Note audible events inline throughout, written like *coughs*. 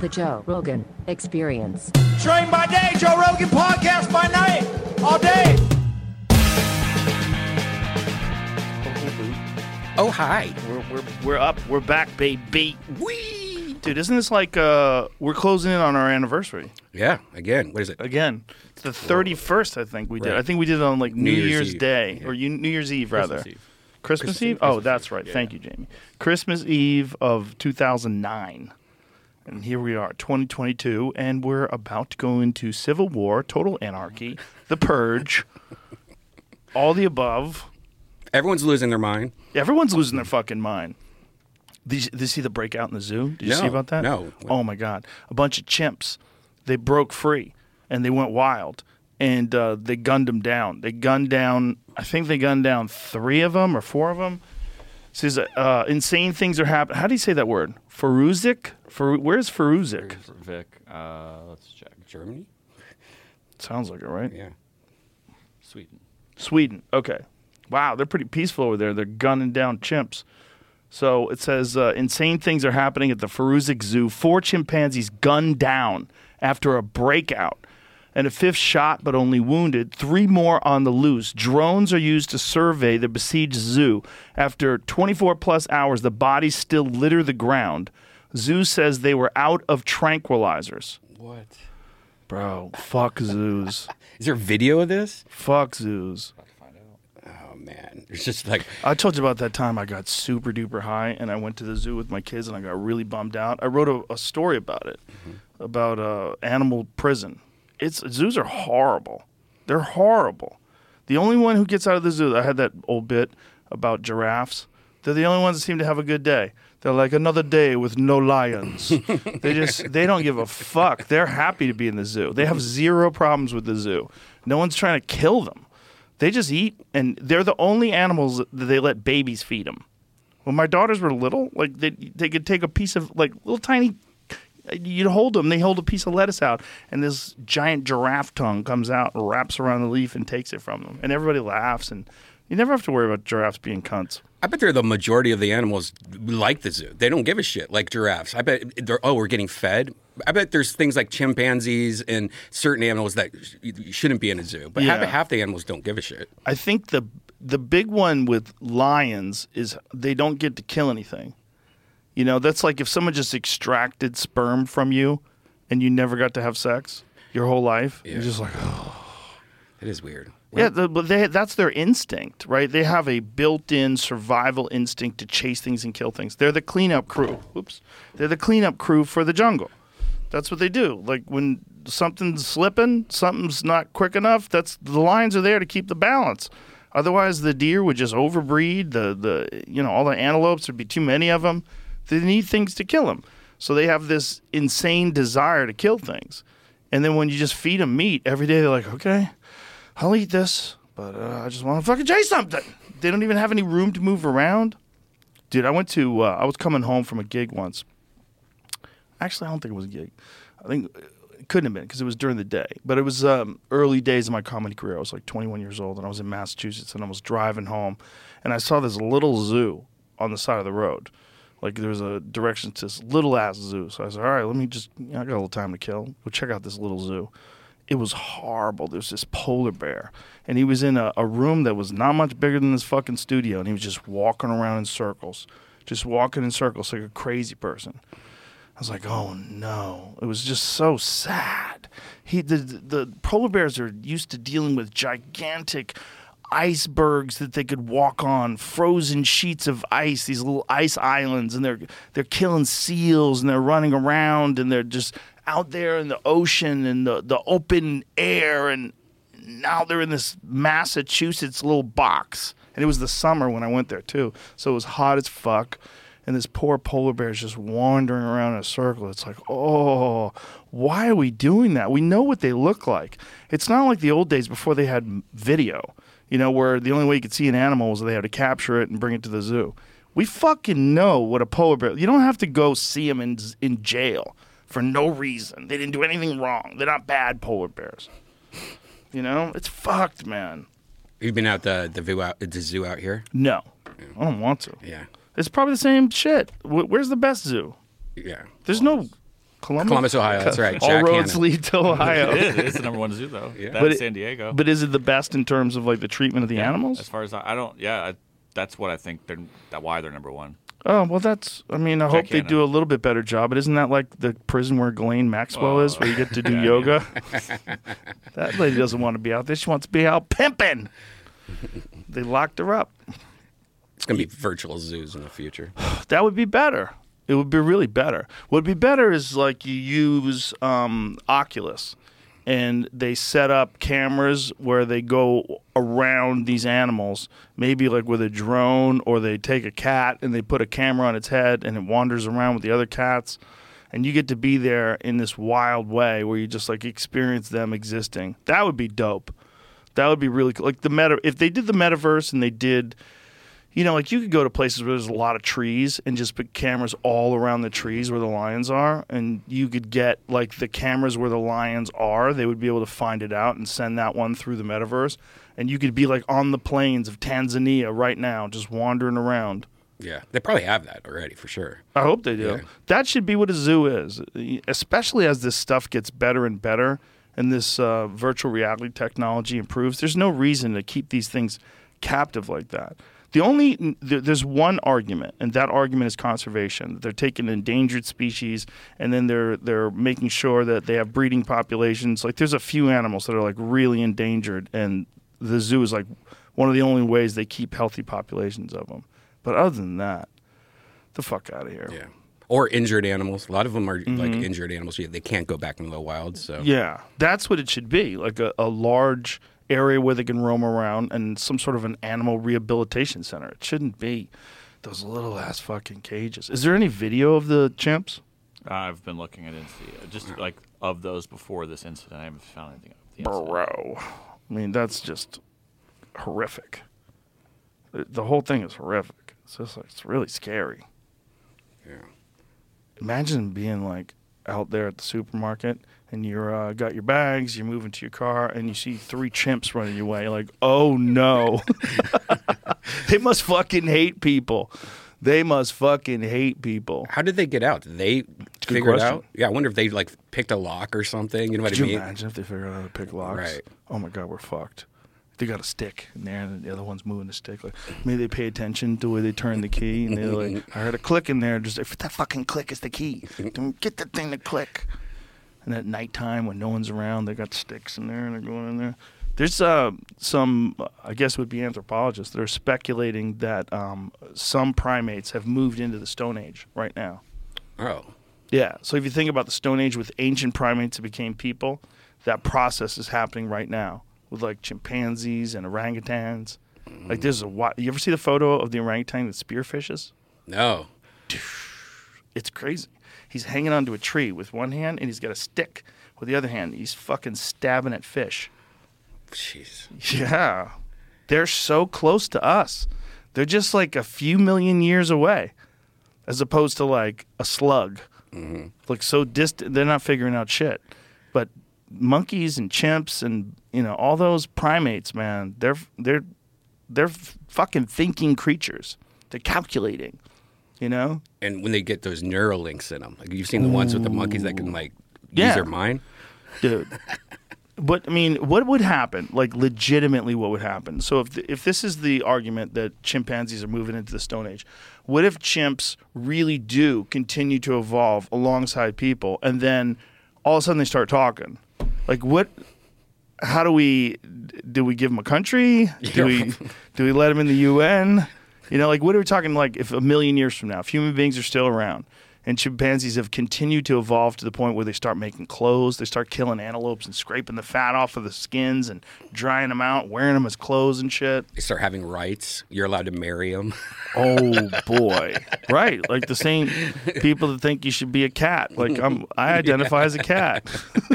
The Joe Rogan Experience. Train by day, Joe Rogan podcast by night, all day. Oh, hi. We're, we're, we're up. We're back, baby. Wee! Dude, isn't this like uh we're closing in on our anniversary Yeah, again, what is it? again? It's the 31st, I think we did. Right. I think we did it on like New, Year's Year's, Day Yeah. or New Year's Eve rather. Christmas Eve. Christmas, Christmas Eve? Eve, oh, that's right. Yeah, Thank you, Jamie. Christmas Eve of 2009. And here we are, 2022, and we're about to go into civil war, total anarchy, the purge, *laughs* all the above. Everyone's losing their mind. Everyone's losing their fucking mind. Did you, did you see the breakout in the zoo? Did you No, see about that? no. Oh my god, a bunch of chimps. They broke free and they went wild and uh, they gunned them down. They gunned down. I think they gunned down three of them or four of them. Says uh, insane things are happening. How do you say that word? Faruzik? Faru- Where's Faruzik? Here's Vic. Uh, let's check. Germany? Sounds like it, right? Yeah. Sweden. Sweden. Okay. Wow, they're pretty peaceful over there. They're gunning down chimps. So it says uh, insane things are happening at the Faruzik Zoo. Four chimpanzees gunned down after a breakout. And a fifth shot, but only wounded. Three more on the loose. Drones are used to survey the besieged zoo. After 24 plus hours, the bodies still litter the ground. Zoo says they were out of tranquilizers. What? Bro, fuck zoos. *laughs* Is there video of this? fuck zoos. Oh, man. It's just like, I told you about that time I got super duper high and I went to the zoo with my kids and I got really bummed out. I wrote a, a story about it, about uh, animal prison. It's zoos are horrible. They're horrible. The only one who gets out of the zoo, I had that old bit about giraffes. They're the only ones that seem to have a good day. They're like another day with no lions. *laughs* they just they don't give a fuck. They're happy to be in the zoo. They have zero problems with the zoo. No one's trying to kill them. They just eat, and they're the only animals that they let babies feed them. When my daughters were little, like they they could take a piece of like little tiny. You'd hold them. They hold a piece of lettuce out, and this giant giraffe tongue comes out, and wraps around the leaf, and takes it from them. And everybody laughs, and you never have to worry about giraffes being cunts. I bet they're the majority of the animals like the zoo. They don't give a shit, like giraffes. I bet they're, oh, we're getting fed. I bet there's things like chimpanzees and certain animals that sh- shouldn't be in a zoo. But half, half the animals don't give a shit. I think the the big one with lions is they don't get to kill anything. You know, that's like if someone just extracted sperm from you and you never got to have sex your whole life. You're just like, oh. It is weird. yeah, the, but they, that's their instinct, right? They have a built-in survival instinct to chase things and kill things. They're the cleanup crew. Oops, they're the cleanup crew for the jungle. That's what they do. Like when something's slipping, something's not quick enough. That's the lions are there to keep the balance. Otherwise, the deer would just overbreed. The the you know all the antelopes would be too many of them. They need things to kill them, so they have this insane desire to kill things. And then when you just feed them meat every day, they're like, okay, I'll eat this, but uh, I just want to fucking chase something. They don't even have any room to move around. Dude, I went to, uh, I was coming home from a gig once. Actually, I don't think it was a gig. I think it couldn't have been because it was during the day. But it was um, early days of my comedy career. I was like 21 years old and I was in Massachusetts and I was driving home and I saw this little zoo on the side of the road. Like there was a direction to this little ass zoo. So I said, all right, let me just, you know, I got a little time to kill. Go check out this little zoo it was horrible. There was this polar bear, and he was in a, a room that was not much bigger than this fucking studio, and he was just walking around in circles, just walking in circles like a crazy person. I was like, oh no! It was just so sad. He the the polar bears are used to dealing with gigantic icebergs that they could walk on, frozen sheets of ice, these little ice islands, and they're they're killing seals and they're running around and they're just out there in the ocean and the, the open air and now they're in this Massachusetts little box. And it was the summer when I went there too. So it was hot as fuck. And this poor polar bear is just wandering around in a circle. It's like, oh, why are we doing that? We know what they look like. It's not like the old days before they had video, you know, where the only way you could see an animal was they had to capture it and bring it to the zoo. We fucking know what a polar bear. You don't have to go see them in in jail for no reason. They didn't do anything wrong. They're not bad polar bears. You know, it's fucked, man. You've been out the the zoo out, the zoo out here? No, I don't want to. Yeah. It's probably the same shit. Where's the best zoo? Yeah. There's no Columbus. Columbus, Ohio. That's right. All Jack roads Hanna. lead to Ohio. It is. It is the number one zoo though. Yeah. That But and it- San Diego. But is it the best in terms of like the treatment of the Yeah, animals? As far as I, I don't. Yeah, I, that's what I think. They're that why they're number one. Oh well, that's. I mean, I hope they Hanna. do a little bit better job. But isn't that like the prison where Ghislaine Maxwell is, where you get to do *laughs* yeah, yoga? *laughs* that lady doesn't want to be out there. She wants to be out pimping. they locked her up. It's gonna be virtual zoos in the future. *sighs* That would be better. It would be really better. What would be better is like you use um, Oculus, and they set up cameras where they go around these animals, maybe like with a drone, or they take a cat and they put a camera on its head and it wanders around with the other cats, and you get to be there in this wild way where you just like experience them existing. That would be dope. That would be really cool. Like the meta, if they did the metaverse and they did you know, like you could go to places where there's a lot of trees and just put cameras all around the trees where the lions are, and you could get like the cameras where the lions are. They would be able to find it out and send that one through the metaverse, and you could be like on the plains of Tanzania right now, just wandering around. Yeah, they probably have that already for sure. I hope they do. Yeah. That should be what a zoo is, especially as this stuff gets better and better and this uh, virtual reality technology improves. There's no reason to keep these things captive like that. The only there's one argument, and that argument is conservation. They're taking endangered species, and then they're they're making sure that they have breeding populations. Like there's a few animals that are like really endangered, and the zoo is like one of the only ways they keep healthy populations of them. But other than that, the fuck out of here. Yeah. Or injured animals. A lot of them are like injured animals. They can't go back into the wild. So Mm-hmm. Yeah, that's what it should be like a, a large area where they can roam around and some sort of an animal rehabilitation center. It shouldn't be those little ass fucking cages. Is there any video of the chimps? I've been looking I didn't Insta, just like of those before this incident. I haven't found anything of the incident. Bro. I mean, that's just horrific. The, the whole thing is horrific. It's just like, it's really scary. Yeah. Imagine being like out there at the supermarket and you're uh, got your bags, you're moving to your car, and you see three chimps running your way. Like, oh no, *laughs* they must fucking hate people. They must fucking hate people. How did they get out? Did they figure it out? Yeah, I wonder if they like picked a lock or something. You know what Could I you mean? imagine if they figured out how to pick locks? Right. Oh my god, we're fucked. They got a stick in there, and the other one's moving the stick. Like maybe they pay attention to where they turn the key, and they're like, *laughs* "I heard a click in there. Just if that fucking click is the key, don't get the thing to click." And at nighttime, when no one's around, they got sticks in there, and they're going in there. There's uh, some, I guess, would be anthropologists that are speculating that um, some primates have moved into the Stone Age right now. Oh, Yeah. So if you think about the Stone Age with ancient primates that became people, that process is happening right now with like chimpanzees and orangutans. Like there's a wi- you ever see the photo of the orangutan that spearfishes? no. It's crazy. He's hanging onto a tree with one hand and he's got a stick with the other hand. He's fucking stabbing at fish. Jeez. Yeah. They're so close to us. They're just like a few million years away as opposed to like a slug. Mm-hmm. Like so distant, they're not figuring out shit. But monkeys and chimps and you know all those primates, man, they're they're they're fucking thinking creatures. They're calculating. You know? And when they get those neural links in them, like you've seen the ones with the monkeys that can like Yeah. use their mind. dude. But I mean, what would happen? Like, legitimately, what would happen? So, if if this is the argument that chimpanzees are moving into the Stone Age, what if chimps really do continue to evolve alongside people, and then all of a sudden they start talking? Like, what? How do we? Do we give them a country? Do we? Do we let them in the UN? You know, like what are we talking? Like, if a million years from now, if human beings are still around, and chimpanzees have continued to evolve to the point where they start making clothes, they start killing antelopes and scraping the fat off of the skins and drying them out, wearing them as clothes and shit. They start having rights. You're allowed to marry them. *laughs* Oh boy, right? Like the same people that think you should be a cat. Like I'm, I *laughs* identify as a cat.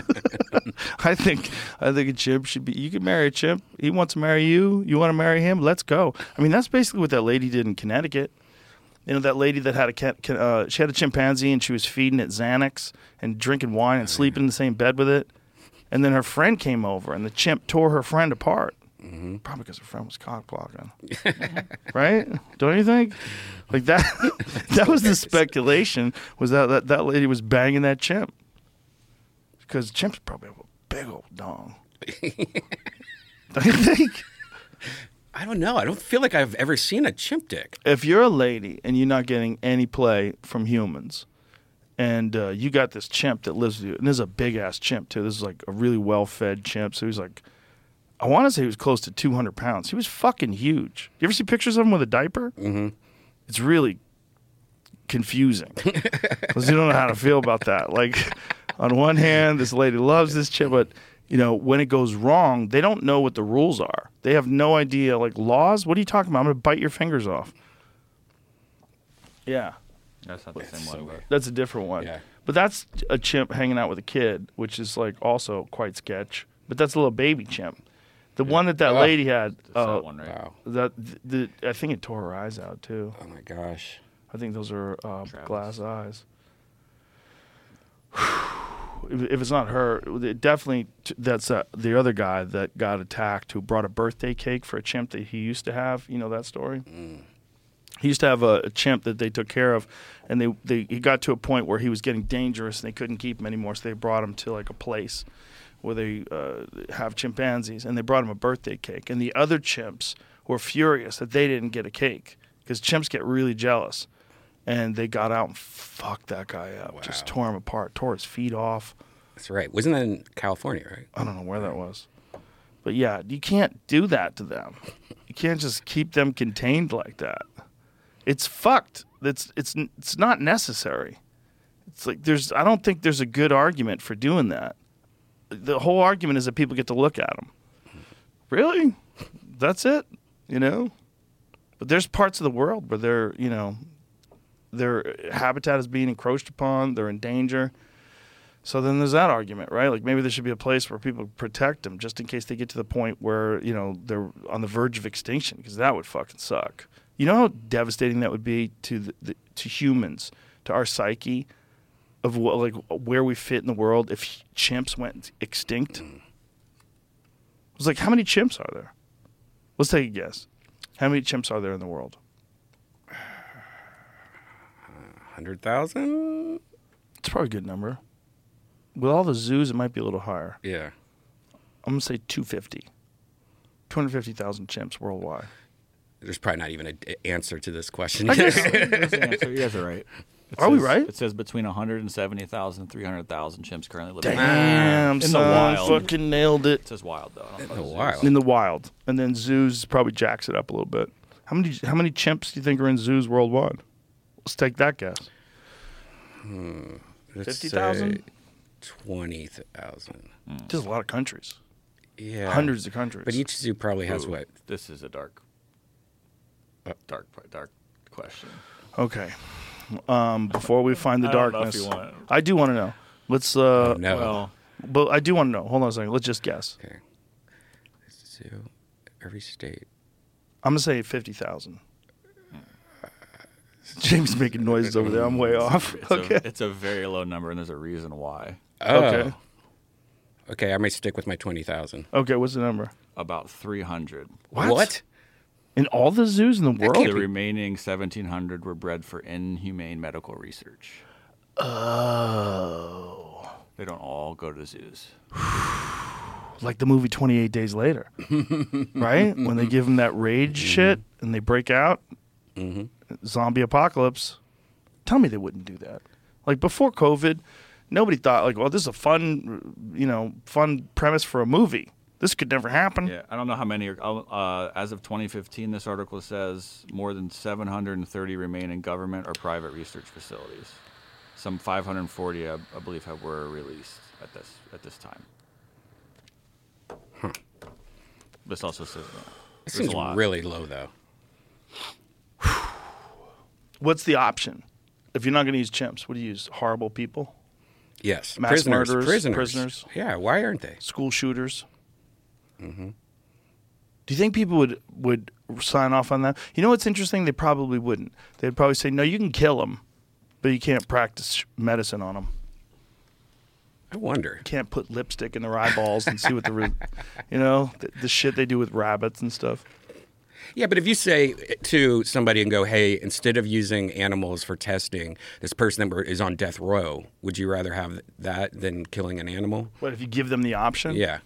*laughs* *laughs* I think I think a chimp should be. You can marry a chimp. He wants to marry you. You want to marry him. Let's go. I mean, that's basically what that lady did in Connecticut. You know that lady that had a cat. Uh, she had a chimpanzee and she was feeding it Xanax and drinking wine and sleeping in the same bed with it. And then her friend came over and the chimp tore her friend apart. Probably because her friend was cock blocking. *laughs* right? Don't you think? Like that. *laughs* that was the speculation. Was that, that that lady was banging that chimp? Because chimps probably have a big old dong. Don't you think? I don't know. I don't feel like I've ever seen a chimp dick. if you're a lady and you're not getting any play from humans, and uh, you got this chimp that lives with you, and this is a big ass chimp too. This is like a really well fed chimp. So he's like, I want to say he was close to 200 pounds. He was fucking huge. You ever see pictures of him with a diaper? Mm-hmm. It's really confusing because you don't know how to feel about that. Like, on one hand, this lady loves this chimp, but you know when it goes wrong, they don't know what the rules are. They have no idea. Like laws, what are you talking about? I'm gonna bite your fingers off. Yeah. That's not the same one. But That's a different one. Yeah. But that's a chimp hanging out with a kid, which is like also quite sketch. But that's a little baby chimp. The one that that Oh. lady had, it's uh, that one, right? Wow. that the, I think it tore her eyes out too. Oh my gosh. I think those are uh, Travis. glass eyes. If, if it's not her, it definitely t- that's uh, the other guy that got attacked who brought a birthday cake for a chimp that he used to have. You know that story. He used to have a, a chimp that they took care of, and they, they he got to a point where he was getting dangerous and they couldn't keep him anymore, so they brought him to like a place where they uh, have chimpanzees, and they brought him a birthday cake. And the other chimps were furious that they didn't get a cake because chimps get really jealous, and they got out and fucked that guy up, just tore him apart, tore his feet off. That's right. Wasn't that in California, right? I don't know where that was. But yeah, you can't do that to them. You can't just keep them contained like that. It's fucked. It's it's it's not necessary. It's like there's I don't think there's a good argument for doing that. The whole argument is that people get to look at them. Really? That's it? You know? But there's parts of the world where they're, you know, their habitat is being encroached upon, they're in danger. So then there's that argument, right? Like maybe there should be a place where people protect them just in case they get to the point where, you know, they're on the verge of extinction because that would fucking suck. You know how devastating that would be to the, the, to humans, to our psyche of what like where we fit in the world if chimps went extinct? I was like, how many chimps are there? Let's take a guess. How many chimps are there in the world? 100,000? It's probably a good number. With all the zoos, it might be a little higher. Yeah. I'm gonna say 250. 250,000 chimps worldwide. There's probably not even an answer to this question. I guess- *laughs* That's the answer. You guys are right. It Are we right? It says between 170,000 and 300,000 chimps currently living. Damn, In the son, wild. fucking nailed It it says wild though. I don't know In the wild. in the wild. And then zoos probably jacks it up a little bit. How many how many chimps do you think are in zoos worldwide? Let's take that guess. Let's 50,000? say 20,000. There's a lot of countries, Yeah. hundreds of countries. But each zoo probably has Ooh, what? This is a dark, dark, dark question. okay. Um, before we find the I don't know if darkness, you wanna- I do want to know. Let's. Uh, no. Well, But I do want to know. Hold on a second. Let's just guess. Okay. Zoo, every state. I'm gonna say fifty thousand. *laughs* James making noises over there. I'm way off. it's, Okay. a, it's a very low number, and there's a reason why. Oh. Okay. Okay, I might stick with my 20,000. Okay. What's the number? About 300. What? What? In all the zoos in the world? The remaining 1,700 were bred for inhumane medical research. Oh. They don't all go to zoos. *sighs* Like the movie 28 Days Later. *laughs* right? When they give them that rage mm-hmm. shit and they break out. Mm-hmm. Zombie apocalypse. Tell me they wouldn't do that. Like before COVID, nobody thought like, well, this is a fun, you know, fun premise for a movie. This could never happen. Yeah, I don't know how many are. Uh, as of 2015, this article says more than 730 remain in government or private research facilities. Some 540, I, I believe, have were released at this at this time. This also says uh, It seems a lot. really low, though. What's the option? If you're not going to use chimps, what do you use? Horrible people? Yes. Mass prisoners. murderers, prisoners. prisoners. Yeah, why aren't they? School shooters? Mm-hmm. Do you think people would, would sign off on that? You know what's interesting? They probably wouldn't. They'd probably say, no, you can kill them, but you can't practice medicine on them. I wonder. can't put lipstick in their eyeballs and see what the, re- *laughs* you know, the, the shit they do with rabbits and stuff. Yeah, but if you say to somebody and go, "Hey, instead of using animals for testing, this person that is on death row, would you rather have that than killing an animal?" But if you give them the option, Yeah,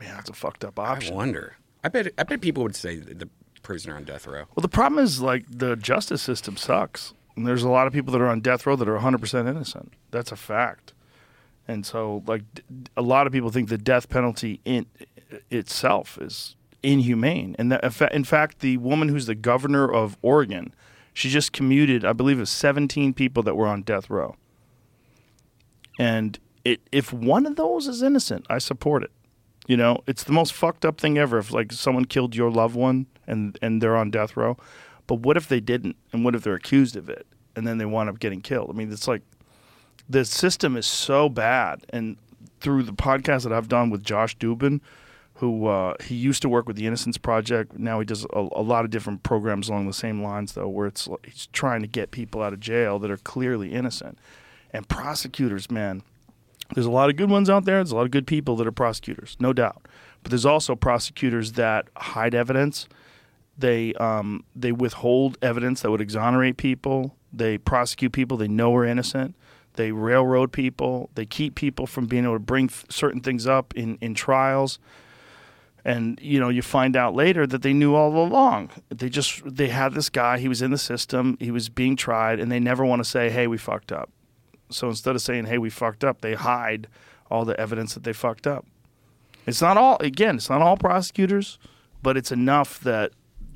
man, that's a fucked up option. I wonder. I bet. I bet people would say the prisoner on death row. Well, the problem is like the justice system sucks. And there's a lot of people that are on death row that are 100% innocent. That's a fact. And so, like, a lot of people think the death penalty in itself is inhumane. And that, in fact, the woman who's the governor of Oregon, she just commuted, I believe, it was 17 people that were on death row. And it, if one of those is innocent, I support it. You know, it's the most fucked up thing ever. If like someone killed your loved one and and they're on death row, but what if they didn't? And what if they're accused of it and then they wind up getting killed? I mean, it's like the system is so bad. And through the podcast that I've done with Josh Dubin, who uh, he used to work with the Innocence Project. Now he does a, a lot of different programs along the same lines, though, where it's he's trying to get people out of jail that are clearly innocent. And prosecutors, man, there's a lot of good ones out there. There's a lot of good people that are prosecutors, no doubt. But there's also prosecutors that hide evidence. They um, they withhold evidence that would exonerate people. They prosecute people they know are innocent. They railroad people. They keep people from being able to bring th- certain things up in, in trials. And you know, you find out later that they knew all along. They just they had this guy. He was in the system. He was being tried, and they never want to say, "Hey, we fucked up." So instead of saying, "Hey, we fucked up," they hide all the evidence that they fucked up. It's not all again, it's not all prosecutors, but it's enough that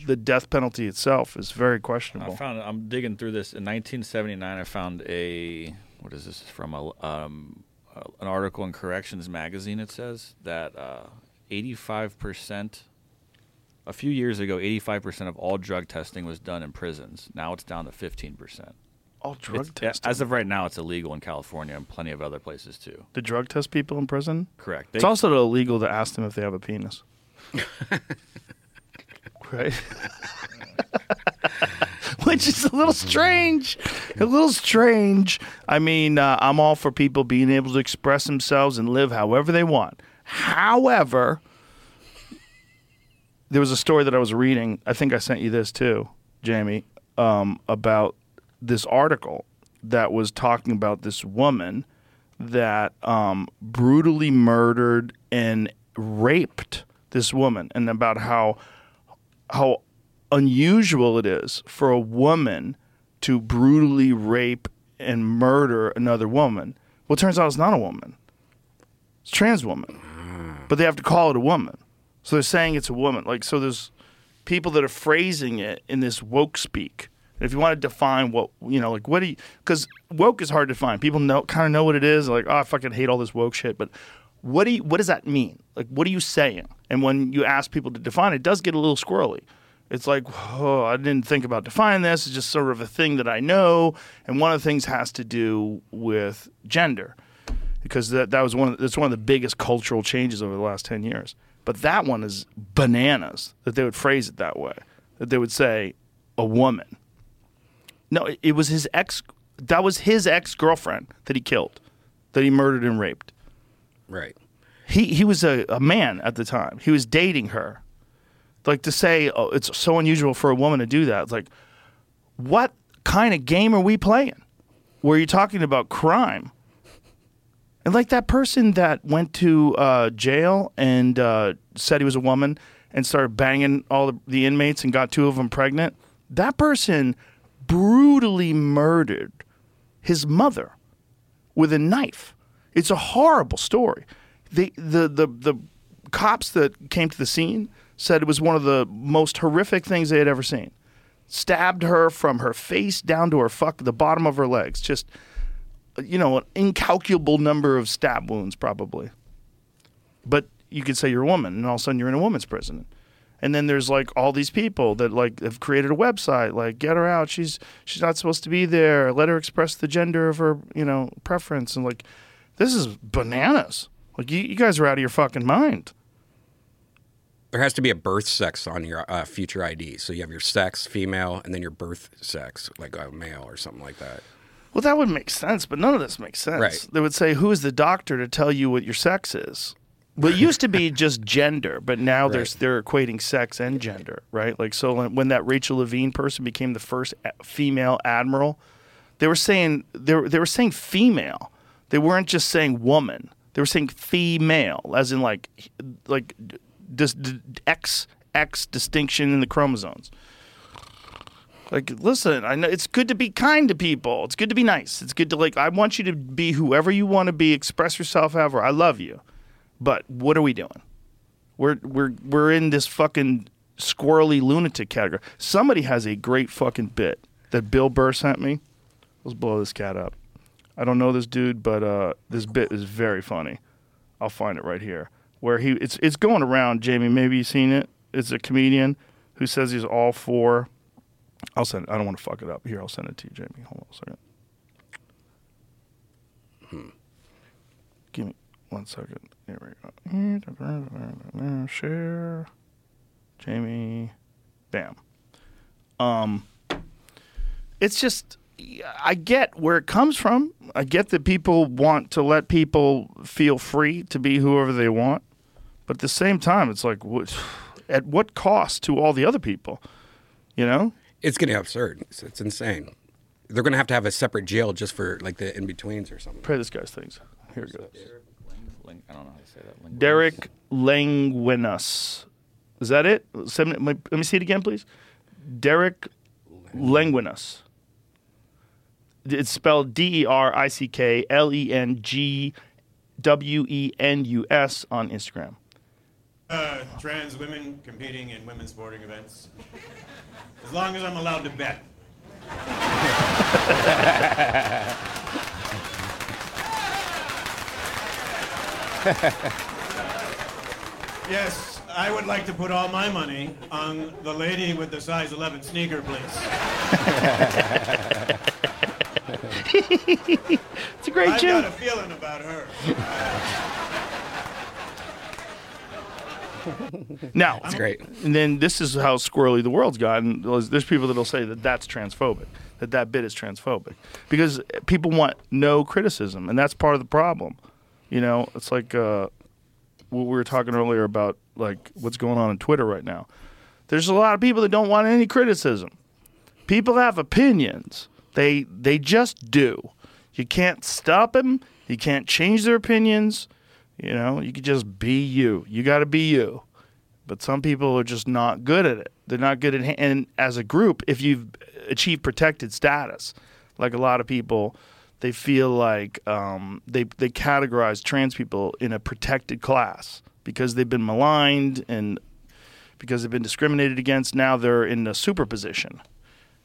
the death penalty itself is very questionable. i found i'm digging through this in 1979. I found a what is this from a um, an article in Corrections magazine. It says that uh, 85 percent. A few years ago, 85 percent of all drug testing was done in prisons. Now it's down to 15 percent. all drug It's- testing. As of right now, it's illegal in California and plenty of other places too. the drug test people in prison. Correct. It's also illegal to ask them if they have a penis. *laughs* right? *laughs* Which is a little strange. A little strange. I mean, uh, I'm all for people being able to express themselves and live however they want. However, there was a story that I was reading. I think I sent you this too, Jamie, um, about this article that was talking about this woman that um, brutally murdered and raped this woman, and about how how unusual it is for a woman to brutally rape and murder another woman. Well, it turns out it's not a woman; it's a trans woman, but they have to call it a woman. So they're saying it's a woman. Like so, there's people that are phrasing it in this woke speak. And if you want to define what you know, like what do you? Because woke is hard to define. People know kind of know what it is. Like, oh, I fucking hate all this woke shit. But what do you? What does that mean? Like, what are you saying? And when you ask people to define it, it does get a little squirrely. It's like, oh, I didn't think about defining this. It's just sort of a thing that I know. And one of the things has to do with gender because that that was one of, that's one of the biggest cultural changes over the last 10 years. But that one is bananas that they would phrase it that way. That they would say a woman. No, it, it was his ex that was his ex-girlfriend that he killed, that he murdered and raped. Right. He he was a, a man at the time. He was dating her. Like to say oh, it's so unusual for a woman to do that. It's like what kind of game are we playing? Where you're talking about crime. And like that person that went to uh, jail and uh, said he was a woman and started banging all the, the inmates and got two of them pregnant, that person brutally murdered his mother with a knife. It's a horrible story. The, the, the, the cops that came to the scene said it was one of the most horrific things they had ever seen. Stabbed her from her face down to her fuck the bottom of her legs. Just you know, an incalculable number of stab wounds, probably. But you could say you're a woman, and all of a sudden you're in a woman's prison. And then there's like all these people that like have created a website, like get her out. She's she's not supposed to be there. Let her express the gender of her, you know, preference. And like, this is bananas. Like you, you guys are out of your fucking mind. There has to be a birth sex on your uh, future ID. So you have your sex, female, and then your birth sex, like a male or something like that. Well, that would make sense, but none of this makes sense. Right. They would say, "Who is the doctor to tell you what your sex is?" Well, it used to be just *laughs* gender, but now there's they're equating sex and gender, right? Like so, when- that Rachel Levine person became the first female admiral, they were saying they were, they were saying female. They weren't just saying woman. They were saying female, as in like like dis, X distinction in the chromosomes. Like, listen, I know it's good to be kind to people. It's good to be nice. It's good to like. I want you to be whoever you want to be. Express yourself however. I love you, but what are we doing? We're we're we're in this fucking squirrely lunatic category. Somebody has a great fucking bit that Bill Burr sent me. Let's blow this cat up. I don't know this dude, but uh, this bit is very funny. I'll find it right here. Where he it's it's going around. Jamie, maybe you've seen it. It's a comedian who says he's all for. I'll send. it. I don't want to fuck it up. Here, I'll send it to you, Jamie. Hold on a second. Give me one second. Here we go. Share. Jamie. Bam. Um. It's just. I get where it comes from. I get that people want to let people feel free to be whoever they want, but at the same time, it's like, what, *sighs* at what cost to all the other people? You know, It's getting absurd. It's, it's insane. They're going to have to have a separate jail just for like the in betweens or something. Pray this guy's things. Here it goes. Ling- I don't know how to say that. Linguist. Derick Lengwenus. Is that it? Send me- Let me see it again, please. Derick Lengwenus. It's spelled D E R I C K L E N G W E N U S on Instagram. Uh, trans women competing in women's sporting events. As long as I'm allowed to bet. yes, I would like to put all my money on the lady with the size 11 sneaker, please. *laughs* It's a great joke. I've joke. got a feeling about her. *laughs* Now, It's great. And then this is how squirrely the world's gotten. There's there's people that'll say that that's transphobic, that that bit is transphobic, because people want no criticism, and that's part of the problem. You know, it's like uh, what we were talking earlier about, like what's going on in Twitter right now. There's a lot of people that don't want any criticism. People have opinions. They they just do. You can't stop them. You can't change their opinions. You know, you can just be you. You got to be you but some people are just not good at it. They're not good at ha- and as a group, if you've achieved protected status, like a lot of people, they feel like um, they they categorize trans people in a protected class because they've been maligned and because they've been discriminated against. Now they're in a superposition.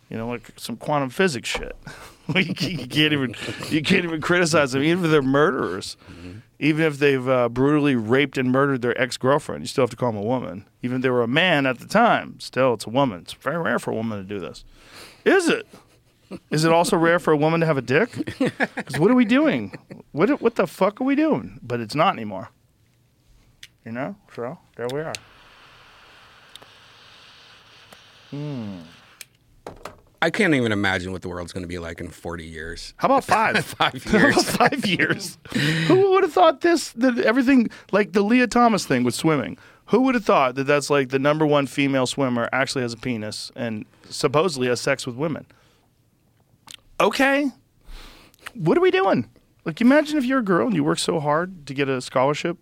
You know, like some quantum physics shit. *laughs* you can't even you can't even criticize them, even if they're murderers. Even if they've uh, brutally raped and murdered their ex girlfriend, you still have to call them a woman. Even if they were a man at the time, still it's a woman. It's very rare for a woman to do this. Is it? Is it also rare for a woman to have a dick? *laughs* Because what are we doing? What what the fuck are we doing? But it's not anymore. You know. So there we are. I can't even imagine what the world's going to be like in 40 years. How about five? *laughs* Five *laughs* years. five years? Who would have thought this? That everything like the Lia Thomas thing with swimming. Who would have thought that that's like the number one female swimmer actually has a penis and supposedly has sex with women? Okay, what are we doing? Like, imagine if you're a girl and you work so hard to get a scholarship,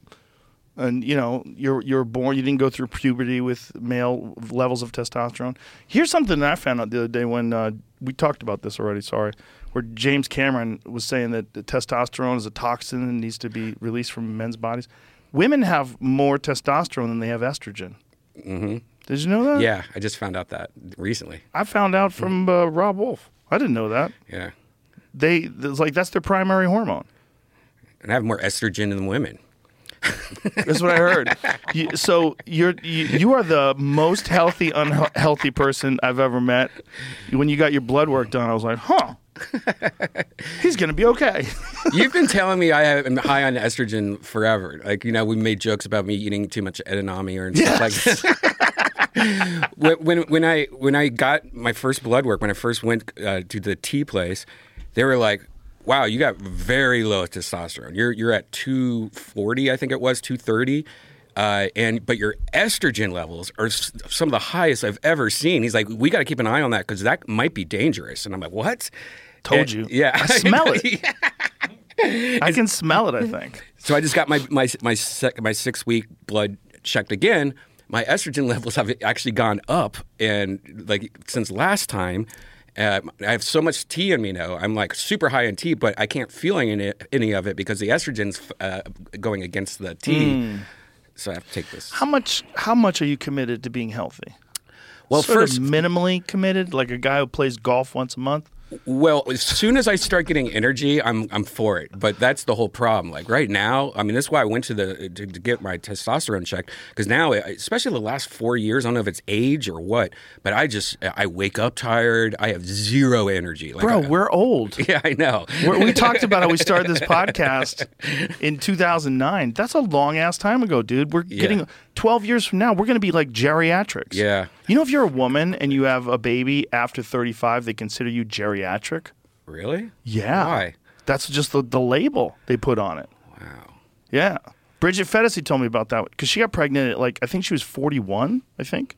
and you know you're you're born, you didn't go through puberty with male levels of testosterone. Here's something that I found out the other day when uh, we talked about this already. Sorry, where James Cameron was saying that the testosterone is a toxin and needs to be released from men's bodies. Women have more testosterone than they have estrogen. Mm-hmm. Did you know that? Yeah, I just found out that recently. I found out from uh, Robb Wolf. I didn't know that. Yeah. They it's like that's their primary hormone. And I have more estrogen than women. That's what I heard. You, so you're you, you are the most healthy unhealthy person I've ever met. When you got your blood work done, I was like, huh. He's gonna be okay. *laughs* You've been telling me I am high on estrogen forever. Like, you know, we made jokes about me eating too much edamame or and stuff like *laughs* when, when when I when I got my first blood work, when I first went uh, to the tea place, they were like, "Wow, you got very low testosterone. You're you're at 240, I think it was 230." Uh, and but your estrogen levels are some of the highest I've ever seen. He's like, we got to keep an eye on that because that might be dangerous. And I'm like, what? Told And- you. Yeah, I smell it. *laughs* Yeah. I can smell it. I think. So I just got my my my sec, my six week blood checked again. My estrogen *laughs* levels have actually gone up, and like since last time, uh, I have so much tea in me now. I'm like super high in tea, but I can't feel any any of it because the estrogen's uh, going against the tea. So I have to take this. How much? How much are you committed to being healthy? Well, sort first, minimally committed, like a guy who plays golf once a month. Well, as soon as I start getting energy, I'm I'm for it. But that's the whole problem. Like right now, I mean, that's why I went to the to, to get my testosterone checked because now, especially the last four years, I don't know if it's age or what, but I just I wake up tired. I have zero energy. Like, Bro, I- we're old. *laughs* yeah, I know. We're, we talked about how we started this podcast in 2009. That's a long ass time ago, dude. We're getting 12 years from now. We're going to be like geriatrics. Yeah. You know, if you're a woman and you have a baby after 35, they consider you geriatric. Really? Yeah. Why? That's just the, the label they put on it. Wow. Yeah. Bridget Phetasy told me about that because she got pregnant at like I think she was 41, I think,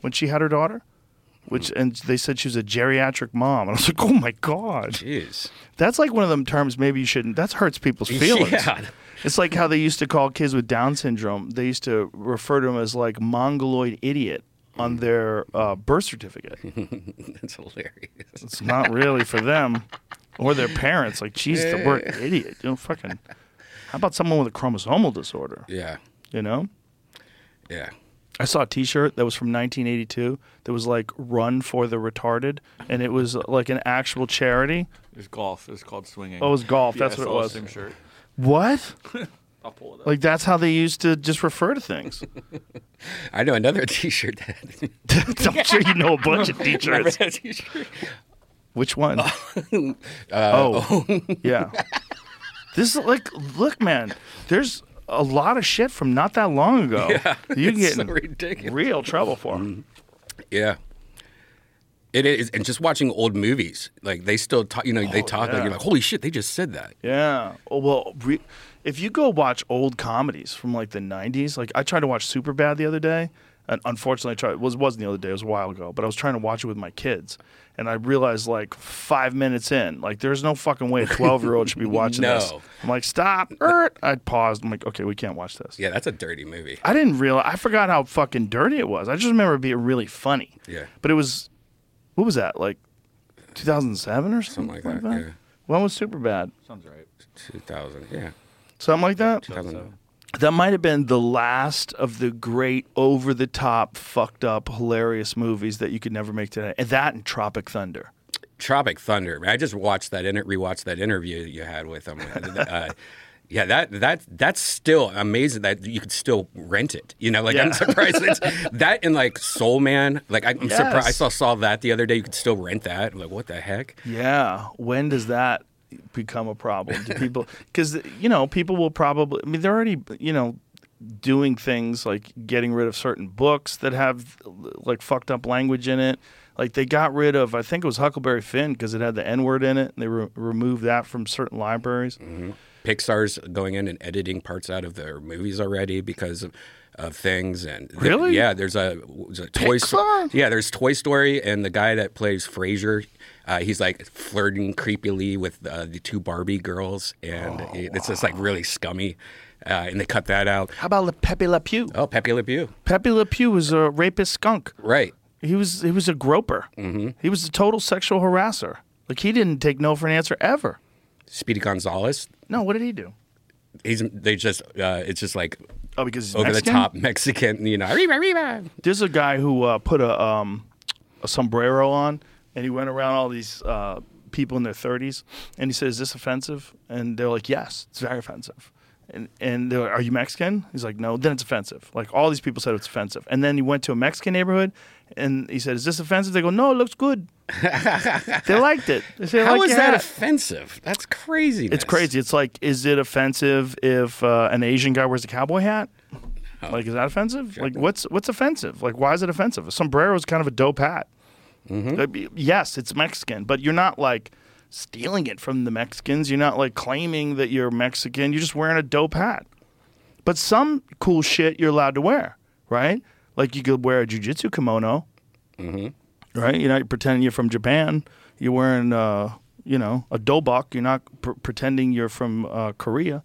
when she had her daughter. Which hmm. and they said she was a geriatric mom, and I was like, "Oh my god, Jeez. that's like one of them terms. Maybe you shouldn't. That hurts people's feelings. Yeah. *laughs* It's like how they used to call kids with Down syndrome. They used to refer to them as like mongoloid idiot on their uh, birth certificate. *laughs* That's hilarious. It's not really for them or their parents. Like, geez, the word *laughs* idiot. You know, fucking. How about someone with a chromosomal disorder? Yeah. You know. Yeah. I saw a T-shirt that was from 1982 that was like "Run for the Retarded," and it was like an actual charity. There's golf. It's called swinging. Oh, it was golf. Yeah, That's I what it saw the was. Same shirt. What? *laughs* I'll pull it up. Like that's how they used to just refer to things. *laughs* I know another *laughs* T-shirt. That, *laughs* I'm sure you know a bunch of T-shirts. T-shirt? Which one? Uh, oh, oh. yeah. This is like, look, man. There's a lot of shit from not that long ago. Yeah, you it's get so in ridiculous. real trouble for 'em. Yeah. It is, and just watching old movies, like they still talk. You know, they talk like you're like, "Holy shit, they just said that." Yeah. Oh, well, re- if you go watch old comedies from like the '90s, like I tried to watch Superbad the other day, and unfortunately, I tried. It was wasn't the other day. It was a while ago. But I was trying to watch it with my kids, and I realized like five minutes in, like there's no fucking way a *laughs* 12 year old should be watching this. I'm like, stop. Er. I paused. I'm like, okay, we can't watch this. Yeah, that's a dirty movie. I didn't realize. I forgot how fucking dirty it was. I just remember it being really funny. Yeah. But it was, what was that like, 2007 or something, Something like that, yeah. When was Superbad? Sounds right. 2000. Yeah. Something like that. 2000. That might have been the last of the great over the top, fucked up, hilarious movies that you could never make today. And that and Tropic Thunder. Tropic Thunder. I just watched that. Inter- rewatched that interview that you had with him. *laughs* uh, yeah, that that that's still amazing that you could still rent it. You know, like I'm surprised it's *laughs* that and like Soul Man. Like I'm surprised. I saw saw that the other day. You could still rent that. I'm like, what the heck? Yeah. When does that become a problem? Do people, *laughs* because, you know, people will probably, I mean, they're already, you know, doing things like getting rid of certain books that have like fucked up language in it. Like they got rid of, I think it was Huckleberry Finn because it had the N word in it, and they re- removed that from certain libraries. Mm-hmm. Pixar's going in and editing parts out of their movies already because of, of things and th- Really? yeah there's a, a toy Sto- Pixar? yeah there's Toy Story and the guy that plays Frasier uh, he's like flirting creepily with uh, the two Barbie girls and Oh, it- it's just like really scummy uh, and they cut that out How about Le Pepe Le Pew? oh Pepe Le Pew Pepe Le Pew was a rapist skunk. right He was he was a groper. Mm-hmm. He was a total sexual harasser. Like he didn't take no for an answer ever. Speedy Gonzales No, what did he do? he's they just uh, it's just like Oh, because he's over Mexican? the top *laughs* Mexican you know arriba, arriba. There's a guy who uh, put a um, a sombrero on, and he went around all these uh, people in their 30s, and he said, "Is this offensive?" And they're like, "Yes, it's very offensive." And and they're like, "Are you Mexican?" He's like, "No." Then it's offensive. Like all these people said it's offensive. And then he went to a Mexican neighborhood, and he said, "Is this offensive?" They go, "No, it looks good." *laughs* they liked it. They said, how like is that hat. offensive that's crazy It's crazy. It's like, is it offensive if uh, an Asian guy wears a cowboy hat? Like, is that offensive? Like, what's what's offensive? Like, why is it offensive? A sombrero is kind of a dope hat. Mm-hmm. Yes, it's Mexican, but you're not like stealing it from the Mexicans. You're not like claiming that you're Mexican. You're just wearing a dope hat. But some cool shit you're allowed to wear, right? Like you could wear a jujitsu kimono, mm-hmm. right? You're not pretending you're from Japan. You're wearing, uh, you know, a dobok. You're not pr- pretending you're from uh, Korea.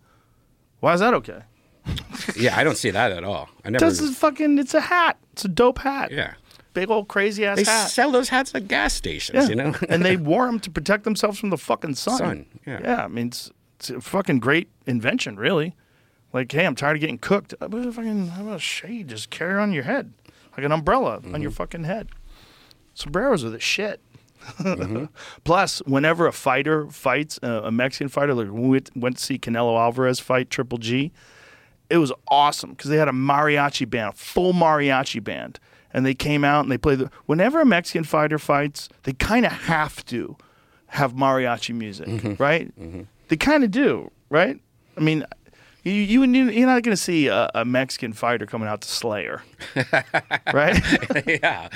Why is that okay? *laughs* Yeah, I don't see that at all. I never. This is fucking. It's a hat. It's a dope hat. yeah. Big old crazy ass They hat. sell those hats at gas stations, Yeah. you know? *laughs* and they *laughs* wore them to protect themselves from the fucking sun. Sun, yeah. Yeah, I mean, it's, it's a fucking great invention, really. Like, hey, I'm tired of getting cooked. How about a fucking, how about a shade? Just carry on your head, like an umbrella on Mm-hmm. your fucking head. Sombreros are the shit. Mm-hmm. *laughs* Plus, whenever a fighter fights, uh, a Mexican fighter, like we went- went to see Canelo Alvarez fight Triple G, it was awesome because they had a mariachi band, a full mariachi band, and they came out and they played. The, whenever a Mexican fighter fights, they kind of have to have mariachi music, right? They kind of do, right? I mean, you you you're not going to see a, a Mexican fighter coming out to Slayer, *laughs* right? yeah.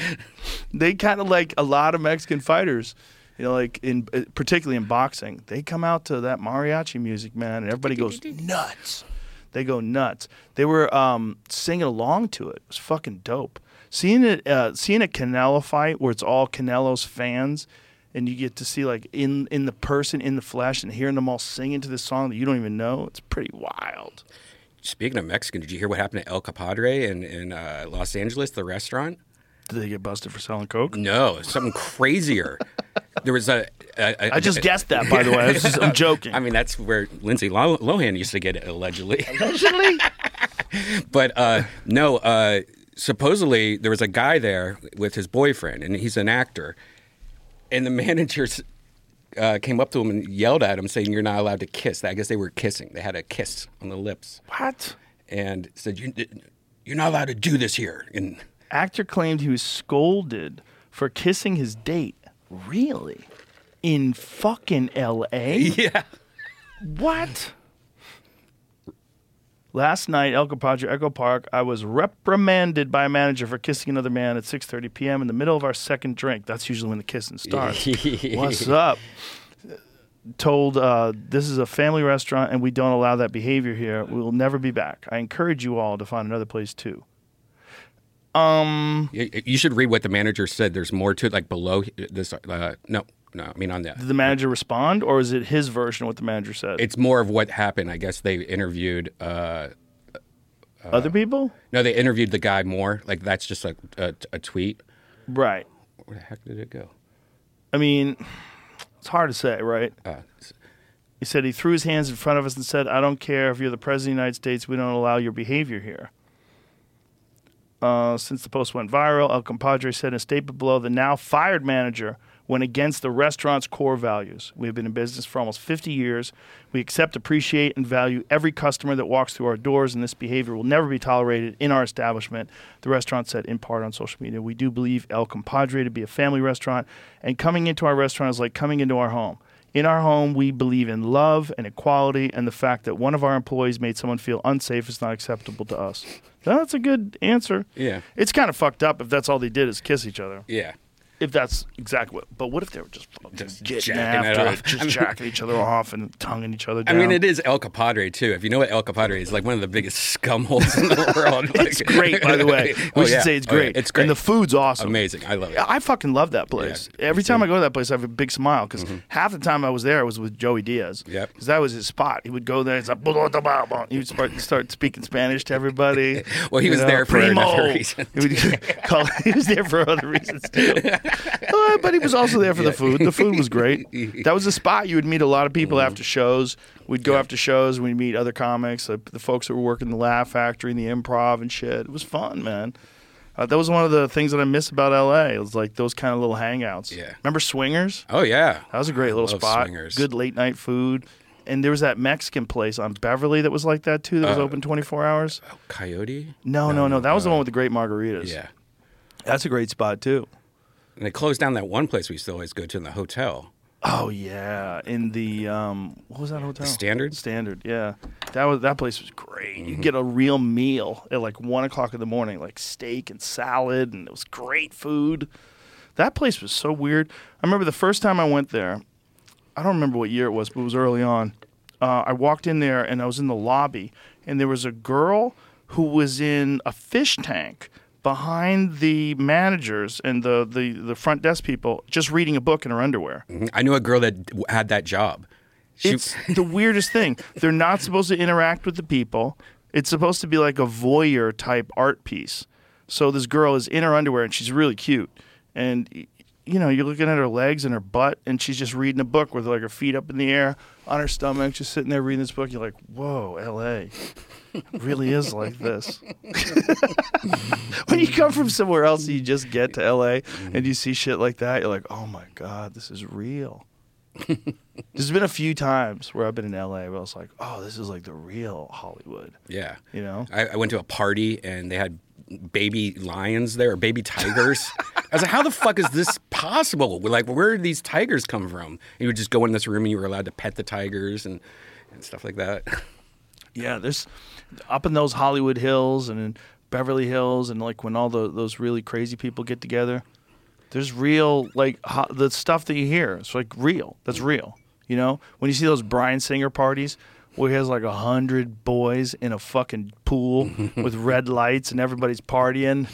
they kind of like a lot of Mexican fighters. You know, like in uh, particularly in boxing, they come out to that mariachi music, man, and everybody goes nuts. They go nuts. They were um, singing along to it. It was fucking dope. Seeing it, uh, seeing a Canelo fight where it's all Canelo's fans, and you get to see like in in the person in the flesh, and hearing them all singing to this song that you don't even know. It's pretty wild. Speaking of Mexican, did you hear what happened at El Compadre in, in uh, Los Angeles, the restaurant? Did they get busted for selling coke? No, something crazier. *laughs* there was a. a, a I just guessed that, by the way. I was just, I'm *laughs* joking. I mean, that's where Lindsay Lohan used to get it, allegedly. Allegedly? *laughs* but uh, no, uh, supposedly there was a guy there with his boyfriend, and he's an actor. And the *laughs* managers uh, came up to him and yelled at him, saying, "You're not allowed to kiss." I guess they were kissing. They had a kiss on the lips, what? and said, you, "You're not allowed to do this here." And Actor claimed he was scolded for kissing his date. Really? In fucking L.A.? *laughs* yeah, What? Last night, El Compadre Echo Park, I was reprimanded by a manager for kissing another man at 6:30 p.m. in the middle of our second drink. That's usually when the kissing starts. *laughs* What's up? Told uh, this is a family restaurant and we don't allow that behavior here. We will never be back. I encourage you all to find another place too. you you should read what the manager said. There's more to it, like below this. Uh, no, no, I mean on that. Did the manager respond, or is it his version of what the manager said? It's more of what happened. I guess they interviewed. Uh, Other people, no, they interviewed the guy more. Like that's just a, a, a tweet. right? Where the heck did it go? I mean, it's hard to say, right? Uh, He said he threw his hands in front of us and said, "I don't care if you're the president of the United States. We don't allow your behavior here." Uh, since the post went viral, El Compadre said in a statement below, the now fired manager went against the restaurant's core values. We have been in business for almost 50 years. We accept, appreciate, and value every customer that walks through our doors, and this behavior will never be tolerated in our establishment. The restaurant said in part on social media, we do believe El Compadre to be a family restaurant, and coming into our restaurant is like coming into our home. In our home, we believe in love and equality, and the fact that one of our employees made someone feel unsafe is not acceptable to us. That's a good answer. Yeah. It's kind of fucked up if that's all they did is kiss each other. yeah. If that's exactly what. But what if they were just, Just getting after it, just *laughs* I mean- jacking each other off and tonguing each other I mean, it is El Compadre too. If you know what El Compadre is, like one of the biggest scum holes in the *laughs* world. It's great, by the way. *laughs* Oh, we Oh, should yeah. say it's Oh, yeah. great. It's great. And the food's awesome. Amazing. I love it. I fucking love that place. Yeah, Every time too. I go to that place, I have a big smile because mm-hmm. half the time I was there, I was with Joey Diaz. Yep. Because that was his spot. He would go there. He's like, he would start, start speaking Spanish to everybody. Well, he was there for Primo. another reason. He, call, he was there for other reasons too. *laughs* Uh, but he was also there for the food. The food was great. *laughs* That was a spot you would meet a lot of people Mm-hmm. after shows. We'd go after shows. We'd meet other comics, like the folks that were working the Laugh Factory and the Improv and shit. It was fun, man. Uh, that was one of the things that I miss about LA. It was like those kind of little hangouts. Yeah. Remember Swingers? Oh yeah. That was a great little love spot. Swingers. Good late night food. And there was that Mexican place on Beverly that was like that too. That was Uh, open twenty four hours. Coyote. No, no, no. That was the uh, one with the great margaritas. Yeah. that's a great spot too. And they closed down that one place we used to always go to in the hotel. Oh yeah, in the um, what was that hotel? The Standard? Standard, yeah. That was that place was great. Mm-hmm. You get a real meal at like one o'clock in the morning, like steak and salad, and it was great food. That place was so weird. I remember the first time I went there. I don't remember what year it was, but it was early on. Uh, I walked in there and I was in the lobby, and there was a girl who was in a fish tank behind the managers and the, the, the front desk people just reading a book in her underwear. Mm-hmm. I knew a girl that had that job. She, It's *laughs* the weirdest thing. They're not supposed to interact with the people. It's supposed to be like a voyeur type art piece. So this girl is in her underwear and she's really cute. And you know, you're looking at her legs and her butt, and she's just reading a book with like her feet up in the air on her stomach, just sitting there reading this book. You're like, whoa, L.A. Really is like this. *laughs* when you come from somewhere else, and you just get to L.A. Mm-hmm. and you see shit like that. You're like, oh my god, this is real. *laughs* There's been a few times where I've been in LA where I was like, oh, this is like the real Hollywood. yeah. You know? I, I went to a party and they had baby lions there or baby tigers. I was like, how the fuck is this possible? We're like, where did these tigers come from? And you would just go in this room and you were allowed to pet the tigers and, and stuff like that. Yeah, there's up in those Hollywood hills and in Beverly Hills and like when all the, those really crazy people get together, there's real like ho- the stuff that you hear. It's like real. That's real. You know, when you see those Bryan Singer parties where he has like a hundred boys in a fucking pool *laughs* with red lights and everybody's partying,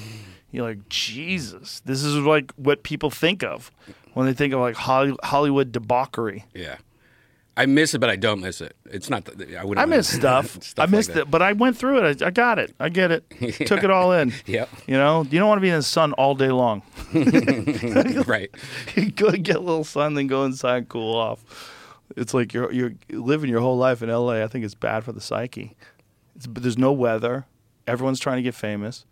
you're like, Jesus, this is like what people think of when they think of like Hollywood debauchery. Yeah. I miss it, but I don't miss it. It's not that I wouldn't. I miss *laughs* stuff. I missed that. it, but I went through it. I, I got it. I get it. *laughs* Took it all in. Yep. You know, you don't want to be in the sun all day long. right. you go get a little sun, then go inside and cool off. It's like you're you're living your whole life in LA. I think it's bad for the psyche. It's, but there's no weather. Everyone's trying to get famous,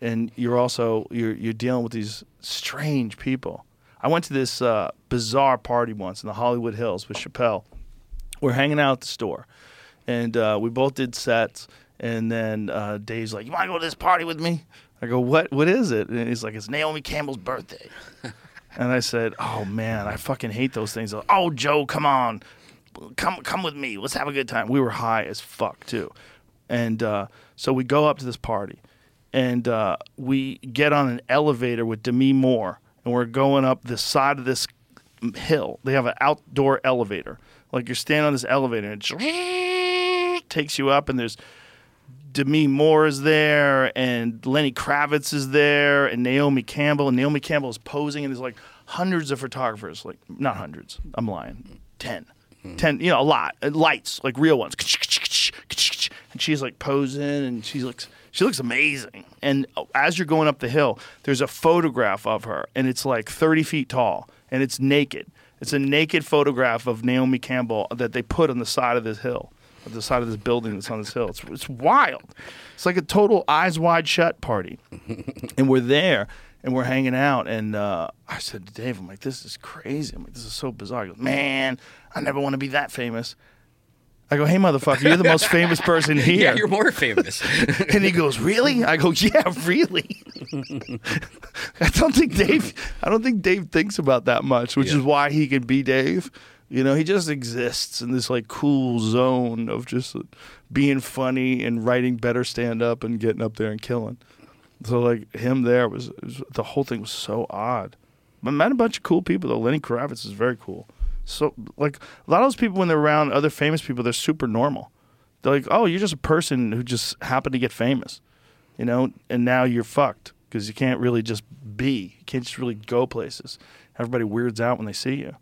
and you're also you're you're dealing with these strange people. I went to this uh, bizarre party once in the Hollywood Hills with Chappelle. We're hanging out at the store, and uh, we both did sets. And then uh, Dave's like, "You want to go to this party with me?" I go, "What? What is it?" And he's like, "It's Naomi Campbell's birthday." *laughs* And I said, "Oh man, I fucking hate those things." Like, oh, Joe, come on, come come with me. Let's have a good time. We were high as fuck too, and uh, so we go up to this party, and uh, we get on an elevator with Demi Moore, and we're going up the side of this hill. They have an outdoor elevator, like you're standing on this elevator, and it takes you up, and there's Demi Moore is there, and Lenny Kravitz is there, and Naomi Campbell. And Naomi Campbell is posing, and there's like hundreds of photographers. Like, not hundreds, I'm lying. 10. 10, you know, a lot. Uh, Lights, like real ones. And she's like posing, and she looks. She looks amazing. And uh, as you're going up the hill, there's a photograph of her, and it's like 30 feet tall, and it's naked. It's a naked photograph of Naomi Campbell that they put on the side of this hill at the side of this building that's on this hill. It's, it's wild. It's like a total eyes wide shut party. *laughs* and we're there and we're hanging out. And uh, I said to Dave, I'm like, this is crazy. I'm like, this is so bizarre. He goes, man, I never want to be that famous. I go, hey, motherfucker, you're the most famous person *laughs* here. Yeah, you're more famous. *laughs* and he goes, "Really?" I go, "Yeah, really." I don't think Dave. I don't think Dave thinks about that much, which Yeah. is why he can be Dave. You know, he just exists in this like cool zone of just being funny and writing better stand up and getting up there and killing. So like him there was, was the whole thing was so odd. But met a bunch of cool people though. Lenny Kravitz is very cool. So like a lot of those people when they're around other famous people, they're super normal. They're like, oh, you're just a person who just happened to get famous, you know, and now you're fucked because you can't really just be. You can't just really go places. Everybody weirds out when they see you.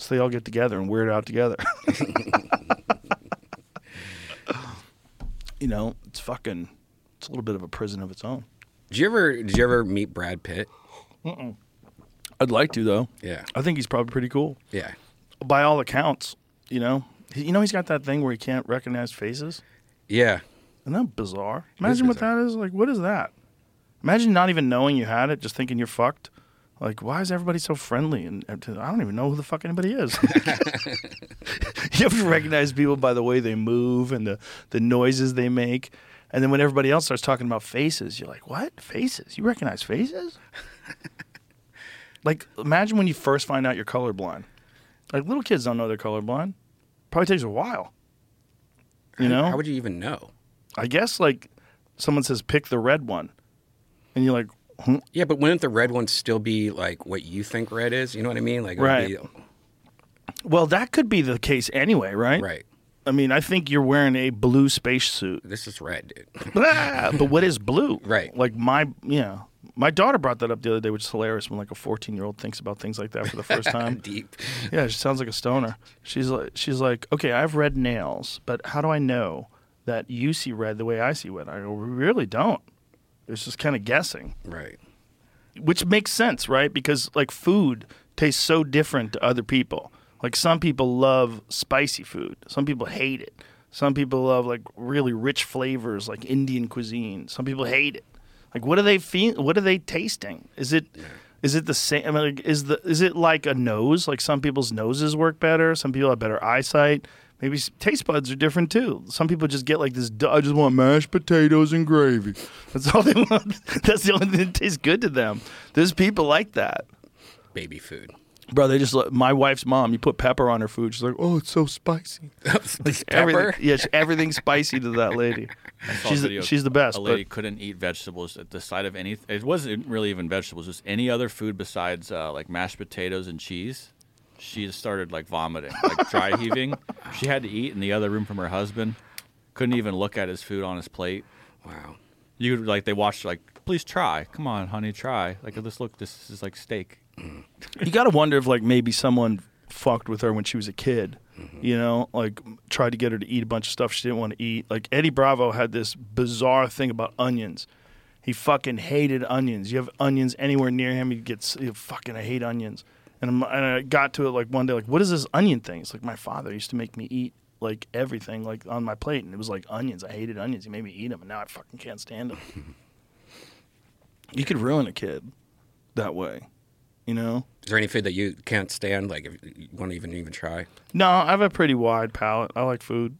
So they all get together and weird out together. *laughs* you know, it's fucking, it's a little bit of a prison of its own. did you ever did you ever meet Brad Pitt? I'd like to, though. Yeah. I think he's probably pretty cool. Yeah. By all accounts, you know. He- You know, he's got that thing where he can't recognize faces. Yeah. Isn't that bizarre? Imagine what that is. Like, what is that? Imagine not even knowing you had it, just thinking you're fucked. Like, why is everybody so friendly? And and I don't even know who the fuck anybody is. *laughs* *laughs* you have to recognize people by the way they move and the, the noises they make. And then when everybody else starts talking about faces, you're like, what? Faces? You recognize faces? *laughs* like, imagine when you first find out you're colorblind. Like, little kids don't know they're colorblind. Probably takes a while. You know? How would you even know? I guess like someone says pick the red one, and you're like, hmm? Yeah, but wouldn't the red one still be like what you think red is? You know what I mean? Like, Right. be- Well, that could be the case anyway, right? Right. I mean, I think you're wearing a blue spacesuit. This is red, dude. *laughs* Ah, but what is blue? Right. Like my yeah. My daughter brought that up the other day, which is hilarious when like a 14 year old thinks about things like that for the first *laughs* time. Deep. yeah, she sounds like a stoner. She's like, she's like, okay, I have red nails, but how do I know that you see red the way I see red? I go, we really don't. It's just kind of guessing, Right. which makes sense, right? Because like food tastes so different to other people. Like some people love spicy food, some people hate it. Some people love like really rich flavors, like Indian cuisine. Some people hate it. Like, what are they feel? What are they tasting? Is it, is it the same? I mean, like, is the is it like a nose? Like some people's noses work better. Some people have better eyesight. Maybe taste buds are different too. Some people just get like this. I just want mashed potatoes and gravy. That's all they *laughs* want. That's the only thing that tastes good to them. There's people like that. Baby food. Bro, they just let- my wife's mom. You put pepper on her food. She's like, "Oh, it's so spicy." *laughs* This *laughs* Everything, pepper. yeah, she- everything's spicy to that lady. I saw a She's the, she's the best. A lady But couldn't eat vegetables at the sight of any. It wasn't really even vegetables. Just any other food besides uh, like mashed potatoes and cheese. She just started like vomiting, like dry *laughs* heaving. She had to eat in the other room from her husband. Couldn't even look at his food on his plate. Wow. You could like they watched like, please try. Come on, honey, try. Like this look, this is like steak. Mm. you got to wonder if like maybe someone fucked with her when she was a kid. Mm-hmm. You know, like tried to get her to eat a bunch of stuff she didn't want to eat. Like Eddie Bravo had this bizarre thing about onions. He fucking hated onions. You have onions anywhere near him, he gets he fucking. I hate onions. And, I'm, and I got to it like one day, like, what is this onion thing? It's like my father used to make me eat like everything like on my plate, and it was like onions. I hated onions. He made me eat them, and now I fucking can't stand them. *laughs* you could ruin a kid that way, you know. Is there any food that you can't stand? Like, if you want to even even try? No, I have a pretty wide palate. I like food.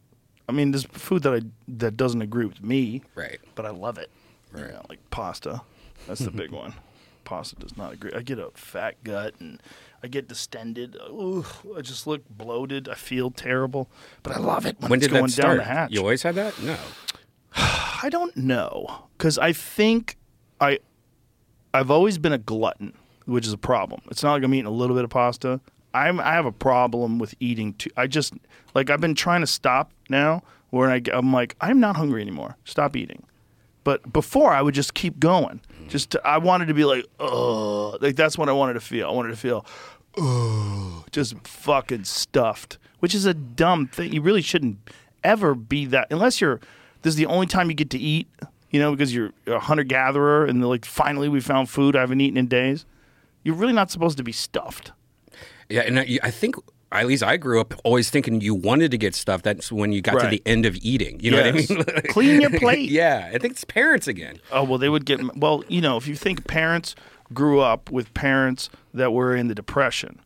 I mean, there's food that I that doesn't agree with me, Right. but I love it. You Right. know, like pasta. That's the big *laughs* one. Pasta does not agree. I get a fat gut and I get distended. Ooh, I just look bloated. I feel terrible, but I love it when, When it's did going that down the hatch. You always had that? No. *sighs* I don't know because I think I I've always been a glutton, which is a problem. It's not like I'm eating a little bit of pasta. I'm I have a problem with eating too. I just like I've been trying to stop now, where I, I'm like I'm not hungry anymore. Stop eating. But before I would just keep going. Just to, I wanted to be like, oh, like that's what I wanted to feel. I wanted to feel, oh, just fucking stuffed, which is a dumb thing. You really shouldn't ever be that unless you're. This is the only time you get to eat, you know, because you're a hunter gatherer and like finally we found food I haven't eaten in days. You're really not supposed to be stuffed. Yeah, and I, I think at least I grew up always thinking you wanted to get stuff. That's when you got to the end of eating. You know Yes. what I mean? *laughs* Clean your plate. *laughs* yeah, I think it's parents again. Oh well, they would get well. You know, if you think parents grew up with parents that were in the depression,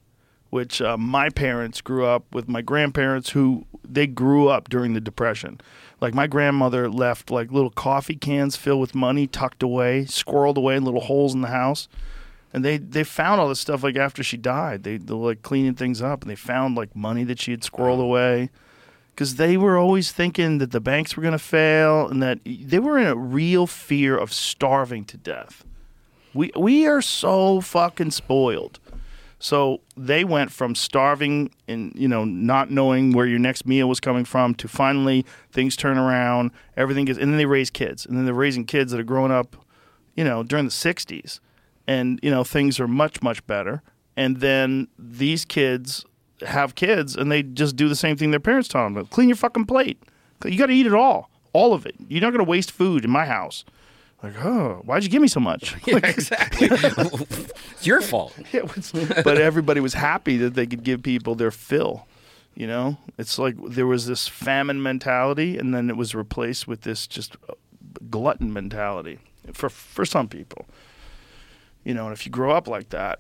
which uh, my parents grew up with my grandparents who they grew up during the depression. Like my grandmother left like little coffee cans filled with money tucked away, squirreled away in little holes in the house. And they, they found all this stuff like after she died. They they're like cleaning things up and they found like money that she had squirreled away because they were always thinking that the banks were going to fail and that they were in a real fear of starving to death. We we are so fucking spoiled. So they went from starving and you know not knowing where your next meal was coming from to finally things turn around, everything gets, and then they raise kids, and then they're raising kids that are growing up, you know, during the '60s, and you know things are much much better. And then these kids have kids, and they just do the same thing their parents taught them: clean your fucking plate. You got to eat it all, all of it. You're not going to waste food in my house. Like, oh, why'd you give me so much? *laughs* Yeah, exactly. *laughs* it's your fault. *laughs* Was- but everybody was happy that they could give people their fill. You know, it's like there was this famine mentality, and then it was replaced with this just glutton mentality for for some people. You know, and if you grow up like that,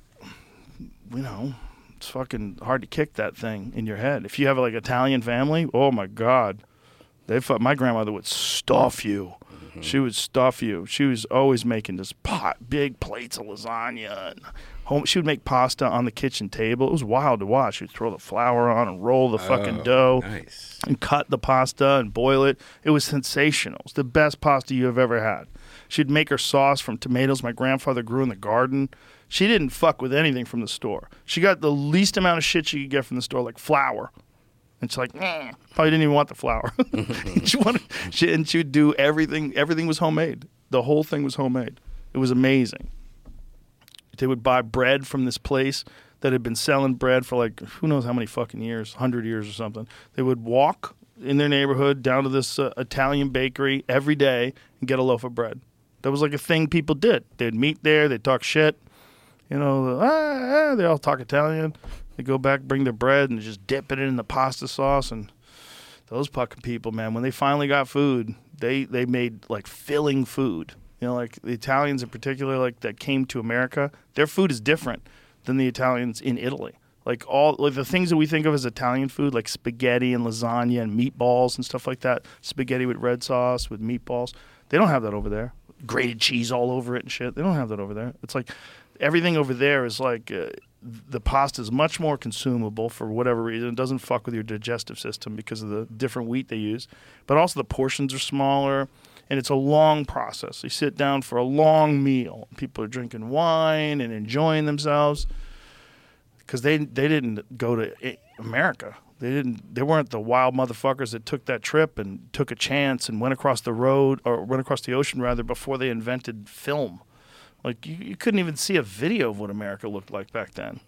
you know, it's fucking hard to kick that thing in your head. If you have like Italian family, oh my god, they fu- my grandmother would stuff you. Mm-hmm. She would stuff you. She was always making this pot, big plates of lasagna. And home, she would make pasta on the kitchen table. It was wild to watch. She'd throw the flour on and roll the fucking oh, dough Nice. and cut the pasta and boil it. It was sensational. It was the best pasta you have ever had. She'd make her sauce from tomatoes my grandfather grew in the garden. She didn't fuck with anything from the store. She got the least amount of shit she could get from the store, like flour. And she's like, eh. probably didn't even want the flour. *laughs* she wanted, she, and she would do everything. Everything was homemade. The whole thing was homemade. It was amazing. They would buy bread from this place that had been selling bread for like who knows how many fucking years, hundred years or something. They would walk in their neighborhood down to this uh, Italian bakery every day and get a loaf of bread. That was like a thing people did. They'd meet there. They'd talk shit. You know, ah, ah, they all talk Italian. They go back, bring their bread, and just dip it in the pasta sauce. And those fucking people, man, when they finally got food, they they made like filling food. You know, like the Italians in particular, like that came to America, their food is different than the Italians in Italy. Like all like the things that we think of as Italian food, like spaghetti and lasagna and meatballs and stuff like that. Spaghetti with red sauce with meatballs. They don't have that over there. Grated cheese all over it and shit. They don't have that over there. It's like everything over there is like uh, the pasta is much more consumable for whatever reason. It doesn't fuck with your digestive system because of the different wheat they use, but also the portions are smaller, and it's a long process. You sit down for a long meal. People are drinking wine and enjoying themselves because they they didn't go to America. They didn't. They weren't the wild motherfuckers that took that trip and took a chance and went across the road or went across the ocean rather before they invented film. Like you, you couldn't even see a video of what America looked like back then.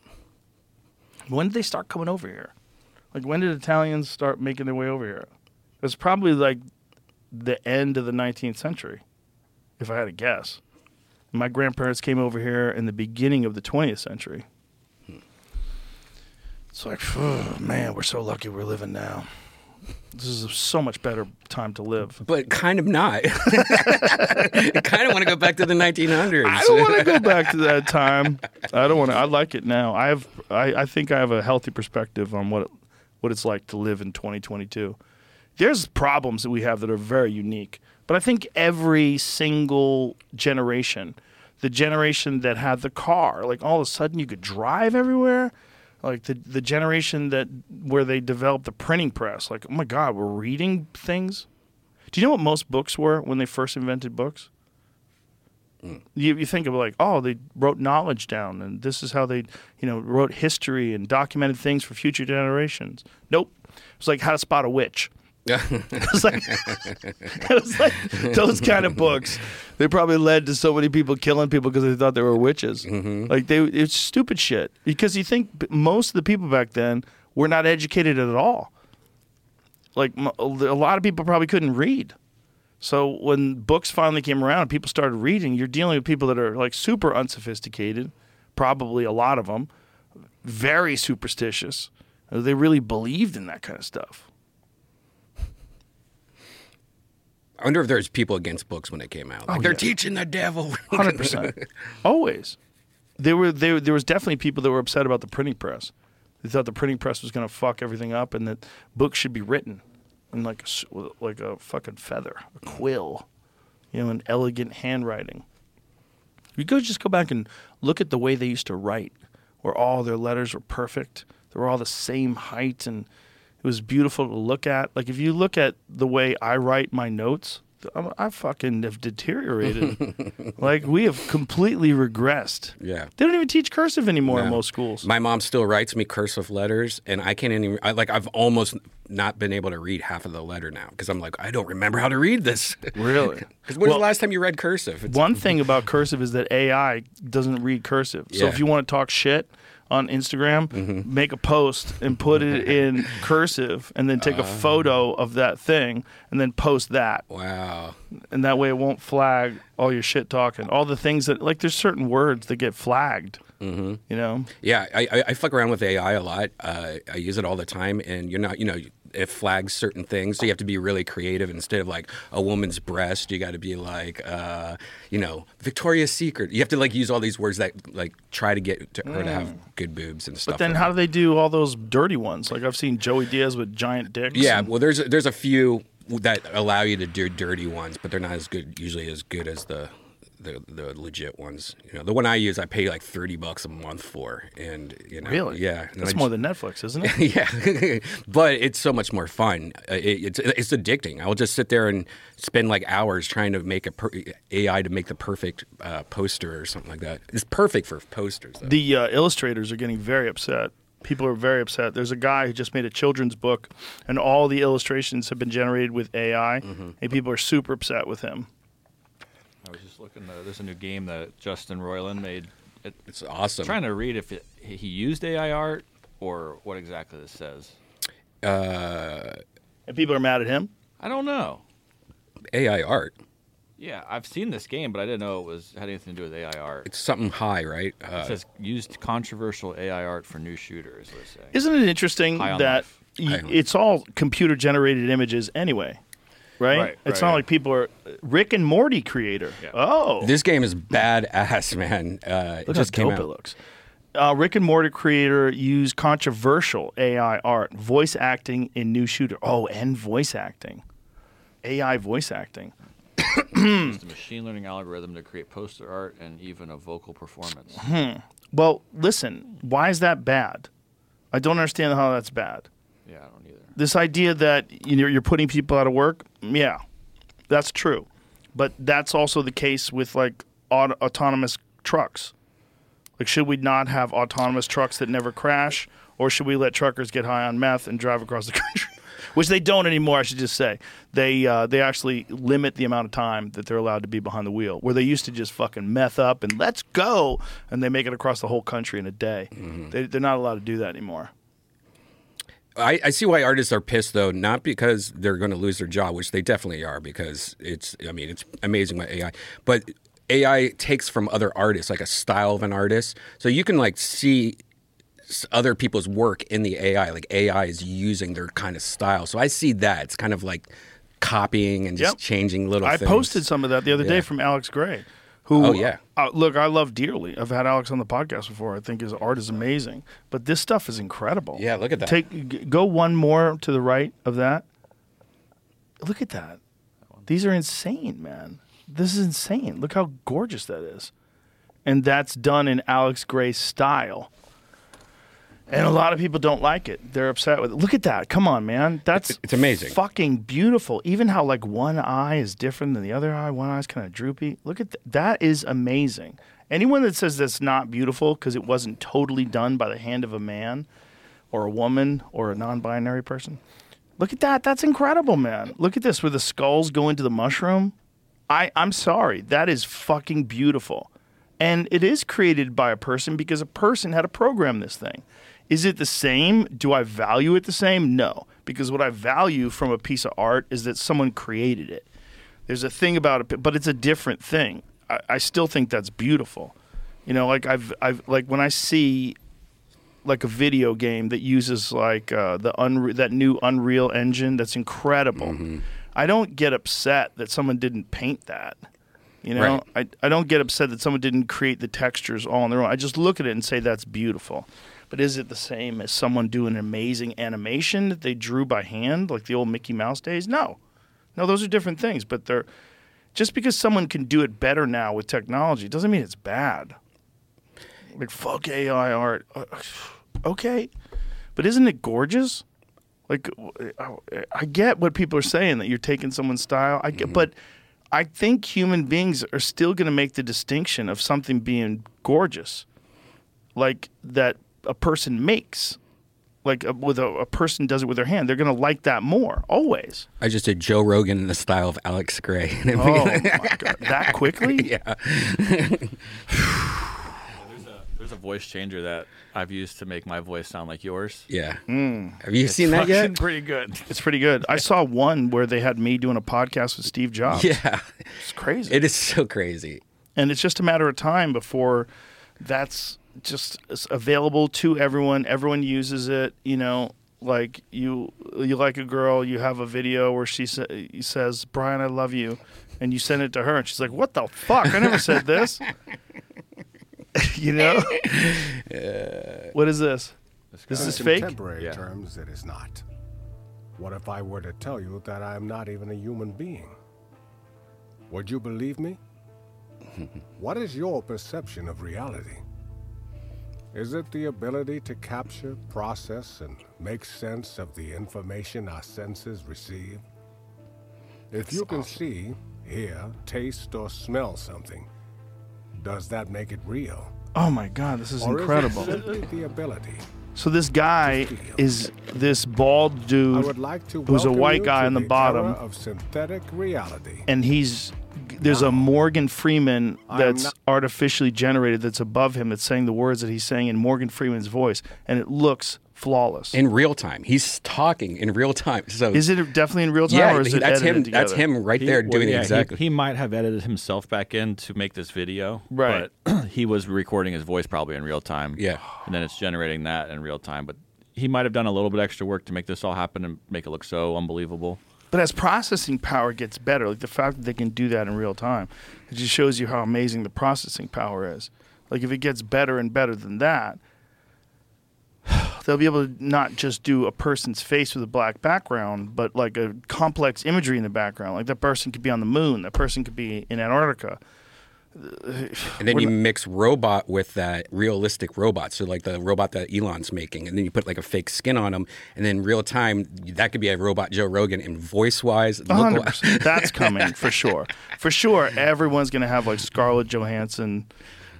When did they start coming over here? Like when did Italians start making their way over here? It was probably like the end of the 19th century, if I had to guess. My grandparents came over here in the beginning of the 20th century. It's like, oh, man, we're so lucky we're living now. This is a so much better time to live. But kind of not. *laughs* I kind of want to go back to the 1900s. I don't want to go back to that time. I don't want to. I like it now. I have. I, I think I have a healthy perspective on what it, what it's like to live in 2022. There's problems that we have that are very unique, but I think every single generation, the generation that had the car, like all of a sudden you could drive everywhere. Like the the generation that where they developed the printing press, like oh my god, we're reading things. Do you know what most books were when they first invented books? Hmm. you, you think of like, oh, they wrote knowledge down, and this is how they, you know, wrote history and documented things for future generations. Nope, it was like how to spot a witch. *laughs* It was like, it was like those kind of books. They probably led to so many people killing people because they thought they were witches. Mm-hmm. Like they, it's stupid shit. Because you think most of the people back then were not educated at all. Like a lot of people probably couldn't read. So when books finally came around, and people started reading. You're dealing with people that are like super unsophisticated, probably a lot of them, very superstitious. They really believed in that kind of stuff. I wonder if there's people against books when it came out. Like Oh, they're yeah. teaching the devil. *laughs* Hundred percent, always. There were there there was definitely people that were upset about the printing press. They thought the printing press was going to fuck everything up, and that books should be written in like a, like a fucking feather, a quill, you know, in elegant handwriting. You go just go back and look at the way they used to write, where all their letters were perfect. They were all the same height, and was beautiful to look at. Like if you look at the way I write my notes, I'm, I fucking have deteriorated. *laughs* like we have completely regressed. Yeah. They don't even teach cursive anymore in most schools. My mom still writes me cursive letters, and I can't even. I, like I've almost not been able to read half of the letter now because I'm like I don't remember how to read this. *laughs* really? Because when's Well- the last time you read cursive? It's, One thing about cursive is that AI doesn't read cursive. So Yeah. if you want to talk shit on Instagram, Mm-hmm. make a post and put it *laughs* in cursive and then take a photo of that thing and then post that. wow. And that way it won't flag all your shit talking. All the things that like there's certain words that get flagged. Mm-hmm. You know? Yeah, I, I, I fuck around with AI a lot. Uh, I use it all the time, and you're not, you know, it flags certain things, so you have to be really creative. Instead of like a woman's breast, you got to be like, uh, you know, Victoria's Secret. You have to like use all these words that like try to get to her to have good boobs and stuff. Mm. But then like how that. do they do all those dirty ones? Like I've seen Joey Diaz with giant dicks. Yeah, and- well, there's there's a few that allow you to do dirty ones, but they're not as good usually as good as the the, the legit ones. You know, the one I use, I pay like thirty bucks a month for, and you know, Really? yeah, and That's I more j- than Netflix, isn't it? *laughs* yeah, *laughs* but it's so much more fun. Uh, It, it's it's addicting. I will just sit there and spend like hours trying to make a per- AI to make the perfect uh, poster or something like that. It's perfect for posters. Though. the uh, illustrators are getting very upset. People are very upset. There's a guy who just made a children's book, and all the illustrations have been generated with AI, Mm-hmm. and people are super upset with him. I was looking. Uh, there's a new game that Justin Roiland made. It, it's awesome. I'm trying to read if it, he used AI art or what exactly this says. uh, And people are mad at him. I don't know. AI art. Yeah, I've seen this game, but I didn't know it was had anything to do with AI art. It's something high, right? It Uh, says used controversial AI art for new shooters. Let's say. Isn't it interesting that y- it's all computer generated images anyway? Right? Right, it's right, not yeah. like people are Rick and Morty creator. Yeah. Oh, this game is badass, *laughs* man. Uh, it just how came dope out. it looks. Uh, Rick and Morty creator used controversial AI art, voice acting in new shooter. Oh, and voice acting, AI voice acting. used a machine learning algorithm to create poster art and even a vocal performance. Well, listen, why is that bad? I don't understand how that's bad. yeah, I don't either. This idea that you know, you're putting people out of work, yeah, that's true. But that's also the case with like aut- autonomous trucks. Like, should we not have autonomous trucks that never crash, or should we let truckers get high on meth and drive across the *laughs* country? Which they don't anymore. I should just say they uh, they actually limit the amount of time that they're allowed to be behind the wheel. Where they used to just fucking meth up and let's go, and they make it across the whole country in a day. They, they're not allowed to do that anymore. I, I see why artists are pissed though, not because they're going to lose their job, which they definitely are, because it's I mean it's amazing what AI, but AI takes from other artists like a style of an artist, so you can like see other people's work in the AI. Like AI is using their kind of style, so I see that it's kind of like copying and just Yep. changing little. I things. posted some of that the other day from Alex Grey, who Oh, yeah. uh, look I love dearly. I've had Alex on the podcast before. I think his art is amazing, but this stuff is incredible. Yeah, look at that. Take go one more to the right of that. Look at that. These are insane, man. This is insane. Look how gorgeous that is, and that's done in Alex Grey's style. And a lot of people don't like it. They're upset with it. Look at that. Come on, man. That's It's- it's amazing. Fucking beautiful. Even how like one eye is different than the other eye. One eye's kind of droopy. Look at th- that. Is amazing. Anyone that says that's not beautiful because it wasn't totally done by the hand of a man or a woman or a non-binary person. Look at that. That's incredible, man. Look at this where the skulls go into the mushroom. I I'm sorry. That is fucking beautiful. And it is created by a person because a person had to program this thing. Is it the same? Do I value it the same? No. Because what I value from a piece of art is that someone created it. There's a thing about it, but it's a different thing. I, I still think that's beautiful. You know, like I've I've like when I see like a video game that uses like uh, the Unre- that new Unreal Engine that's incredible. I don't get upset that someone didn't paint that. You know, I, I don't get upset that someone didn't create the textures all on their own. I just look at it and say that's beautiful. But is it the same as someone doing an amazing animation that they drew by hand, like the old Mickey Mouse days? No, no, those are different things. But they're just because someone can do it better now with technology doesn't mean it's bad. Like fuck AI art, Uh, *sighs* okay, but isn't it gorgeous? Like I get what people are saying that you're taking someone's style. I get, but I think human beings are still going to make the distinction of something being gorgeous, like that a person makes, like a, with a, a person does it with their hand. They're going to like that more always. I just did Joe Rogan in the style of Alex Grey. *laughs* Oh my god, that quickly? *laughs* yeah. There's a voice changer that I've used to make my voice sound like yours. Yeah. Hmm. Have you seen that yet? Pretty good. *laughs* It's pretty good. I saw one where they had me doing a podcast with Steve Jobs. Yeah. It's crazy. It is so crazy. and it's just a matter of time before that's just available to everyone. Everyone uses it. You know, like you you like a girl, you have a video where she sa- says, "Brian, I love you," and you send it to her, and she's like, "What the fuck? I never said this." *laughs* you know. What is this? This is In fake. contemporary Yeah. terms, it is not. What if I were to tell you that I am not even a human being? Would you believe me? *laughs* what is your perception of reality? Is it the ability to capture, process, and make sense of the information our senses receive? If you can see, hear, taste, or smell something, does that make it real? Oh my god, this is Or incredible. Is it simply the ability? So this guy is this bald dude like who's a white guy on the era bottom, of synthetic reality. and he's there's a Morgan Freeman that's not- artificially generated that's above him that's saying the words that he's saying in Morgan Freeman's voice, and it looks flawless. in real time. He's talking in real time. *laughs* So is it definitely in real time, yeah, or is he- it that's him. together? That's him right He- there well, doing yeah, it he- exactly. He, might have edited himself back in to make this video, Right. But *clears throat* he was recording his voice probably in real time. Yeah. and then it's generating that in real time. But he might have done a little bit extra work to make this all happen and make it look so unbelievable. But as processing power gets better, like the fact that they can do that in real time, it just shows you how amazing the processing power is. Like if it gets better and better than that, they'll be able to not just do a person's face with a black background, but like a complex imagery in the background. Like that person could be on the moon, that person could be in Antarctica. And then you mix robot with that realistic robot. So like the robot that Elon's making, and then you put like a fake skin on him, and then real time that could be a robot Joe Rogan, and voice wise. That's coming for sure. For sure, everyone's gonna have like Scarlett Johansson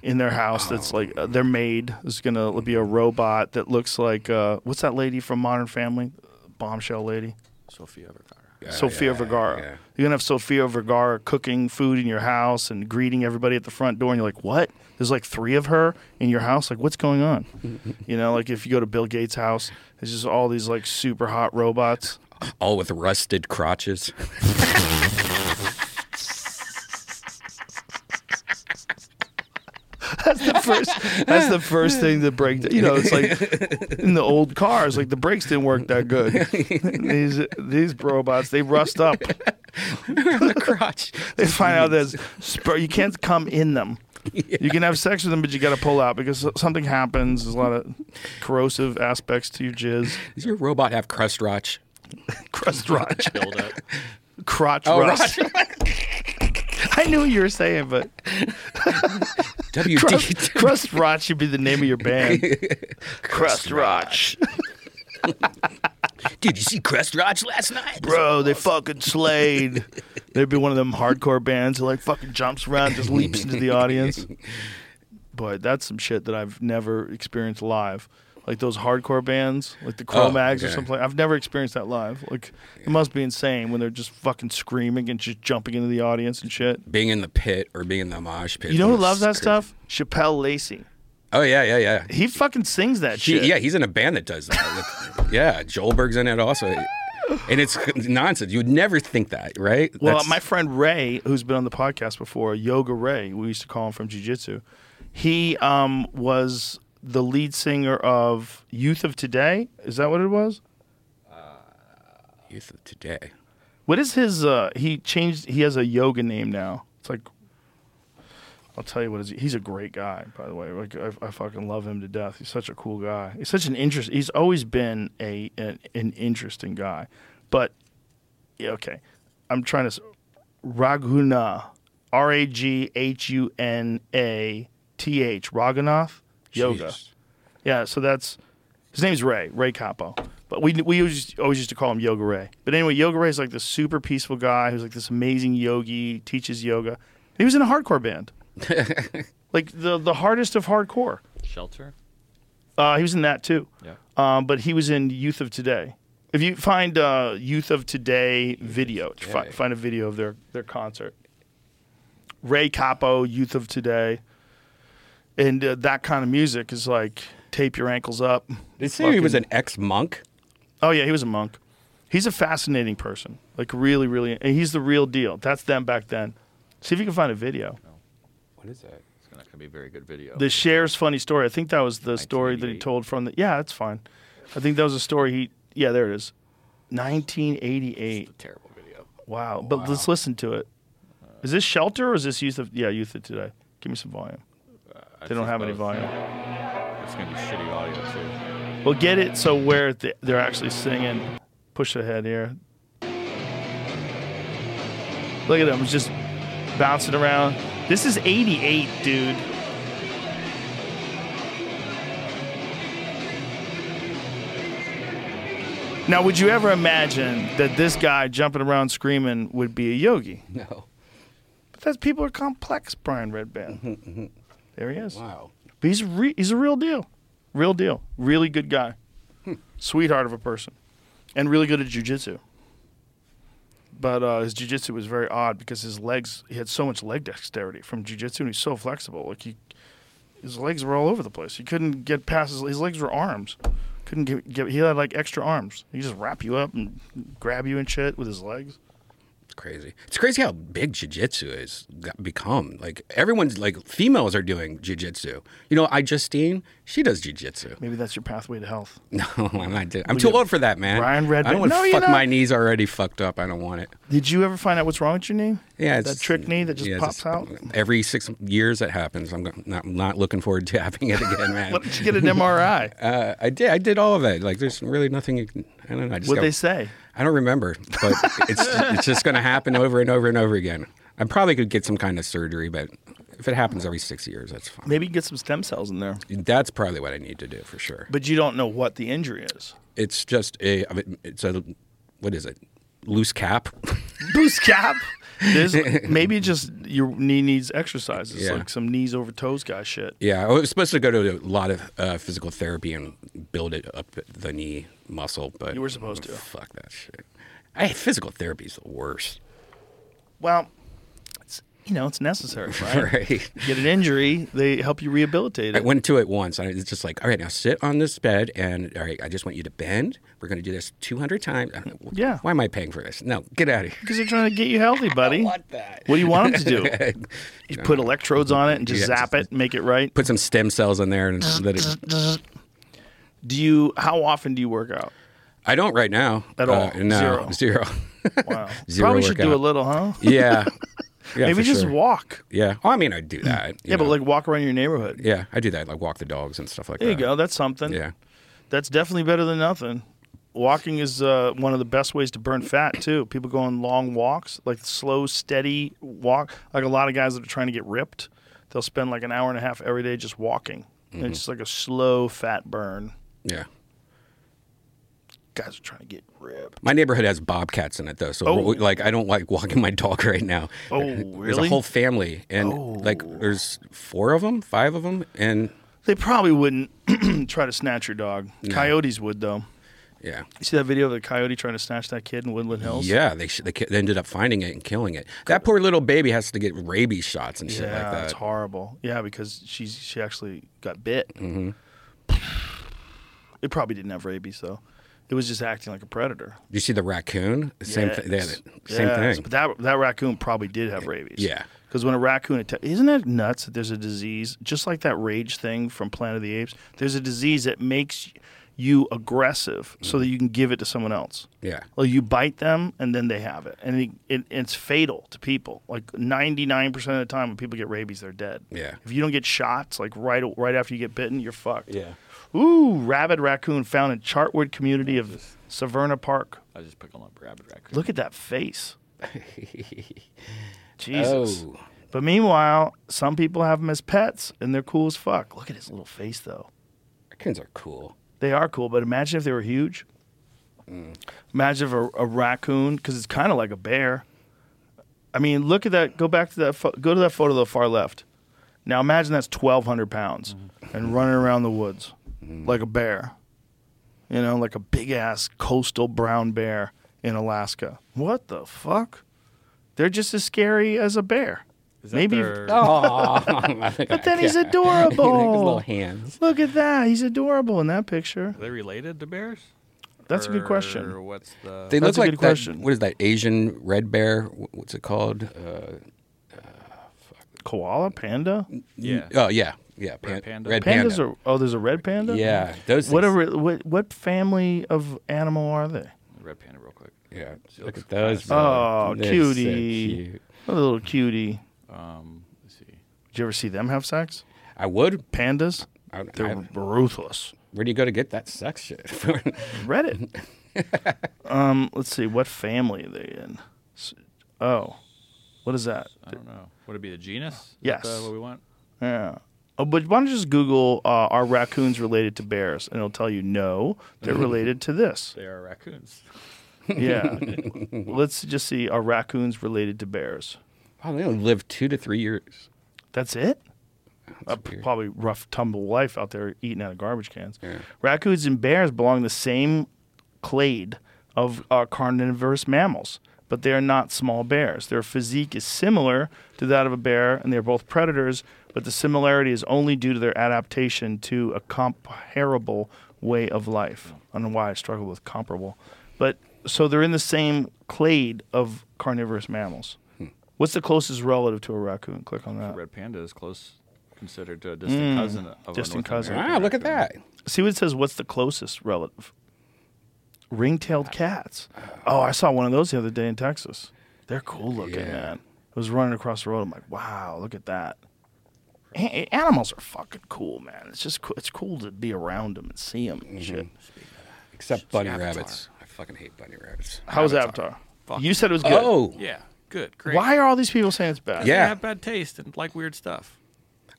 in their house. That's like uh, their maid is gonna be a robot that looks like uh, what's that lady from Modern Family, bombshell lady, Sofia Vergara. Sofia Vergara. yeah. You're gonna have Sofia Vergara cooking food in your house and greeting everybody at the front door, and you're like, what? There's like three of her in your house. Like, what's going on? *laughs* you know, like if you go to Bill Gates' house, there's just all these like super hot robots. all with rusted crotches. *laughs* That's the first. That's the first thing that break. You know, it's like in the old cars, like the brakes didn't work that good. these these robots, they rust up. *laughs* the crotch. They find out that sp- you can't come in them. You can have sex with them, but you got to pull out because something happens. There's a lot of corrosive aspects to your jizz. Does your robot have crust rotch? *laughs* Crust rot, Build up. crotch Oh, rust. I knew what you were saying, but *laughs* WD. crust, crust rot should be the name of your band. *laughs* crust rot. Did you see Crust Rotch last night? Bro, they fucking slayed. They'd be one of them hardcore bands who like fucking jumps around, just leaps into the audience. *laughs* But that's some shit that I've never experienced live. Like those hardcore bands, like the Cro-Mags or okay. something. I've never experienced that live. Like it must be insane when they're just fucking screaming and just jumping into the audience and shit. Being in the pit or being in the mosh pit. You know who loves that crazy. stuff? Shapel Lacey. Oh yeah, yeah, yeah. He fucking sings that He, shit. yeah, he's in a band that does that. *laughs* Yeah, Joelberg's in it also. And it's nonsense. You would never think that, right? Well, That's- my friend Ray, who's been on the podcast before, Yoga Ray, we used to call him from Jiu Jitsu, he um, was the lead singer of Youth of Today. Is that what it was? youth of today. What is his? Uh, he changed. He has a yoga name now. It's like, I'll tell you what is. He's a great guy, by the way. Like I, I fucking love him to death. He's such a cool guy. He's such an interest. He's always been a an, an interesting guy, but yeah, okay. I'm trying to. s- Raghuna, R A G H U N A T H, Raghunath Yoga. Yeah, so that's his name's Ray, Ray Cappo. But we we always, always used to call him Yoga Ray. But anyway, Yoga Ray is like this super peaceful guy who's like this amazing yogi, teaches yoga. He was in a hardcore band, *laughs* like the the hardest of hardcore. Shelter. Uh, he was in that too. Yeah. Um, but he was in Youth of Today. If you find uh, Youth of Today video, fi- Today. find a video of their their concert. Ray Cappo, Youth of Today, and uh, that kind of music is like tape your ankles up. They say he was an ex monk. Oh yeah, he was a monk. He's a fascinating person. Like really, really, and he's the real deal. That's them back then. See if you can find a video. What is that? It's not gonna be a very good video. The shares funny story. I think that was the story that he told from the. Yeah, that's fine. I think that was a story he. Yeah, there it is. 1988. terrible video. Wow. But let's listen to it. Is this shelter or is this youth of? Yeah, youth of today. Give me some volume. I They don't have any both. volume. It's gonna be shitty audio too. Well, get it so where they're actually singing. push ahead here. Look at them just bouncing around. This is 88, dude. Now, would you ever imagine that this guy jumping around screaming would be a yogi? *laughs* No. But that's people are complex, Brian Redban. Mm-hmm, mm-hmm. There he is. Wow. But he's re- he's a real deal, real deal, really good guy, sweetheart of a person, and really good at jujitsu. But uh, his jujitsu was very odd because his legs he had so much leg dexterity from jujitsu, and he's so flexible. Like he, his legs were all over the place. He couldn't get past his, his legs were arms. Couldn't get, get he had like extra arms. He just wrap you up and grab you and shit with his legs. It's crazy. It's crazy how big jiu-jitsu has become. Like everyone's like females are doing jiu-jitsu. You know, I Justine, she does jiu-jitsu. Maybe that's your pathway to health. *laughs* No, I'm not. doing- I'm too old for that, man. Brian Redban- I don't want No, to fuck my knees already fucked up. I don't want it. Did you ever find out what's wrong with your knee? Yeah, that trick knee that just yeah, pops out. Every six years that happens. I'm not, not looking forward to *laughs* having it again, man. Why don't you get an MRI? *laughs* uh, I did. I did all of it. Like, there's really nothing. You can, I don't know. I just What got- they say? I don't remember, but it's it's just going to happen over and over and over again. I probably could get some kind of surgery, but if it happens every six years, that's fine. Maybe get some stem cells in there. That's probably what I need to do for sure. But you don't know what the injury is. It's just a. I mean, It's a. What is it? Loose cap. *laughs* Boost cap. There's maybe just your knee needs exercises, Yeah. like some knees over toes guy shit. Yeah, I was supposed to go to a lot of uh, physical therapy and build it up the knee muscle, but You were supposed to. Fuck that shit. I physical therapy is the worst. Well, it's you know it's necessary, *laughs* right? Right. Get an injury, they help you rehabilitate I went to it once, and it's just like, all right, now sit on this bed, and all right, I just want you to bend. We're going to do this 200 times. I don't know, Yeah. Why am I paying for this? No, get out of here. Because they're trying to get you healthy, buddy. *laughs* want that. What do you want them to do? *laughs* You put electrodes on it and just Yeah, zap just- it, make it right. Put some stem cells in there and uh, let it. Uh, uh. Do you? How often do you work out? I don't right now. At all? Uh, no, Zero? *laughs* zero. Wow. *laughs* Zero Probably should do a little, huh? yeah. Yeah, *laughs* Maybe for just sure. walk. Yeah. Oh, I mean, I do that. you Yeah, but know. like walk around your neighborhood. Yeah, I do that. Like walk the dogs and stuff like that. There you that. go. That's something. Yeah. That's definitely better than nothing. Walking is uh, one of the best ways to burn fat too. People go on long walks, like slow, steady walk. Like a lot of guys that are trying to get ripped, they'll spend like an hour and a half every day just walking. And Mm-hmm. it's just like a slow fat burn. Yeah. Guys are trying to get ripped. My neighborhood has bobcats in it though, so Oh. like I don't like walking my dog right now. Oh, really? There's a? Oh. whole family, and like there's four of them, five of them, and They probably wouldn't *clears throat* try to snatch your dog. Coyotes would though. yeah, You see that video of the coyote trying to snatch that kid in Woodland Hills? yeah. They sh- they, ki- they ended up finding it and killing it. That poor little baby has to get rabies shots and shit Yeah, like that. it's horrible. Yeah, because she's she actually got bit. Mm-hmm. It probably didn't have rabies though. It was just acting like a predator. You see the raccoon? The Same thing. They had Yes. it. Same Yes, thing. But that that raccoon probably did have rabies. Yeah. Because when a raccoon atta- isn't it nuts that there's a disease just like that rage thing from Planet of the Apes? There's a disease that makes you aggressive so mm-hmm. that you can give it to someone else. Yeah. Well, you bite them and then they have it, and it, it, it's fatal to people. Like 99% of the time, when people get rabies, they're dead. Yeah. If you don't get shots, like right right after you get bitten, you're fucked. Yeah. Ooh, rabid raccoon found in Chartwood community of Severna Park. I just picking up rabbit raccoon. Look at that face. *laughs* Jesus. Oh. But meanwhile, some people have them as pets, and they're cool as fuck. Look at his little face, though. Raccoons are cool. They are cool, but imagine if they were huge. Mm. Imagine if a, a raccoon, because it's kind of like a bear. I mean, look at that. Go back to that. Fo- go to that photo to the far left. Now imagine that's twelve hundred pounds mm-hmm. and running around the woods like a bear. You know, like a big ass coastal brown bear in Alaska. What the fuck? They're just as scary as a bear. Is that Maybe. their- *laughs* Oh, *laughs* But then he's *laughs* adorable. little hands. Look at that. He's adorable in that picture. Are they related to bears? That's a good question. What's the? They That's look a like good that, question. What is that Asian red bear? What's it called? Uh, Koala, panda. yeah. oh yeah, yeah. Pan- Red panda? Red Pandas panda. are. Oh, there's a red panda. yeah, those. What, things- are, what what family of animal are they? Red panda, real quick. Yeah, She look at those. fast. bro. Oh, They're so cutie. cute. A little cutie. Um, let's see. Did you ever see them have sex? I would. Pandas. I, They're I, ruthless. where do you go to get that sex shit? *laughs* Reddit. *laughs* um, let's see, what family are they in? Oh, what is that? I don't know. Would it be the genus? Is that Yes. what we want? Yeah. Oh, but why don't you just Google uh, are raccoons related to bears, and it'll tell you no, they're related to this. *laughs* They are raccoons. *laughs* Yeah. Let's just see are raccoons related to bears? Wow, they only live two to three years. That's it. Uh, probably rough tumble life out there eating out of garbage cans. Yeah. Raccoons and bears belong in the same clade of uh, carnivorous mammals, but they are not small bears. Their physique is similar to that of a bear, and they are both predators, but the similarity is only due to their adaptation to a comparable way of life. I don't know why I struggle with comparable. But so they're in the same clade of carnivorous mammals. What's the closest relative to a raccoon? Click on The that. red panda is close, considered to a distant cousin of a Mm. distant cousin. American Wow, look at that. See what it says. What's the closest relative? Ring-tailed cats. Oh, I saw one of those the other day in Texas. They're cool looking, Yeah. man. I was running across the road. I'm like, wow, look at that. A- animals are fucking cool, man. It's just cool. it's cool to be around them and see them and mm-hmm. shit. Except bunny Avatar. rabbits. I fucking hate bunny rabbits. How's Avatar? You said it was good. Oh, Yeah, good, great. Why are all these people saying it's bad? Yeah, They Yeah. have bad taste and like weird stuff.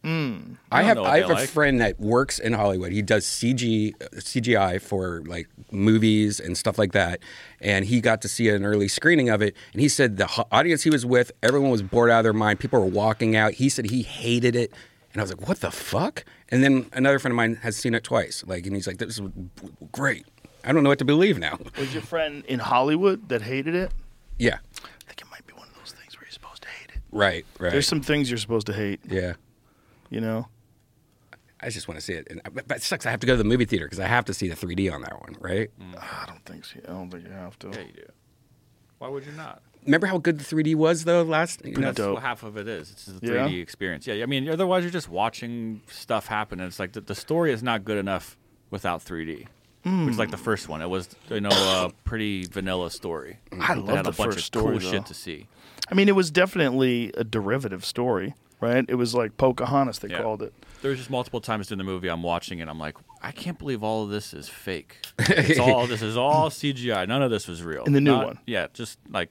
Mm. I don't have I they have a friend that works in Hollywood. He does CG CGI for like movies and stuff like that. And he got to see an early screening of it. And he said the ho- audience he was with, everyone was bored out of their mind. People were walking out. He said he hated it. And I was like, "What the fuck?" And then another friend of mine has seen it twice. Like, and he's like, "This is great." I don't know what to believe now. Was your friend in Hollywood that hated it? Yeah, I think it might be one of those things where you're supposed to hate it. right, right. There's some things you're supposed to hate, yeah. You know? I just want to see it. And, but, but it sucks. I have to go to the movie theater because I have to see the 3D on that one, right? Mm. Ah, I don't think so. I don't think you have to. Yeah, you do. Why would you not? Remember how good the 3D was though last? You know, That's dope. what half of it is. It's the Yeah? 3D experience. Yeah, I mean, otherwise you're just watching stuff happen, and it's like the, the story is not good enough without 3D. Which is like the hmm. first one. It was you know a pretty vanilla story. I That love had the a bunch first of story, cool though. shit to see. I mean, it was definitely a derivative story, right? It was like Pocahontas, they Yeah. called it. There was just multiple times during the movie I'm watching it. I'm like, I can't believe all of this is fake. *laughs* It's all this is all CGI. None of this was real. In the new Not- one. yeah, just like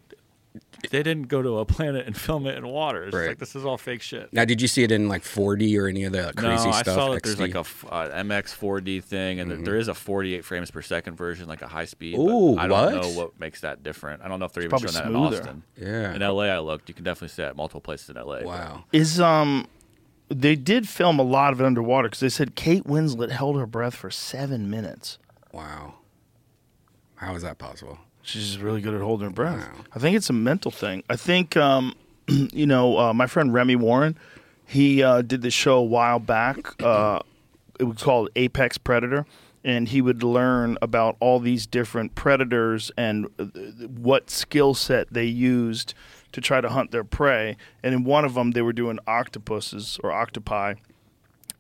they didn't go to a planet and *laughs* film it in water. It's Right. like this is all fake shit. Now, did you see it in like 4D or any of the crazy no, stuff? I saw that there's like a uh, MX 4D thing, and that there is a 48 frames per second version, like a high speed. but Mm-hmm. Ooh, I don't what? know what makes that different. I don't know if they're even probably showing that in Austin. Yeah. In LA, I looked. You can definitely see that at multiple places in LA. but- Wow. Is um, they did film a lot of it underwater because they said Kate Winslet held her breath for seven minutes. Wow. How is that possible? She's just really good at holding her breath. Wow. I think it's a mental thing. I think, um, *clears throat* you know, uh, my friend Remy Warren, he uh, did this show a while back. Uh, it was called Apex Predator, and he would learn about all these different predators and uh, what skill set they used to try to hunt their prey. And in one of them, they were doing octopuses or octopi,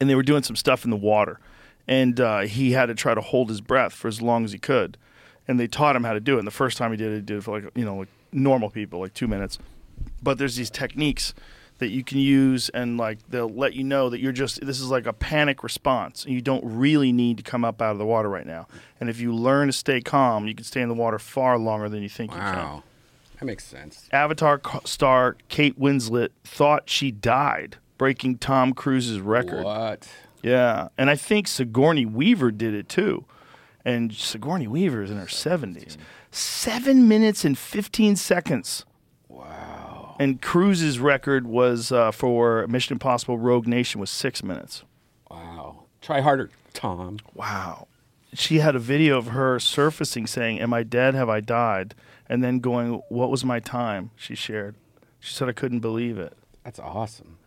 and they were doing some stuff in the water. And uh, he had to try to hold his breath for as long as he could. And they taught him how to do it. And the first time he did it, he did it for like, you know, like normal people, like two minutes. But there's these techniques that you can use, and like they'll let you know that you're just, this is like a panic response. And you don't really need to come up out of the water right now. And if you learn to stay calm, you can stay in the water far longer than you think you can. Wow. That makes sense. Avatar star Kate Winslet thought she died, breaking Tom Cruise's record. What? Yeah, and I think Sigourney Weaver did it too. And Sigourney Weaver is in her seventies. Seven minutes and fifteen seconds. Wow. And Cruise's record was uh, for Mission Impossible: Rogue Nation was six minutes. Wow. Try harder, Tom. Wow. She had a video of her surfacing saying, "Am I dead? Have I died?" And then going, "What was my time?" She shared. She said, "I couldn't believe it." That's awesome.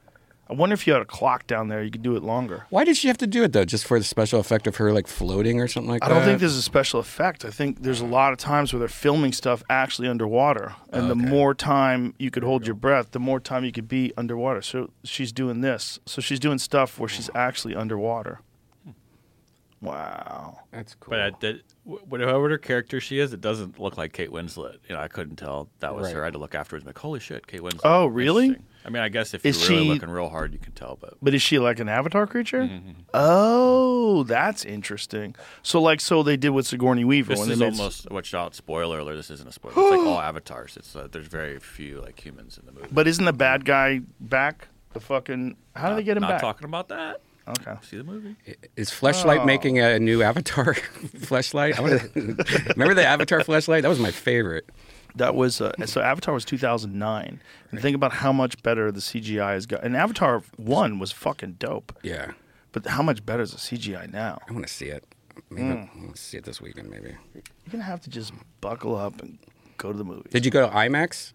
I wonder if you had a clock down there, you could do it longer. Why did she have to do it though? Just for the special effect of her like floating or something like I that? I don't think there's a special effect. I think there's a lot of times where they're filming stuff actually underwater. And the more time you could hold your breath, the more time you could be underwater. So she's doing this. So she's doing stuff where she's actually underwater. Wow. That's cool. But I did, whatever her character she is, it doesn't look like Kate Winslet. You know, I couldn't tell that was Right. her. I had to look afterwards, like, holy shit, Kate Winslet. Oh, really? I mean, I guess if you're Is really she- looking real hard, you can tell. But But is she like an avatar creature? Mm-hmm. Oh, that's interesting. So like so they did with Sigourney Weaver this when is they made almost watch out. Spoiler alert! This isn't a spoiler. It's like *gasps* all avatars. It's uh, there's very few like humans in the movie. But isn't the bad guy back? The fucking how do they get him Not back? talking about that. Okay. See the movie? Is Fleshlight making a new Avatar *laughs* Fleshlight? I wanna, *laughs* remember the Avatar Fleshlight? That was my favorite. That was uh, so Avatar was 2009. And think about how much better the CGI has got. And Avatar 1 was fucking dope. Yeah, But how much better is the CGI now? I want to see it. Maybe Hmm. I'll- I'll see it this weekend. Maybe. You're going to have to just buckle up and go to the movies. Did you go to IMAX?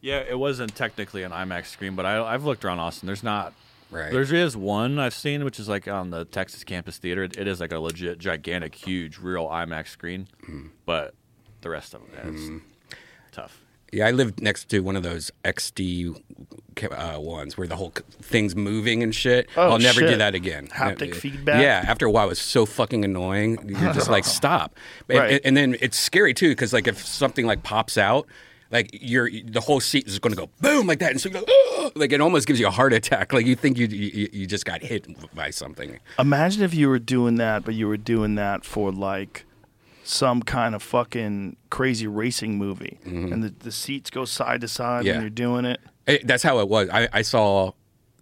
Yeah, it wasn't technically an IMAX screen, but I, I've looked around Austin. There's not. Right. There is one I've seen, which is like on the Texas Campus Theater. It, it is like a legit, gigantic, huge, real IMAX screen, Hmm. but the rest of them it is tough. Yeah, I lived next to one of those XD uh, ones where the whole thing's moving and shit. Oh, I'll never do that again. Haptic Uh, feedback? Yeah, after a while, it was so fucking annoying. You're just like, *laughs* stop. And, Right. and then it's scary too because like if something like pops out, like you're the whole seat is going to go boom like that, and so you go "Ugh!" like it almost gives you a heart attack. Like you think you you, you just got hit by something. Imagine if you were doing that, but you were doing that for like some kind of fucking crazy racing movie, and the, the seats go side to side Mm-hmm. Yeah. when you're doing it. It- that's how it was. I, I saw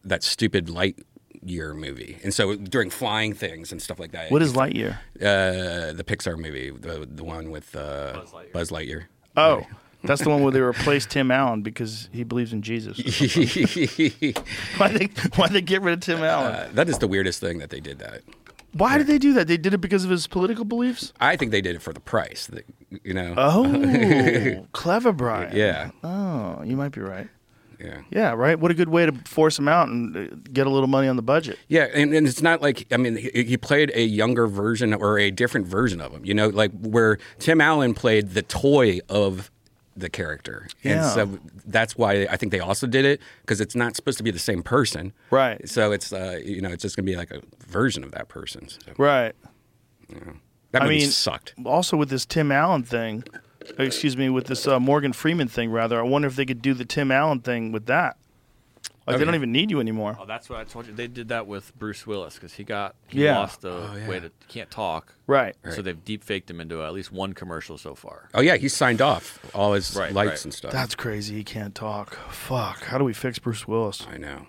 that stupid light year movie, and so during flying things and stuff like that. What is Lightyear? uh, the Pixar movie, the the one with uh, Buzz Lightyear. Oh, that's the one where they replaced Tim Allen because he believes in Jesus. *laughs* why they why they get rid of Tim Allen? Uh, that is the weirdest thing that they did that. Why did they do that? They did it because of his political beliefs. I think they did it for the price. that- You know. Oh, *laughs* clever, Brian. Yeah. Oh, you might be right. Yeah. Yeah, right. What a good way to force him out and uh, get a little money on the budget. Yeah, and, and it's not like I mean he, he played a younger version or a different version of him. You know, like where Tim Allen played the toy of the character, and Yeah. so that's why I think they also did it because it's not supposed to be the same person, Right. So it's uh, you know it's just gonna be like a version of that person. So, Right. that I mean, sucked. Also, with this Tim Allen thing, excuse me, with this uh, Morgan Freeman thing, rather, I wonder if they could do the Tim Allen thing with that. Like, they don't even need you anymore. Oh, that's what I told you. They did that with Bruce Willis because he got he Yeah. lost the way to can't talk. Right. So they've deep faked him into at least one commercial so far. Oh yeah, he's signed off all his Right, lights right. and stuff. That's crazy. He can't talk. Fuck. How do we fix Bruce Willis? I know.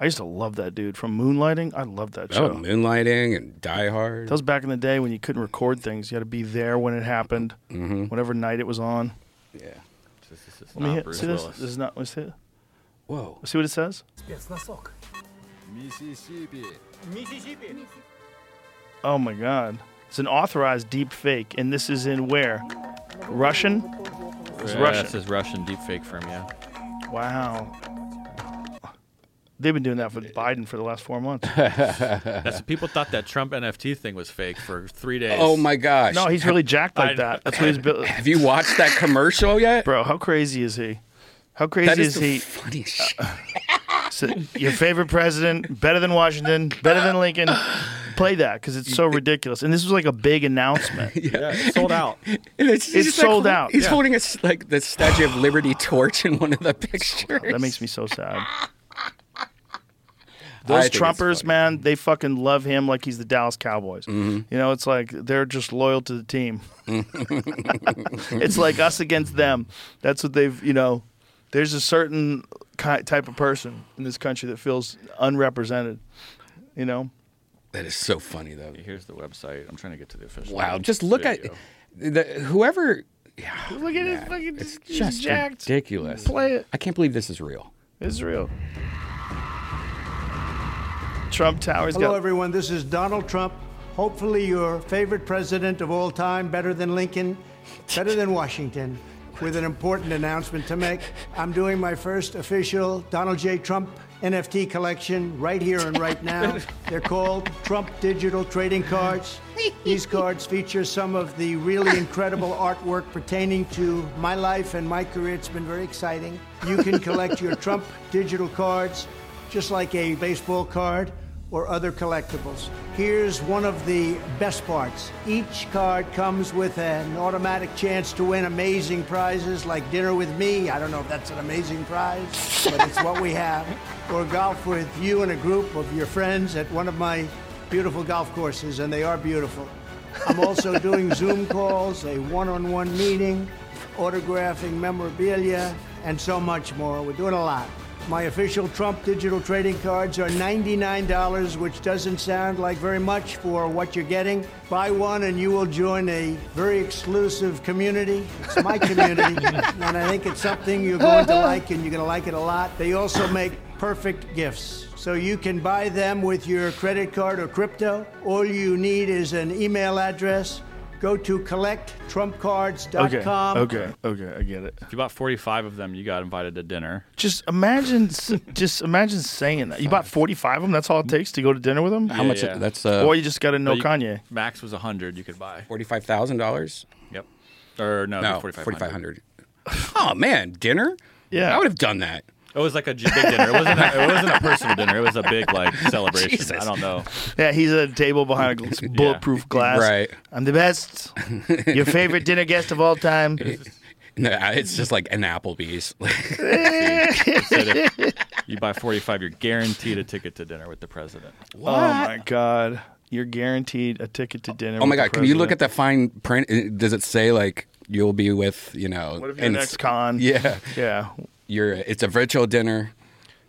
I used to love that dude from Moonlighting. I love that show. Oh, Moonlighting and Die Hard. That was back in the day when you couldn't record things. You had to be there when it happened, Mm-hmm. whatever night it was on. yeah. This, this is Let me not hit, Bruce see this. Willis. This is not. Let's hit. Whoa. See what it says. Oh my god. It's an authorized deep fake, and this is in where? Russian? It's yeah, Russian. This is Russian deep fake from yeah. Wow. They've been doing that with Biden for the last four months. *laughs* That's, people thought that Trump NFT thing was fake for three days. Oh my gosh. No, he's really jacked I like know. that. That's what he's *laughs* built. Have you watched that commercial yet? Bro, how crazy is he? How crazy is is the he? funniest shit. *laughs* So, your favorite president, better than Washington, better than Lincoln. Play that because it's so *laughs* ridiculous. And this was like a big announcement. *laughs* yeah, it sold out. And it's It's just like, sold out. He's Yeah. holding a s like the Statue of Liberty torch in one of the pictures. That makes me so sad. Those think Trumpers, man, they fucking love him like he's the Dallas Cowboys. Mm-hmm. You know, it's like they're just loyal to the team. it's like us against them. That's what they've, you know, there's a certain ki- type of person in this country that feels unrepresented. You know? That is so funny though. Here's the website. I'm trying to get to the official. Wow, just look at the, whoever. Yeah, Look at it. man, Fucking, it's he's just jacked. ridiculous. Play it. I can't believe this is real. It's real. Trump Tower's Hello, got. everyone. This is Donald Trump. Hopefully, your favorite president of all time, better than Lincoln, better than Washington, with an important announcement to make. I'm doing my first official Donald J. Trump NFT collection right here and right now. *laughs* They're called Trump Digital Trading Cards. These cards feature some of the really incredible artwork pertaining to my life and my career. It's been very exciting. You can collect your *laughs* Trump digital cards just like a baseball card or other collectibles. Here's one of the best parts. Each card comes with an automatic chance to win amazing prizes like dinner with me. I don't know if that's an amazing prize, but it's what we have. *laughs* Or golf with you and a group of your friends at one of my beautiful golf courses, and they are beautiful. I'm also *laughs* doing Zoom calls, a one on one meeting, autographing memorabilia, and so much more. We're doing a lot. My official Trump digital trading cards are $99, which doesn't sound like very much for what you're getting. Buy one and you will join a very exclusive community. It's my *laughs* community, and I think it's something you're going to like, and you're going to like it a lot. They also make perfect gifts. So you can buy them with your credit card or crypto. All you need is an email address. Go to collecttrumpcards.com. Okay. Okay. Okay. I get it. If you bought 45 of them, you got invited to dinner. Just imagine, just imagine saying that. You bought 45 of them. That's all it takes to go to dinner with them. How Yeah, much? yeah. That's uh, or you just got to know But you- Kanye. Max was 100 you could buy. forty-five thousand dollars. Yep. Or no, No, 4500. forty-five hundred. *laughs* Oh man, dinner? Yeah. I would have done that. It was like a big dinner. It wasn't a, it wasn't a personal dinner. It was a big like *laughs* celebration. Jesus. I don't know. Yeah, he's at a table behind a *laughs* gl- bulletproof glass. Right. I'm the best. *laughs* Your favorite dinner guest of all time. No, it's just like an Applebee's. It you buy 45, you're guaranteed a ticket to dinner with the president. Oh my god. You're guaranteed a ticket to dinner. oh my with the god, can you look at president. the fine print? Does it say like you'll be with you know? What if you're and next con? Yeah, Yeah. You're. It's a virtual dinner.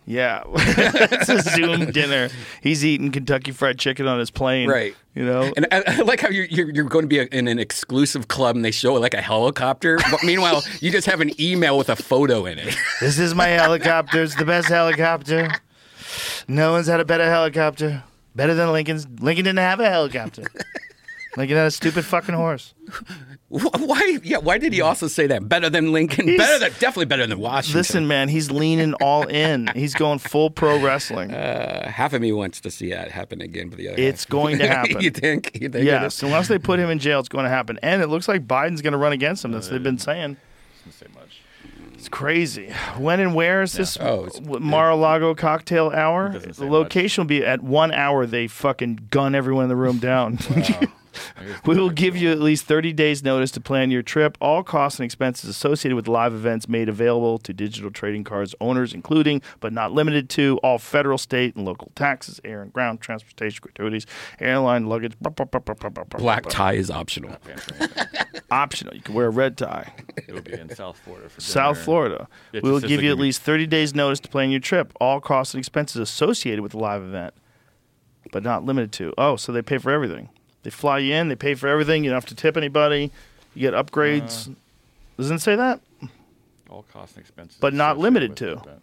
Yeah. *laughs* it's a Zoom *laughs* dinner. He's eating Kentucky Fried Chicken on his plane. Right. You know? And I, I like how you're, you're, you're going to be in an exclusive club and they show like a helicopter. But meanwhile, *laughs* you just have an email with a photo in it. this is my helicopter. It's the best helicopter. No one's had a better helicopter. Better than Lincoln's. Lincoln didn't have a helicopter. Lincoln had a stupid fucking horse. Why? Yeah. Why did he also say that? Better than Lincoln. He's- better than definitely better than Washington. Listen, man, he's leaning all in. He's going full pro wrestling. uh, half of me wants to see that happen again, but the other half. It's half- going to *laughs* happen. you think? You think? Yes, is? unless they put him in jail, it's going to happen. And it looks like Biden's going to run against him. That's what they've been saying. Doesn't say much. It's crazy. When and where is this Oh, it's- Mar-a-Lago cocktail hour? The say location will be at one hour. They fucking gun everyone in the room down. *laughs* *laughs* we will give you at least 30 days notice to plan your trip. All costs and expenses associated with live events made available to digital trading cards owners, including but not limited to all federal, state, and local taxes, air and ground transportation gratuities, airline luggage. Black tie is optional. Paying for anything. optional. You can wear a red tie. It would be in South Florida for South. Florida. We will give you at least 30 days notice to plan your trip. All costs and expenses associated with the live event, but not limited to. Oh, so they pay for everything. They fly you in, they pay for everything. You don't have to tip anybody. You get upgrades. Uh, Doesn't it say that? All costs and expenses. But not associated limited with to. event.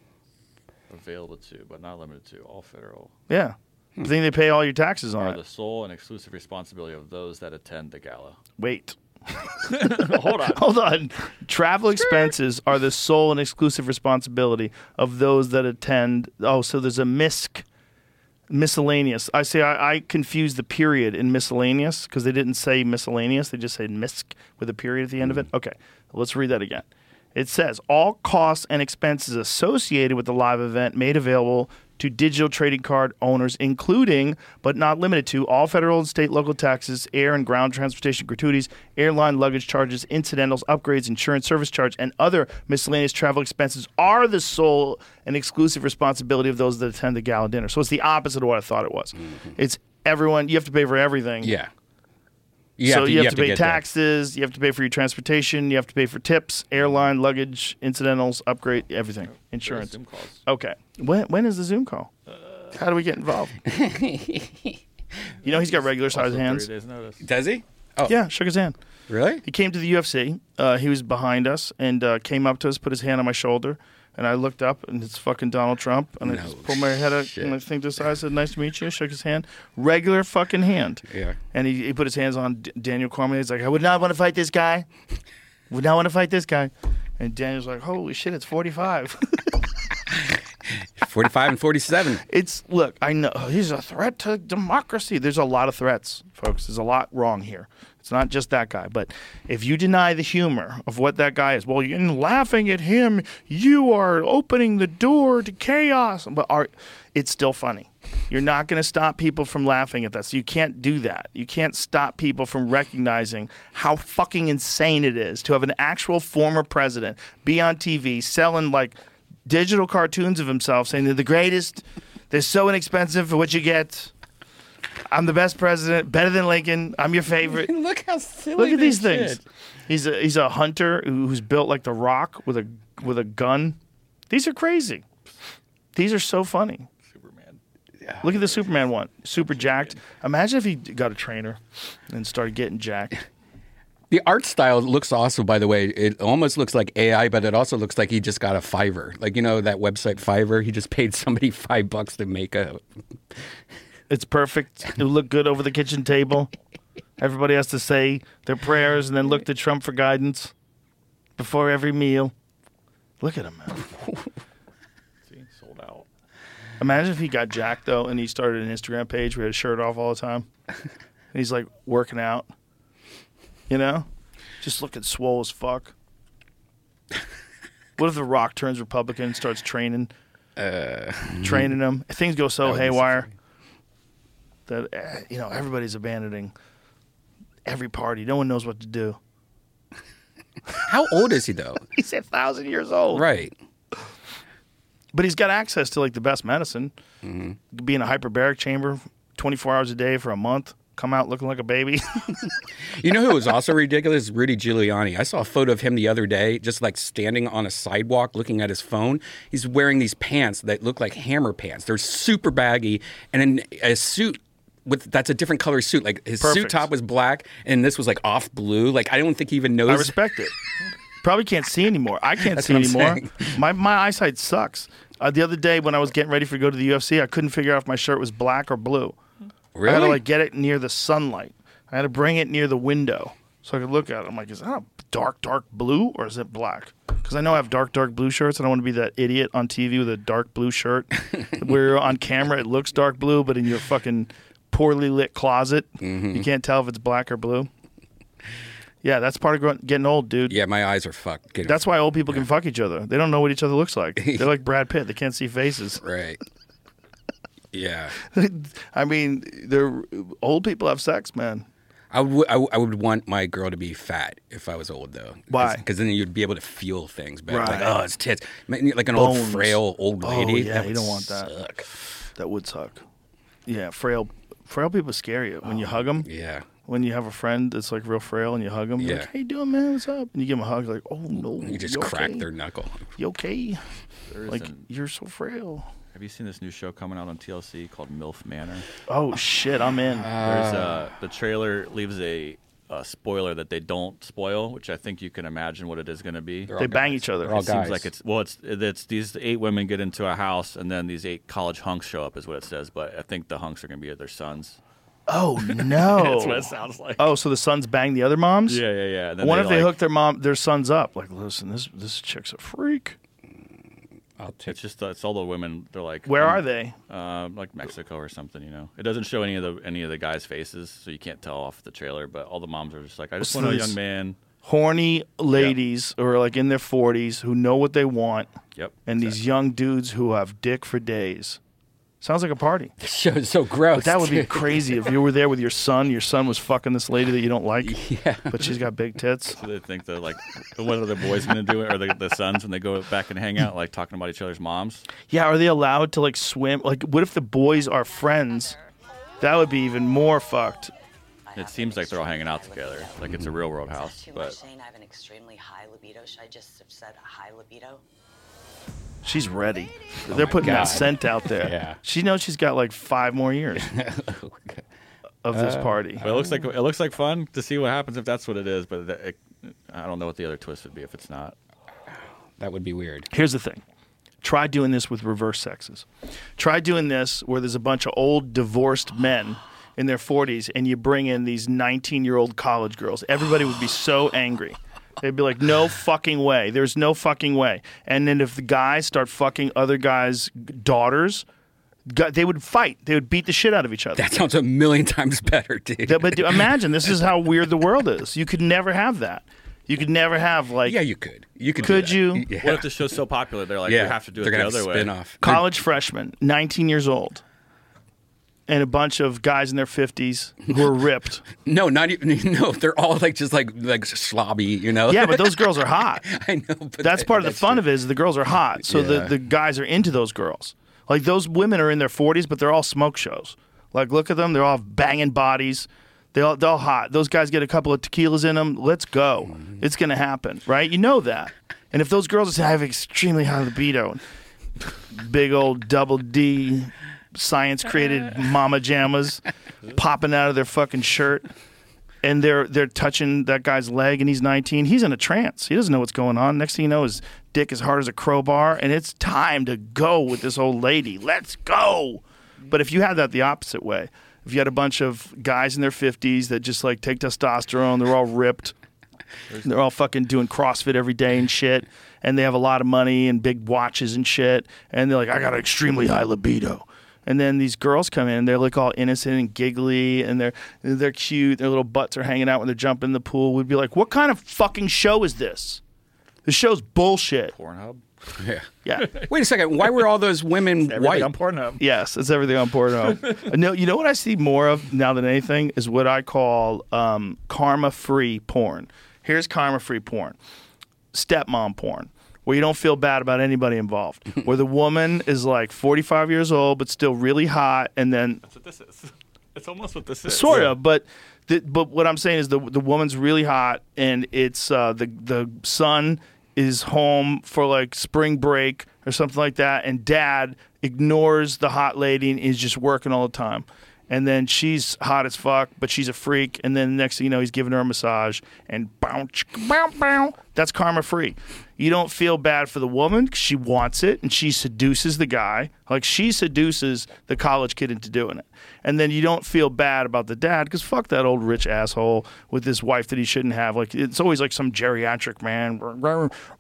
Available to, but not limited to. All federal Yeah. I think they pay all your taxes on are it. the sole and exclusive responsibility of those that attend the gala. Wait. *laughs* Hold on. Hold on. Travel expenses are the sole and exclusive responsibility of those that attend. Oh, so there's a misc miscellaneous. I say I, I confused the period in miscellaneous because they didn't say miscellaneous. They just said misc with a period at the end of it. Mm. Okay. Let's read that again. It says all costs and expenses associated with the live event made available to digital trading card owners, including but not limited to all federal and state local taxes, air and ground transportation gratuities, airline luggage charges, incidentals, upgrades, insurance service charge, and other miscellaneous travel expenses are the sole and exclusive responsibility of those that attend the gala dinner. So it's the opposite of what I thought it was. Mm-hmm. It's everyone. You have to pay for everything. Yeah. You so you have, to, pay get that. taxes, you have to pay for your transportation, you have to pay for tips, airline, luggage, incidentals, upgrade, everything, insurance. Zoom calls. Okay. When when is the Zoom call? How do we get involved? *laughs* you know he's got regular size Also 30 hands. Does he? Oh, Yeah, shook his hand. Really? He came to the UFC. Uh, he was behind us and uh, came up to us, put his hand on my shoulder, and I looked up, and it's fucking Donald Trump. And I just pulled my head up, shit. and I think this I said, "Nice to meet you." Shook his hand, regular fucking hand. Yeah. And he, he put his hands on D- Daniel Cormier. He's like, "I would not want to fight this guy. Would not want to fight this guy." And Daniel's like, "Holy shit, it's 45." *laughs* 45 and 47. It's look, I know he's a threat to democracy. There's a lot of threats, folks. There's a lot wrong here. It's not just that guy, but if you deny the humor of what that guy is, well, in laughing at him, you are opening the door to chaos. But are, it's still funny. You're not going to stop people from laughing at that. So you can't do that. You can't stop people from recognizing how fucking insane it is to have an actual former president be on TV selling like digital cartoons of himself saying they're the greatest. They're so inexpensive for what you get. I'm the best president, better than Lincoln. I'm your favorite. *laughs* Look how silly. Look at these things. He's a he's a hunter who's built like the Rock with a with a gun. These are crazy. These are so funny. Superman. Yeah. Look at the Superman one. Super jacked. Imagine if he got a trainer and started getting jacked. The art style looks awesome, by the way. It almost looks like AI, but it also looks like he just got a Fiverr. Like, you know, that website Fiverr? He just paid somebody *laughs* five bucks to make a. It's perfect. It would look good over the kitchen table. Everybody has to say their prayers and then look to Trump for guidance before every meal. Look at him, man. See, sold out. Imagine if he got jacked though and he started an Instagram page where he had his shirt off all the time. And he's like working out. You know? Just looking swole as fuck. What if The Rock turns Republican and starts training? Uh, training them. Things go so That would so haywire that eh, you know everybody's abandoning every party. No one knows what to do. *laughs* How old is he, though? *laughs* He's a thousand years old, right. But he's got access to like the best medicine. Mm-hmm. Be in a hyperbaric chamber, twenty four hours a day for a month. Come out looking like a baby. *laughs* You know who was also ridiculous? Rudy Giuliani. I saw a photo of him the other day, just like standing on a sidewalk looking at his phone. He's wearing these pants that look like hammer pants. They're super baggy, and in a suit with that's a different color suit. Like his suit top was black, and this was like off blue. Like I don't think he even knows. I respect it. *laughs* Probably can't see anymore. I can't That's see anymore. *laughs* My my eyesight sucks. Uh, the other day when I was getting ready for go to the UFC, I couldn't figure out if my shirt was black or blue. Really? I had to like get it near the sunlight. I had to bring it near the window so I could look at it. I'm like, is that a dark, dark blue or is it black? Because I know I have dark, dark blue shirts. And I don't want to be that idiot on TV with a dark blue shirt *laughs* where on camera it looks dark blue, but in your fucking poorly lit closet, Mm-hmm. you can't tell if it's black or blue. Yeah, that's part of growing- getting old, dude. yeah, my eyes are fucked. Getting- That's why old people can fuck each other. They don't know what each other looks like. *laughs* They're like Brad Pitt. They can't see faces. right. Yeah. *laughs* I mean, they're old people have sex, man. I would, I, would- want my girl to be fat if I was old, though. Why? Because then you'd be able to feel things better. Like, oh, it's tits. Like an old, Bones. frail old lady. Oh, lady. yeah, that you don't want that. suck. That would suck. Yeah, frail, frail people scare you when you hug them. Yeah. When you have a friend that's like real frail and you hug them, you're Yeah. like, "How you doing, man? What's up?" And you give them a hug, like, "Oh no, You just you crack okay? their knuckle. You okay? There is Like an- you're so frail." have you seen this new show coming out on TLC called MILF Manor? Oh shit, I'm in. There's uh, the trailer leaves a, a spoiler that they don't spoil, which I think you can imagine what it is going to be. they bang each other. They're all it seems guys. like it's well, it's it's these eight women get into a house, and then these eight college hunks show up, is what it says. But I think the hunks are going to be their sons. Oh *laughs* no. That's what it sounds like. Oh, so the sons bang the other moms? Yeah, yeah, yeah. And then What if they like- hook their mom, their sons up? Like, listen, this this chick's a freak. I'll take It's just uh, it's all the women. They're like, Where um, are they? Uh, like Mexico or something, you know. It doesn't show any of the any of the guys' faces, so you can't tell off the trailer. But all the moms are just like, I just So want a young man. Horny ladies who are like in their forties who know what they want, Yep. and these young dudes who have dick for days. Sounds like a party. The show is so gross. But that would be dude. crazy if you were there with your son. Your son was fucking this lady that you don't like, *laughs* Yeah. but she's got big tits. So they think that like, what are the boys going to do? Or the, the sons when they go back and hang out, like talking about each other's moms? Yeah, are they allowed to like swim? Like, what if the boys are friends? That would be even more fucked. It seems like they're all hanging out together, like it's a real world Is that house. too much But saying I have an extremely high libido? Should I just have said high libido? She's ready. Oh They're putting God. that scent out there. *laughs* Yeah. She knows she's got like five more years *laughs* oh of this uh, party. but it looks like it looks like fun to see what happens if that's what it is. But that- it, I don't know what the other twist would be if it's not. That would be weird. Here's the thing. Try doing this with reverse sexes. Try doing this where there's a bunch of old divorced men in their 40s and you bring in these 19 year old college girls. Everybody would be so angry. They'd be like, no fucking way. There's no fucking way. And then if the guys start fucking other guys' daughters, gu- they would fight. They would beat the shit out of each other. That sounds a million times better, dude. Yeah, but do- imagine this is how weird the world is. You could never have that. You could never have like yeah, you could. You could. do Could that. you? Yeah. What if the show's so popular they're like, yeah. we have to do it They're the gonna other have way? spin off. college freshman, 19 years old, and a bunch of guys in their 50s who are ripped. No, not even. *laughs* No, they're all like just like like slobby, you know. Yeah, but those *laughs* girls are hot. I know. But That's that- part of the fun true. of it is the girls are hot. So the, Yeah. the guys are into those girls. Like those women are in their 40s, but they're all smoke shows. Like look at them, they're all banging bodies. They all, they're all hot. Those guys get a couple of tequilas in them. Let's go. Mm-hmm. It's going to happen, right? You know that. And if those girls have extremely high libido, big old double D science created uh-huh. mama jammas *laughs* popping out of their fucking shirt. And they're they're touching that guy's leg and he's 19 he's in a trance. He doesn't know what's going on. Next thing you know his dick is hard as a crowbar and it's time to go with this old lady. Let's go. But if you had that the opposite way if you had a bunch of guys in their 50s that just like take testosterone they're all ripped. They're all fucking doing CrossFit every day and shit, and they have a lot of money and big watches and shit, and they're like, I got an extremely high libido. And then these girls come in, they look all innocent and giggly, and they're they're cute. Their little butts are hanging out when they're jumping in the pool. We'd be like, what kind of fucking show is this? This show's bullshit. Pornhub. *laughs* Yeah. Yeah. *laughs* Wait a second. Why were all those women Everything white? on Pornhub. Yes, it's everything on Pornhub. *laughs* no, you know what I see more of now than anything is what I call um, karma-free porn. Here's karma-free porn, stepmom porn, where you don't feel bad about anybody involved, *laughs* where the woman is like 45 years old but still really hot, and then That's what this is. It's almost what this is. sort of, but. The, but what I'm saying is the the woman's really hot, and it's uh, the the son is home for like spring break or something like that, and dad ignores the hot lady and is just working all the time. And then she's hot as fuck, but she's a freak. And then next thing you know, he's giving her a massage, and bounce, bounce, bow, bow. That's karma free. You don't feel bad for the woman because she wants it, and she seduces the guy. Like she seduces the college kid into doing it. And then you don't feel bad about the dad because fuck that old rich asshole with his wife that he shouldn't have. Like it's always like some geriatric man.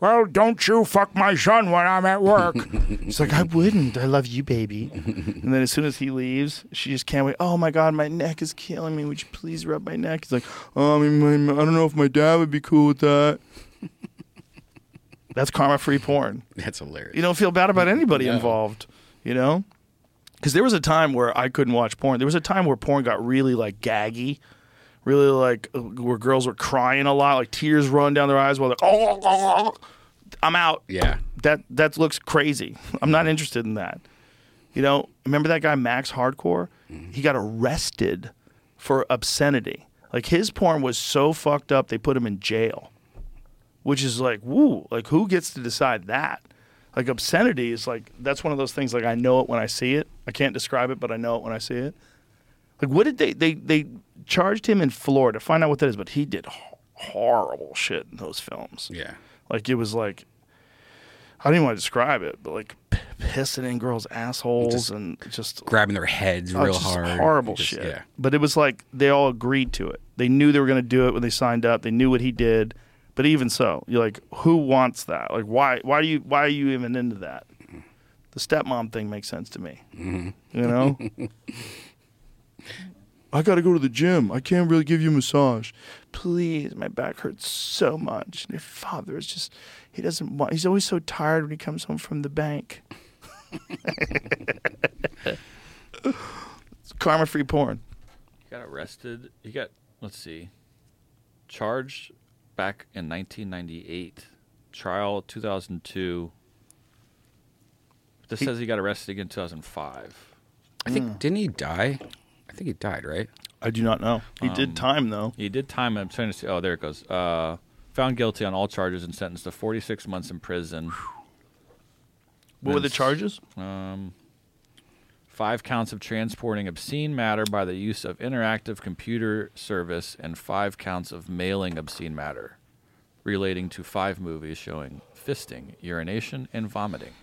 Well, don't you fuck my son when I'm at work. *laughs* He's like, I wouldn't. I love you, baby. and then as soon as he leaves, she just can't wait. Oh my god, my neck is killing me. Would you please rub my neck? He's like, oh, I mean, my, I don't know if my dad would be cool with that. That's karma-free porn. That's hilarious. You don't feel bad about anybody involved, you know? Because there was a time where I couldn't watch porn. There was a time where porn got really like gaggy, really like uh, where girls were crying a lot, like tears run down their eyes while they're oh, oh, oh." I'm out. Yeah. That that looks crazy. *laughs* I'm not interested in that. You know, remember that guy Max Hardcore? He got arrested for obscenity. Like his porn was so fucked up they put him in jail. Which is like, woo, like who gets to decide that? Like obscenity is like that's one of those things like I know it when I see it. I can't describe it, but I know it when I see it. Like what did they they they charged him in Florida. to Find out what that is, but he did horrible shit in those films. Yeah. Like it was like I don't even want to describe it, but like p- pissing in girls' assholes Just and just Grabbing their heads oh, real hard. horrible Just- shit. Yeah. But it was like they all agreed to it. They knew they were going to do it when they signed up. They knew what he did. But even so, you're like, who wants that? Like, why? Why do you? Why are you even into that? The stepmom thing makes sense to me. Mm-hmm. You know. *laughs* I got to go to the gym. I can't really give you a massage. Please, my back hurts so much. Your father is just, he doesn't want, he's always so tired when he comes home from the bank. *laughs* karma free porn. He got arrested. He got let's see, charged back in 1998. Trial 2002. This says he got arrested again in 2005. I think didn't he die? I think he died, right? I do not know. He did time, though. He did time. I'm trying to see. Oh, there it goes. Uh, found guilty on all charges and sentenced to 46 months in prison. What were the charges? Um, five counts of transporting obscene matter by the use of interactive computer service, and five counts of mailing obscene matter, relating to five movies showing fisting, urination, and vomiting.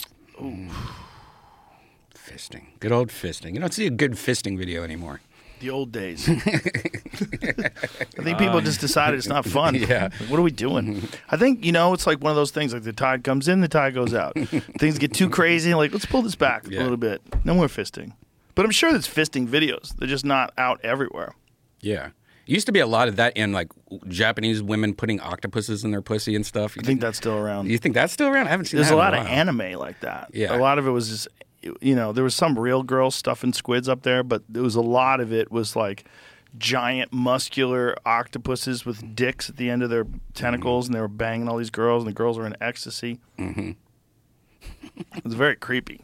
Fisting. Good old fisting. You don't see a good fisting video anymore. The old days. *laughs* I think people just decided it's not fun. *laughs* Yeah. Like, what are we doing? I think, you know, it's like one of those things like the tide comes in, the tide goes out. *laughs* things get too crazy. Like, let's pull this back Yeah. a little bit. No more fisting. But I'm sure there's fisting videos. They're just not out everywhere. Yeah. Used to be a lot of that in like Japanese women putting octopuses in their pussy and stuff. You I think that's still around. You think that's still around? I haven't seen that. There's a lot of anime like that. Yeah. A lot of it was just, you know, there was some real girl stuffing squids up there, but there was a lot of it was like giant muscular octopuses with dicks at the end of their tentacles, and they were banging all these girls, and the girls were in ecstasy. Mm-hmm. it was very creepy.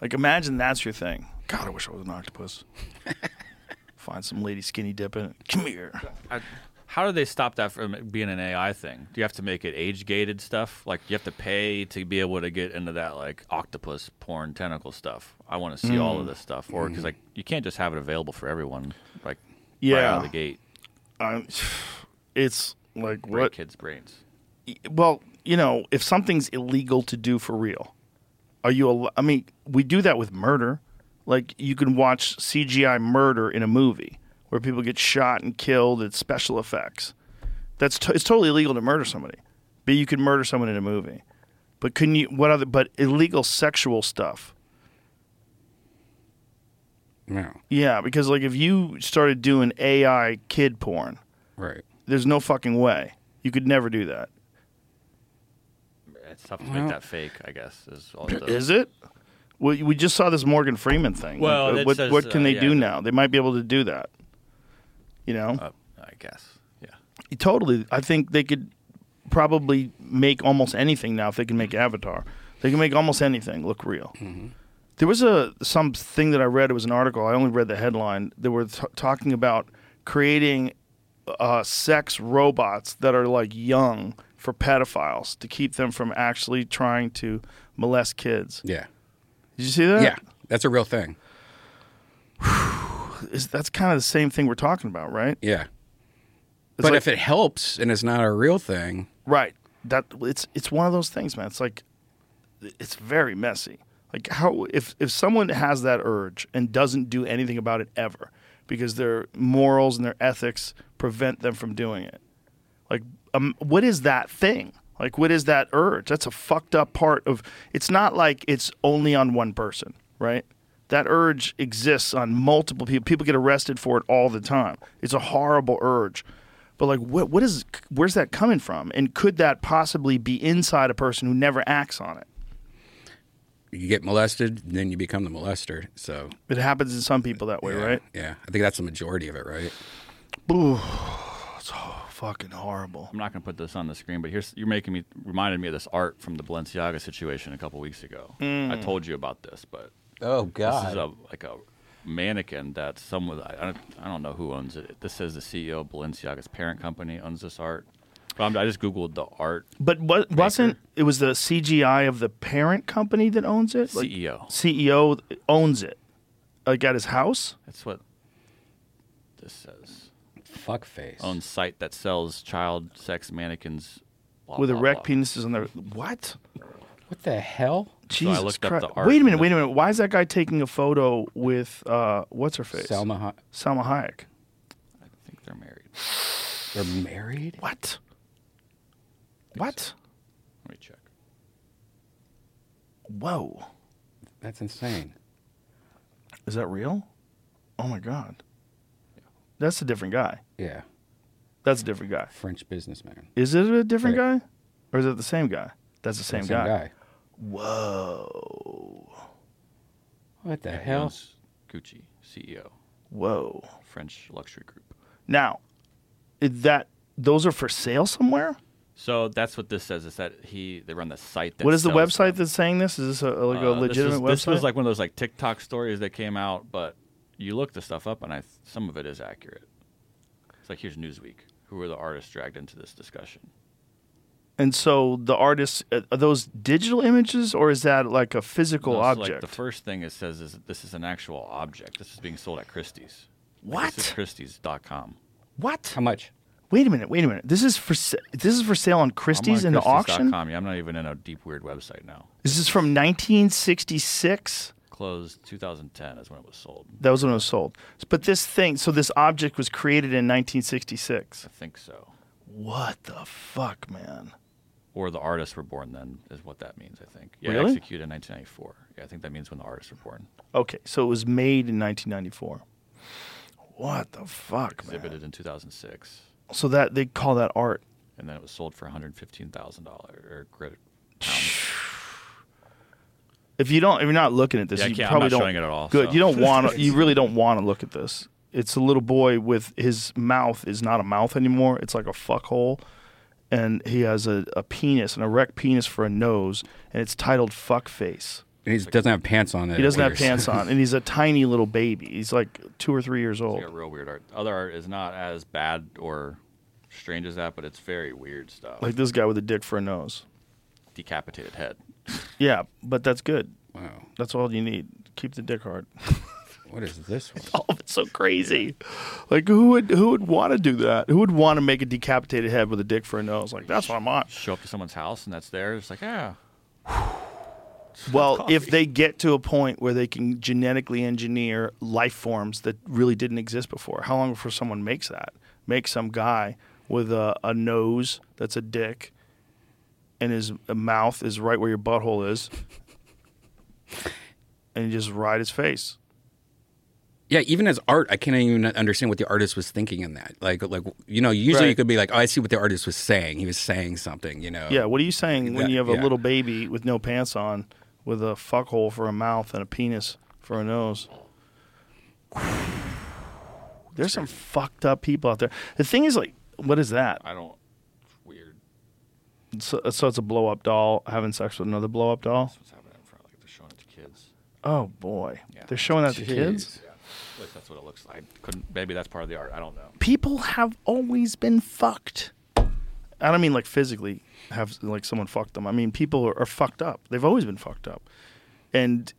Like, imagine that's your thing. God, I wish I was an octopus. *laughs* Find some lady skinny dipping. Come here. I, how do they stop that from being an AI thing? Do you have to make it age gated stuff? Like you have to pay to be able to get into that like octopus porn tentacle stuff. I want to see all Mm. of this stuff, or because like you can't just have it available for everyone, like right Yeah. out of the gate, Um, *sighs* it's like break what? kids' brains. well, you know, if something's illegal to do for real, are you? al- I mean, we do that with murder. Like you can watch CGI murder in a movie where people get shot and killed. It's special effects. That's t- it's totally illegal to murder somebody, but you could murder someone in a movie. But couldn't you? What other? But illegal sexual stuff. No. Yeah, because like if you started doing AI kid porn, Right. there's no fucking way you could never do that. It's tough to Well- make that fake. I guess is all the, Is it? Well, we just saw this Morgan Freeman thing. Well, Like, it what says, what can uh, they yeah, do now? They might be able to do that. You know, Uh, I guess. Yeah. totally. I think they could probably make almost anything now if they can make Avatar. They can make almost anything look real. There was a something that I read. It was an article. I only read the headline. They were t- talking about creating uh, sex robots that are like young for pedophiles to keep them from actually trying to molest kids. Yeah. Did you see that? Yeah. That's a real thing. *sighs* *sighs* is that's kind of the same thing we're talking about, right? Yeah. It's but like- if it helps and it's not a real thing, right, that it's it's one of those things, man. It's like it's very messy. Like how if if someone has that urge and doesn't do anything about it ever because their morals and their ethics prevent them from doing it. Like um, what is that thing? Like what is that urge? That's a fucked up part of it's not like it's only on one person, right? That urge exists on multiple people. People get arrested for it all the time. It's a horrible urge. But like what what is where's that coming from? And could that possibly be inside a person who never acts on it? you get molested, then you become the molester. So, It happens in some people that way, yeah, right? Yeah. I think that's the majority of it, right? Ooh, it's fucking horrible. I'm not going to put this on the screen, but here's you're making me reminded me of this art from the Balenciaga situation a couple weeks ago. Mm. I told you about this, but Oh, God! this is a like a mannequin that someone I don't, I don't know who owns it. This says the CEO of Balenciaga's parent company owns this art. But I'm, I just googled the art But what wasn't it was the CGI of the parent company that owns it? Like, CEO. CEO owns it. Like at his house? That's what this says. Fuck face. Owns site that sells child sex mannequins blah, with blah, erect blah. penises on their what? What the hell? Jesus looked up Christ. the art Wait a minute, and wait a minute. Why is that guy taking a photo with uh what's her face? Selma, Hi- Salma Hayek. I think they're married. they're married? What? What? Let me check. Whoa. That's insane. Is that real? Oh my god. That's a different guy. Yeah. That's a different guy. French businessman. Is it a different Right. guy? Or is it the same guy? That's the same, Same guy. guy. Whoa. What the hell? Gucci CEO, Whoa. French luxury group. Now, is that those are for sale somewhere? So that's what this says. Is that he they run the site. That what is the sells website them. that's saying this? Is this a, like a Uh, legitimate this website? is, This was like one of those like TikTok stories that came out, but you look the stuff up, and I some of it is accurate. It's like here's Newsweek. Who are the artists dragged into this discussion? And so the artists uh, are those digital images or is that like a physical No, so, object? Like the first thing it says is that this is an actual object. This is being sold at Christie's. Like, What? This is Christie's.com. what? How much? Wait a minute. Wait a minute. This is for this is for sale on Christie's I'm in on the auction. Christie's.com. Yeah, I'm not even in a deep weird website now. This is from 1966. closed 2010 is when it was sold. That was when it was sold. But this thing, so this object was created in 1966. I think so. What the fuck, man? Or the artists were born then, is what that means, I think. Yeah, Really? executed in 1994. Yeah, I think that means when the artists were born. Okay, so it was made in 1994. What the fuck, man? Exhibited in 2006. So that they call that art. And then it was sold for $115,000 or grit- pounds. If you don't, if you're not looking at this, Yeah, you probably don't. showing it at all, Good. so. You don't *laughs* want to. You really don't want to look at this. It's a little boy with his mouth is not a mouth anymore. It's like a fuck hole, and he has a, a penis, an erect penis for a nose, and it's titled fuck face. And he doesn't have pants on. It He doesn't have pants on, and he's a tiny little baby. He's like two or three years It's old. like a real weird art. Other art is not as bad or strange as that, but it's very weird stuff. Like this guy with a dick for a nose. Decapitated head. Yeah, but that's good. Wow. That's all you need. Keep the dick hard. *laughs* What is this? One? all *laughs* of oh, it's so crazy. Like who would who would want to do that? Who would want to make a decapitated head with a dick for a nose? Like that's what I'm on. Show up to someone's house and that's there. It's like, yeah. *sighs* Well, if they get to a point where they can genetically engineer life forms that really didn't exist before, how long before someone makes that? Make some guy with a, a nose that's a dick, and his mouth is right where your butthole is, and you just ride his face. Yeah, even as art, I can't even understand what the artist was thinking in that. Like, like you know, usually you could be like, "Oh, I see what the artist was saying. He was saying something." You know. Yeah, what are you saying when That- you have a yeah. little baby with no pants on, with a fuck hole for a mouth and a penis for a nose? *sighs* There's some fucked up people out there. The thing is, like, what is that? I don't. It's weird. So, uh, so it's a blow up doll having sex with another blow up doll. What's happening in front? Like they're showing it to kids. Oh boy, Yeah. they're showing that to kids. That's what it looks like. Couldn't maybe that's part of the art. I don't know. People have always been fucked. I don't mean like physically have like someone fucked them. I mean people are, are fucked up. They've always been fucked up, and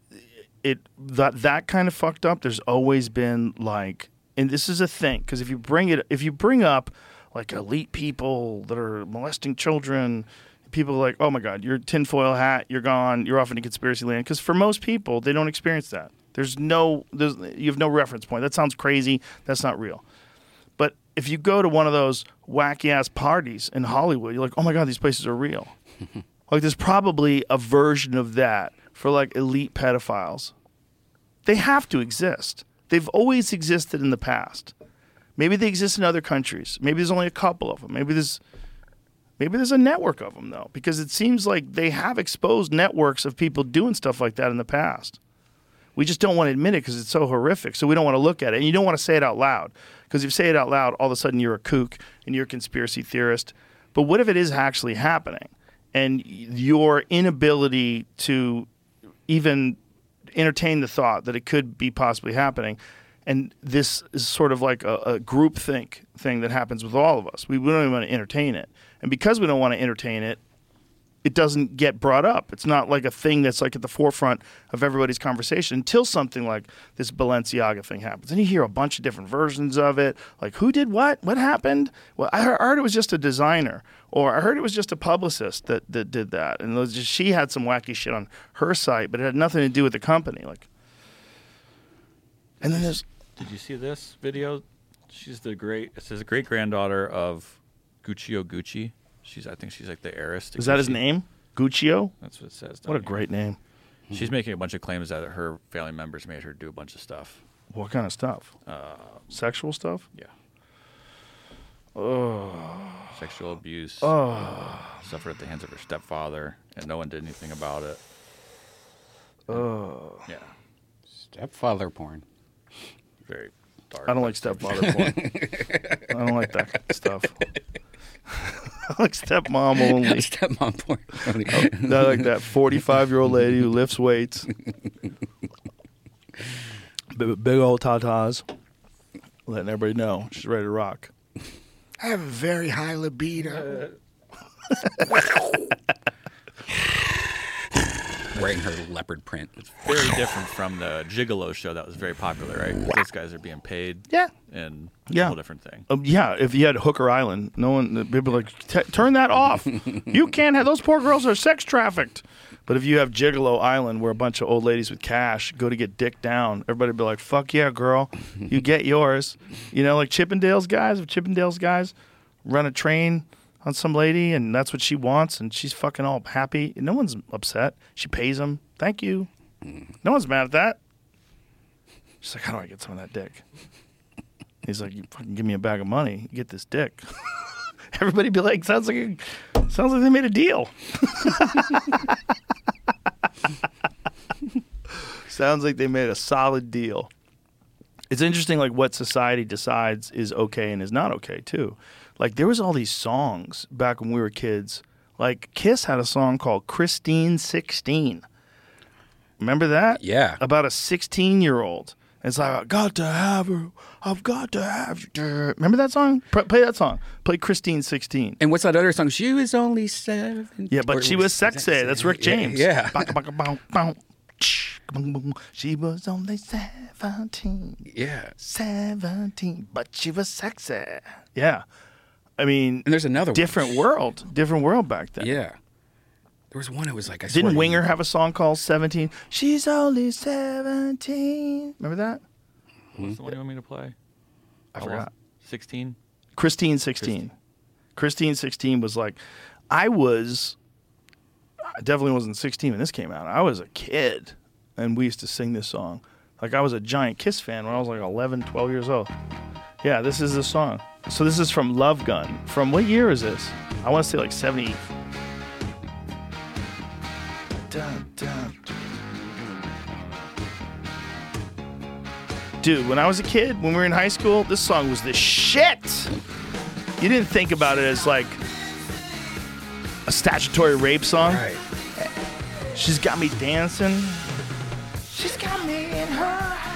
it that that kind of fucked up. There's always been like, and this is a thing because if you bring it, if you bring up like elite people that are molesting children, people are like, oh my god, you're tinfoil hat, you're gone, you're off into conspiracy land. Because for most people, they don't experience that. There's no, there's you have no reference point. That sounds crazy. That's not real. But if you go to one of those wacky ass parties in Hollywood, you're like, oh my God, these places are real. *laughs* like there's probably a version of that for like elite pedophiles. They have to exist. They've always existed in the past. Maybe they exist in other countries. Maybe there's only a couple of them. Maybe there's maybe there's a network of them though, because it seems like they have exposed networks of people doing stuff like that in the past. We just don't want to admit it because it's so horrific. So we don't want to look at it. And you don't want to say it out loud because if you say it out loud, all of a sudden you're a kook and you're a conspiracy theorist. But what if it is actually happening? And your inability to even entertain the thought that it could be possibly happening. And this is sort of like a, a group think thing that happens with all of us. We, we don't even want to entertain it. And because we don't want to entertain it, it doesn't get brought up. It's not like a thing that's like at the forefront of everybody's conversation until something like this Balenciaga thing happens. And you hear a bunch of different versions of it. Like, who did what? What happened? Well, I heard- it was just a designer, or I heard it was just a publicist that, that did that. And just, she had some wacky shit on her site, but it had nothing to do with the company. Like, and then there's Did you see this video? She's the great. It says great granddaughter of Guccio Gucci. She's. I think she's like the heiress. To is that his Gucci. name? Guccio? That's what it says. What a down here. great name. She's making a bunch of claims that her family members made her do a bunch of stuff. What kind of stuff? Uh, Sexual stuff? yeah. Oh. Sexual abuse. Oh. Suffered at the hands of her stepfather, and no one did anything about it. Oh. Yeah. Stepfather porn. Very dark. I don't like stepfather porn. *laughs* I don't like that kind of stuff. I *laughs* like stepmom only. *laughs* Stepmom porn. *laughs* I like that 45 year old lady who lifts weights. big, big old tatas. Letting everybody know she's ready to rock. I have a very high libido. Wearing her leopard print. It's very different from the Gigolo show that was very popular, right? Those guys are being paid. Yeah. And it's Yeah. a whole different thing. Um, yeah, if you had Hooker Island, no one people are like "T- turn that off. you can't have those poor girls are sex trafficked. But if you have Gigolo Island, where a bunch of old ladies with cash go to get dick down, everybody be like, "Fuck yeah, girl, you get yours." You know, like Chippendales guys. If Chippendales guys run a train on some lady and that's what she wants, and she's fucking all happy, no one's upset. She pays him. Thank you. No one's mad at that. She's like, "How do I get some of that dick?" He's like, "You fucking give me a bag of money, get this dick." *laughs* Everybody be like, "Sounds like a, sounds like they made a deal." *laughs* sounds like they made a solid deal. It's interesting, like what society decides is okay and is not okay too. Like there was all these songs back when we were kids. Like Kiss had a song called "Christine 16." Remember that? Yeah. About a 16 year old. It's like, I've got to have her. I've got to have you. Remember that song? P- play that song. Play Christine 16. And what's that other song? She was only seven. Yeah, but Or she was sexy. That's Rick James. Yeah. Baka, baka, bow, bow. Shh, boom, boom. She was only 17. Yeah. 17, but she was sexy. Yeah. I mean, And there's another one. different world. Different world back then. Yeah. There was one that was like I Didn't Winger have a song called 17? She's only 17. Remember that? What's the one you want me to play? I forgot. 16? Christine 16. Christine 16 was like, I was, I definitely wasn't 16 when this came out. I was a kid and we used to sing this song. Like I was a giant Kiss fan when I was like 11, 12 years old. Yeah, this is the song. So this is from Love Gun. From what year is this? I want to say like 70. Dun, dun. Dude, when I was a kid, when we were in high school, this song was the shit. You didn't think about it as like a statutory rape song. Right. She's got me dancing. She's got me in her.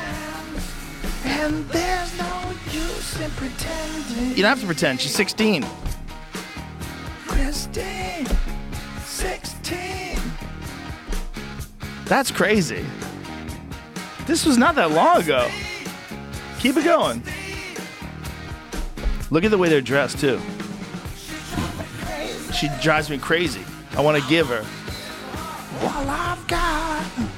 And there's no use in pretending. You don't have to pretend. She's 16. Christine, 16. That's crazy. This was not that long ago. Keep it going. Look at the way they're dressed, too. She drives me crazy. I want to give her. All I've got.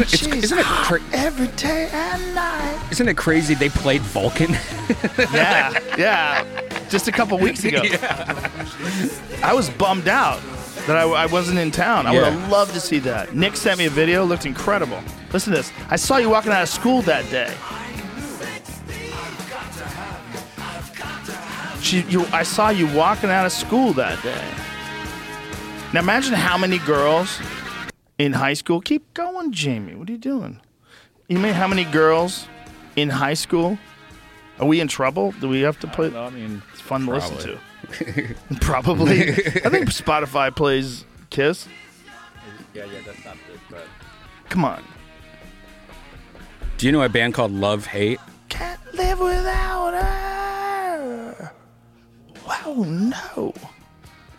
Isn't it, it's, isn't it cra- every day and night. isn't it crazy they played Vulcan? *laughs* Yeah, yeah. Just a couple weeks ago. *laughs* I was bummed out that I, I wasn't in town. I would Yeah. have loved to see that. Nick sent me a video. Looked incredible. Listen to this. I saw you walking out of school that day. She, you, I saw you walking out of school that day. Now imagine how many girls in high school. Keep going, Jamie. What are you doing? You mean how many girls in high school? Are we in trouble? Do we have to play? No, I mean, It's fun to listen to. *laughs* Probably. I think Spotify plays Kiss. yeah, yeah, that's not good, but Come on. Do you know a band called Love Hate? Can't live without her. Wow, no.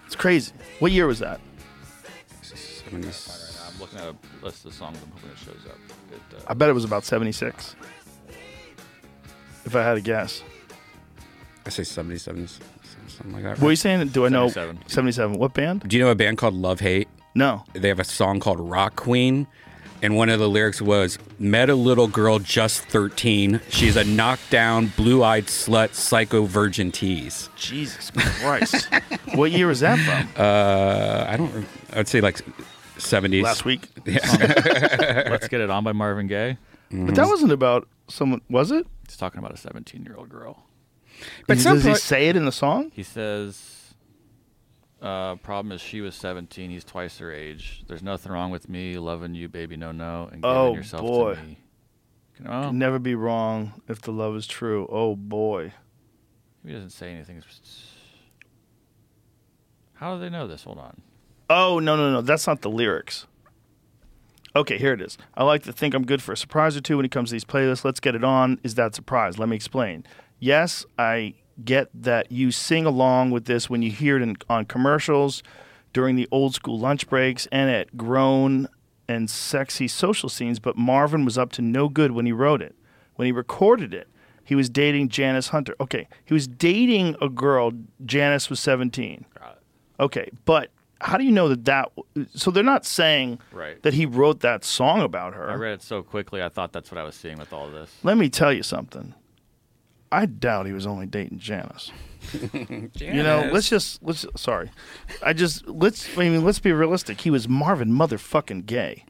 It's crazy. What year was that? 70s. I'm looking at a list of songs. I'm hoping it shows up. It, uh, I bet it was about 76. If I had to guess. I say 70s, 70s, something like that. What are you saying? Do I know? 77. 77. What band? Do you know a band called Love Hate? No. They have a song called Rock Queen. And one of the lyrics was, Met a little girl just 13. She's a knockdown, blue eyed slut, psycho virgin tease. Jesus Christ. *laughs* what year was that from? Uh, I don't, I'd say like 70s. Last week. *laughs* Let's Get It On by Marvin Gaye. But that wasn't about someone, was it? He's talking about a 17 year old girl. But Does some he pro- say it in the song? He says, uh, problem is she was 17. He's twice her age. There's nothing wrong with me loving you, baby, no, no, and giving Oh, yourself boy. to me. Oh, Can never be wrong if the love is true. Oh boy. he doesn't say anything. How do they know this? Hold on. Oh no no no, that's not the lyrics. Okay, here it is. I like to think I'm good for a surprise or two when it comes to these playlists. Let's get it on. Is that surprise? Let me explain. Yes, I get that you sing along with this when you hear it in, on commercials. during the old school lunch breaks and at grown and sexy social scenes, but Marvin was up to no good when he wrote it. When he recorded it, he was dating Janice Hunter. Okay, he was dating a girl. Janice was 17. Okay, but how do you know that that? So they're not saying Right. that he wrote that song about her. I read it so quickly, I thought that's what I was seeing with all this. Let me tell you something. I doubt he was only dating Janice. *laughs* You know, let's just let's sorry. I just let's I mean let's be realistic. He was Marvin motherfucking gay.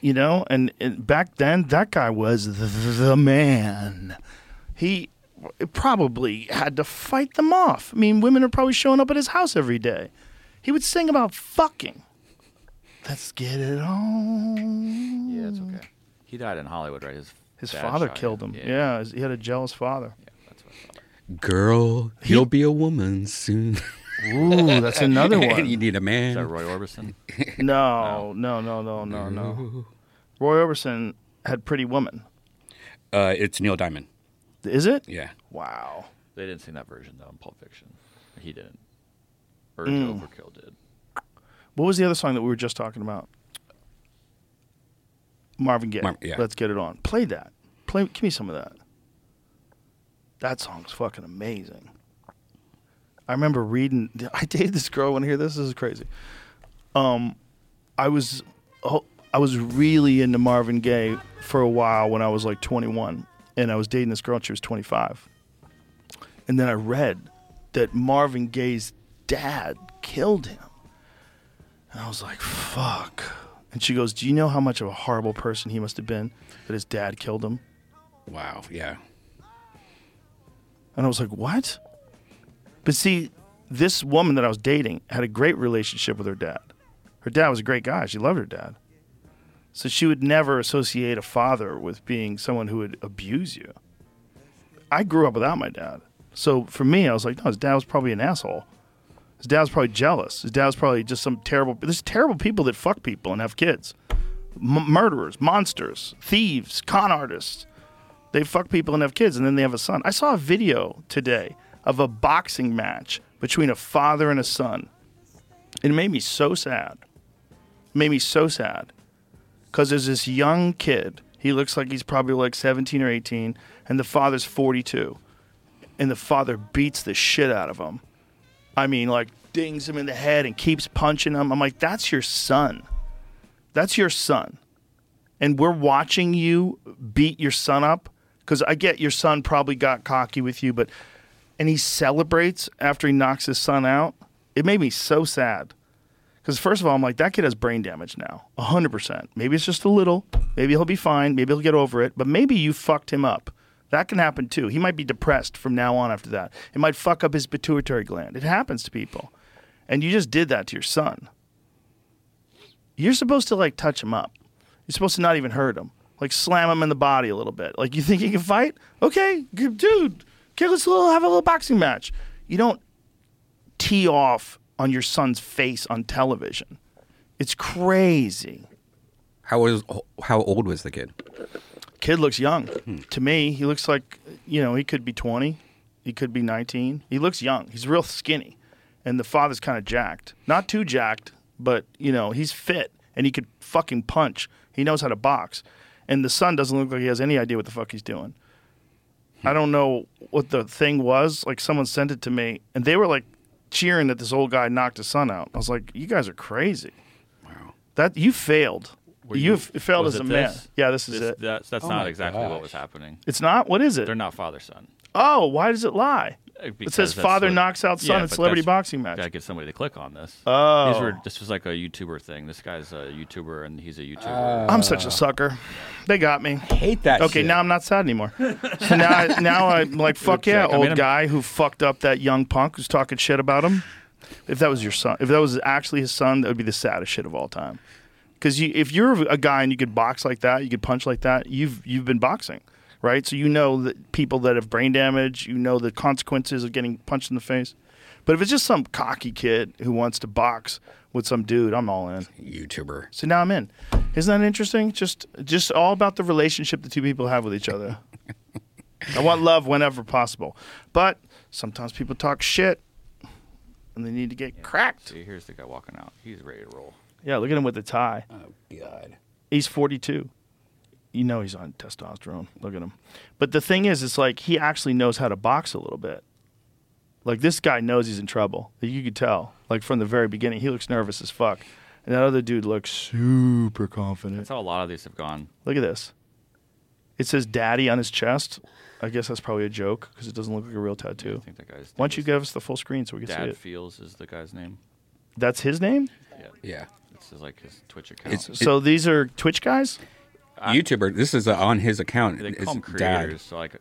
You know, and, and back then that guy was the, the man. He probably had to fight them off. I mean, women are probably showing up at his house every day. He would sing about fucking. Let's get it on. Yeah, it's okay. He died in Hollywood, right? His His dad father shot killed him. Yeah. he had a jealous father. Yeah, that's what I thought. Girl, you'll be a woman soon. Ooh, that's another *laughs* one. you need a Is man. that Roy Orbison? *laughs* No, no, no, no, no, no. Roy Orbison had Pretty Woman. Uh, it's Neil Diamond. Is it? Yeah. Wow. they didn't sing that version though in Pulp Fiction. He didn't. Urge Mm. Overkill did. What was the other song that we were just talking about? Marvin Gaye. Mar- yeah. Let's get it on. Play that. Play. Give me some of that. That song's fucking amazing. I remember reading. *laughs* I dated this girl. Want to hear this? This is crazy. Um, I was, oh, I was really into Marvin Gaye for a while when I was like 21, and I was dating this girl. and She was 25, and then I read that Marvin Gaye's dad killed him. And I was like, fuck. And she goes, Do you know how much of a horrible person he must have been that his dad killed him? Wow. Yeah. And I was like, What? But see, this woman that I was dating had a great relationship with her dad. Her dad was a great guy. She loved her dad. So she would never associate a father with being someone who would abuse you. I grew up without my dad. So for me, I was like, no, his dad was probably an asshole. His dad was probably jealous. His dad was probably just some terrible. There's terrible people that fuck people and have kids. M- murderers, monsters, thieves, con artists. They fuck people and have kids, and then they have a son. I saw a video today of a boxing match between a father and a son. It made me so sad. It made me so sad. Because there's this young kid. He looks like he's probably like 17 or 18, and the father's 42. And the father beats the shit out of him. I mean, like, dings him in the head and keeps punching him. I'm like, that's your son. That's your son. And we're watching you beat your son up. Because I get your son probably got cocky with you, but and he celebrates after he knocks his son out. It made me so sad. Because first of all, I'm like, that kid has brain damage now, 100%. Maybe it's just a little. Maybe he'll be fine. Maybe he'll get over it. But maybe you fucked him up. That can happen too. He might be depressed from now on after that. It might fuck up his pituitary gland. It happens to people. And you just did that to your son. You're supposed to like touch him up. You're supposed to not even hurt him. Like slam him in the body a little bit. Like you think he can fight? Okay, dude. Okay, let's little, have a little boxing match. You don't tee off on your son's face on television. It's crazy. How was how old was the kid? Kid looks young. To me, he looks like you know he could be twenty, he could be nineteen. He looks young. He's real skinny, and the father's kind of jacked. Not too jacked, but you know he's fit and he could fucking punch. He knows how to box, and the son doesn't look like he has any idea what the fuck he's doing. I don't know what the thing was. Like someone sent it to me, and they were like cheering that this old guy knocked his son out. I was like, "You guys are crazy." Wow. That you failed. Were You you- failed as a it man. this? Yeah, this is This- it. That's, that's Oh not my exactly what was happening. It's not. What is it? They're not father son. Oh, why does it lie? Uh, it says father what- knocks out son Yeah, in but celebrity boxing match. Gotta get somebody to click on this. Oh. These were, this was like a YouTuber thing. This guy's a YouTuber and he's a YouTuber. Uh. I'm such a sucker. They got me. Hate that. Okay, shit. now I'm not sad anymore. *laughs* So now, I, now I'm like, fuck yeah, check. Old I'm- guy who fucked up that young punk who's talking shit about him. If that was your son, if that was actually his son, that would be the saddest shit of all time. Because you, if you're a guy and you could box like that, you could punch like that, you've you've been boxing, right? So you know that people that have brain damage, you know the consequences of getting punched in the face. But if it's just some cocky kid who wants to box with some dude, I'm all in. YouTuber. So now I'm in. Isn't that interesting? Just just all about the relationship the two people have with each other. *laughs* I want love whenever possible. But sometimes people talk shit. and they need to get cracked. See, here's the guy walking out. He's ready to roll. Yeah, look at him with the tie. Oh God. He's 42. You know he's on testosterone. Look at him. But the thing is, it's like he actually knows how to box a little bit. Like this guy knows he's in trouble. You could tell. Like from the very beginning, he looks nervous as fuck, and that other dude looks super confident. That's how a lot of these have gone. Look at this. It says "Daddy" on his chest. I guess that's probably a joke because it doesn't look like a real tattoo. I think that guy's. Why don't you give us the full screen so we can see it? Dad? Feels is the guy's name. That's his name. Yeah. Yeah. This is like his Twitch account. It's- So these are Twitch guys. YouTuber. This is uh, on his account. they call them dad. creators. So like,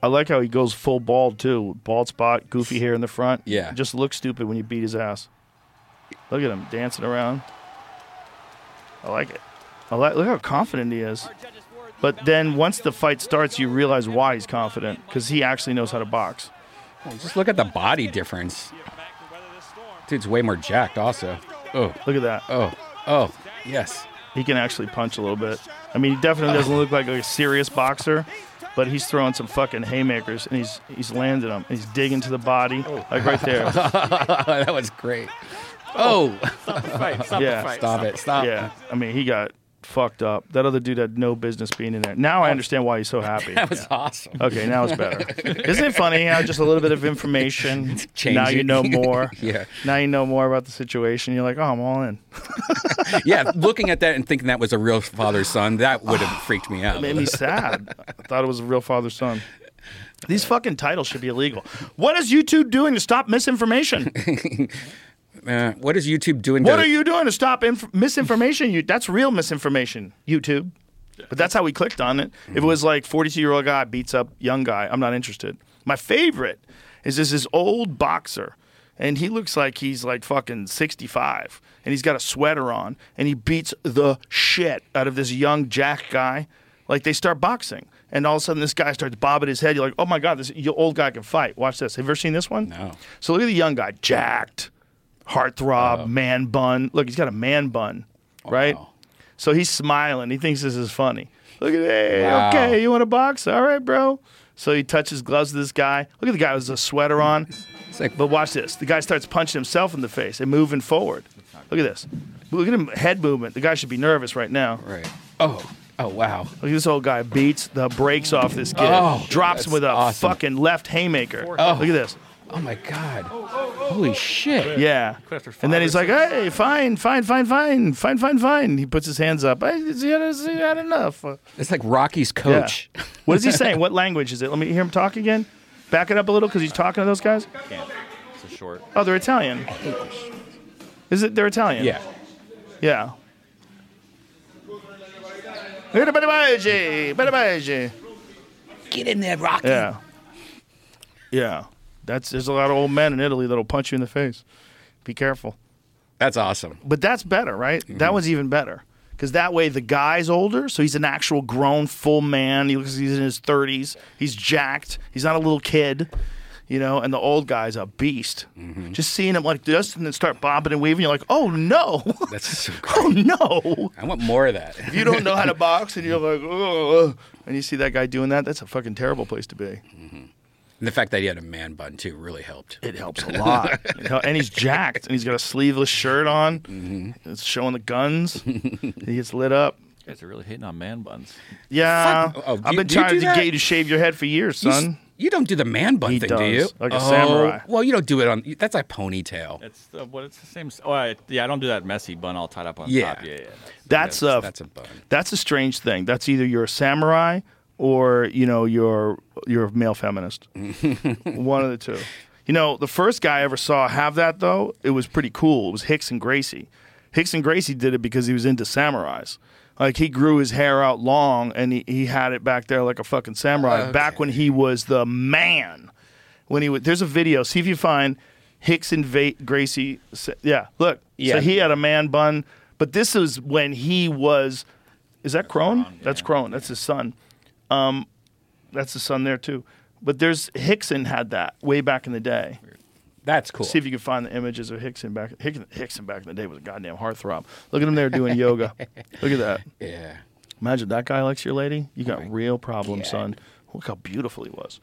I like how he goes full bald too. Bald spot, goofy hair in the front. Yeah. Just looks stupid when you beat his ass. Look at him dancing around. I like it. I like look how confident he is. But then once the fight starts, you realize why he's confident because he actually knows how to box. Just look at the body difference. Dude's way more jacked. Also. Oh. Look at that. Oh. Oh. Yes. He can actually punch a little bit. I mean, he definitely doesn't look like a serious boxer, but he's throwing some fucking haymakers and he's he's landing them. He's digging to the body, oh. like right there. *laughs* that was great. Oh. stop yeah. Stop it. Stop. Yeah, I mean, he got fucked up. That other dude had no business being in there. Now I oh. understand why he's so *laughs* happy. That was awesome. Okay, now it's better. *laughs* Isn't it funny how just a little bit of information, now you know *laughs* more. Yeah. Now you know more about the situation. You're like, oh, I'm all in. yeah, looking at that and thinking that was a real father son, that would have *sighs* freaked me out. It made me sad. I thought it was a real father son. These fucking titles should be illegal. What is YouTube doing to stop misinformation? Uh, what is YouTube doing? What to, are you doing to stop inf- misinformation? You that's real misinformation. YouTube. But that's how we clicked on it. If it was like 42 year old guy beats up young guy, I'm not interested. My favorite is this this old boxer, and he looks like he's like fucking 65, and he's got a sweater on, and he beats the shit out of this young jack guy. Like they start boxing, and all of a sudden this guy starts bobbing his head. You're like, oh my god, this old guy can fight. Watch this. Have you ever seen this one? No. So look at the young guy, jacked, heartthrob, uh-huh. man bun. Look, he's got a man bun, oh, right? wow. So he's smiling. He thinks this is funny. Look at hey, Wow. okay, you want a box? All right, bro. So he touches gloves to this guy. Look at the guy with a sweater on. It's like, But watch this. The guy starts punching himself in the face and moving forward. Look at this. Look at him head movement. The guy should be nervous right now. right. Oh. Oh wow. Look at this old guy beats the brakes off this kid. Oh, drops him that's with a awesome. fucking left haymaker. Oh. Look at this. Oh my God. Holy shit. Yeah. And then he's like, hey, fine, fine, fine, fine, fine, fine, fine. He puts his hands up. Hey, is he had, is he had enough? It's like Rocky's yeah. coach. What is he saying? What language is it? Let me hear him talk again. Back it up a little because he's talking to those guys. can't. It's a short. Oh, they're Italian. Is it? They're Italian. Yeah. Yeah. Yeah. Get in there, Rocky. Yeah. Yeah. That's there's a lot of old men in Italy that'll punch you in the face. Be careful. That's awesome. But that's better, right? That mm-hmm. one's even better. Because that way the guy's older, so he's an actual grown, full man. He looks like he's in his 30s. He's jacked. He's not a little kid, you know, and the old guy's a beast. Mm-hmm. Just seeing him like this and then start bobbing and weaving, you're like, oh no. *laughs* That's so *laughs* oh no. I want more of that. If you don't know how to *laughs* box and you're like, oh, and you see that guy doing that, that's a fucking terrible place to be. Mm-hmm. And the fact that he had a man bun too really helped. It helps a *laughs* lot. Hel- and he's jacked, and he's got a sleeveless shirt on. Mm-hmm. It's showing the guns. he gets lit up. You guys are really hating on man buns. Yeah, Fuck. Oh, I've you- been do you trying do to that? get you to shave your head for years, You s- son. You don't do the man bun He thing, do you? does, like a oh, samurai. Well, you don't do it on. That's a ponytail. It's the, what it's the same. s- Oh, I, yeah, I don't do that messy bun all tied up on Yeah. top. Yeah, yeah. That's That's- a that's a bun. That's a strange thing. That's either you're a samurai or you know you're you're a male feminist. *laughs* One of the two. You know, the first guy I ever saw have that though, it was pretty cool. It was Rickson Gracie. Rickson Gracie did it because he was into samurais. Like he grew his hair out long and he, he had it back there like a fucking samurai. Oh, back when he was the man. When he was, there's a video. See if you find Rickson Va- Gracie. Yeah, look. Yeah. So he had a man bun, but this is when he was. Is that Kron? That's Kron. That's his son. Um, that's the son there too. But there's Rickson had that way back in the day. That's cool. See if you can find the images of Rickson back. Rickson, Rickson back in the day was a goddamn heartthrob. Look at him there doing yoga. *laughs* Look at that. yeah. Imagine that guy likes your lady. You got real problems, God. son. Look how beautiful he was.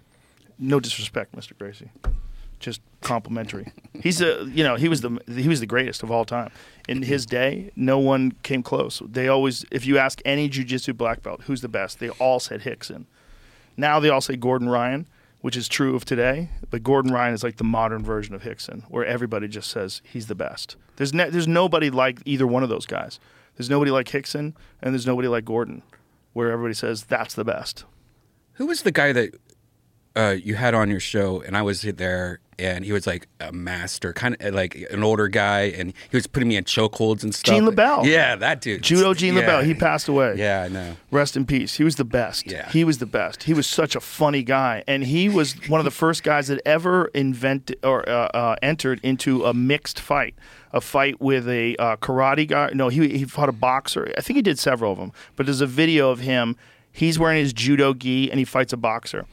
No disrespect, Mr. Gracie. Just complimentary. He's a you know he was the he was the greatest of all time. In his day, no one came close. They always, if you ask any jujitsu black belt who's the best, they all said Rickson. Now they all say Gordon Ryan, which is true of today. But Gordon Ryan is like the modern version of Rickson, where everybody just says he's the best. There's ne- there's nobody like either one of those guys. There's nobody like Rickson, and there's nobody like Gordon, where everybody says that's the best. Who was the guy that uh, you had on your show, and I was there, and he was like a master, kind of like an older guy, and he was putting me in chokeholds and stuff. Gene LeBell. Yeah, that dude. Judo Gene yeah. LeBell. He passed away. Yeah, I know. Rest in peace. He was the best. Yeah. He was the best. He was such a funny guy, and he was one of the first guys that ever invented or uh, uh, entered into a mixed fight. A fight with a uh, karate guy. No, he he fought a boxer. I think he did several of them. But there's a video of him. He's wearing his judo gi, and he fights a boxer.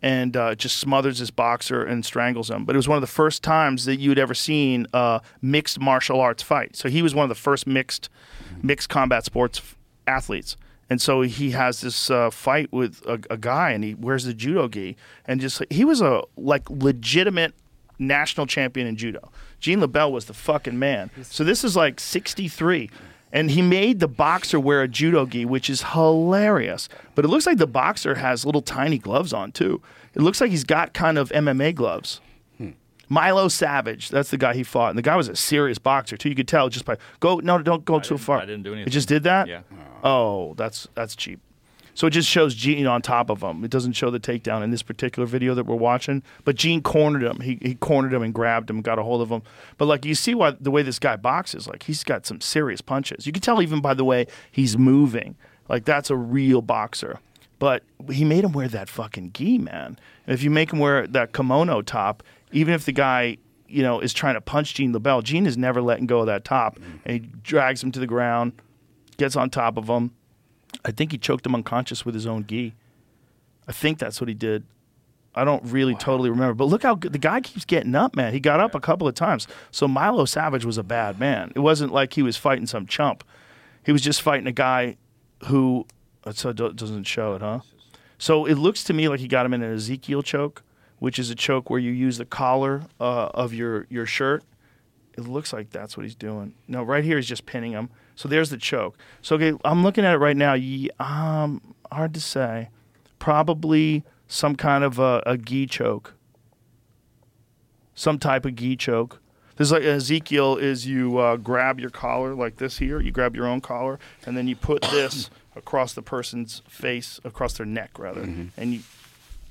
And uh, just smothers this boxer and strangles him. But it was one of the first times that you'd ever seen a mixed martial arts fight. So he was one of the first mixed mixed combat sports f- athletes. And so he has this uh, fight with a, a guy, and he wears the judo gi, and just he was a like legitimate national champion in judo. Gene LeBell was the fucking man. So this is like '63, and he made the boxer wear a judo gi, which is hilarious. But it looks like the boxer has little tiny gloves on too. It looks like he's got kind of MMA gloves. Hmm. Milo Savage, that's the guy he fought, and the guy was a serious boxer too. You could tell just by go no, don't go too far. I didn't do It anything. just did that. Yeah. Oh, that's that's cheap. So it just shows Gene on top of him. It doesn't show the takedown in this particular video that we're watching. But Gene cornered him. He, he cornered him and grabbed him, got a hold of him. But like you see why the way this guy boxes, like he's got some serious punches. You can tell even by the way he's moving. Like that's a real boxer. But he made him wear that fucking gi, man. And if you make him wear that kimono top, even if the guy you know is trying to punch Gene LeBell, Gene is never letting go of that top, and he drags him to the ground, gets on top of him. I think he choked him unconscious with his own gi. I think that's what he did. I don't really totally remember, but look how good the guy keeps getting up, man. He got up a couple of times. So Milo Savage was a bad man. It wasn't like he was fighting some chump. He was just fighting a guy who so it doesn't show it, huh? So it looks to me like he got him in an Ezekiel choke, which is a choke where you use the collar uh, of your your shirt. It looks like that's what he's doing. No, right here he's just pinning him. So there's the choke. So okay, I'm looking at it right now. Ye, um, hard to say. Probably some kind of a, a gi choke. Some type of gi choke. There's like Ezekiel is you uh, grab your collar like this here. You grab your own collar and then you put this *coughs* across the person's face, across their neck rather, and you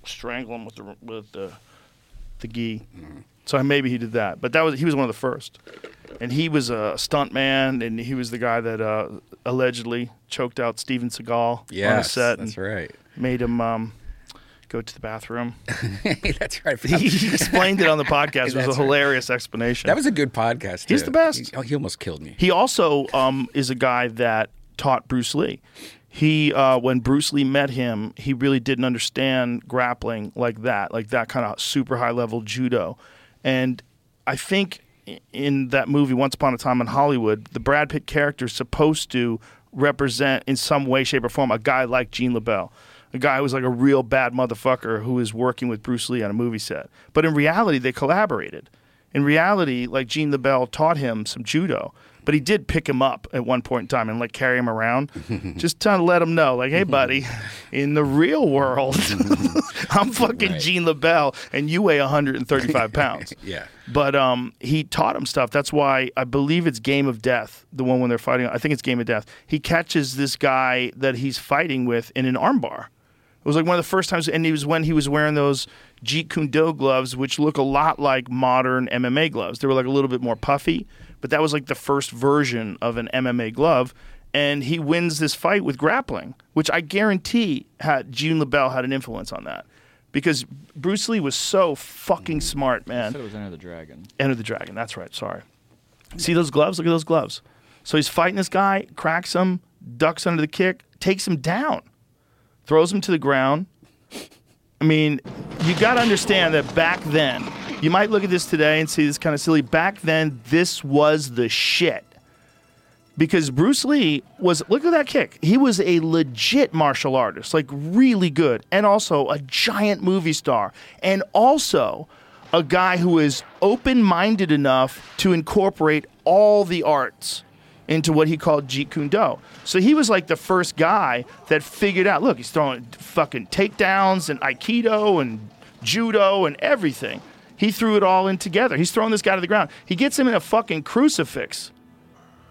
strangle them with the with the the gi. So maybe he did that, but that was he was one of the first, and he was a stunt man, and he was the guy that uh, allegedly choked out Steven Seagal on a set that's and right. made him um, go to the bathroom. *laughs* that's right. he explained it on the podcast. *laughs* It was a That's right. hilarious explanation. That was a good podcast. He's the best. He, oh, he almost killed me. He also um, is a guy that taught Bruce Lee. He, uh, when Bruce Lee met him, he really didn't understand grappling like that, like that kind of super high level judo. And I think in that movie, Once Upon a Time in Hollywood, the Brad Pitt character is supposed to represent in some way, shape, or form a guy like Gene LeBell. A guy who was like a real bad motherfucker who was working with Bruce Lee on a movie set. But in reality, they collaborated. In reality, like Gene LeBell taught him some judo, but he did pick him up at one point in time and like carry him around, *laughs* just trying to let him know, like, hey, *laughs* buddy, in the real world, *laughs* I'm fucking Right. Gene LeBell and you weigh 135 pounds. Yeah. But um, he taught him stuff. That's why I believe it's Game of Death, the one when they're fighting. I think it's Game of Death. He catches this guy that he's fighting with in an armbar. It was like one of the first times, and it was when he was wearing those Jeet Kune Do gloves, which look a lot like modern MMA gloves. They were like a little bit more puffy, but that was like the first version of an MMA glove. And he wins this fight with grappling, which I guarantee had Gene LeBell had an influence on that, because Bruce Lee was so fucking smart, man. said it was Enter the Dragon. Enter the Dragon. That's right. Sorry. See those gloves? Look at those gloves. So he's fighting this guy, cracks him, ducks under the kick, takes him down, throws him to the ground. I mean, you got to understand that back then, you might look at this today and see this kind of silly. Back then, this was the shit. Because Bruce Lee was, look at that kick. He was a legit martial artist, like really good, and also a giant movie star, and also a guy who is open minded enough to incorporate all the arts into what he called Jeet Kune Do. So he was like the first guy that figured out look, he's throwing fucking takedowns and Aikido and judo and everything. He threw it all in together. He's throwing this guy to the ground. He gets him in a fucking crucifix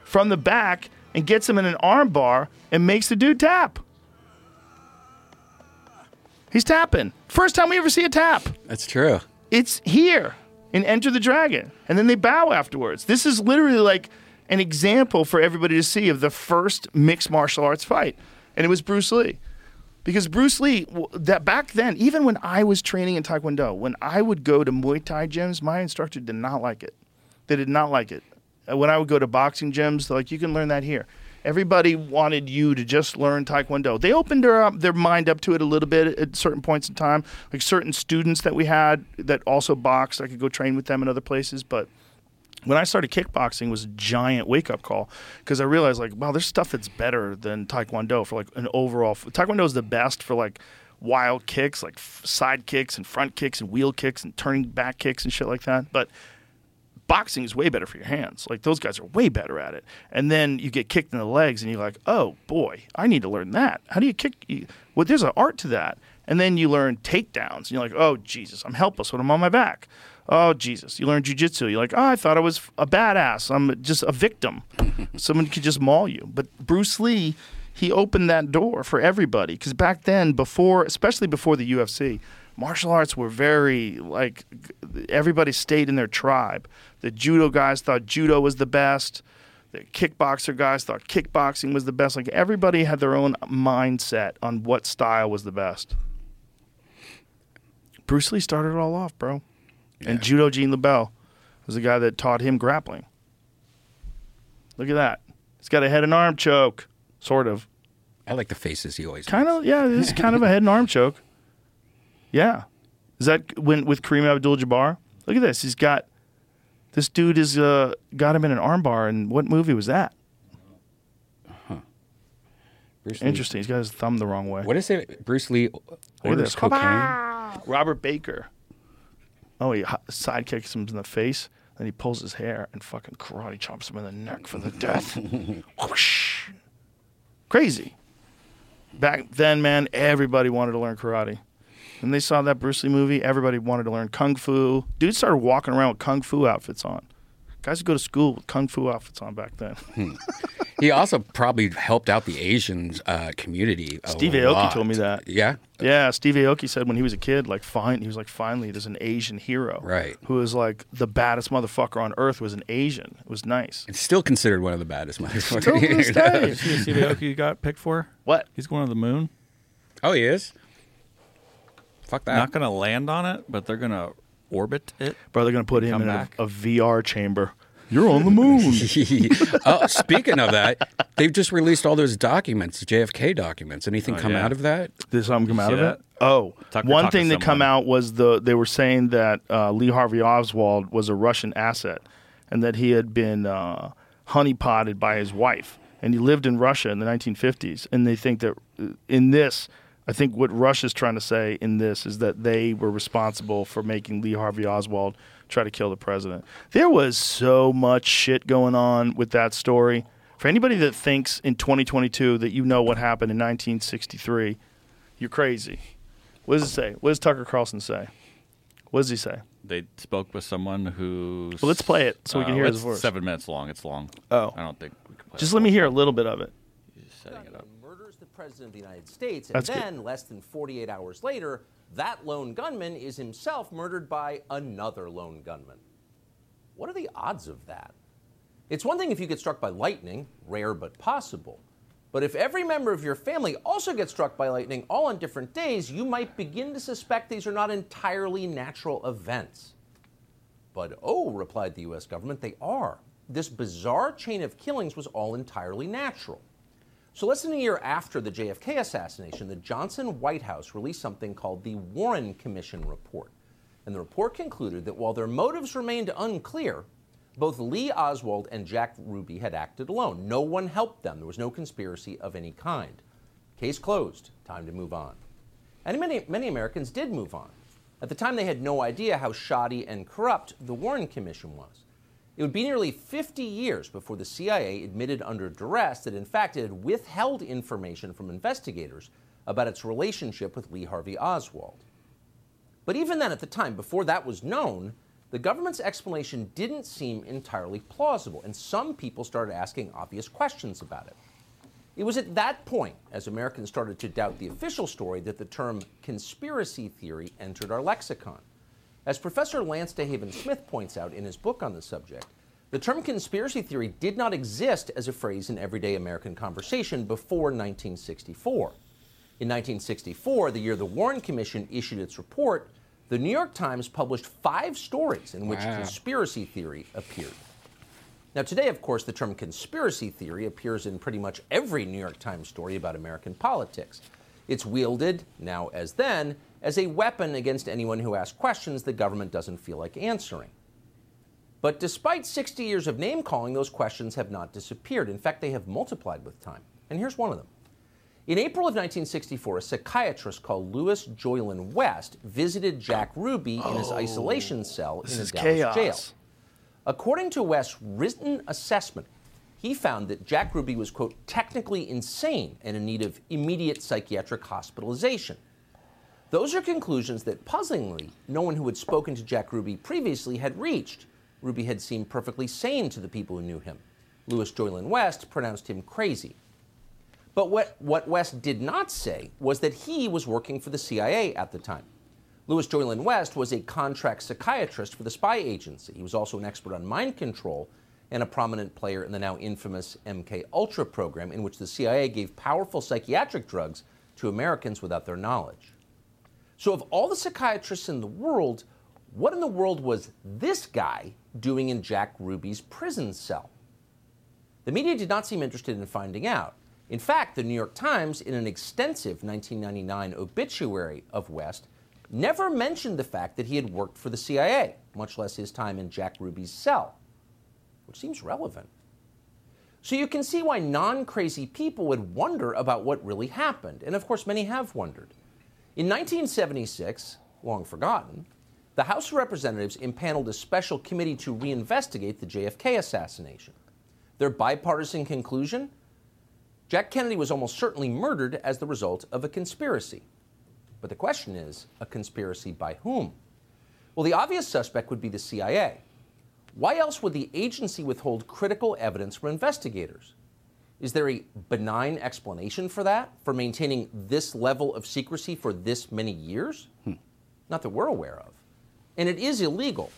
from the back and gets him in an armbar and makes the dude tap. He's tapping. First time we ever see a tap. That's true. It's here in Enter the Dragon. And then they bow afterwards. This is literally like an example for everybody to see of the first mixed martial arts fight. And it was Bruce Lee. Because Bruce Lee, that back then, even when I was training in Taekwondo, when I would go to Muay Thai gyms, my instructor did not like it. They did not like it. Uh, When I would go to boxing gyms, like, you can learn that here. Everybody wanted you to just learn Taekwondo. They opened their, up, their mind up to it a little bit at certain points in time. Like certain students that we had that also boxed, I could go train with them in other places. But when I started kickboxing was a giant wake up call because I realized like wow there's stuff that's better than taekwondo for like an overall taekwondo is the best for like wild kicks like side kicks and front kicks and wheel kicks and turning back kicks and shit like that but boxing is way better for your hands. Like those guys are way better at it. And then you get kicked in the legs and you're like oh boy I need to learn that. How do you kick well there's an art to that. And then you learn takedowns and you're like oh Jesus I'm helpless when I'm on my back Oh Jesus! You learn jujitsu. You're like, oh, I thought I was a badass. I'm just a victim. *laughs* Someone could just maul you. But Bruce Lee, he opened that door for everybody. Because back then, before, especially before the UFC, martial arts were very like everybody stayed in their tribe. The judo guys thought judo was the best. The kickboxer guys thought kickboxing was the best. Like everybody had their own mindset on what style was the best. Bruce Lee started it all off, bro. And Judo Gene LeBell was the guy that taught him grappling. Look at that. He's got a head and arm choke, sort of. I like the faces he always. Kind of, yeah, this is kind of a head and arm choke. Yeah. Is that when with Kareem Abdul-Jabbar? Look at this. He's got this dude is uh, got him in an armbar. And what movie was that? Bruce Lee- Interesting. He's got his thumb the wrong way. What is it? Bruce Lee Look orders this. cocaine. Robert Baker. Oh, he hi- side kicks him in the face, then he pulls his hair and fucking karate chops him in the neck for the death. *laughs* Whoosh. Crazy. Back then, man, everybody wanted to learn karate. When they saw that Bruce Lee movie, everybody wanted to learn kung fu. Dudes started walking around with kung fu outfits on. Guys would go to school with kung fu outfits on back then. *laughs* He also probably helped out the Asian uh, community. a Steve Aoki lot. told me that. Yeah. Yeah, Steve Aoki said when he was a kid, like, fine, he was like, finally, there's an Asian hero, Right. Who was like the baddest motherfucker on earth was an Asian. It was nice. It's still considered one of the baddest motherfuckers. Still to this *laughs* day. Steve Aoki got picked for? What? He's going to the moon. oh, he is. Fuck that. Not going to land on it, but they're going to orbit it. Bro, they're gonna put him in a, a VR chamber. You're on the moon. *laughs* oh, speaking of that, they've just released all those documents, JFK documents. Anything Oh, come yeah. out of that? Did something come out of that? it? Oh, Tucker one talked to thing that come out was the they were saying that uh, Lee Harvey Oswald was a Russian asset, and that he had been uh, honeypotted by his wife, and he lived in Russia in the 1950s. And they think that uh, in this, I think what Rush is trying to say in this is that they were responsible for making Lee Harvey Oswald try to kill the president. There was so much shit going on with that story. For anybody that thinks in 2022 that you know what happened in 1963, you're crazy. What does it say? What does Tucker Carlson say? What does he say? They spoke with someone who. Well, let's play it so we can uh, hear his voice. Seven minutes long. It's long. Oh. I don't think we can play Just it. let me hear a little bit of it. He's setting it up. President of the United States, and That's good. then less than 48 hours later, that lone gunman is himself murdered by another lone gunman. What are the odds of that? It's one thing if you get struck by lightning, rare but possible. But if every member of your family also gets struck by lightning all on different days, you might begin to suspect these are not entirely natural events. But oh, replied the US government, they are. This bizarre chain of killings was all entirely natural. So less than a year after the JFK assassination, the Johnson White House released something called the Warren Commission Report. And the report concluded that while their motives remained unclear, both Lee Oswald and Jack Ruby had acted alone. No one helped them. There was no conspiracy of any kind. Case closed. Time to move on. And many, many Americans did move on. At the time, they had no idea how shoddy and corrupt the Warren Commission was. It would be nearly 50 years before the CIA admitted under duress that, in fact, it had withheld information from investigators about its relationship with Lee Harvey Oswald. But even then, at the time, before that was known, the government's explanation didn't seem entirely plausible, and some people started asking obvious questions about it. It was at that point, as Americans started to doubt the official story, that the term conspiracy theory entered our lexicon. As Professor Lance DeHaven Smith points out in his book on the subject, the term conspiracy theory did not exist as a phrase in everyday American conversation before 1964. In 1964, the year the Warren Commission issued its report, the New York Times published five stories in which Wow. conspiracy theory appeared. Now, today, of course, the term conspiracy theory appears in pretty much every New York Times story about American politics. It's wielded, now as then, as a weapon against anyone who asks questions the government doesn't feel like answering. But despite 60 years of name calling, those questions have not disappeared. In fact, they have multiplied with time. And here's one of them. In April of 1964, a psychiatrist called Louis Jolyon West visited Jack Ruby in his oh. isolation cell in a Dallas chaos. jail. According to West's written assessment, he found that Jack Ruby was, quote, technically insane and in need of immediate psychiatric hospitalization. Those are conclusions that, puzzlingly, no one who had spoken to Jack Ruby previously had reached. Ruby had seemed perfectly sane to the people who knew him. Louis Jolyon West pronounced him crazy. But what, what West did not say was that he was working for the CIA at the time. Louis Jolyon West was a contract psychiatrist for the spy agency. He was also an expert on mind control and a prominent player in the now infamous MK Ultra program, in which the CIA gave powerful psychiatric drugs to Americans without their knowledge. So, of all the psychiatrists in the world, what in the world was this guy doing in Jack Ruby's prison cell? The media did not seem interested in finding out. In fact, the New York Times, in an extensive 1999 obituary of West, never mentioned the fact that he had worked for the CIA, much less his time in Jack Ruby's cell, which seems relevant. So you can see why non crazy people would wonder about what really happened. And of course, many have wondered. In 1976, long forgotten, the House of Representatives impaneled a special committee to reinvestigate the JFK assassination. Their bipartisan conclusion? Jack Kennedy was almost certainly murdered as the result of a conspiracy. But the question is a conspiracy by whom? Well, the obvious suspect would be the CIA. Why else would the agency withhold critical evidence from investigators? Is there a benign explanation for that, for maintaining this level of secrecy for this many years? Hmm. Not that we're aware of. And it is illegal.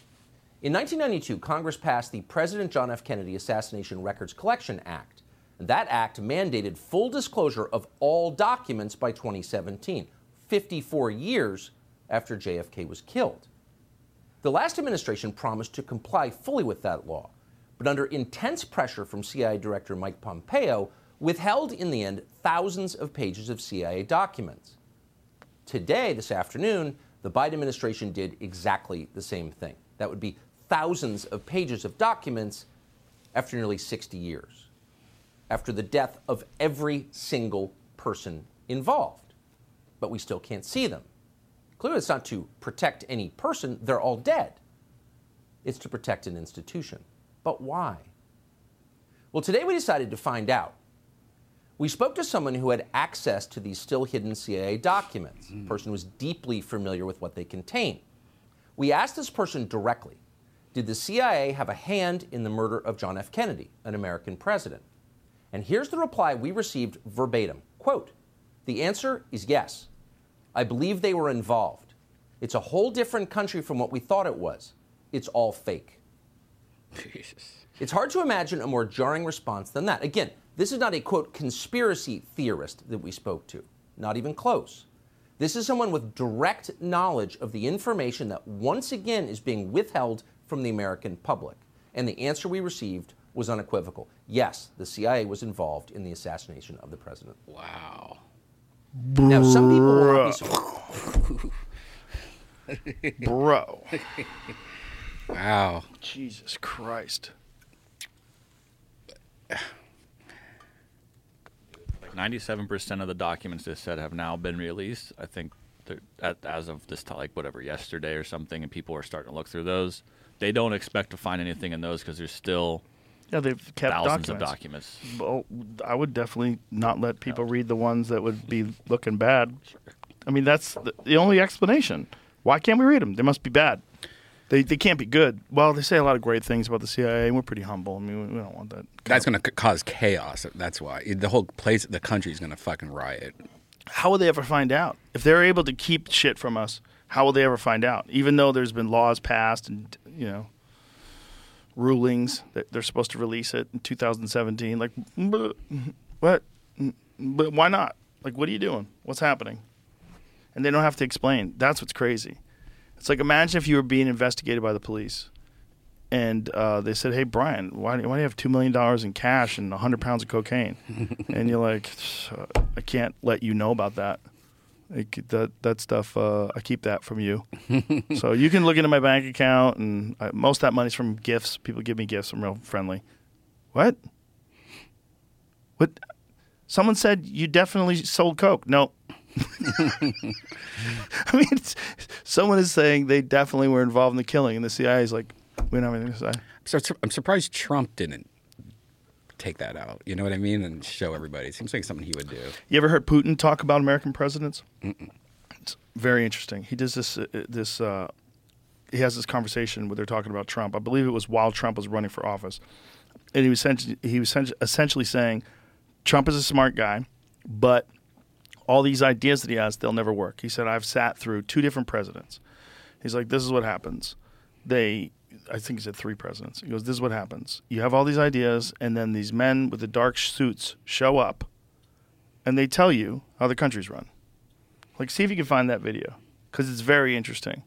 In 1992, Congress passed the President John F. Kennedy Assassination Records Collection Act. And that act mandated full disclosure of all documents by 2017, 54 years after JFK was killed. The last administration promised to comply fully with that law, but under intense pressure from CIA Director Mike Pompeo, withheld in the end thousands of pages of CIA documents. Today, this afternoon, the Biden administration did exactly the same thing. That would be thousands of pages of documents after nearly 60 years, after the death of every single person involved. But we still can't see them. Clearly, it's not to protect any person, they're all dead. It's to protect an institution. But why? Well, today we decided to find out. We spoke to someone who had access to these still hidden CIA documents, a mm-hmm. person who was deeply familiar with what they contain. We asked this person directly Did the CIA have a hand in the murder of John F. Kennedy, an American president? And here's the reply we received verbatim quote, The answer is yes. I believe they were involved. It's a whole different country from what we thought it was. It's all fake. It's hard to imagine a more jarring response than that. Again, this is not a quote conspiracy theorist that we spoke to, not even close. This is someone with direct knowledge of the information that once again is being withheld from the American public. And the answer we received was unequivocal. Yes, the CIA was involved in the assassination of the president. Wow. Now, some people will not be surprised. Bro. Wow. Jesus Christ. Like 97% of the documents they said have now been released. I think at, as of this time, like whatever yesterday or something, and people are starting to look through those. They don't expect to find anything in those because there's still Yeah, they've kept thousands documents. of documents. Well, I would definitely not let people read the ones that would be *laughs* looking bad. I mean, that's the, the only explanation. Why can't we read them? They must be bad. They, they can't be good. Well, they say a lot of great things about the CIA, and we're pretty humble. I mean, we, we don't want that. That's going to cause chaos. That's why the whole place, the country is going to fucking riot. How will they ever find out? If they're able to keep shit from us, how will they ever find out? Even though there's been laws passed and you know rulings that they're supposed to release it in 2017, like what? But why not? Like, what are you doing? What's happening? And they don't have to explain. That's what's crazy. It's like imagine if you were being investigated by the police, and uh, they said, "Hey, Brian, why, do- why do you have two million dollars in cash and hundred pounds of cocaine?" *laughs* and you're like, "I can't let you know about that. Like, that that stuff, uh, I keep that from you. *laughs* so you can look into my bank account, and I, most of that money's from gifts. People give me gifts. I'm real friendly. What? What? Someone said you definitely sold coke. No. *laughs* I mean, it's, someone is saying they definitely were involved in the killing, and the CIA is like, we don't have anything to say. So I'm surprised Trump didn't take that out. You know what I mean? And show everybody. It seems like something he would do. You ever heard Putin talk about American presidents? It's very interesting. He does this. Uh, this. Uh, he has this conversation where they're talking about Trump. I believe it was while Trump was running for office, and he was essentially, he was essentially saying, Trump is a smart guy, but all these ideas that he has, they'll never work. He said, I've sat through two different presidents. He's like, this is what happens. They, I think he said three presidents. He goes, this is what happens. You have all these ideas, and then these men with the dark suits show up, and they tell you how the country's run. Like, see if you can find that video, because it's very interesting.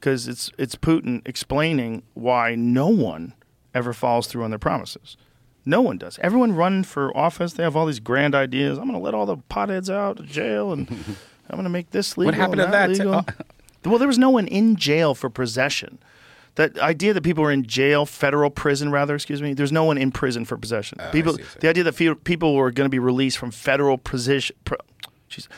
Because it's it's Putin explaining why no one ever follows through on their promises. No one does. Everyone running for office, they have all these grand ideas. I'm going to let all the potheads out of jail, and *laughs* I'm going to make this legal. What happened to that? legal. *laughs* Well, there was no one in jail for possession. That idea that people were in jail, federal prison, rather, excuse me. There's no one in prison for possession. Oh, I people, see what you're the idea that fe- people were going to be released from federal position. Pro, jeez,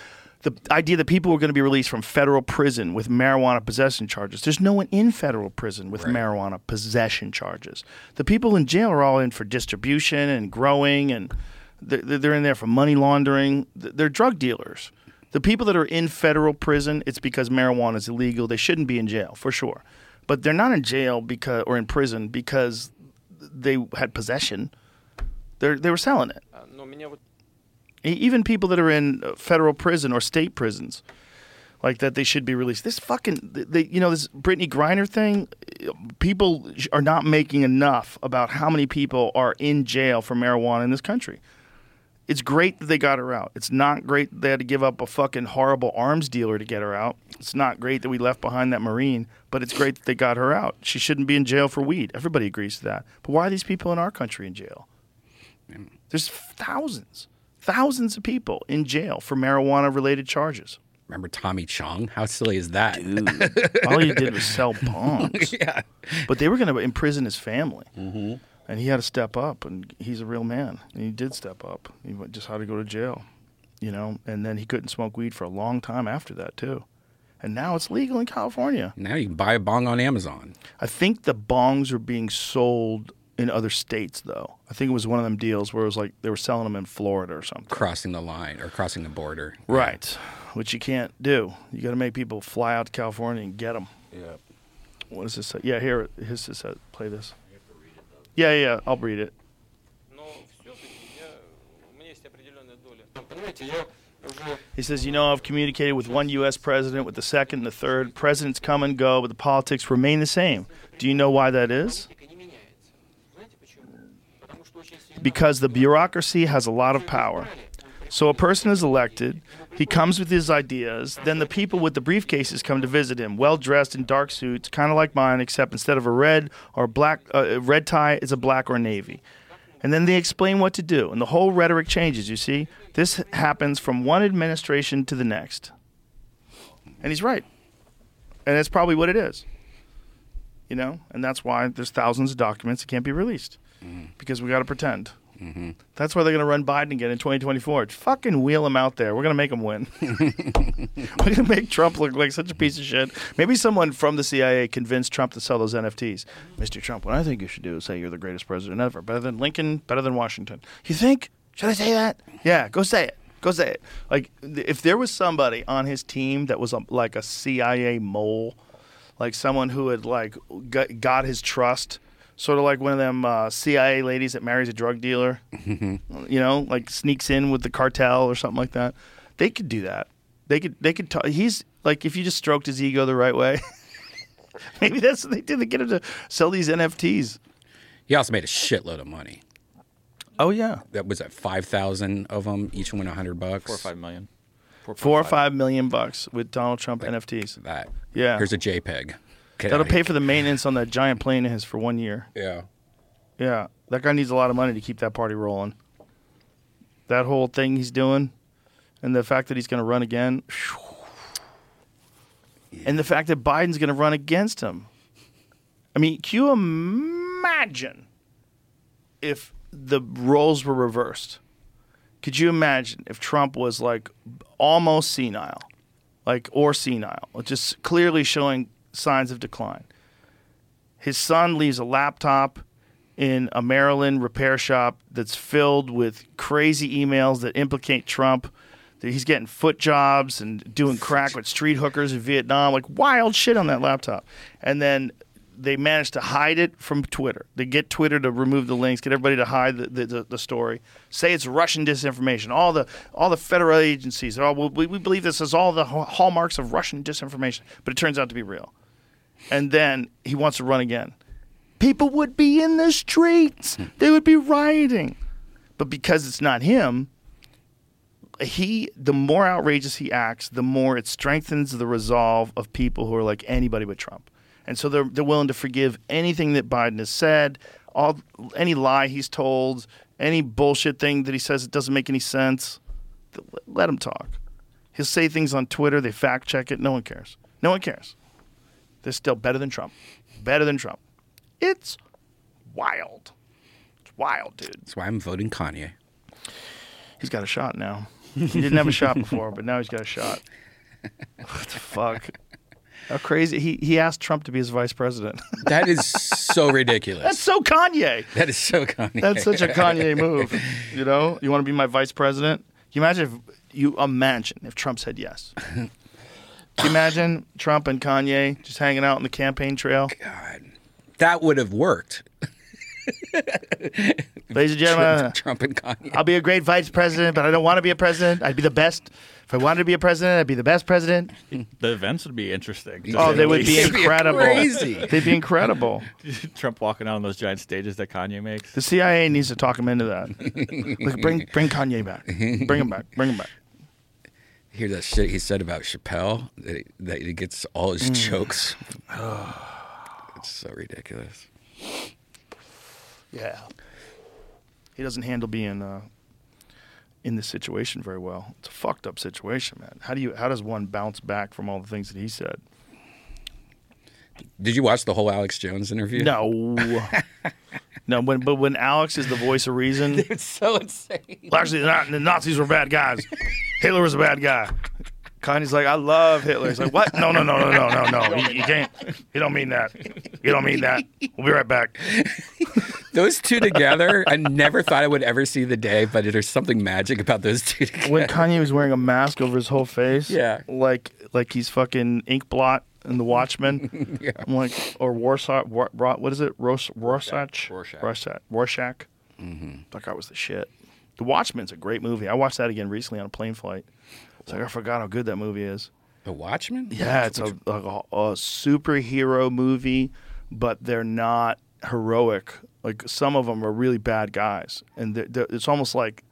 the idea that people were going to be released from federal prison with marijuana possession charges. There's no one in federal prison with marijuana possession charges. The people in jail are all in for distribution and growing, and they're, they're in there for money laundering. They're drug dealers. The people that are in federal prison, it's because marijuana is illegal. They shouldn't be in jail for sure, but they're not in jail because or in prison because they had possession. They they were selling it. Even people that are in uh, federal prison or state prisons, like that, they should be released. This fucking, they, you know, this Brittney Griner thing. uh, People are not making enough about how many people are in jail for marijuana in this country. It's great that they got her out. It's not great they had to give up a fucking horrible arms dealer to get her out. It's not great that we left behind that Marine, but it's great that they got her out. She shouldn't be in jail for weed. Everybody agrees to that. But why are these people in our country in jail? There's thousands, thousands of people in jail for marijuana related charges. Remember Tommy Chong? How silly is that? All he did was sell *laughs* bongs. yeah. But they were going to imprison his family. Mm-hmm. And he had to step up, and he's a real man. And he did step up. He just had to go to jail, you know. And then he couldn't smoke weed for a long time after that too. And now it's legal in California. Now you can buy a bong on Amazon. I think the bongs are being sold in other states, though. I think it was one of them deals where it was like they were selling them in Florida or something. Crossing the line or crossing the border. Right, which you can't do. You got to make people fly out to California and get them. Yeah. What does this say? Yeah, here, his this says, uh, play this. Yeah, yeah, I'll read it. He says, you know, I've communicated with one U.S. president, with the second, and the third. Presidents come and go, but the politics remain the same. Do you know why that is? Because the bureaucracy has a lot of power. So a person is elected, he comes with his ideas, then the people with the briefcases come to visit him, well dressed in dark suits, kind of like mine, except instead of a red or black uh, red tie, it's a black or navy. And then they explain what to do, and the whole rhetoric changes, you see? This happens from one administration to the next. And he's right. And that's probably what it is. You know? And that's why there's thousands of documents that can't be released. Because we got to pretend mm-hmm. That's why they're going to run Biden again in 2024. Fucking wheel him out there. We're going to make him win. *laughs* *laughs* We're going to make Trump look like such a piece of shit. Maybe someone from the CIA convinced Trump to sell those NFTs. Mr. Trump, what I think you should do is say you're the greatest president ever. Better than Lincoln, better than Washington. You think? Should I say that? Yeah, go say it. Go say it. Like, if there was somebody on his team that was a, like a CIA mole, like someone who had like got, got his trust, sort of like one of them uh, CIA ladies that marries a drug dealer, you know, like sneaks in with the cartel or something like that. They could do that. They could. They could. T- he's like if you just stroked his ego the right way. *laughs* Maybe that's what they did. They get him to sell these NFTs. He also made a shitload of money. Oh yeah, That was at five thousand of them. Each one a hundred bucks. Four or five million. four or five million bucks with Donald Trump NFTs. That. Yeah. Here's a JPEG. Get That'll pay for the maintenance on that giant plane of his for one year. Yeah. Yeah, that guy needs a lot of money to keep that party rolling. That whole thing he's doing, and the fact that he's going to run again, *sighs* and the fact that Biden's going to run against him. I mean, can you imagine if the roles were reversed? Could you imagine if Trump was like almost senile, like or senile, just clearly showing signs of decline? His son leaves a laptop in a Maryland repair shop that's filled with crazy emails that implicate Trump. That he's getting foot jobs and doing crack with street hookers in Vietnam, like wild shit on that laptop. And then they manage to hide it from Twitter. They get Twitter to remove the links, get everybody to hide the, the, the, story, say it's Russian disinformation. All the all the federal agencies, all, we, we believe this is all the hallmarks of Russian disinformation, but it turns out to be real. And then he wants to run again people would be in the streets. They would be rioting. But because it's not him, he the more outrageous he acts, the more it strengthens the resolve of people who are like anybody but Trump. And so they're they're willing to forgive anything that Biden has said, all any lie he's told, any bullshit thing that he says that doesn't make any sense. Let him talk. He'll say things on Twitter, they fact check it, no one cares. No one cares. They're still better than Trump. Better than Trump. It's wild. It's wild, dude. That's why I'm voting Kanye. He's got a shot now. He didn't have a shot before, but now he's got a shot. What the fuck? How crazy. He he asked Trump to be his vice president. *laughs* That is so ridiculous. That's so Kanye. that is so Kanye. That's such a Kanye move. You know? You want to be my vice president? Can you imagine if you imagine if Trump said yes? Can you imagine Trump and Kanye just hanging out on the campaign trail? God. That would have worked. *laughs* Ladies and gentlemen, Trump, Trump and Kanye. I'll be a great vice president, but I don't want to be a president. I'd be the best. If I wanted to be a president, I'd be the best president. *laughs* The events would be interesting. Oh, oh they the would be least. incredible. crazy. They'd be incredible. *laughs* Trump walking out on those giant stages that Kanye makes. The CIA needs to talk him into that. Like, bring bring Kanye back. Bring him back. Bring him back. Hear that shit he said about Chappelle? That he, that he gets all his Mm. chokes. *sighs* it's so ridiculous. Yeah. He doesn't handle being uh, in this situation very well. It's a fucked up situation, man. How do you? How does one bounce back from all the things that he said? Did you watch the whole Alex Jones interview? No. *laughs* no. When but when Alex is the voice of reason, *laughs* It's so insane. Well, actually, the, the Nazis were bad guys. Hitler was a bad guy. Kanye's like, I love Hitler. He's like, what? No, no, no, no, no, no, no. You, you can't. You don't mean that. You don't mean that. We'll be right back. *laughs* Those two together, I never thought I would ever see the day, but there's something magic about those two together. When Kanye was wearing a mask over his whole face, Yeah. like like he's fucking ink blot in The Watchmen. *laughs* Yeah. I'm like, or Warsaw, War, what is it? Ros, Rorschach? Rorschach. Rorschach. Rorschach. Mm-hmm. That guy was the shit. The Watchmen's a great movie. I watched that again recently on a plane flight. It's like I forgot how good that movie is. The Watchmen? Yeah, it's a, a, a superhero movie, but they're not heroic. Like some of them are really bad guys, and they're, they're, it's almost like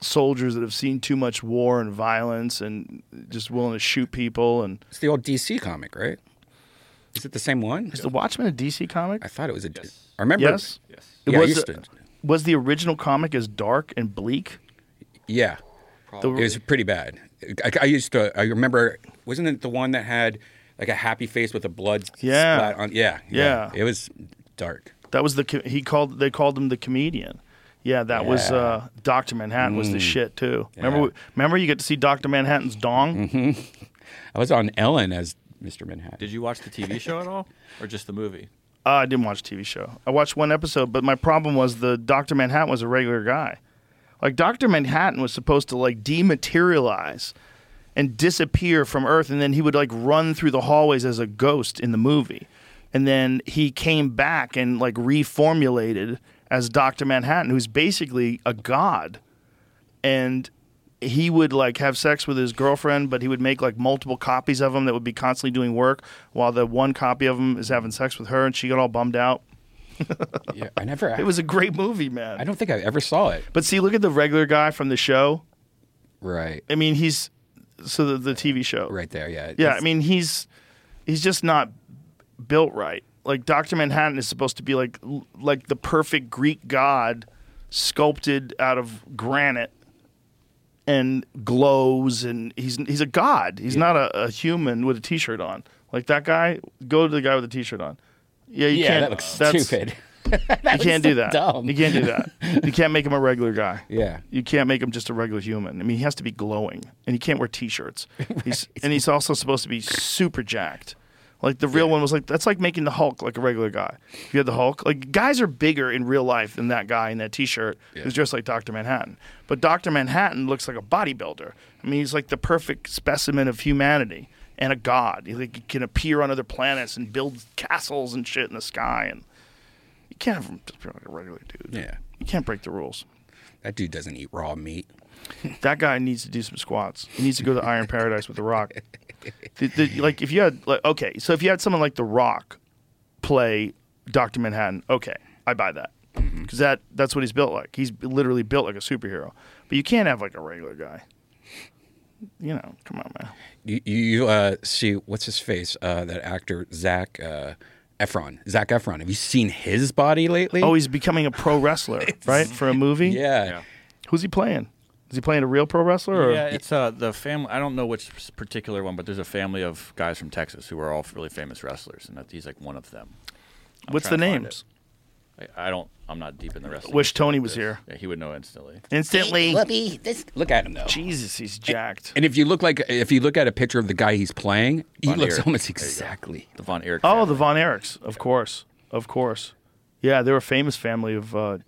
soldiers that have seen too much war and violence and just willing to shoot people. And It's the old DC comic, right? Is it the same one? is the Watchmen a DC comic? I thought it was a. I remember. Yes. Yes. It Yeah, I was, used the, to- was the original comic as dark and bleak? Yeah. The- It was pretty bad. I, I used to. I remember. Wasn't it the one that had like a happy face with a blood Yeah. splat on? Yeah, Yeah. It was dark. That was the he called they called him the comedian. Yeah, that was uh, Doctor Manhattan was the Mm. shit too. Yeah. Mm-hmm. Remember, remember you get to see Doctor Manhattan's dong. *laughs* I was on Ellen as Mr. Manhattan. Did you watch the TV show at all, or just the movie? Uh, I didn't watch TV show. I watched one episode, but my problem was the Doctor Manhattan was a regular guy. Like Doctor Manhattan was supposed to like dematerialize and disappear from Earth, and then he would like run through the hallways as a ghost in the movie, and then he came back and like reformulated as Doctor Manhattan, who's basically a god, and he would like have sex with his girlfriend, but he would make like multiple copies of him that would be constantly doing work, while the one copy of him is having sex with her, and she got all bummed out. *laughs* yeah, I never. It was a great movie, man. I don't think I ever saw it. But see, look at the regular guy from the show. Right. I mean, he's so the, the TV show. Right there. Yeah. Yeah, I mean, he's he's just not built right. Like Doctor Manhattan is supposed to be like like the perfect Greek god, sculpted out of granite, and glows, and he's he's a god. He's not a, a human with a T-shirt on. Like that guy. Go to the guy with a T-shirt on. Yeah, you Yeah, can't. that looks *laughs* that's- stupid. *laughs* you *laughs* can't do that. dumb. You can't do that. You can't make him a regular guy. Yeah. You can't make him just a regular human. I mean, he has to be glowing, and he can't wear t-shirts. He's and he's also supposed to be super jacked. Like the real one was like that's like making the Hulk like a regular guy. If you had the Hulk, like guys are bigger in real life than that guy in that t-shirt who's dressed like Doctor Manhattan. But Doctor Manhattan looks like a bodybuilder. I mean, he's like the perfect specimen of humanity and a god. He like, he can appear on other planets and build castles and shit in the sky. And you can't have him just be like a regular dude. Yeah. You can't break the rules. That dude doesn't eat raw meat. That guy needs to do some squats. He needs to go to Iron Paradise with The Rock. *laughs* The- the- like if you had like okay, so if you had someone like The Rock play Doctor Manhattan, okay, I buy that because that that's what he's built like. He's literally built like a superhero. But you can't have like a regular guy. You know, come on, man. You, you uh, see what's his face? Uh, that actor Zac uh, Efron. Zac Efron. Have you seen his body lately? Oh, he's becoming a pro wrestler, *laughs* right? For a movie. yeah. Who's he playing? Is he playing a real pro wrestler? Or? Yeah, it's uh, the family. I don't know which particular one, but there's a family of guys from Texas who are all really famous wrestlers, and that he's like one of them. I'm What's the to names? I, I don't. I'm not deep in the wrestling. Wish Tony was here. Yeah, he would know instantly. Instantly. Look at him though. Jesus, he's jacked. And if you look like if you look at a picture of the guy he's playing, he Von looks Erich. almost There you go. exactly. The Von Erich. Oh, the Von Erichs, of course, of course. Yeah, they're a famous family of uh,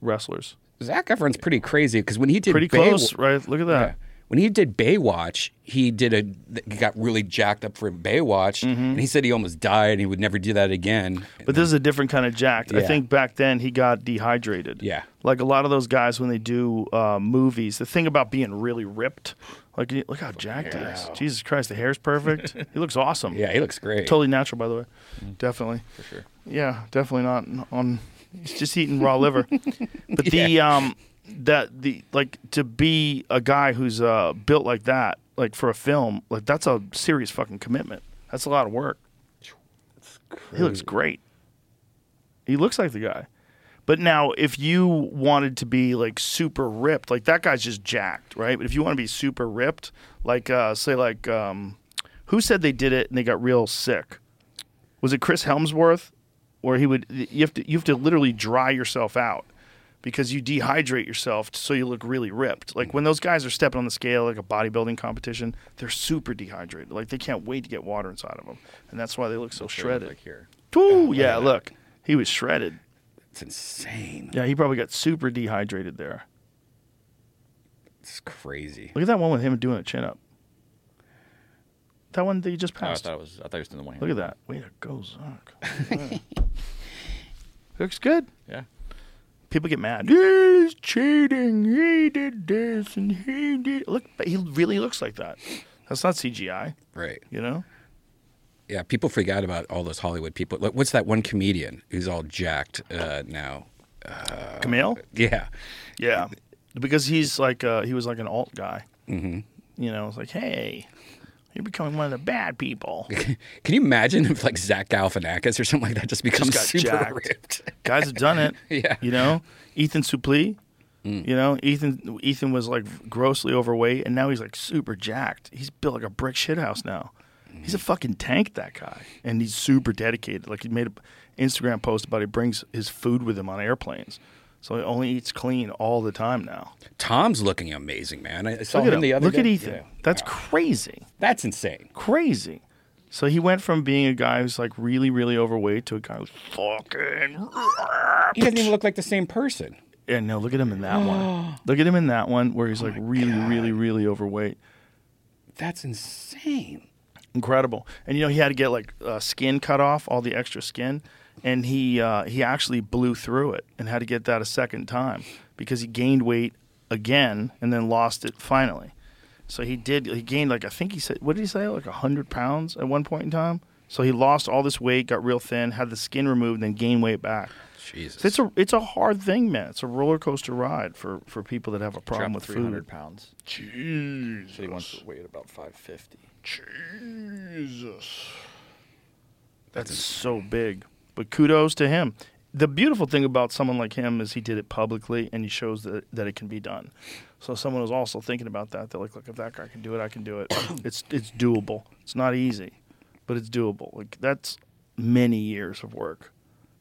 wrestlers. Zac Efron's pretty crazy because when he did Pretty Bay- close, right? Look at that. Yeah. When he did Baywatch, he did a he got really jacked up for Baywatch, and he said he almost died and he would never do that again. Mm-hmm. But this is a different kind of jacked. I think back then he got dehydrated. Yeah. Like a lot of those guys when they do uh, movies, the thing about being really ripped, like look how jacked he is. Jesus Christ, the hair's perfect. *laughs* he looks awesome. yeah, he looks great. Totally natural, by the way. Definitely. for sure. Yeah, definitely not on. He's just eating raw liver. *laughs* But the um, that the like to be a guy who's uh built like that, like for a film, like that's a serious fucking commitment. That's a lot of work. He looks great. He looks like the guy. But now, if you wanted to be like super ripped, like that guy's just jacked, right? But if you want to be super ripped, like uh, say like um, who said they did it and they got real sick? Was it Chris Hemsworth? Where he would you have to you have to literally dry yourself out because you dehydrate yourself so you look really ripped. Like mm. when those guys are stepping on the scale like a bodybuilding competition, they're super dehydrated. Like they can't wait to get water inside of them, and that's why they look so What's their look shredded. Like here. Ooh, yeah, look, he was shredded. It's insane. Yeah, he probably got super dehydrated there. It's crazy. Look at that one with him doing a chin up. That one that you just Oh, I passed. thought it was. I thought he was in the one. Look at that. Way to go, Zuck. *laughs* Looks good. Yeah. People get mad. He's cheating. He did this and he did. Look, but he really looks like that. That's not CGI. Right. You know. Yeah, people forgot about all those Hollywood people. Like, What's that one comedian who's all jacked uh, now? Kumail. Yeah. Yeah, because he's like uh, he was like an alt guy. hmm You know, it's like, hey, you're becoming one of the bad people. *laughs* Can you imagine if like Zach Galifianakis or something like that just becomes got super jacked. ripped? Guys have done it. *laughs* Yeah. You know, Ethan Suplee. Mm. You know, Ethan Ethan was like grossly overweight, and now he's like super jacked. He's built like a brick shithouse now. He's a mm. fucking tank, that guy, and he's super dedicated. Like he made an Instagram post about he brings his food with him on airplanes. So he only eats clean all the time now. Tom's looking amazing, man. I saw Look at him the him. other Look day. at Ethan. Yeah. That's crazy. That's insane. Crazy. So he went from being a guy who's like really, really overweight to a guy who's fucking. He doesn't even look like the same person. Yeah, no, look at him in that one. *gasps* Look at him in that one where he's like really, really, really overweight. That's insane. Incredible. And you know, he had to get like uh, skin cut off, all the extra skin, and he uh, he actually blew through it and had to get that a second time because he gained weight again and then lost it finally. So he did. He gained like I think he said what did he say like hundred pounds at one point in time. So he lost all this weight, got real thin, had the skin removed, then gained weight back. Jesus. So it's a it's a hard thing, man. It's a roller coaster ride for, for people that have a problem with 300 food. pounds. Jesus. So he wants to weigh at about 550. Jesus. That's so big. But kudos to him. The beautiful thing about someone like him is he did it publicly and he shows that, that it can be done. So someone was also thinking about that. They're like, look, if that guy can do it, I can do it. *coughs* it's it's doable. It's not easy, but it's doable. Like that's many years of work.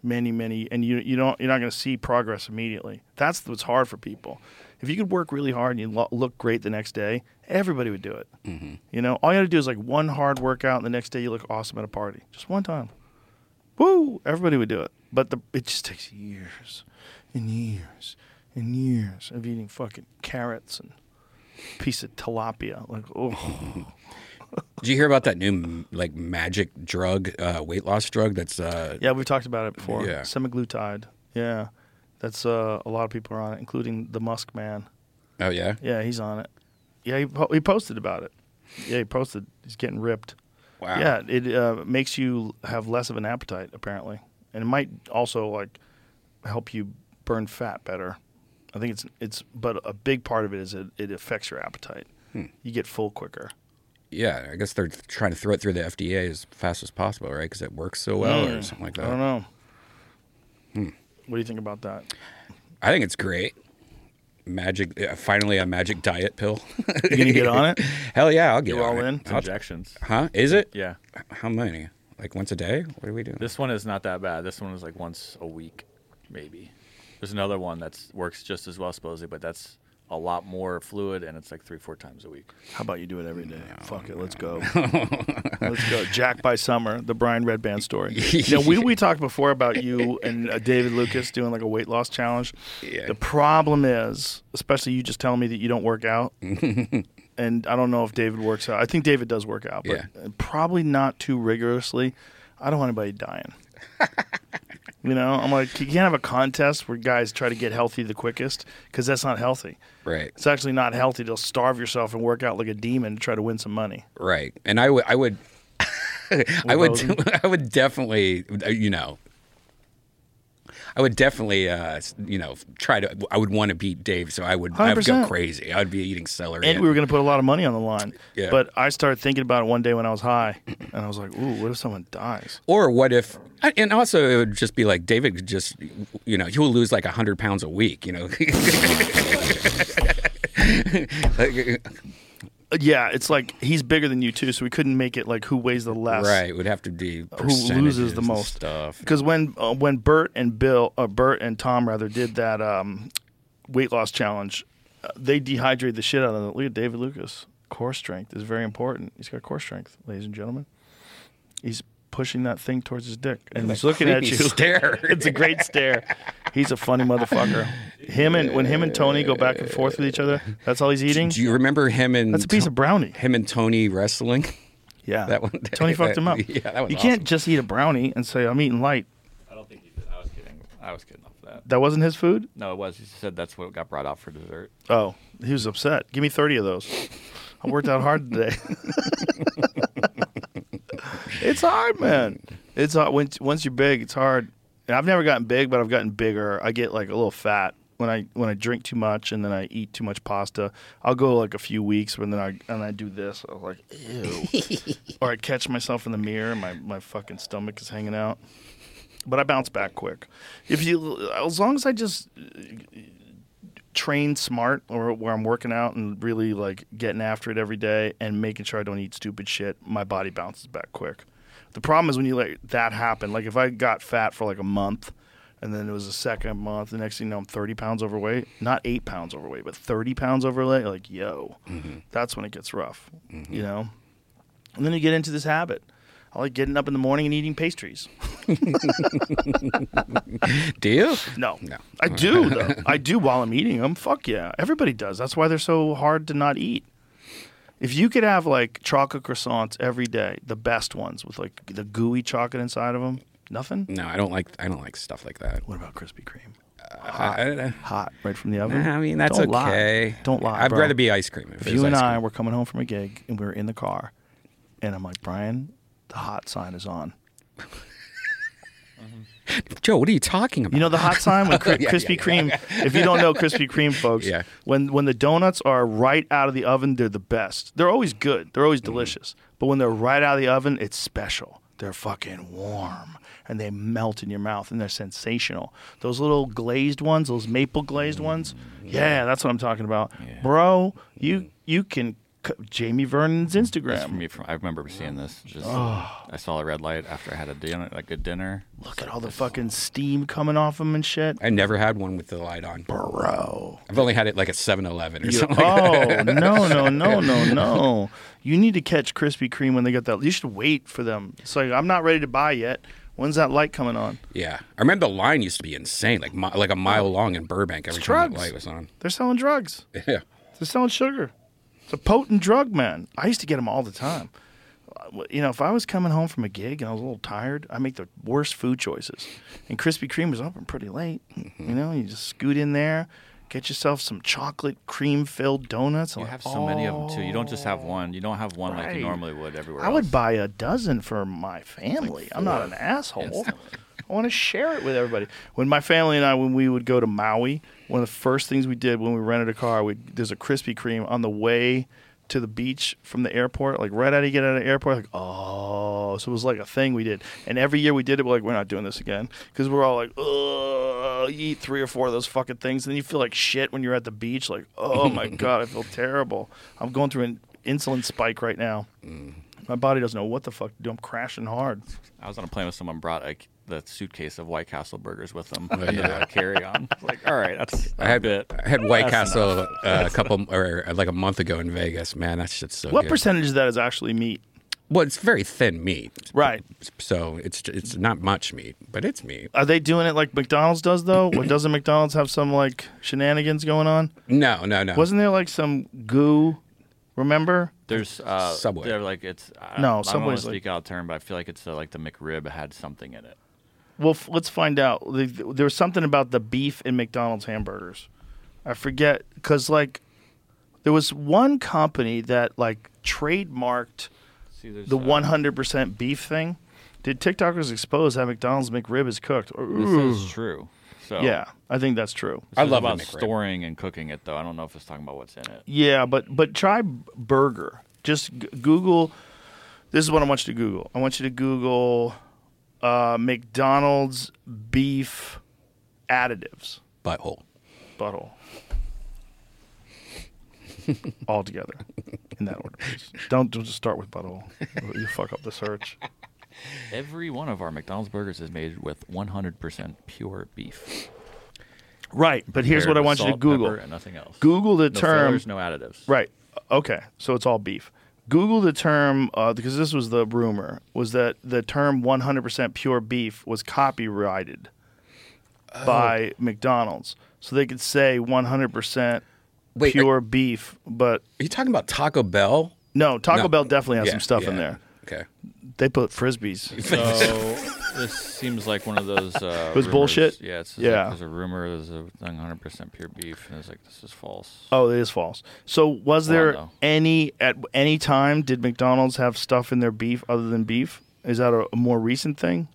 Many, many and you you don't you're not gonna see progress immediately. That's what's hard for people. If you could work really hard and you lo- look great the next day, everybody would do it. Mm-hmm. You know, all you got to do is like one hard workout, and the next day you look awesome at a party. Just one time. Woo! Everybody would do it. But the, it just takes years and years and years of eating fucking carrots and a piece of tilapia. Like, oh. Did you hear about that new like magic drug, uh, weight loss drug? That's uh, yeah, we've talked about it before. Yeah. Semaglutide. Yeah. That's uh, a lot of people are on it, including the Musk man. oh yeah. Yeah, he's on it. Yeah, he, po- he posted about it. Yeah, he posted. He's getting ripped. Wow. Yeah, it uh, makes you have less of an appetite apparently, and it might also like help you burn fat better. I think it's it's, but a big part of it is it, it affects your appetite. Hmm. You get full quicker. Yeah, I guess they're trying to throw it through the FDA as fast as possible, right? Because it works so well, or Mm, something like that. I don't know. Hmm. What do you think about that? I think it's great. Magic, uh, finally a magic diet pill. You gonna get on it? *laughs* Hell yeah, I'll get You're on all it. in? It's I'll- injections. Huh? Is it? Yeah. How many? Like once a day? What are we doing? This one is not that bad. This one is like once a week, maybe. There's another one that works just as well, supposedly, but that's a lot more fluid and it's like three, four times a week. How about you do it every day? Fuck it, let's go. *laughs* let's go. Jack by Summer, the Brian Redban story. *laughs* you know, we, we talked before about you and uh, David Lucas doing like a weight loss challenge. Yeah. The problem is, especially you just telling me that you don't work out. *laughs* and I don't know if David works out. I think David does work out, but Yeah. probably not too rigorously. I don't want anybody dying. You know, I'm like, you can't have a contest where guys try to get healthy the quickest because that's not healthy. Right. It's actually not healthy to starve yourself and work out like a demon to try to win some money. Right. And I would, I would, *laughs* I would. *laughs* I would definitely, uh, you know, I would definitely, uh, you know, try to. I would want to beat Dave, so I would, I would go crazy. I would be eating celery. And we were going to put a lot of money on the line. Yeah. But I started thinking about it one day when I was high, and I was like, "Ooh, what if someone dies?" Or what if? And also, it would just be like David could just, you know, he will lose like hundred pounds a week. You know. *laughs* Yeah, it's like he's bigger than you too, so we couldn't make it like who weighs the less. right. It would have to be Who loses the most? stuff. Because when uh, when Bert and Bill, uh, Bert and Tom rather did that um, weight loss challenge, uh, they dehydrated the shit out of it. Look at David Lucas. Core strength is very important. He's got core strength, ladies and gentlemen. He's pushing that thing towards his dick, and he's looking at you. *laughs* stare. it's a great stare. *laughs* He's a funny motherfucker. Him and when him and Tony go back and forth with each other, that's all he's eating. Do you remember him and That's a piece of brownie. him and Tony wrestling? Yeah, That one. Tony fucked him up. *laughs* Yeah, that was you can't just eat a brownie and say I'm eating light. I don't think he did. I was kidding. I was kidding off that. That wasn't his food. No, it was. He said that's what got brought out for dessert. Oh, he was upset. Give me 30 of those. I worked out hard today. *laughs* it's hard, man. It's hard. Once, once you're big, it's hard. And I've never gotten big, but I've gotten bigger. I get like a little fat when I when I drink too much and then I eat too much pasta. I'll go like a few weeks when then I and I do this. I'm like, ew. *laughs* or I catch myself in the mirror, and my my fucking stomach is hanging out. But I bounce back quick. If you, as long as I just uh, train smart or where I'm working out and really like getting after it every day and making sure I don't eat stupid shit, my body bounces back quick. The problem is when you let that happen. Like if I got fat for like a month, And then it was the second month. The next thing you know, I'm 30 pounds overweight. Not eight pounds overweight, but 30 pounds overweight. Like, yo, mm-hmm. that's when it gets rough, mm-hmm. you know? And then you get into this habit. I like getting up in the morning and eating pastries. *laughs* Do you? No. No. I do, though. I do while I'm eating them. Fuck yeah. Everybody does. That's why they're so hard to not eat. If you could have like chocolate croissants every day, the best ones with like the gooey chocolate inside of them, nothing? No, I don't like. I don't like stuff like that. What about Krispy Kreme? Uh, I, I- Hot, right from the oven? I mean, that's Don't okay. Lie. Don't lie. I'd bro. rather be ice cream. If, If you and I cream. were coming home from a gig and we were in the car, and I'm like, Brian, the hot sign is on. *laughs* Mm-hmm. *laughs* Joe, what are you talking about? You know the hot sign when *laughs* Yeah, Krispy yeah, Kreme. yeah. If you don't know Krispy Kreme, folks, Yeah. when when the donuts are right out of the oven, they're the best. They're always good. They're always mm. delicious. But when they're right out of the oven, it's special. They're fucking warm and they melt in your mouth and they're sensational. Those little glazed ones, those maple glazed ones, mm. yeah, that's what I'm talking about, bro. You mm. you can Jamie Vernon's Instagram. from me from, I remember seeing this. Just Oh. I saw a red light after I had a dinner, like a dinner. Look at all the fucking steam coming off them and shit. I never had one with the light on. Bro. I've only had it like at 7-Eleven or You- something. like oh that. no no *laughs* no no no! You need to catch Krispy Kreme when they got that. You should wait for them. It's like I'm not ready to buy yet. When's that light coming on? Yeah, I remember the line used to be insane, like like a mile oh. long in Burbank every It's time drugs. that light was on. They're selling drugs. *laughs* Yeah, They're selling sugar. It's a potent drug, man. I used to get them all the time. Uh, You know, if I was coming home from a gig and I was a little tired, I make the worst food choices. And Krispy Kreme was open pretty late. Mm-hmm. You know, you just scoot in there, get yourself some chocolate cream filled donuts. You I'm have like, so many of them too. You don't just have one. You don't have one like you normally would everywhere. I would buy a dozen for my family. I'm not an asshole. I want to share it with everybody. When my family and I, when we would go to Maui, one of the first things we did when we rented a car, we there's a Krispy Kreme on the way to the beach from the airport, like right out you get out of the airport, like oh, so it was like a thing we did, and every year we did it. We're like, we're not doing this again because we're all like, oh, you eat three or four of those fucking things, and then you feel like shit when you're at the beach, like oh my *laughs* god, I feel terrible. I'm going through an insulin spike right now. Mm. My body doesn't know what the fuck to do. I'm crashing hard. I was on a plane with someone brought like the suitcase of White Castle burgers with them. Oh, yeah. the carry on. Like, all right, that's I had a bit. I had White That's Castle uh, a couple or like a month ago in Vegas. Man, that shit's so what good. percentage of that is actually meat? Well, it's very thin meat, Right. so it's it's not much meat, but it's meat. Are they doing it like McDonald's does though? What *clears throat* doesn't McDonald's have some like shenanigans going on? No, no, no. Wasn't there like some goo? Remember? There's uh, Subway. They're like it's. I, No, I don't want Subway's to like- speak out of turn, but I feel like it's uh, like the McRib had something in it. Well, f- let's find out. The- There was something about the beef in McDonald's hamburgers. I forget because like there was one company that like trademarked See, the uh, 100% beef thing. Did TikTokers expose how McDonald's McRib is cooked? This is true. So Yeah, I think that's true. this I is love about McRib. storing and cooking it though. I don't know if it's talking about what's in it. Yeah, but but try burger. Just g- Google. This is what I want you to Google. I want you to Google uh, McDonald's beef additives. Butthole. Butthole. *laughs* All together in that order. please. Don't, don't just start with butthole. You fuck up the search. Every one of our McDonald's burgers is made with 100% pure beef. Right, but here's what I with want you to Google. pepper, and nothing else. Google the no term. fillers, no additives. Right. Okay. So it's all beef. Google the term uh, because this was the rumor was that the term 100% pure beef was copyrighted by McDonald's, so they could say 100% Wait, pure beef. But Are you talking about Taco Bell? no, Taco No. Bell definitely has Yeah, some stuff in there. Okay. They put frisbees. So *laughs* this seems like one of those. Uh, It was rumors. bullshit? Yeah, it's Yeah. Like, there's a rumor. There's a 100% pure beef, and it's like this is false. Oh, it is false. So was Hold there any at any time did McDonald's have stuff in their beef other than beef? Is that a, a more recent thing?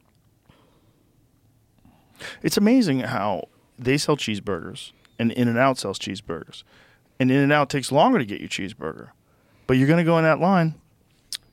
It's amazing how they sell cheeseburgers and In and Out sells cheeseburgers. And In and Out takes longer to get you cheeseburger. But you're going to go in that line.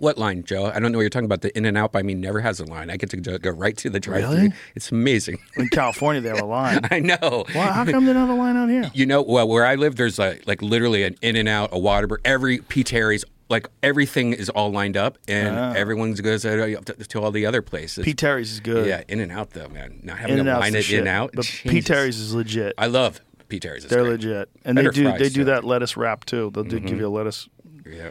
What line, Joe? I don't know what you're talking about. The In and Out by me never has a line. I get to go, go right to the drive-through. Really? It's amazing. *laughs* In California, they have a line. *laughs* I know. Well, how come they don't have a line out here? You know, well, where I live, there's a, like literally an In and Out, a Whataburger. Every P. Terry's like everything is all lined up, and Ah. everyone's goes to, to all the other places. P. Terry's is good. Yeah, In and Out though, man. Not having In to line the it shit. in and out. But Jesus. P. Terry's is legit. I love P. Terry's. They're great. legit, and Better they do fries, they do too. that lettuce wrap too. They'll do, give Mhm. you a lettuce. Yeah.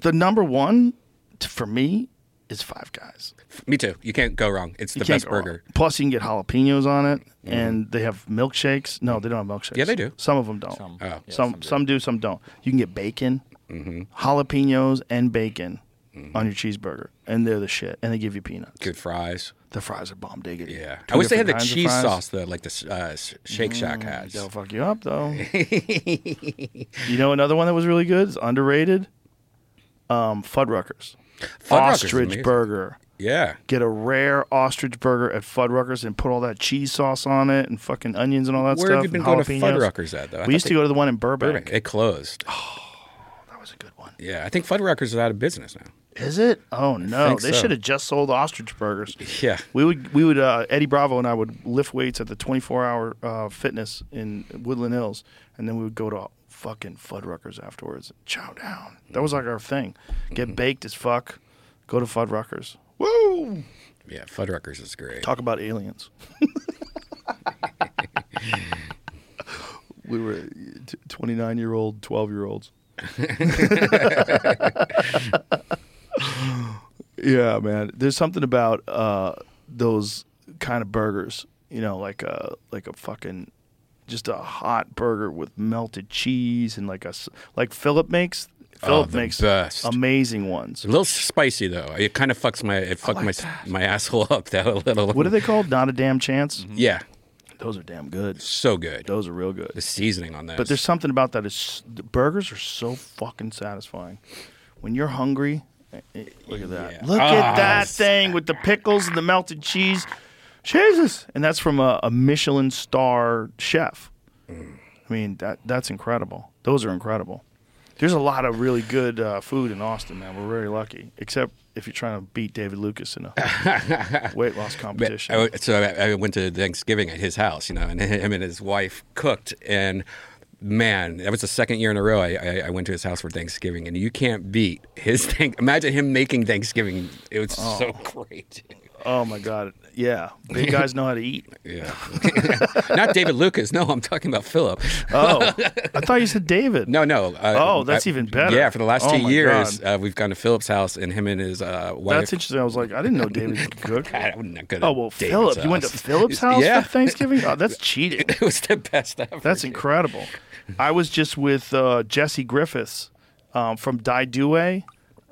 The number one t- for me is Five Guys. Me too. You can't go wrong. It's You the can't best go wrong. burger. Plus, you can get jalapenos on it, and they have milkshakes. No, they don't have milkshakes. Yeah, they do. Some of them don't. Some. Oh. Yeah, some some some do, some don't. You can get bacon, Mm-hmm. jalapenos, and bacon on your cheeseburger, and they're the shit. And they give you peanuts. Good fries. The fries are bomb diggity. Yeah. Two I wish they had different the kinds of cheese fries. sauce though, like the uh, Shake Shack Mm, has. They'll fuck you up though. *laughs* you know another one that was really good, is underrated. Um, Fuddruckers. Fuddruckers ostrich burger. Yeah. Get a rare ostrich burger at Fuddruckers and put all that cheese sauce on it and fucking onions and all that Where stuff. Where have you been going to. Fuddruckers at, though? I we used to go to the one in Burbank. Burbank. It closed. Oh, *sighs* that was a good one. Yeah, I think Fuddruckers is out of business now. Is it? Oh no, they so. should have just sold ostrich burgers. Yeah. We would we would uh, Eddie Bravo and I would lift weights at the 24 hour uh, fitness in Woodland Hills, and then we would go to fucking Fuddruckers afterwards. Chow down. That was like mm-hmm. our thing. Get mm-hmm. baked as fuck. Go to Fuddruckers. Woo! Yeah, Fuddruckers is great. Talk about aliens. *laughs* we were 29 year old, 12 year olds. *laughs* yeah, man. There's something about uh, those kind of burgers, you know, like a like a fucking just a hot burger with melted cheese and like a like Philip makes. Oh, Philip the makes best. amazing ones. A little spicy though. It kind of fucks my it fucked like my my asshole up that a *laughs* little. What are they called? Not a damn chance. Yeah, Those are damn good. so good. Those are real good. The seasoning on that. But there's something about that. Is the burgers are so fucking satisfying. When you're hungry, eh, eh, look at that. Yeah. Look Ah, at that thing with the pickles and the melted cheese. Jesus, and that's from a, a Michelin star chef. I mean that that's incredible. Those are incredible. There's a lot of really good uh, food in Austin, man. We're very lucky, except if you're trying to beat David Lucas in a *laughs* weight loss competition. I, so I, I went to Thanksgiving at his house, you know, and *laughs* him and his wife cooked. And man, that was the second year in a row I, I, I went to his house for Thanksgiving, and you can't beat his *laughs* thing. Imagine him making Thanksgiving. It was so great. oh my god, yeah, big guys know how to eat. *laughs* Yeah, *laughs* not David Lucas. No, I'm talking about Philip. Oh, *laughs* I thought you said David. No, no. Uh, Oh, that's I- even better. Yeah, for the last Oh two years, uh, we've gone to Philip's house, and him and his uh, wife. That's interesting. I was like, I didn't know David could cook. I'm not good Oh well, David's Philip. You went to. Philip's house Yeah. for Thanksgiving? Oh, that's cheating. It was the best ever. That's incredible. I was just with uh, Jesse Griffiths um, from Dai Due,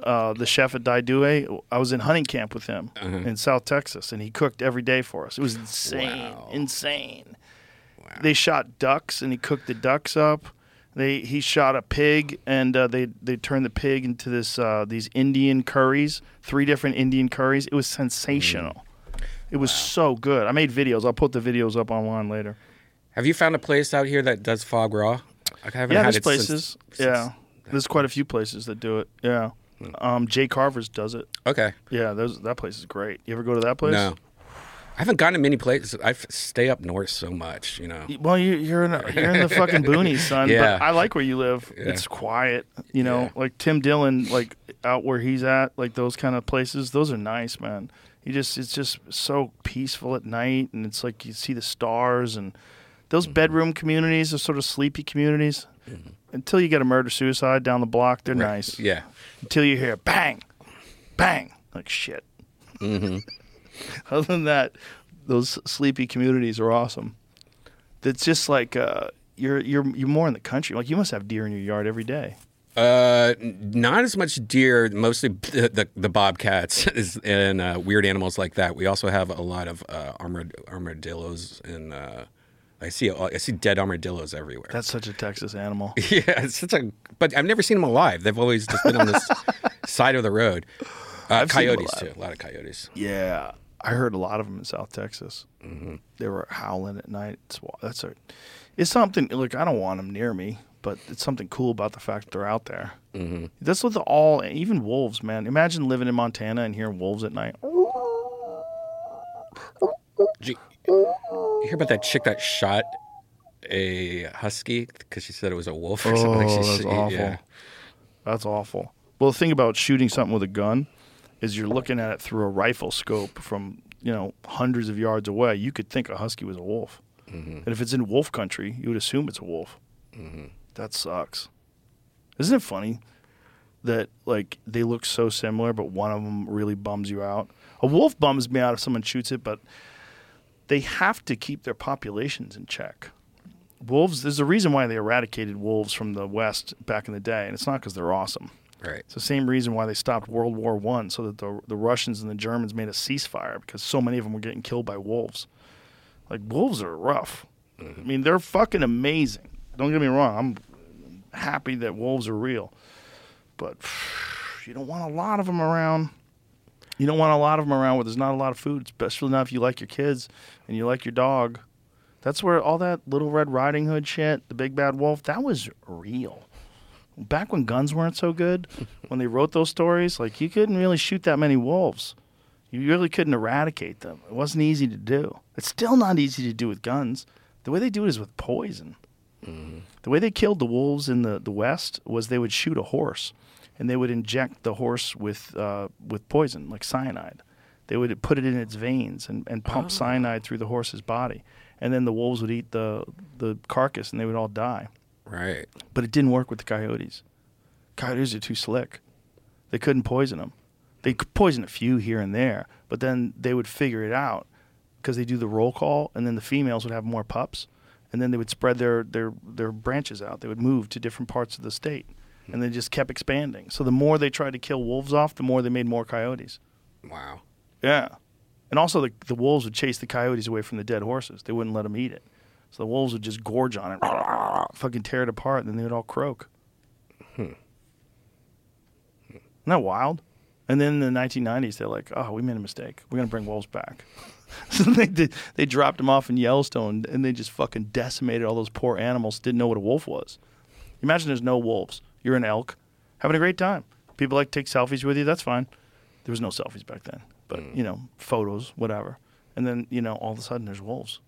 uh, the chef at Dai Due. I was in hunting camp with him Uh-huh. in South Texas, and he cooked every day for us. It was insane, insane. They shot ducks, and he cooked the ducks up. They he shot a pig, and uh, they they turned the pig into this uh, these Indian curries, three different Indian curries. It was sensational. It was so good. I made videos. I'll put the videos up online later. Have you found a place out here that does foie gras? I haven't yeah, had there's it places. Since, yeah, there's quite a few places that do it. Yeah, um, Jay Carver's does it. Okay. Yeah, those, that place is great. You ever go to that place? No. I haven't gone to many places. I stay up north so much, you know. Well, you, you're in a, you're in the fucking boonies, *laughs* son. Yeah. But I like where you live. Yeah. It's quiet. You know, Yeah. like Tim Dillon, like out where he's at, like those kind of places. Those are nice, man. You just it's just so peaceful at night, and it's like you see the stars and those Mm-hmm. bedroom communities are sort of sleepy communities. Until you get a murder suicide down the block, they're Right. nice. Yeah. Until you hear bang, bang, like shit. Mm-hmm. *laughs* Other than that, those sleepy communities are awesome. It's just like uh, you're you're you're more in the country. Like you must have deer in your yard every day. Uh, not as much deer. Mostly *laughs* the the, the bobcats *laughs* and uh, weird animals like that. We also have a lot of uh, armad- armadillos and uh, I see I see dead armadillos everywhere. That's such a Texas animal. *laughs* yeah, it's such a. But I've never seen them alive. They've always just been on this *laughs* side of the road. Uh, I've seen 'em coyotes too. A lot of coyotes. Yeah, I heard a lot of them in South Texas. Mm-hmm. They were howling at night. It's, that's a, it's something. Look, I don't want them near me, but it's something cool about the fact that they're out there. Mm-hmm. That's with all, even wolves, man. Imagine living in Montana and hearing wolves at night. Did you, hear about that chick that shot a husky because she said it was a wolf or something? *laughs* Oh, She- that's she- awful. yeah. That's awful. Well, the thing about shooting something with a gun is you're looking at it through a rifle scope from you know hundreds of yards away. You could think a husky was a wolf, mm-hmm. and if it's in wolf country, you would assume it's a wolf. Mm-hmm. That sucks. Isn't it funny that like they look so similar, but one of them really bums you out? A wolf bums me out if someone shoots it, but they have to keep their populations in check. Wolves, there's a reason why they eradicated wolves from the West back in the day, and it's not because they're awesome. Right. It's the same reason why they stopped World War One, so that the the Russians and the Germans made a ceasefire because so many of them were getting killed by wolves. Like wolves are rough. Mm-hmm. I mean, they're fucking amazing. Don't get me wrong. I'm happy that wolves are real, but *sighs* you don't want a lot of them around. You don't want a lot of them around where there's not a lot of food, especially not if you like your kids and you like your dog. That's where all that Little Red Riding Hood shit, the Big Bad Wolf, that was real. Back when guns weren't so good, *laughs* when they wrote those stories, like you couldn't really shoot that many wolves. You really couldn't eradicate them. It wasn't easy to do. It's still not easy to do with guns. The way they do it is with poison. Mm-hmm. The way they killed the wolves in the, the West was they would shoot a horse, and they would inject the horse with uh, with poison, like cyanide. They would put it in its veins and, and pump cyanide through the horse's body, and then the wolves would eat the the carcass, and they would all die. Right. But it didn't work with the coyotes. Coyotes are too slick. They couldn't poison them. They could poison a few here and there, but then they would figure it out because they do the roll call, and then the females would have more pups, and then they would spread their their their branches out. They would move to different parts of the state, and they just kept expanding. So the more they tried to kill wolves off, the more they made more coyotes. Wow. Yeah, and also the the wolves would chase the coyotes away from the dead horses. They wouldn't let them eat it. So the wolves would just gorge on it, *sniffs* fucking tear it apart, and then they would all croak. Hmm. Isn't that wild? And then in the 1990s, they're like, "Oh, we made a mistake. We're gonna bring wolves back." *laughs* so they did, they dropped them off in Yellowstone, and they just fucking decimated all those poor animals. Didn't know what a wolf was. Imagine there's no wolves. You're an elk, having a great time. People like to take selfies with you. That's fine. There was no selfies back then, but mm. you know, photos, whatever. And then you know, all of a sudden, there's wolves.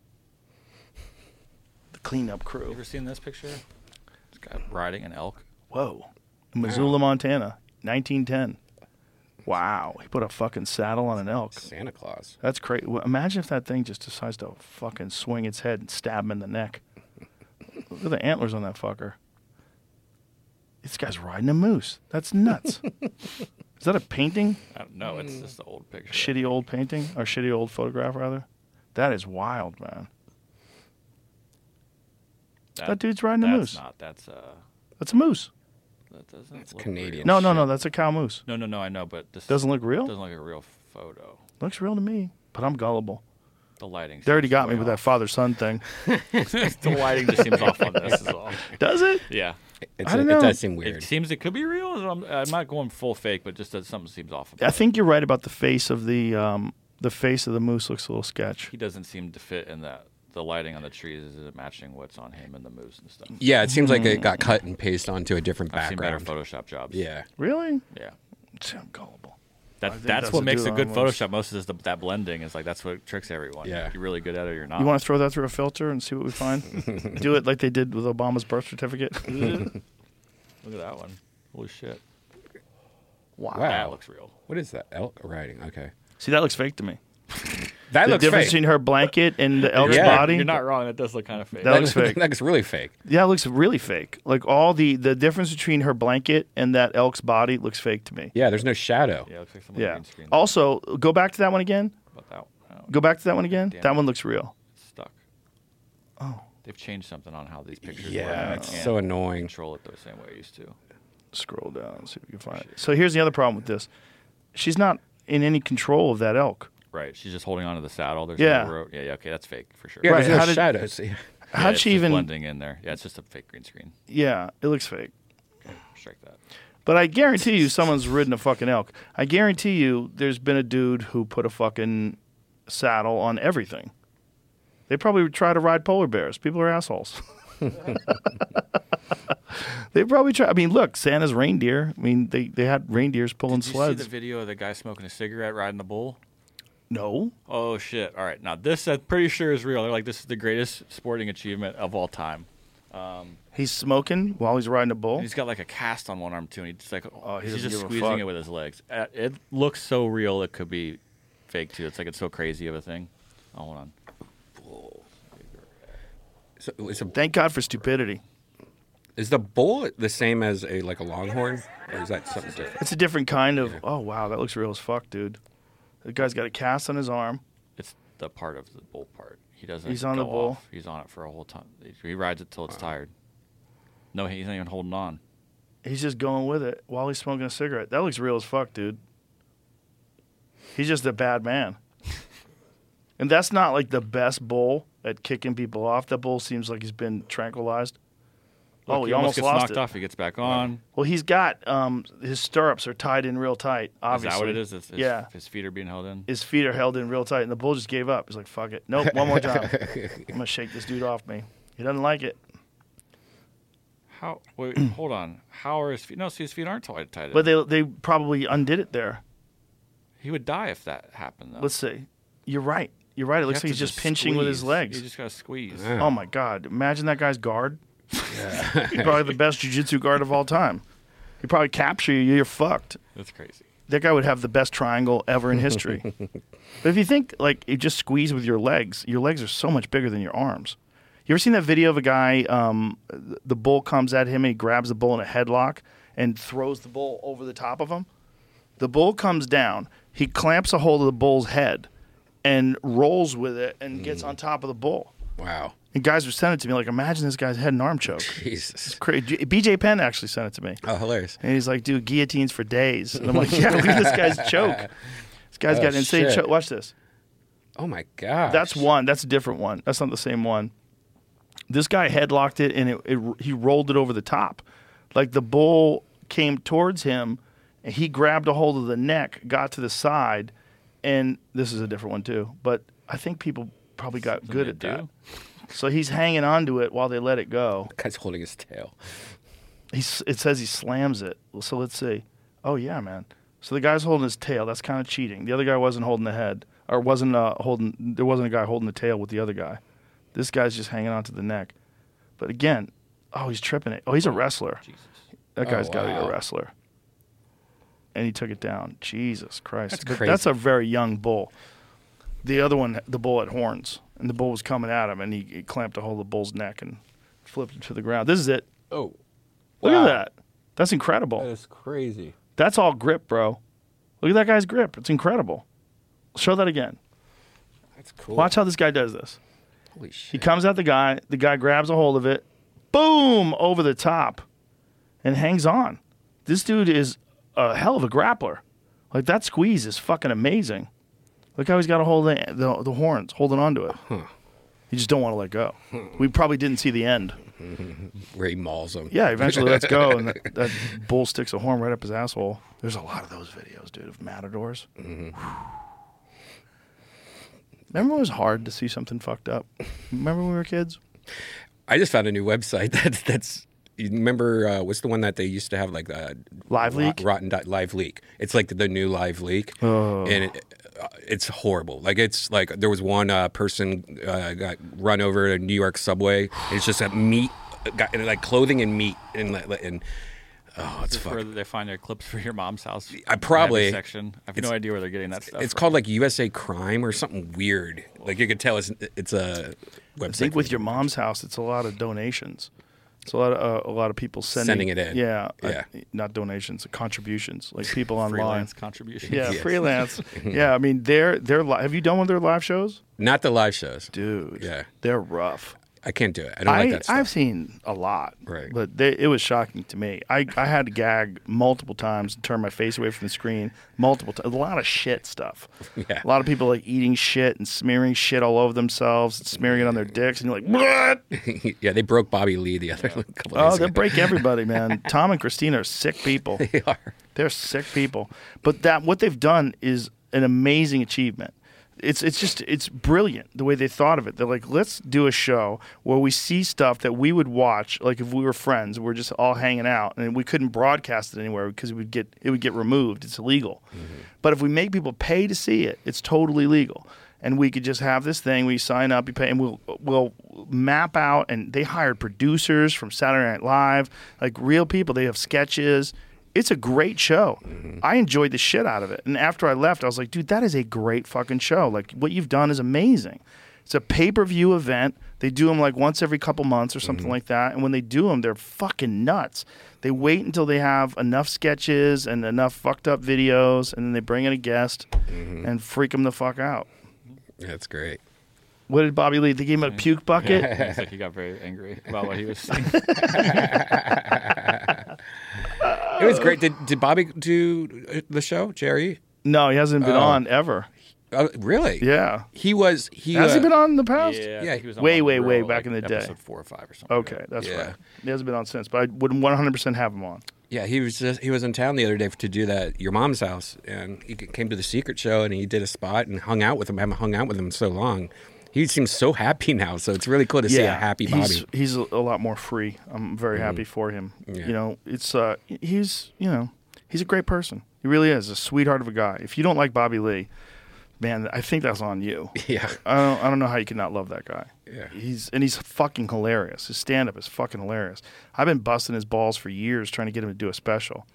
The cleanup crew. You crew. ever seen this picture? This guy riding an elk. Whoa, Missoula, Montana, 1910. Wow, he put a fucking saddle on an elk. Santa Claus. That's crazy. Imagine if that thing just decides to fucking swing its head and stab him in the neck. *laughs* Look at the antlers on that fucker. This guy's riding a moose. That's nuts. *laughs* Is that a painting? I don't. It's just the old picture. Shitty old painting? Or shitty old photograph, rather? That is wild, man. That dude's riding a that's moose. Not. That's uh. That's a moose. That doesn't. It's look Canadian. No, no, no. That's a cow moose. Real. No, no, no. I know, but this Doesn't look real? Doesn't look like a real photo. Looks real to me, but I'm gullible. The lighting. They already got me way with that father son thing. *laughs* the lighting just seems *laughs* off on this. Is all. Does it? Yeah. It's I don't it know. does seem weird. It seems it could be real. I'm, I'm not going full fake, but just that something seems off. About I think you're right about the face of the um, the face of the moose looks a little sketch. He doesn't seem to fit in that. The lighting on the trees is it matching what's on him and the moose and stuff. yeah, it seems like it got cut and pasted onto a different I've seen better. Photoshop jobs. Yeah. Really? Yeah. I'm gullible. That, that's that's what makes a good on Photoshop. Most of this, the, that blending is like that's what tricks everyone. Yeah. you're really good at it or you're not. You want to throw that through a filter and see what we find? *laughs* Do it like they did with Obama's birth certificate. Look at that one. Holy shit. wow. Wow. That looks real. What is that? Elk riding. Okay. See, that looks fake to me. That the looks difference fake. between her blanket and the elk's Yeah. body. You're not wrong. That does look kind of fake. That looks fake. *laughs* that looks really fake. Yeah, it looks really fake. Like all the the difference between her blanket and that elk's body looks fake to me. Yeah, there's no shadow. yeah, it looks like someone Yeah. green screen. Also, go back to that one again. about that. Oh, Go back to that one again. Damn That it. one looks real. it's stuck. Oh. They've changed something on how these pictures Yeah, work. and I it's can't so annoying. Control it the same way I used to. Scroll down see if we can find it. So here's the other problem with this. She's not in any control of that elk. Right. She's just holding onto the saddle. There's Yeah. no rope. Yeah, yeah. Okay, that's fake for sure. Yeah, Right, there's no how did- shadows. *laughs* Yeah. Yeah, How'd she just even? blending in there? Yeah, it's just a fake green screen. Yeah, it looks fake. Strike that. But I guarantee you, someone's ridden a fucking elk. I guarantee you, there's been a dude who put a fucking saddle on everything. They probably would try to ride polar bears. People are assholes. *laughs* they probably try. I mean, look, Santa's reindeer. I mean, they, they had reindeers pulling Did you sleds. see the video of the guy smoking a cigarette riding the bull? No, Oh shit! All right, now this I'm pretty sure is real. They're like, this is the greatest sporting achievement of all time. He's smoking while he's riding a bull. He's got like a cast on one arm too, and he's like, Oh, he he's just squeezing it with his legs. Uh, It looks so real. It could be fake too. It's like it's so crazy of a thing. Oh, hold on. So it's a, Thank God for stupidity. is the bull the same as a like a longhorn, or is that something different? It's a different kind of. Oh wow, that looks real as fuck, dude. The guy's got a cast on his arm. It's the part of the bull part. He doesn't. He's on the bull. off. He's on it for a whole time. He rides it till it's tired. No, he's not even holding on. He's just going with it while he's smoking a cigarette. That looks real as fuck, dude. He's just a bad man. *laughs* and that's not like the best bull at kicking people off. That bull seems like he's been tranquilized. Oh, Look, he, almost, gets lost knocked it. off. He gets back on. Well, he's got um, his stirrups are tied in real tight. Obviously, Is that what it is? His, his, yeah, His feet are being held in. his feet are held in real tight, and the bull just gave up. He's like, "Fuck it, nope, one more time. *laughs* I'm gonna shake this dude off me." He doesn't like it, How? Wait, *clears throat* hold on. How are his feet? No, see, his feet aren't tied. tight. but they they probably undid it there. he would die if that happened. Though. Let's see. You're right. You're right. It You looks like he's just pinching with his legs. You just gotta squeeze. Oh my god! Imagine that guy's guard. He's probably the best jujitsu guard of all time. He probably capture you. You're fucked. That's crazy. That guy would have the best triangle ever in history. *laughs* but if you think like you just squeeze with your legs, your legs are so much bigger than your arms. You ever seen that video of a guy? Um, the bull comes at him and he grabs the bull in a headlock and throws the bull over the top of him. The bull comes down. He clamps a hold of the bull's head and rolls with it and gets on top of the bull. Wow, And guys were sending it to me like, imagine this guy's head and arm choke. Jesus. Crazy. BJ Penn actually sent it to me. Oh, hilarious. And he's like, dude, guillotines for days. And I'm like, *laughs* yeah, look at this guy's choke. This guy's Oh, got insane choke. Watch this. Oh my god. That's one. That's a different one. That's not the same one. This guy headlocked it and it, it, he rolled it over the top. Like the bull came towards him and he grabbed a hold of the neck, got to the side, and this is a different one too. But I think people probably got good they at that. So he's hanging on to it while they let it go. The guy's holding his tail. He's, it says he slams it. So let's see. Oh yeah, man. So the guy's holding his tail. That's kind of cheating. The other guy wasn't holding the head, or wasn't uh, holding. There wasn't a guy holding the tail with the other guy. This guy's just hanging on to the neck. But again, oh, he's tripping it. Oh, he's a wrestler. Jesus. That Oh, guy's got to be a wrestler. And he took it down. Jesus Christ. That's crazy. that's a very young bull. The other one, the bull had horns, and the bull was coming at him, and he, he clamped a hold of the bull's neck and flipped him to the ground. This is it. Oh, Look Wow. at that. That's incredible. That's crazy. That's all grip, bro. Look at that guy's grip. It's incredible. Show that again. That's cool. Watch how this guy does this. Holy shit. He comes at the guy. The guy grabs a hold of it. Boom! Over the top. And hangs on. This dude is a hell of a grappler. Like that squeeze is fucking amazing. Look how he's got a hold of the, the, the horns, holding onto it. He just don't want to let go. We probably didn't see the end. *laughs* Where he mauls him. Yeah, eventually let's go, and that, *laughs* that bull sticks a horn right up his asshole. There's a lot of those videos, dude, of matadors. *sighs* Remember when it was hard to see something fucked up? Remember when we were kids? I just found a new website *laughs* that's that's. You remember uh, what's the one that they used to have like uh, LiveLeak? Rotten dot LiveLeak. It's like the new LiveLeak, Oh. and it, it's horrible. Like it's like there was one uh, person uh, got run over at a New York subway. It's just a meat, got like clothing and meat, and and oh, it's Is this where fucking. they find their clips for your mom's house? I probably- section. I have no idea where they're getting that stuff. It's from. called like USA Crime or something weird. Like you could tell it's it's a website. I think with your mom's house, it's a lot of donations. It's a lot of uh, a lot of people sending, Sending it in. Yeah, uh, Yeah. not donations, contributions. Like *laughs* people online. freelance contribution. Yeah, *laughs* Yes. freelance. *laughs* yeah, I mean, they're they're. Li- have you done one of their live shows, not the live shows. dude? Yeah. they're rough. I can't do it. I don't like that stuff. I've seen a lot, Right. But they, it was shocking to me. I, I had to gag multiple times and turn my face away from the screen multiple times. A lot of shit stuff. *laughs* Yeah. A lot of people like eating shit and smearing shit all over themselves, and smearing it on their dicks, and you're like, what? *laughs* yeah, they broke Bobby Lee the other *laughs* couple Oh, they'll break everybody, man. Tom and Christina are sick people. They are. They're sick people. But that what they've done is an amazing achievement. It's it's just it's brilliant the way they thought of it. They're like, let's do a show where we see stuff that we would watch, like if we were friends, we're just all hanging out, and we couldn't broadcast it anywhere because it would get it would get removed. It's illegal. Mm-hmm. But if we make people pay to see it, it's totally legal. and we could just have this thing. We sign up, you pay, and we'll we'll map out. And they hired producers from Saturday Night Live, like real people. They have sketches. It's a great show. Mm-hmm. I enjoyed the shit out of it. And after I left, I was like, dude, that is a great fucking show. Like what you've done is amazing. It's a pay per view event. They do them like once every couple months or something mm-hmm. like that. And when they do them, they're fucking nuts. They wait until they have enough sketches and enough fucked up videos, and then they bring in a guest mm-hmm. and freak them the fuck out. That's great. What did Bobby Lee? They gave him a puke bucket. *laughs* It's like he got very angry about what he was saying. *laughs* *laughs* It was great. Did did Bobby do uh, the show, Jerry? no, he hasn't been Oh. on ever. Oh, really? Yeah. He was. He Has uh, he been on in the past? Yeah, Yeah, he was on way, one way, real, way like, back in the day. episode four or five or something. Okay, that's Yeah. right. He hasn't been on since, but I would 100% have him on. Yeah, he was just, he was in town the other day to do that your mom's house, and he came to the secret show and he did a spot and hung out with him. I haven't hung out with him in so long. He seems so happy *laughs* now, so it's really cool to see a happy Bobby. He's, he's a, lot more free. I'm very happy for him. Yeah. You know, it's uh, he's you know, he's a great person. He really is a sweetheart of a guy. If you don't like Bobby Lee, man, I think that's on you. *laughs* Yeah. I don't, I don't know how you can not love that guy. Yeah. He's and he's fucking hilarious. His stand up is fucking hilarious. I've been busting his balls for years trying to get him to do a special.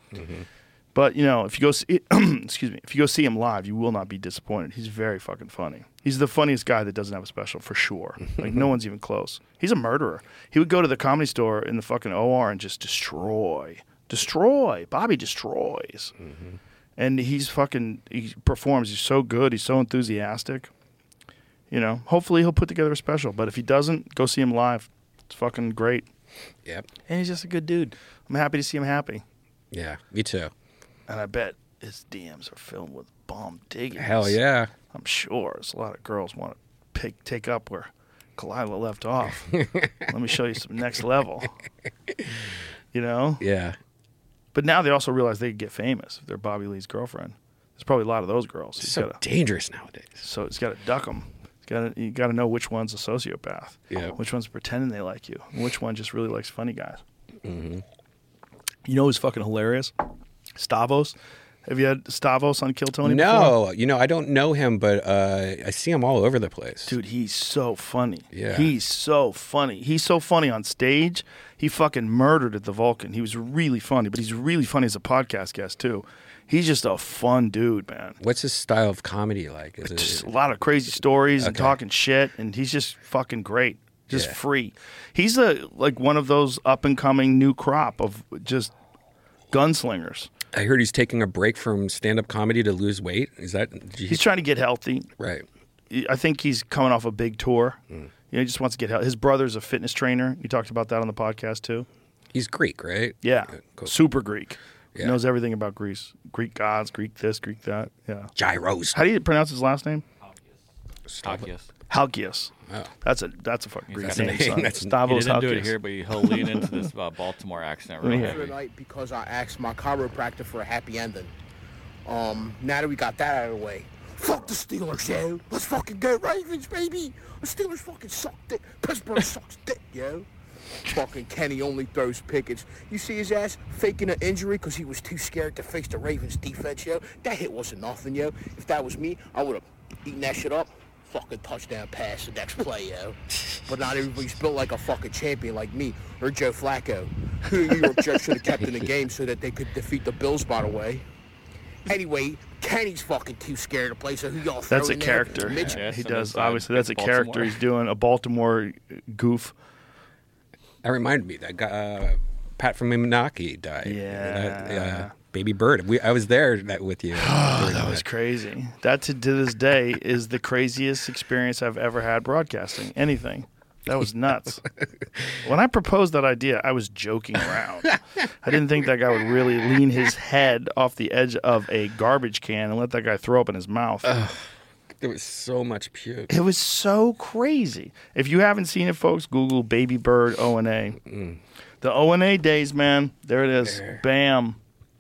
But you know, if you go see, *clears throat* excuse me, if you go see him live, you will not be disappointed. He's very fucking funny. He's the funniest guy that doesn't have a special for sure. Like no *laughs* one's even close. He's a murderer. He would go to the comedy store in the fucking OR and just destroy, destroy. Bobby destroys, mm-hmm. and he's fucking. He performs. He's so good. He's so enthusiastic. You know, hopefully he'll put together a special. But if he doesn't, go see him live. It's fucking great. Yep. And he's just a good dude. I'm happy to see him happy. Yeah, me too. And I bet his DMs are filled with bomb digging. Hell yeah. I'm sure there's a lot of girls want to pick take up where Khalyla left *laughs* off. Let me show you some next level. You know? Yeah. But now they also realize they could get famous if they're Bobby Lee's girlfriend. There's probably a lot of those girls. He's So gotta, dangerous nowadays. so he's got to duck them. Got to you got to know which one's a sociopath. Yeah. Which one's pretending they like you, and which one just really likes funny guys. Mm-hmm. You know who's fucking hilarious? Stavros. Have you had Stavros on Kill Tony? before? No, you know I don't know him, but uh, I see him all over the place. Dude, he's so funny. Yeah. He's so funny. He's so funny on stage. He fucking murdered at the Vulcan. He was really funny, but he's really funny as a podcast guest too. He's just a fun dude, man. What's his style of comedy like? Is Just it, a lot of crazy stories and talking shit, and he's just fucking great. Just Yeah. free. He's a like one of those up and coming new crop of just gunslingers. I heard he's taking a break from stand-up comedy to lose weight. Is that? did you- He's trying to get healthy. right. I think he's coming off a big tour. Hmm. You know, he just wants to get healthy. His brother's a fitness trainer. You talked about that on the podcast too. He's Greek, right? Yeah, cool. super Greek. Yeah. knows everything about Greece. Greek gods, Greek this, Greek that. Yeah. Gyros. How do you pronounce his last name? Stockius. Halkias. Oh. That's a that's a fucking Greek That's a name. name. son. That's- He Stavros didn't do it here, but he'll lean into this uh, *laughs* Baltimore accent right me real hear heavy. tonight because I asked my chiropractor for a happy ending. Um, now that we got that out of the way, fuck the Steelers, yo. Let's fucking go Ravens, baby. The Steelers fucking suck dick. Pittsburgh *laughs* sucks dick, yo. Fucking Kenny only throws pickets. You see his ass faking an injury because he was too scared to face the Ravens defense, yo. That hit wasn't nothing, yo. If that was me, I would have eaten that shit up. Fucking touchdown pass the next play, yo. But not everybody's built like a fucking champion like me or Joe Flacco, who the New York Jets should have kept in the *laughs* game so that they could defeat the Bills, by the way. Anyway, Kenny's fucking too scared to play, so who y'all throw That's a there? character. Midget. Yeah, he does. Obviously, that's a Baltimore. character he's doing. A Baltimore goof. That reminded me that guy, uh, Pat from Moonachie died. That, Yeah. Baby Bird. We, I was there that, with you. *gasps* Oh, that was crazy. That to, to this day *laughs* is the craziest experience I've ever had broadcasting anything. That was nuts. *laughs* when I proposed that idea, I was joking around. I didn't think that guy would really lean his head off the edge of a garbage can and let that guy throw up in his mouth. There was so much puke. It was so crazy. If you haven't seen it, folks, Google Baby Bird O and A. The O and A days, man. There it is. There. Bam.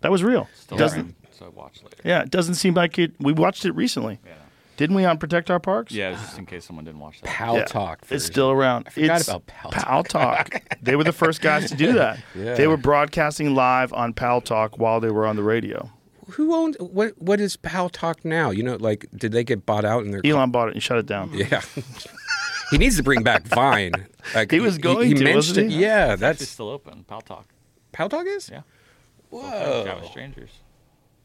That was real. Still Doesn't around, so I watched later. yeah? It doesn't seem like it. We watched it recently, Yeah. didn't we? On Protect Our Parks. Yeah, it was just in case someone didn't watch that. Pal Yeah. Talk. It's still around. I forgot It's about Pal Paltalk. they were the first guys to do that. *laughs* Yeah. They were broadcasting live on Paltalk while they were on the radio. who owns what? What is Paltalk now? You know, like did they get bought out? And they're Elon bought it and shut it down. yeah. *laughs* he needs to bring back Vine. *laughs* Like He was going he, to, mentioned wasn't it. he? Yeah, It's that's still open. Paltalk. Pal Talk is. Yeah. Whoa. Chat with strangers.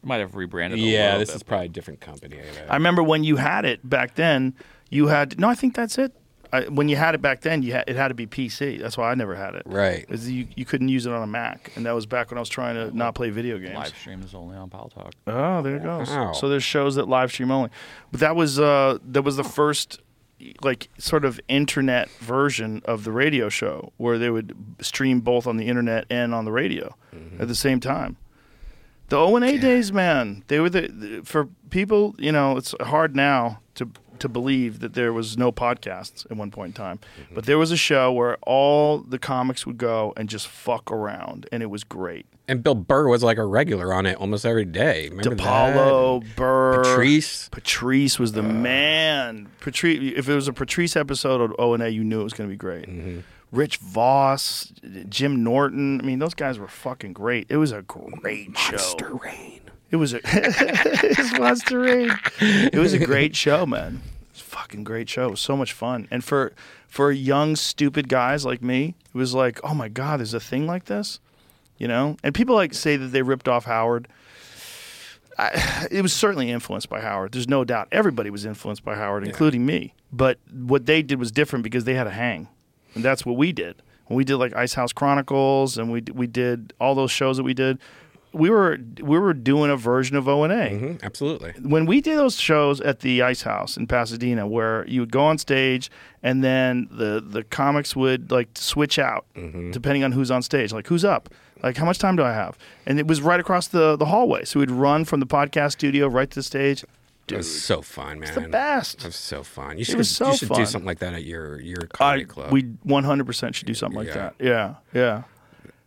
Might have rebranded. a Yeah, this bit, is probably a different company. I remember when you had it back then. You had no. I think that's it. I, when you had it back then, you had, it had to be PC. That's why I never had it. Right. Is you, you couldn't use it on a Mac, and that was back when I was trying to not play video games. Live stream is only on Paltalk. Oh, there it goes. Wow. So there's shows that live stream only, but that was uh that was the first like sort of internet version of the radio show where they would stream both on the internet and on the radio mm-hmm. at the same time. The O and A days, man, they were the, the for people. You know, it's hard now to to believe that there was no podcasts at one point in time, but mm-hmm. there was a show where all the comics would go and just fuck around, and it was great. And Bill Burr was like a regular on it almost every day. Remember DePaolo, Burr, Patrice. Patrice was the man. Patrice, if it was a Patrice episode of O and A, you knew it was going to be great. Mm-hmm. Rich Voss, Jim Norton. I mean, those guys were fucking great. It was a great show. Monster Rain. It was a *laughs* it's Monster Rain. It was a great show, man. It was a fucking great show. It was so much fun. And for for young stupid guys like me, it was like, oh my god, there's a thing like this, you know. And people like say that they ripped off Howard. I, it was certainly influenced by Howard. There's no doubt. Everybody was influenced by Howard, including me. But what they did was different because they had a hang, and that's what we did. When we did like Ice House Chronicles, and we we did all those shows that we did, we were we were doing a version of O and A. Mhm, absolutely. When we did those shows at the Ice House in Pasadena, where you would go on stage and then the the comics would like switch out depending on who's on stage, like who's up, like how much time do I have, and it was right across the the hallway, so we'd run from the podcast studio right to the stage. It was so fun, man. the best. It was so fun. You It should, was so you should do something like that at your your I, comedy club. we 100% should do something like Yeah. that. Yeah, yeah.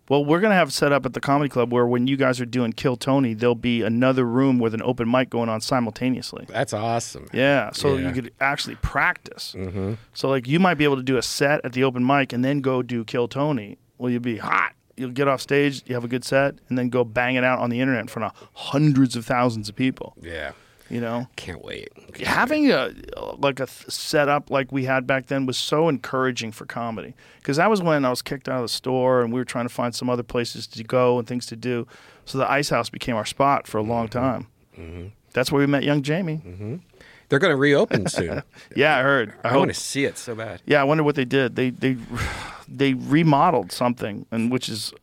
Well, we're gonna have set up at the comedy club where when you guys are doing Kill Tony, there'll be another room with an open mic going on simultaneously. That's awesome. Yeah, so Yeah. you could actually practice. Mhm. So like you might be able to do a set at the open mic and then go do Kill Tony. Well, you'll be hot. You'll get off stage, you have a good set, and then go bang it out on the internet in front of hundreds of thousands of people. Yeah. You know, Can't wait. having a like a th- setup like we had back then was so encouraging for comedy because that was when I was kicked out of the store and we were trying to find some other places to go and things to do. So the Ice House became our spot for a long mm-hmm. time. Mm-hmm. That's where we met young Jamie. Mm-hmm. They're going to reopen soon. *laughs* Yeah, I heard. I, I want to see it so bad. Yeah, I wonder what they did. They they they remodeled something, and which is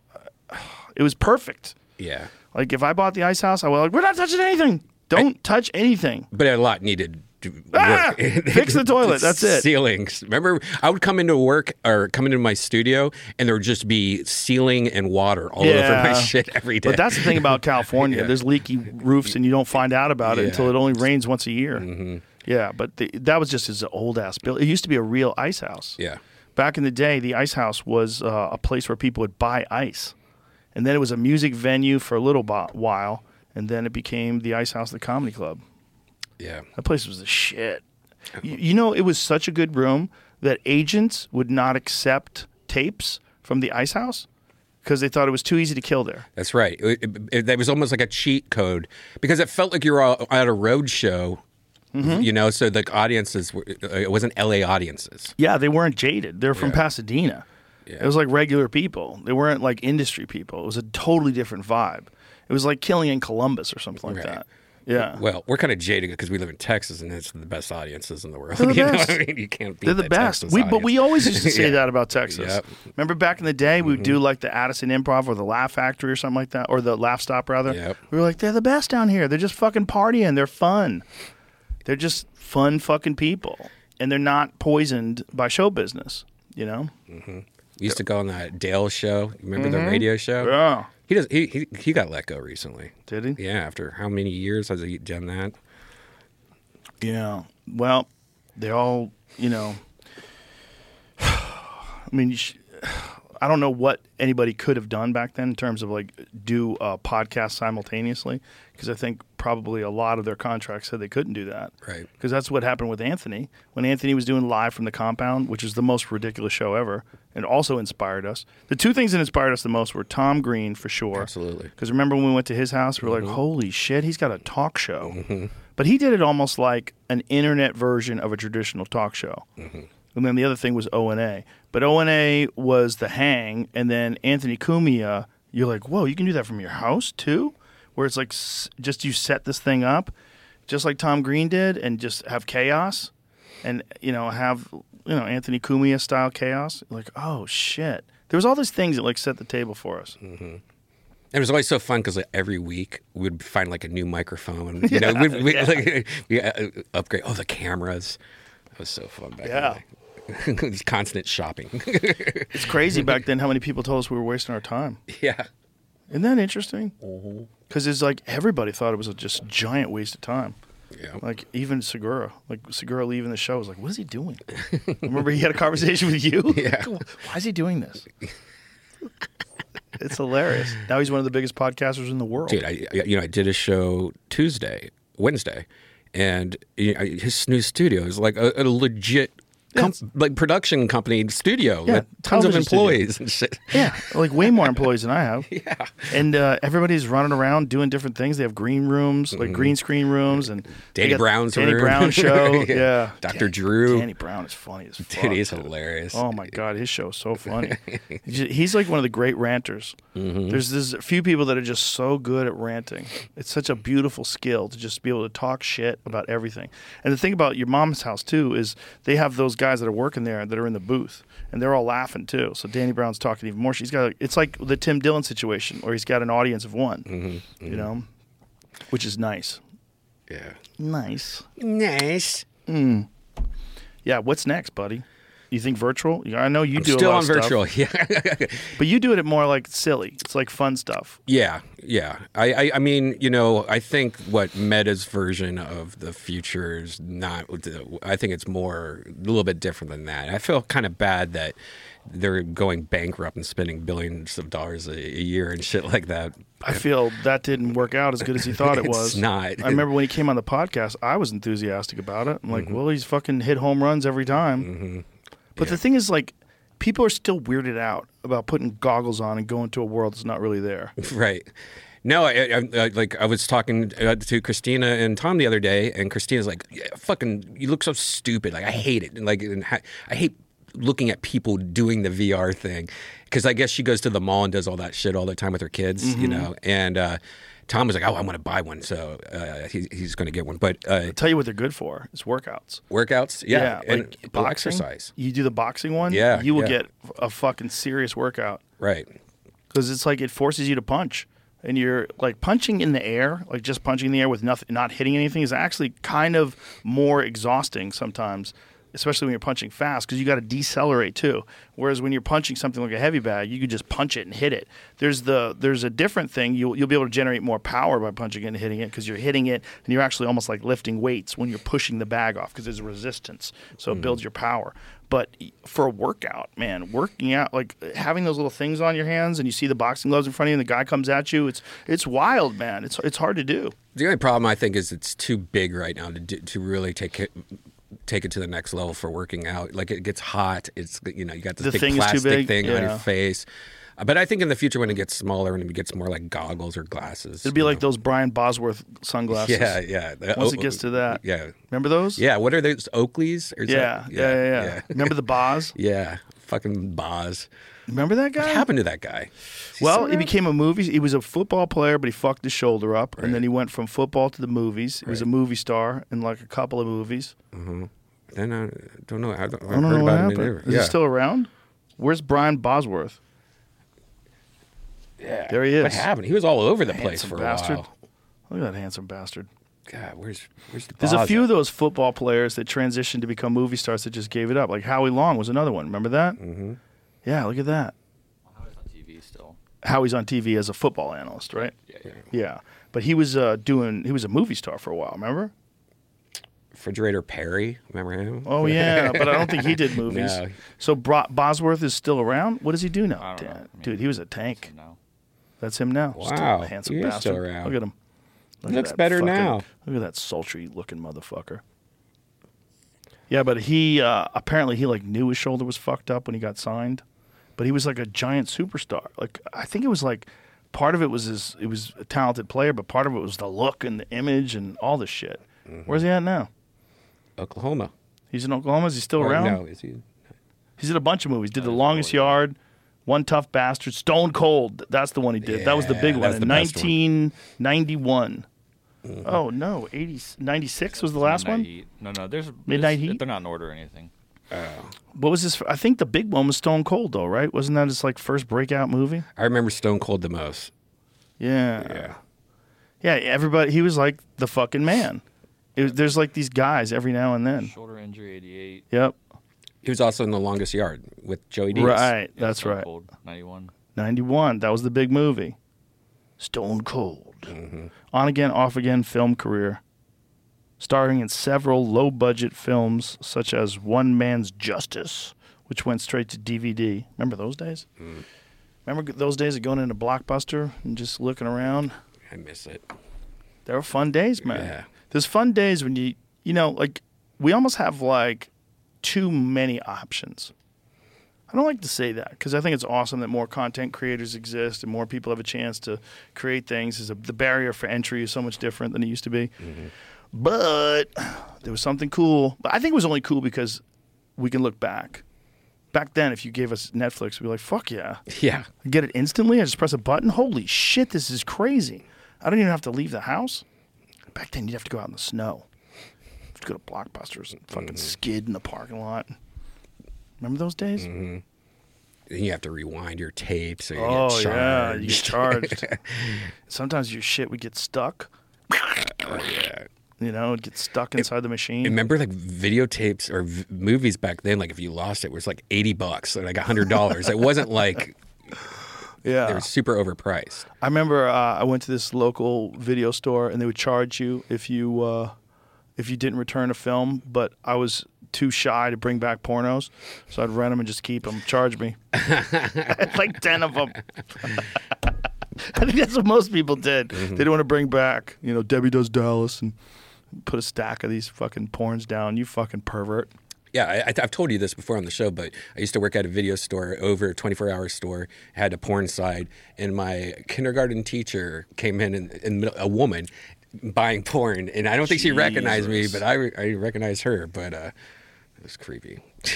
it was perfect. Yeah. Like if I bought the Ice House, I was like, we're not touching anything. Don't touch anything. But a lot needed to Ah! *laughs* Fix the toilet, *laughs* that's it. Ceilings. Remember, I would come into work or come into my studio, and there would just be ceiling and water all over my *laughs* shit every day. But that's the thing about California. Yeah. There's leaky roofs, and you don't find out about it Yeah. until it only rains once a year. Mm-hmm. Yeah, but the, that was just his old ass build. It used to be a real ice house. Yeah. Back in the day, the ice house was uh, a place where people would buy ice, and then it was a music venue for a little bo- while, and then it became the Ice House, the comedy club. Yeah. That place was the shit. You, you know, it was such a good room that agents would not accept tapes from the Ice House because they thought it was too easy to kill there. That's right. It, it, it- that was almost like a cheat code because it felt like you were all- at a road show. Mm-hmm. You know, so the audiences were, uh, it wasn't LA audiences. Yeah, they weren't jaded. They're from Yeah. Pasadena. It was like regular people. They weren't like industry people. It was a totally different vibe. It was like killing in Columbus or something like Right. that. Yeah. Well, we're kind of jaded because we live in Texas and it's the best audiences in the world. They're the *laughs* you know best. what I mean? You can't beat They're the best. Texas We, but we always used to say *laughs* Yeah. that about Texas. Yep. Mm-hmm. Remember back in the day, we would do like the Addison Improv or the Laugh Factory or something like that, or the Laff Stop rather. Yep. We were like, they're the best down here. They're just fucking partying. They're fun. They're just fun fucking people, and they're not poisoned by show business. You know? We used to go on that Dale show. Remember the Mhm. radio show? Yeah. He does. He, he he got let go recently. Did he? Yeah. After how many years has he done that? Yeah. Well, they all, you know. *sighs* I mean, you sh- I don't know what anybody could have done back then in terms of like do a podcast simultaneously because I think probably a lot of their contracts said they couldn't do that. Right. Because that's what happened with Anthony when Anthony was doing live from the compound, which is the most ridiculous show ever, and also inspired us. The two things that inspired us the most were Tom Green for sure. Absolutely. Because remember when we went to his house, we were like, mm-hmm. "Holy shit, he's got a talk show." Mm-hmm. But he did it almost like an internet version of a traditional talk show. Mm-hmm. And then the other thing was O and A. But O and A was the hang, and then Anthony Cumia. You're like, whoa, you can do that from your house too, where it's like just you set this thing up, just like Tom Green did, and just have chaos, and you know have you know Anthony Cumia style chaos. Like, oh shit, there was all these things that like set the table for us. And it was always so fun because like, every week we'd find like a new microphone. You *laughs* know, we'd, we Yeah. like *laughs* we uh, upgrade. Oh, the cameras. That was so fun back. Yeah. In the day. It's constant shopping. *laughs* It's crazy back then how many people told us we were wasting our time. yeah. Isn't that interesting? Mm-hmm. Because it's like everybody thought it was a just giant waste of time. Yeah. Like even Segura, like Segura leaving the show was like, "What is he doing?" *laughs* Remember he had a conversation with you. *laughs* Yeah. Why is he doing this? it's hilarious. Now he's one of the biggest podcasters in the world. Dude, I I- you know I did a show Tuesday, Wednesday, and you know, his new studio is like a, a legit. Com- like production company studio Yeah, with tons of television studio. employees and shit. *laughs* Yeah, like way more employees than I have. *laughs* Yeah. and uh, everybody's running around doing different things. They have green rooms, like green screen rooms, and Mm-hmm. Danny Brown's Danny room. Brown show. *laughs* Yeah. yeah, Dr. Drew. Danny Brown is funny as fuck. Dude, he's dude. hilarious. Oh my god, his show is so funny. he's, he's like one of the great ranters. Mm-hmm. There's there's a few people that are just so good at ranting. It's such a beautiful skill to just be able to talk shit about everything. And the thing about your mom's house too is they have those guys that are working there that are in the booth and they're all laughing too. So Danny Brown's talking even more. She's got it's like the Tim Dillon situation where he's got an audience of one. Mm-hmm. You know, which is nice. Yeah. Nice. Nice. Yeah. What's next, buddy? You think virtual? Yeah, I know you I'm do. a still lot on of stuff. virtual. *laughs* Yeah. But you do it more like silly. It's like fun stuff. Yeah, yeah. I, I, I mean, you know, I think what Meta's version of the future is not. I think it's more a little bit different than that. I feel kind of bad that they're going bankrupt and spending billions of dollars a, a year and shit like that. I feel that didn't work out as good as he thought it *laughs* It's was. not. I remember when he came on the podcast, I was enthusiastic about it. I'm like, Mm-hmm. well, he's fucking hit home runs every time. But the thing is, like, people are still weirded out about putting goggles on and going to a world that's not really there. *laughs* Right. No, I, I, I, like I was talking uh, to Christina and Tom the other day, and Christina's like, yeah, "Fucking, you look so stupid. Like I hate it. And like, and ha- I hate looking at people doing the VR thing because I guess she goes to the mall and does all that shit all the time with her kids, you know. And uh, Tom was like, "Oh, I want to buy one," so uh, he, he's going to get one. But uh, tell you what they're good for. It's workouts. workouts, yeah, and like boxing. exercise, You do the boxing one, Yeah, you will yeah. get a fucking serious workout. right? because it's like it forces you to punch and you're like punching in the air like just punching in the air with nothing not hitting anything is actually kind of more exhausting sometimes especially when you're punching fast because you got to decelerate too. Whereas when you're punching something like a heavy bag you could just punch it and hit it. There's the there's a different thing. You'll, you'll be able to generate more power by punching it and hitting it because you're hitting it and you're actually almost like lifting weights when you're pushing the bag off because there's resistance. So it builds mm. your power. But for a workout, man, working out like having those little things on your hands and you see the boxing gloves in front of you and the guy comes at you, it's it's wild, man. It's it's hard to do. The only problem I think is it's too big right now to do, to really take it take it to the next level for working out. Like it gets hot. It's you know you got this The big thing plastic big? thing on your face. Uh, But I think in the future when it gets smaller and it gets more like goggles or glasses, It'd be like know. those Brian Bosworth sunglasses. Yeah, yeah. The Once it gets to that, yeah, remember those? yeah. What are those Oakleys? Yeah, that- yeah, yeah, yeah. Remember the Boz? *laughs* yeah, fucking Boz. Remember that guy? What happened to that guy? Well, he became a movie. He was a football player, but he fucked his shoulder up, and then he went from football to the movies. He was a movie star in like a couple of movies. Mm-hmm. Then I don't know. I, don't, I don't know what happened. Is yeah. he still around? Where's Brian Bosworth? Yeah. There he is. What happened? He was all over the place Handsome for a while. Look at that handsome bastard. God, where's where's the There's a few at? of those football players that transitioned to become movie stars that just gave it up. Like Howie Long was another one. Remember that? Mm-hmm. Yeah, look at that. Howie's on TV still. Howie's on TV as a football analyst, right? Yeah, yeah. Yeah, but he was uh, doing. He was a movie star for a while. Remember? Refrigerator Perry. Remember him? Oh yeah, *laughs* but I don't think he did movies. No. So Bro- Bosworth is still around. What does he do now? I don't know. I mean, Dude, he was a tank. No. That's him now. Still Wow, a handsome he is bastard. still around. Look at him. Look at Looks better fucking- now. Look at that sultry looking motherfucker. Yeah, but he uh, apparently he like knew his shoulder was fucked up when he got signed, but he was like a giant superstar. Like I think it was like part of it was his it was a talented player, but part of it was the look and the image and all this shit. Mm-hmm. Where's he at now? Oklahoma. He's in Oklahoma. Is he still Or around? No, is he? He's in a bunch of movies. Did The Longest Yard, One Tough Bastard, Stone Cold. That's the one he did. that was the big one that's in the best one. 1991. Mm-hmm. Oh no, 80, 96 was the last Midnight one. Heat. No, no. There's Midnight there's- Heat? They're not in order or anything. What was his? I think the big one was Stone Cold, though, right? Wasn't that his like first breakout movie? I remember Stone Cold the most. Yeah, Yeah. yeah. Everybody, he was like the fucking man. It was, there's like these guys every now and then. Shoulder injury, 88. Yep, He was also in The Longest Yard with Joey Diaz. right. Yeah, That's Stone right. Cold, 91. 91. That was the big movie. Stone Cold. Mm-hmm. On again, off again film career. Starring in several low budget films such as One Man's Justice, which went straight to DVD. Remember those days? Mm. Remember those days of going into Blockbuster and just looking around? I miss it. They were fun days, man. Yeah. There's fun days when you, you know, like we almost have like too many options. I don't like to say that because I think it's awesome that more content creators exist and more people have a chance to create things. Is the barrier for entry is so much different than it used to be. Mm-hmm. But there was something cool. But I think it was only cool because we can look back. Back then, if you gave us Netflix, we'd be like, "Fuck yeah!" Yeah. I get it instantly. I just press a button. Holy shit, this is crazy. I don't even have to leave the house. Back then, you'd have to go out in the snow. You have to go to Blockbusters and fucking mm-hmm. skid in the parking lot. Remember those days? Mm-hmm. Then you have to rewind your tapes. So you Oh get yeah, charged. you get charged. *laughs* Sometimes your shit would get stuck. Oh, yeah. You know, it'd get stuck inside the machine. Remember like videotapes or v- movies back then? Like if you lost it, it was like eighty bucks or like hundred dollars. it wasn't like *laughs* yeah, they were super overpriced. I remember uh, I went to this local video store and they would charge you if you uh, if you didn't return a film. But I was too shy to bring back pornos, so I'd rent them and just keep them. Charge me, *laughs* *laughs* like ten of them. I think that's what most people did. They didn't want to bring back, you know, Debbie Does Dallas and put a stack of these fucking porns down. You fucking pervert. Yeah, I, I- I've told you this before on the show, but I used to work at a video store, over a 24 hour store, had a porn side, and my kindergarten teacher came in, and, and a woman buying porn, and I don't think she recognized me, but I, re- I recognized her, but uh, it was creepy. *laughs*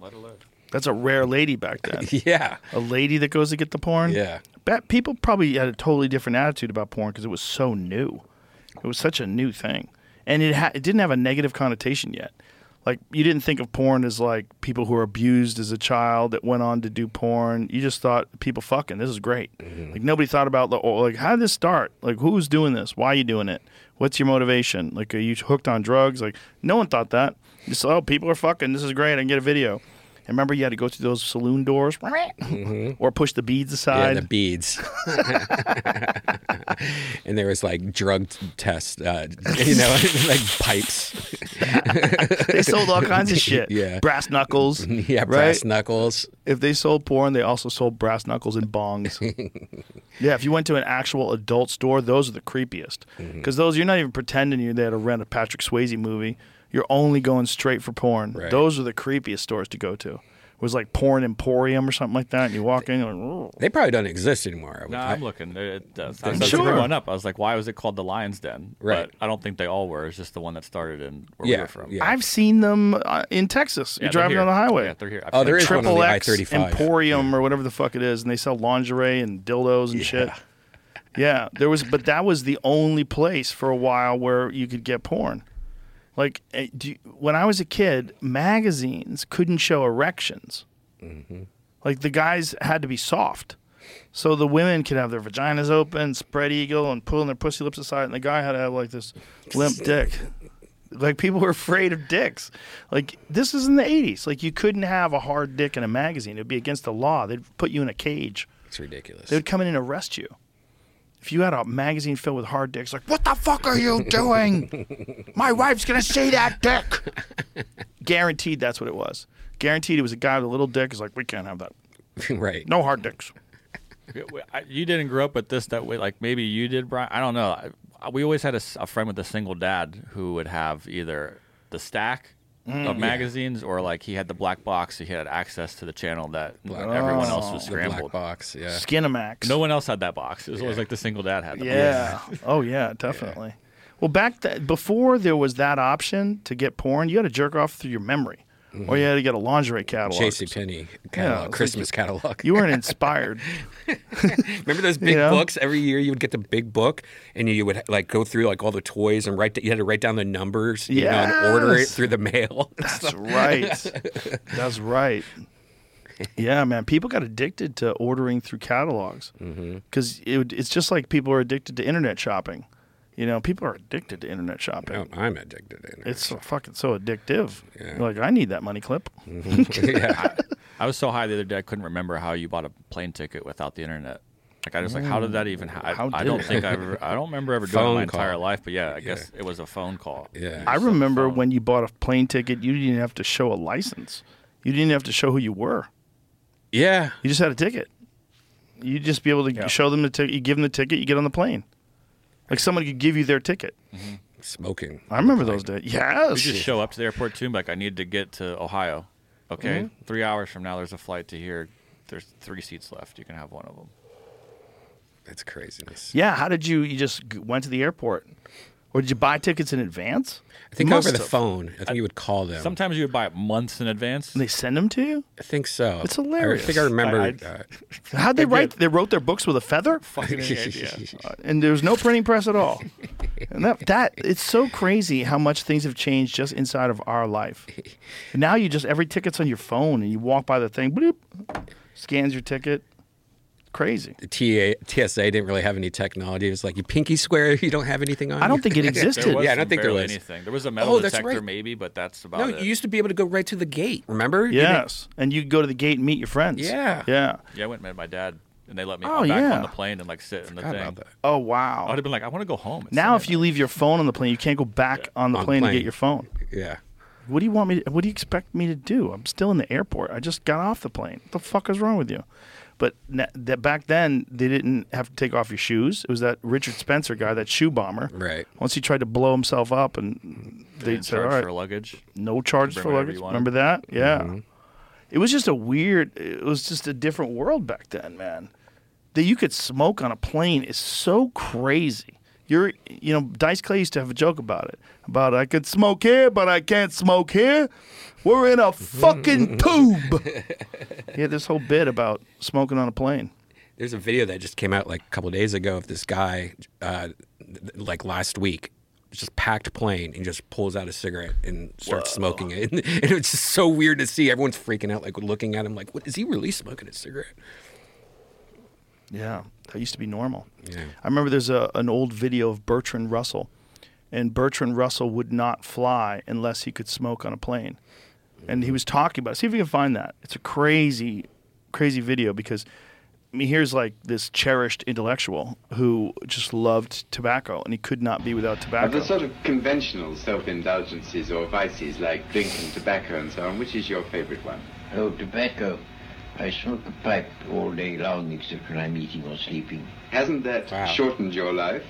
Let it. That's a rare lady back then. *laughs* yeah, a lady that goes to get the porn. yeah. Bet people probably had a totally different attitude about porn because it was so new. It was such a new thing, and it ha- it didn't have a negative connotation yet. Like you didn't think of porn as like people who were abused as a child that went on to do porn. You just thought people fucking. This is great. Mm-hmm. Like nobody thought about the oh, like how did this start? Like who's doing this? Why are you doing it? What's your motivation? Like are you hooked on drugs? Like no one thought that. Just oh people are fucking. This is great. I can get a video. And remember, you had to go through those saloon doors, *laughs* or push the beads aside. Yeah, aside. the beads. *laughs* and there was like drug tests, uh, *laughs* you know, like pipes. they sold all kinds of shit. Yeah. brass knuckles. yeah, right? brass knuckles. If they sold porn, they also sold brass knuckles and bongs. yeah, if you went to an actual adult store, those are the creepiest Mm-hmm. because those you're not even pretending you're there to rent a Patrick Swayze movie. You're only going straight for porn. Right. Those are the creepiest stores to go to. It was like Porn Emporium or something like that, and you walk in, you're like, "Ooh." They probably don't exist anymore. No, I- I'm looking. It, it does. I I'm was sure. growing up, I was like, why was it called the Lion's Den? Right. But I don't think they all were. It's just the one that started in where Yeah, we were from. yeah. I've seen them uh, in Texas. Yeah, You're driving here. on the highway. Yeah, they're here. I've Oh, seen there them. is one on the Triple X I-35. Emporium or whatever the fuck it is, and they sell lingerie and dildos and shit. Yeah, there was, but that was the only place for a while where you could get porn. Like, eh, do you, when I was a kid, magazines couldn't show erections. Like the guys had to be soft, so the women could have their vaginas open, spread eagle, and pulling their pussy lips aside, and the guy had to have like this limp *laughs* dick. Like people were afraid of dicks. Like this is in the '80s. Like you couldn't have a hard dick in a magazine; it'd be against the law. They'd put you in a cage. It's ridiculous. They would come in and arrest you. If you had a magazine filled with hard dicks, like, what the fuck are you doing? My wife's gonna see that dick. Guaranteed that's what it was. Guaranteed it was a guy with a little dick is like, we can't have that. *laughs* right. No hard dicks. You didn't grow up with this that way. Like maybe you did, Brian. I don't know. We always had a friend with a single dad who would have either the stack Mm, of yeah. magazines or like he had the black box. He had access to the channel that Black- everyone else Oh. was The black scrambled. box, yeah. Skinamax. No one else had that box. It was always like the single dad had. The Yeah. oh *laughs* yeah, definitely. Well, back th- before there was that option to get porn, you had to jerk off through your memory, or you had to get a lingerie catalog. J.C. Penney Yeah, catalog, like Christmas you- catalog. You weren't *laughs* inspired. *laughs* Remember those big *laughs* You know? books? Every year you would get the big book, and you would like go through like all the toys and write. You had to write down the numbers, you know, and order it through the mail. That's right. That's right. Yeah, man. People got addicted to ordering through catalogs mm-hmm. because it, would- it's just like people are addicted to internet shopping. You know, people are addicted to internet shopping. Oh, I'm addicted to internet. It's so fucking so addictive. Yeah. Like, I need that money clip. *laughs* Mm-hmm. yeah. I was so high the other day I couldn't remember how you bought a plane ticket without the internet. Like I was like, how did that even? Ha- I, How I did don't it? think I ever. I don't remember ever doing it Phone my entire life. But yeah, I guess it was a phone call. Yeah. I remember when you bought a plane ticket, you didn't have to show a license. You didn't have to show who you were. Yeah. You just had a ticket. You'd just be able to show them the ticket. You give them the ticket, you get on the plane. Like somebody could give you their ticket. Smoking. I remember those days. Yes. You just show up to the airport too, like I need to get to Ohio. Okay, Mhm. three hours from now, there's a flight to here. There's three seats left. You can have one of them. That's craziness. Yeah. How did you? You just went to the airport, or did you buy tickets in advance? I think You over the have. phone. I think you would call them. Sometimes you would buy it months in advance. And they send them to you. I think so. It's hilarious. I think I remember. I- uh, *laughs* How'd they I write? did. They wrote their books with a feather. *laughs* Fucking any idea. Uh, and there's no printing press at all. *laughs* And that, that it's so crazy how much things have changed just inside of our life. And now you just every ticket's on your phone, and you walk by the thing, bloop, scans your ticket. Crazy. the TA, TSA didn't really have any technology. It was like you pinky swear you don't have anything on. I don't you?" think it *laughs* existed. Yeah, I don't think there was anything. There was a oh, metal Oh, that's detector right. maybe, but that's about No, it. you used to be able to go right to the gate. Remember? You Yes, and you go to the gate and meet your friends. Yeah. yeah. yeah, I went and met my dad, and they let me Oh, back yeah. on the plane and like sit in the thing. about that. Oh wow. I would have been like, I want to go home. It's Now, Sunday if you leave your phone on the plane, you can't go back on the On the plane, to get your phone. Yeah. What do you want me? To, what do you expect me to do? I'm still in the airport. I just got off the plane. What the fuck is wrong with you? But na- that back then they didn't have to take off your shoes. It was that Richard Spencer guy, that shoe bomber. Right. Once he tried to blow himself up, and They they said, "All charge right, for luggage. no charge for luggage." Remember that? Yeah. Mm-hmm. It was just a weird. It was just a different world back then, man. That you could smoke on a plane is so crazy. You're, you know, Dice Clay used to have a joke about it. About I could smoke here, but I can't smoke here. We're in a fucking *laughs* tube. he had this whole bit about smoking on a plane. There's a video that just came out like a couple of days ago of this guy, uh, like last week, just packed plane and just pulls out a cigarette and starts smoking it. *laughs* And, it's just so weird to see. Everyone's freaking out, like looking at him, like, "What is he really smoking a cigarette?" Yeah, that used to be normal. Yeah. I remember there's a, an old video of Bertrand Russell, and Bertrand Russell would not fly unless he could smoke on a plane. And he was talking about it. See if you can find that. It's a crazy, crazy video because, I mean, here's like this cherished intellectual who just loved tobacco and he could not be without Of tobacco. the sort of conventional self-indulgences or vices like drinking, tobacco and so on, which is your favorite one? Oh, tobacco. I smoke a pipe all day long except when I'm eating or sleeping. Hasn't that Wow. shortened your life?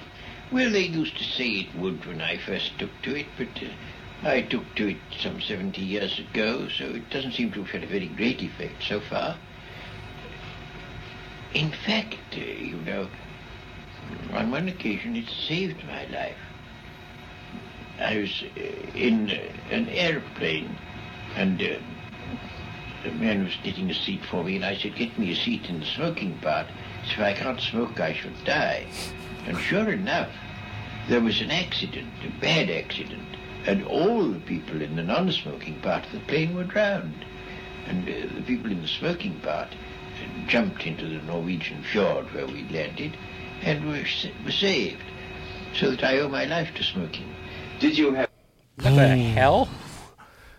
Well, they used to say it would when I first took to it, but uh, I took to it some 70 years ago, so it doesn't seem to have had a very great effect so far. In fact, uh, you know, on one occasion it saved my life. I was uh, in uh, an airplane, and uh, the man was getting a seat for me, and I said, get me a seat in the smoking part. So if I can't smoke, I should die. And sure enough, there was an accident, a bad accident, and all the people in the non-smoking part of the plane were drowned. And uh, the people in the smoking part uh, jumped into the Norwegian fjord where we landed and were, sa- were saved. So that I owe my life to smoking. Did you have... What the hell?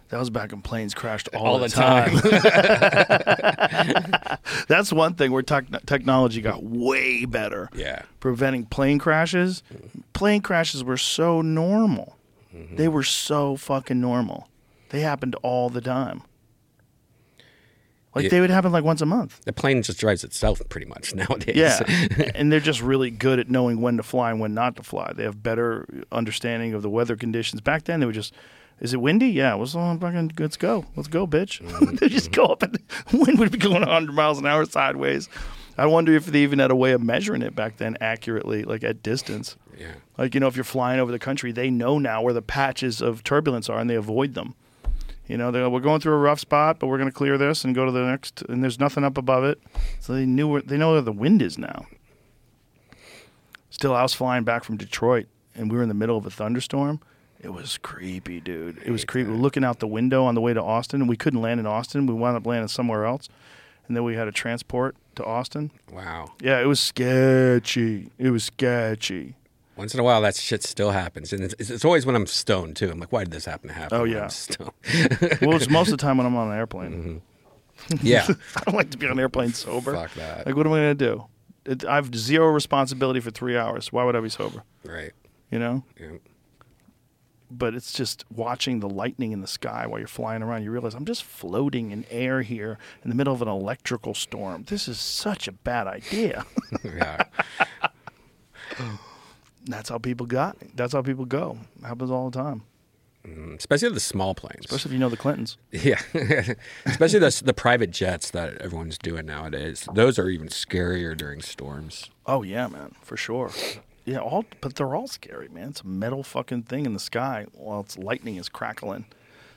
That was back when planes crashed all, All the, the time. *laughs* *laughs* That's one thing where tech- technology got way better. Yeah. Preventing plane crashes. Plane crashes were so normal. Mm-hmm. They were so fucking normal. They happened all the time. Like Yeah. they would happen like once a month. The plane just drives itself pretty much *laughs* nowadays. Yeah, and they're just really good at knowing when to fly and when not to fly. They have better understanding of the weather conditions. Back then, they would just, is it windy? Yeah, well, so fucking let's go, let's go, bitch. *laughs* they just go up, and the *laughs* wind would be going 100 miles an hour sideways. I wonder if they even had a way of measuring it back then accurately, like at distance. Yeah. Like you know, if you're flying over the country, they know now where the patches of turbulence are, and they avoid them. You know, they go, we're going through a rough spot, but we're going to clear this and go to the next, and there's nothing up above it. So they knew where, they know where the wind is now. Still, I was flying back from Detroit, and we were in the middle of a thunderstorm. It was creepy, dude. It was creepy. We're looking out the window on the way to Austin, and we couldn't land in Austin. We wound up landing somewhere else, and then we had a transport to Austin. Wow. Yeah, it was sketchy. It was sketchy. Once in a while, that shit still happens, and it's, it's always when I'm stoned too. I'm like, why did this happen to happen? Oh yeah. I'm stoned? *laughs* well, it's most of the time when I'm on an airplane. Mm-hmm. *laughs* Yeah. I don't like to be on an airplane sober. Fuck that. Like, what am I gonna do? It, I have zero responsibility for three hours. Why would I be sober? Right. You know. Yeah. But it's just watching the lightning in the sky while you're flying around. You realize I'm just floating in air here in the middle of an electrical storm. This is such a bad idea. *laughs* yeah. That's how people got. That's how people go. happens all the time. Mm, Especially the small planes. Especially if you know the Clintons. *laughs* Yeah, *laughs* especially the the private jets that everyone's doing nowadays. Those are even scarier during storms. Oh yeah, man, for sure. Yeah, all but they're all scary, man. It's a metal fucking thing in the sky while it's lightning is crackling.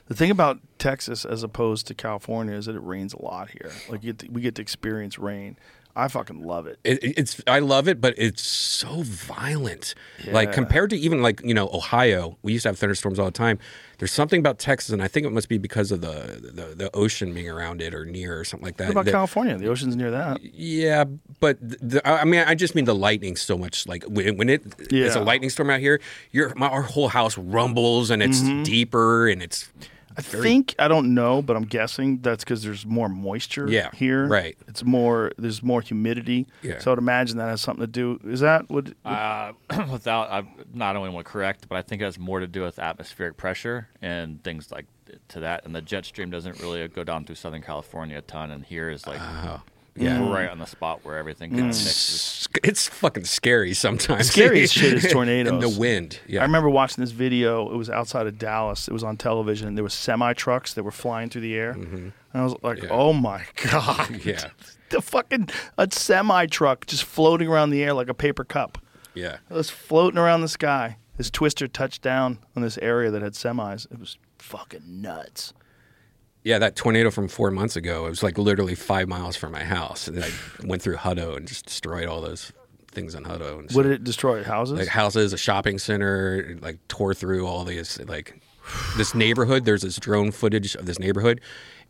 The thing about Texas as opposed to California is that it rains a lot here. Like to, we get to experience rain. I fucking love it. It, it's I love it, but it's so violent. Like compared to even like you know Ohio, we used to have thunderstorms all the time. There's something about Texas, and I think it must be because of the the, the ocean being around it or near or something like that. What about that- California? The ocean's near that. Yeah, but the, I mean, I just mean the lightning so much. Like when, when it it's a lightning storm out here, your my, our whole house rumbles and it's Mhm. deeper and it's. I think I don't know, but I'm guessing that's because there's more moisture Yeah, here. right. It's more there's more humidity. Yeah. So I'd imagine that has something to do. Is that what? Uh, *clears throat* without, I not only want to correct, but I think it has more to do with atmospheric pressure and things like to that. And the jet stream doesn't really go down through Southern California a ton, and here is like yeah. right on the spot where everything kind of mixes. It's, it's fucking scary sometimes. Scary as shit is *laughs* tornadoes. and the wind. Yeah. I remember watching this video. It was outside of Dallas. It was on television. And there were semi trucks that were flying through the air, and I was like, "Oh my god!" Mm-hmm. *laughs* Yeah. the fucking a semi truck just floating around the air like a paper cup. Yeah. It was floating around the sky. This twister touched down on this area that had semis. It was fucking nuts. Yeah, that tornado from four months ago, it was like literally five miles from my house. And then I went through Hutto and just destroyed all those things in Hutto. And What did it destroy? Houses? Like houses, a shopping center, it, like tore through all these, like this neighborhood. There's this drone footage of this neighborhood.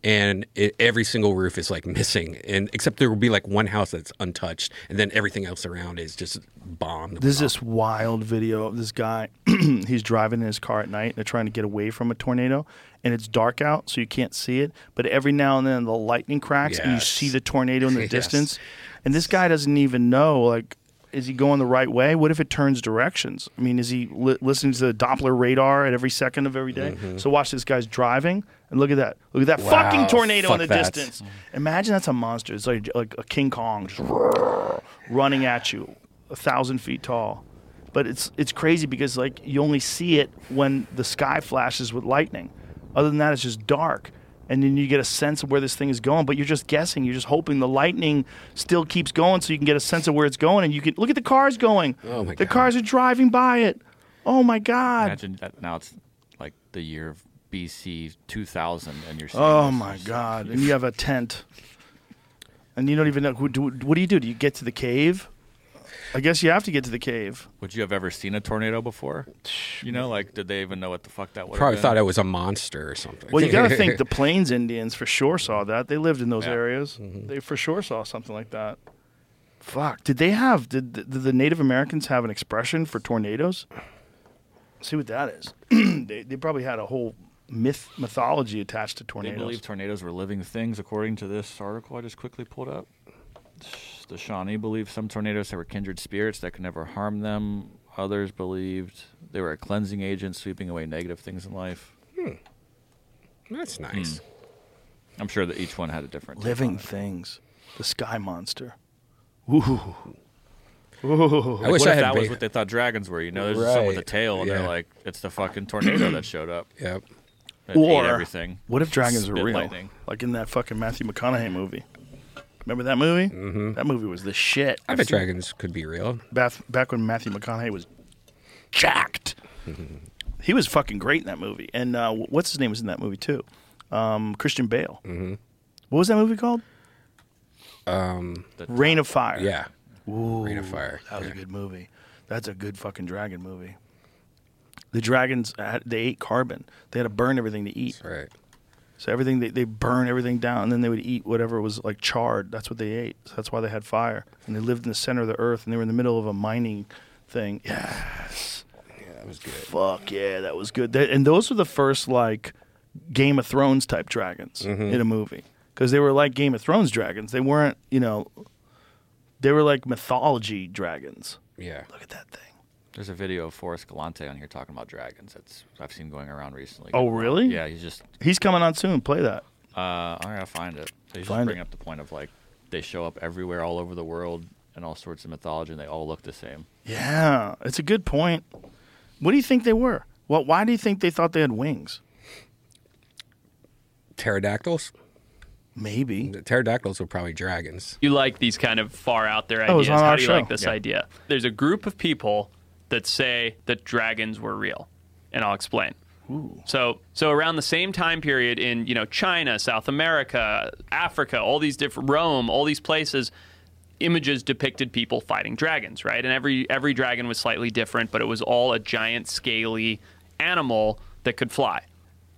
And it, every single roof is like missing, and except there will be like one house that's untouched, and then everything else around is just bombed. There's this wild video of this guy. *clears throat* he's driving in his car at night. They're trying to get away from a tornado, and it's dark out, so you can't see it. But every now and then, the lightning cracks, and you see the tornado in the *laughs* Yes. distance. And this guy doesn't even know, like, is he going the right way? What if it turns directions? I mean, is he li- listening to the Doppler radar at every second of every day? Mhm. So watch this guy's driving, and look at that. Look at that Wow, fucking tornado in the that. distance. Imagine that's a monster. It's like like a King Kong just *laughs* running at you, a thousand feet tall. But it's it's crazy because like you only see it when the sky flashes with lightning. Other than that, it's just dark, and then you get a sense of where this thing is going. But you're just guessing. You're just hoping the lightning still keeps going, so you can get a sense of where it's going. And you can look at the cars going. Oh my god. the cars are driving by it. Oh my god. Imagine that now it's like the year of BC 2000, and you're seeing Oh this. my god! And you have a tent, and you don't even know who. Do, what do you do? Do you get to the cave? I guess you have to get to the cave. Would you have ever seen a tornado before? You know, like did they even know what the fuck that was? Probably thought it was a monster or something. Well, you got to think *laughs* the Plains Indians for sure saw that. They lived in those Yeah. areas. Mm-hmm. They for sure saw something like that. Fuck! Did they have? Did, did the Native Americans have an expression for tornadoes? See what that is. *clears throat* they, they probably had a whole myth mythology attached to They tornadoes. believe tornadoes were living things, according to this article I just quickly pulled up. The Shawnee believed some tornadoes that were kindred spirits that could never harm them. Others believed they were a cleansing agent, sweeping away negative things in life. Hmm. That's hmm. nice. I'm sure that each one had a different Living things, the sky monster. Ooh. Ooh. Like, what if that was what they thought dragons were? You know, there's just something with a tail, and yeah. they're like, it's the fucking tornado that showed up. Yep. Or everything. what if dragons are Spit real? lightning. Like in that fucking Matthew McConaughey movie. Remember that movie? Mm-hmm. That movie was the shit. I bet dragons could be real. Back, back when Matthew McConaughey was jacked. *laughs* he was fucking great in that movie. And uh, what's his name was in that movie too? Um, Christian Bale. Mm-hmm. What was that movie called? Um, Reign of Fire. Yeah. Ooh, Reign of Fire. That was yeah. a good movie. That's a good fucking dragon movie. The dragons, had, they ate carbon. They had to burn everything to eat. right. So everything they, they burn everything down, and then they would eat whatever was like charred. That's what they ate. So that's why they had fire. And they lived in the center of the earth, and they were in the middle of a mining thing. Yes. Yeah, that was good. Fuck yeah, that was good. That, and those were the first like Game of Thrones type dragons Mhm. in a movie because they were like Game of Thrones dragons. They weren't, you know, they were like mythology dragons. Yeah. Look at that thing. There's a video of Forrest Galante on here talking about dragons. That's I've seen going around recently. Oh, really? Yeah, he's just. He's coming on soon. Play that. Uh, I gotta find it. They just Find bring it. up the point of like they show up everywhere, all over the world, and all sorts of mythology, and they all look the same. Yeah, it's a good point. What do you think they were? Well, why do you think they thought they had wings? Pterodactyls? Maybe. The pterodactyls were probably dragons. You like these kind of far out there Oh, it was ideas. on How our do you show. like this Yeah. idea? There's a group of people that say that dragons were real, and I'll explain. So, so around the same time period in you know China, South America, Africa, all these different Rome, all these places, images depicted people fighting dragons, right? And every every dragon was slightly different, but it was all a giant scaly animal that could fly.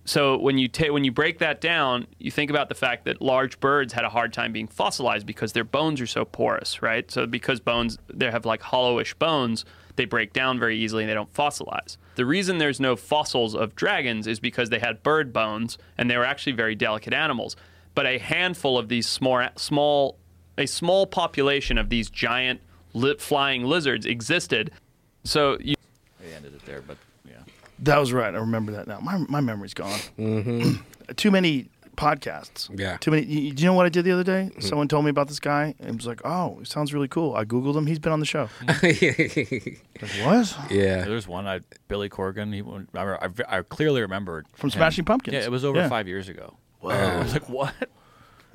So when you ta- when you break that down, you think about the fact that large birds had a hard time being fossilized because their bones are so porous, right? So because bones they have like hollowish bones, they break down very easily and they don't fossilize. The reason there's no fossils of dragons is because they had bird bones and they were actually very delicate animals. But a handful of these small small a small population of these giant li- flying lizards existed. So you They ended it there, but yeah. That was right. I remember that now. My my memory's gone. Mm-hmm. *clears throat* Too many podcasts. Yeah. Too many. You, do you know what I did the other day? Mm-hmm. Someone told me about this guy and was like, "Oh, it sounds really cool." I googled him. He's been on the show. *laughs* like, what? Yeah. There's one. I Billy Corgan. He, I, remember- I, I clearly remember From him. Smashing Pumpkins. Yeah, it was over Yeah. five years ago. Whoa. I was like, what?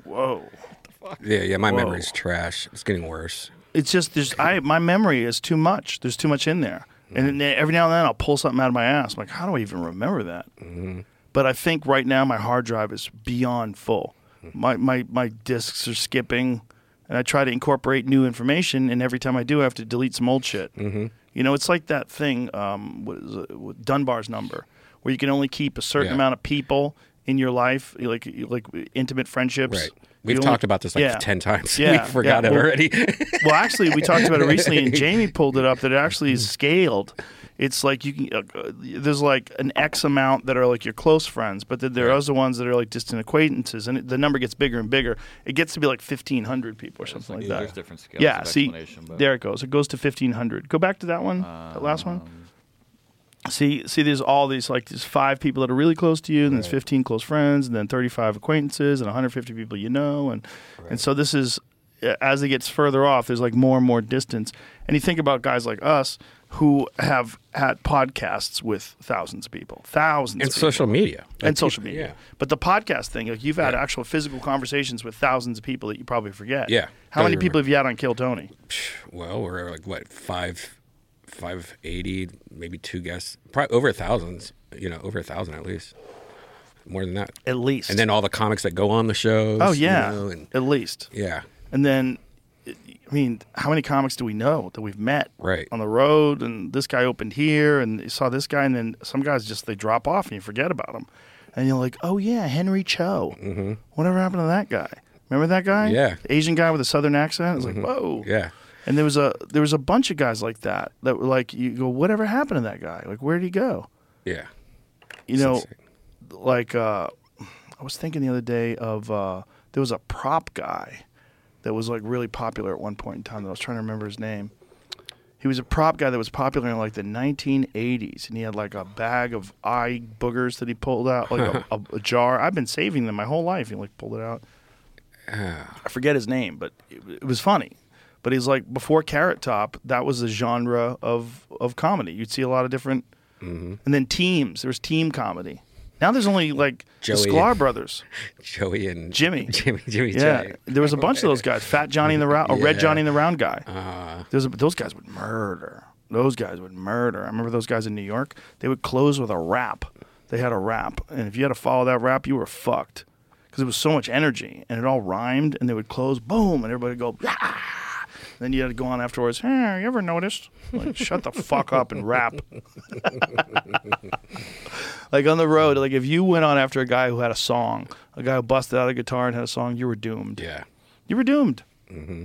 Whoa. What the fuck? yeah, yeah, my Whoa. memory's trash. It's getting worse. It's just there's I my memory is too much. There's too much in there, and mm-hmm. then every now and then I'll pull something out of my ass. I'm like, how do I even remember that? Mm-hmm. But I think right now my hard drive is beyond full. My my my discs are skipping, and I try to incorporate new information. And every time I do, I have to delete some old shit. Mm-hmm. You know, it's like that thing, um, what is it, Dunbar's number, where you can only keep a certain Yeah. amount of people in your life, like like intimate friendships. Right. We've only- talked about this, like, 10 times. Yeah, *laughs* We Yeah, forgot yeah. it already. *laughs* well, actually, we talked about it recently, and Jamie pulled it up that it actually is *laughs* scaled. It's like you can. Uh, there's like an X amount that are like your close friends, but then there are other ones that are like distant acquaintances, and it, the number gets bigger and bigger. It gets to be like 1,500 people or something like, like- that. there's different scales Yeah, see, but- there it goes. It goes to 1,500. Go back to that one, that last one. See, see, there's all these like there's five people that are really close to you, and there's 15 close friends, and then 35 acquaintances, and 150 people you know, and and so this is as it gets further off, there's like more and more distance. And you think about guys like us who have had podcasts with thousands of people, thousands, And of people. social media. and Like social people- media. yeah. But the podcast thing, like you've had actual physical conversations with thousands of people that you probably forget. Yeah. How many Totally people have you had on Kill Tony? Well, we're like what five, five eighty, maybe two guests, probably over a thousand. You know, over a thousand at least. More than that, at least. And then all the comics that go on the shows. Oh you yeah, know, and at least. Yeah. And then, I mean, how many comics do we know that we've met Right. on the road? And this guy opened here, and you saw this guy, and then some guys just they drop off and you forget about them, and you're like, oh yeah, Henry Cho. Mhm. Whatever happened to that guy? Remember that guy? Yeah. The Asian guy with a southern accent. It's Mhm. like, whoa. Yeah. And there was a there was a bunch of guys like that that were like, you go, whatever happened to that guy? Like, where did he go? Yeah. You know, like uh, I was thinking the other day of uh, there was a prop guy that was like really popular at one point in time. That I was trying to remember his name. He was a prop guy that was popular in like the 1980s, and he had like a bag of eye boogers that he pulled out, like a, *laughs* a, a jar. I've been saving them my whole life. He like pulled it out. I forget his name, but it, it was funny. But he's like before Carrot Top, that was the genre of of comedy. You'd see a lot of different, Mm-hmm. and then teams. There was team comedy. Now there's only like the Joey Sklar brothers. *laughs* Joey and Jimmy. *laughs* Jimmy, Jimmy, Yeah, J. there was a bunch of those guys. Fat Johnny and the Round, a Red Johnny and the Round guy. Uh, Those those guys would murder. Those guys would murder. I remember those guys in New York. They would close with a rap. They had a rap, and if you had to follow that rap, you were fucked because it was so much energy and it all rhymed. And they would close, boom, and everybody would go. "Ah!" Then you had to go on afterwards. Hey, you ever noticed? Like, shut the fuck up and rap. *laughs* like on the road, like if you went on after a guy who had a song, a guy who busted out a guitar and had a song, you were doomed. Yeah. You were doomed. Mm-hmm.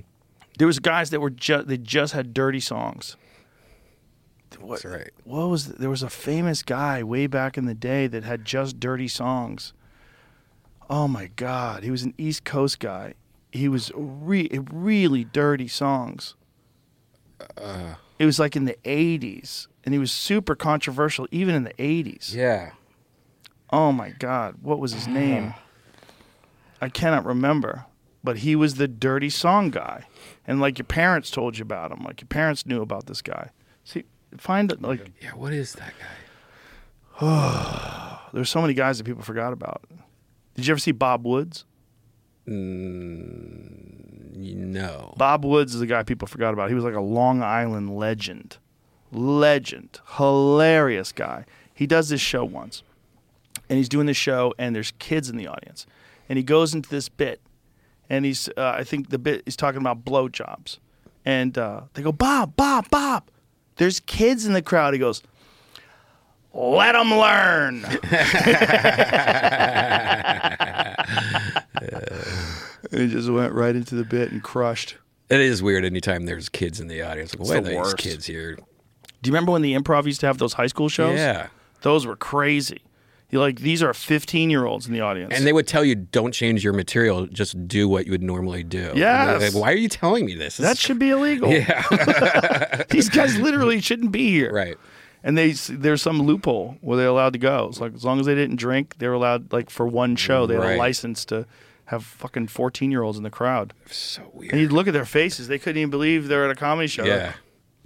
There was guys that were just they just had dirty songs. What, That's right. What was there was a famous guy way back in the day that had just dirty songs. Oh my God, he was an East Coast guy. He was re- really dirty songs. Uh, It was like in the '80s, and he was super controversial even in the '80s. yeah. Oh my God, what was his name? I cannot remember, but he was the dirty song guy, and like your parents told you about him, like your parents knew about this guy. See, find it like Yeah. What is that guy? *sighs* there's so many guys that people forgot about. Did you ever see Bob Woods? Mm, no. Bob Woods is the guy people forgot about. He was like a Long Island legend. Legend. Hilarious guy. He does this show once. And he's doing this show, and there's kids in the audience. And he goes into this bit. And he's, uh, I think the bit, he's talking about blowjobs. And uh, they go, Bob, Bob, Bob. There's kids in the crowd. He goes, let them learn. *laughs* *laughs* He just went right into the bit and crushed. It is weird anytime there's kids in the audience. Like, why are the these worst. kids here? Do you remember when the improv used to have those high school shows? Yeah. Those were crazy. You're like, these are 15 year olds in the audience. And they would tell you, don't change your material, just do what you would normally do. Yes. Like, why are you telling me this? This that is- should be illegal. Yeah. *laughs* These guys literally shouldn't be here. Right. And they there's some loophole where they're allowed to go. It's like as long as they didn't drink, they were allowed like for one show they had Right. a license to have fucking 14 year olds in the crowd. So weird. And you'd look at their faces; they couldn't even believe they're at a comedy show. Yeah.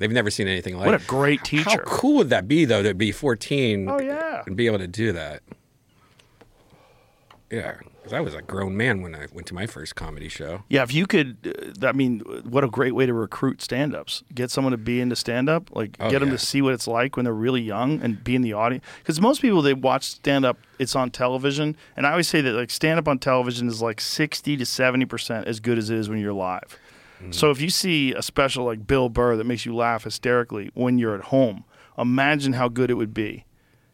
They've never seen anything like What a great teacher. How cool would that be, though, to be 14 Oh, yeah. and be able to do that? Yeah. Because I was a grown man when I went to my first comedy show. Yeah, if you could, uh, I mean, what a great way to recruit stand-ups. Get someone to be into stand-up, like Oh, get them yeah. to see what it's like when they're really young and be in the audience. Because most people they watch stand-up, it's on television, and I always say that like stand-up on television is like sixty to seventy percent as good as it is when you're live. Mm-hmm. So if you see a special like Bill Burr that makes you laugh hysterically when you're at home, imagine how good it would be.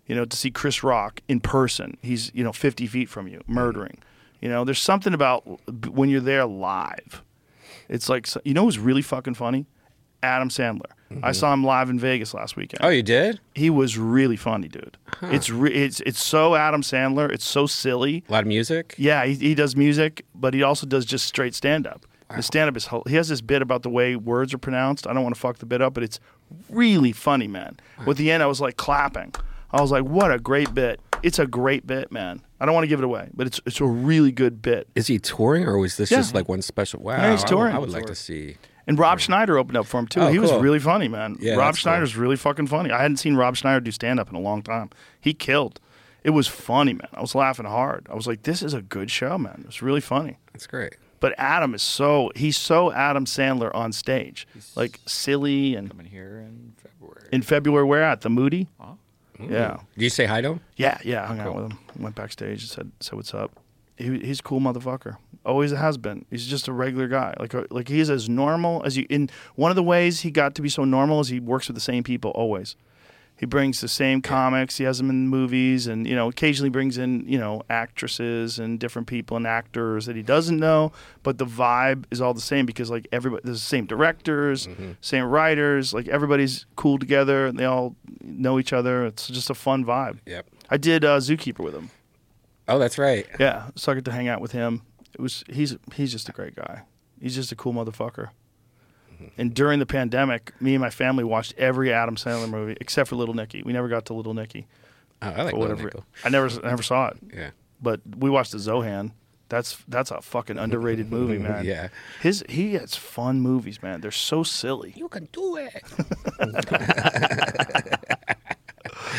You know, to see Chris Rock in person. He's, you know, 50 feet from you, murdering. You know, there's something about when you're there live. It's like, you know who's really fucking funny? Adam Sandler. I saw him live in Vegas last weekend. Oh, you did? He was really funny, dude. It's re- it's it's so Adam Sandler. It's so silly. A lot of music? Yeah, he, he does music, but he also does just straight stand up. The stand up is he has this bit about the way words are pronounced. I don't want to fuck the bit up, but it's really funny, man. With the end, I was like clapping. I was like, "What a great bit! It's a great bit, man." I don't want to give it away, but it's it's a really good bit. Is he touring or was this Yeah. just like one special? Wow. Yeah, he's I would- touring. I would, like to see. And Rob Schneider opened up for him too. Oh, he was really funny, man. Yeah, Rob that's cool. Schneider's really fucking funny. I hadn't seen Rob Schneider do stand up in a long time. He killed. It was funny, man. I was laughing hard. I was like, "This is a good show, man." It was really funny. That's great. But Adam is so he's so Adam Sandler on stage, like silly and Coming here in February. in February. Where at the Moody? Yeah, Did you say hi to him? yeah, yeah. I hung out with him. Went backstage and said said what's up. He, he's a cool motherfucker. Always has been. He's just a regular guy. Like uh, like he's as normal as you. In one of the ways he got to be so normal is he works with the same people always. He brings the same comics. He has them in movies, and you know, occasionally brings in you know actresses and different people and actors that he doesn't know. But the vibe is all the same because like everybody, there's the same directors, same writers. Like everybody's cool together, and they all know each other. It's just a fun vibe. Yep. I did uh, Zookeeper with him. Oh, that's right. Yeah, so I got to hang out with him. It was he's he's just a great guy. He's just a cool motherfucker. And during the pandemic, me and my family watched every Adam Sandler movie except for Little Nicky. We never got to Little Nicky. Oh, I like Little Nicky. I never, I never saw it. Yeah. But we watched the Zohan. That's that's a fucking underrated movie, *laughs* man. Yeah. His he has fun movies, man. They're so silly. You can do it. *laughs* *laughs*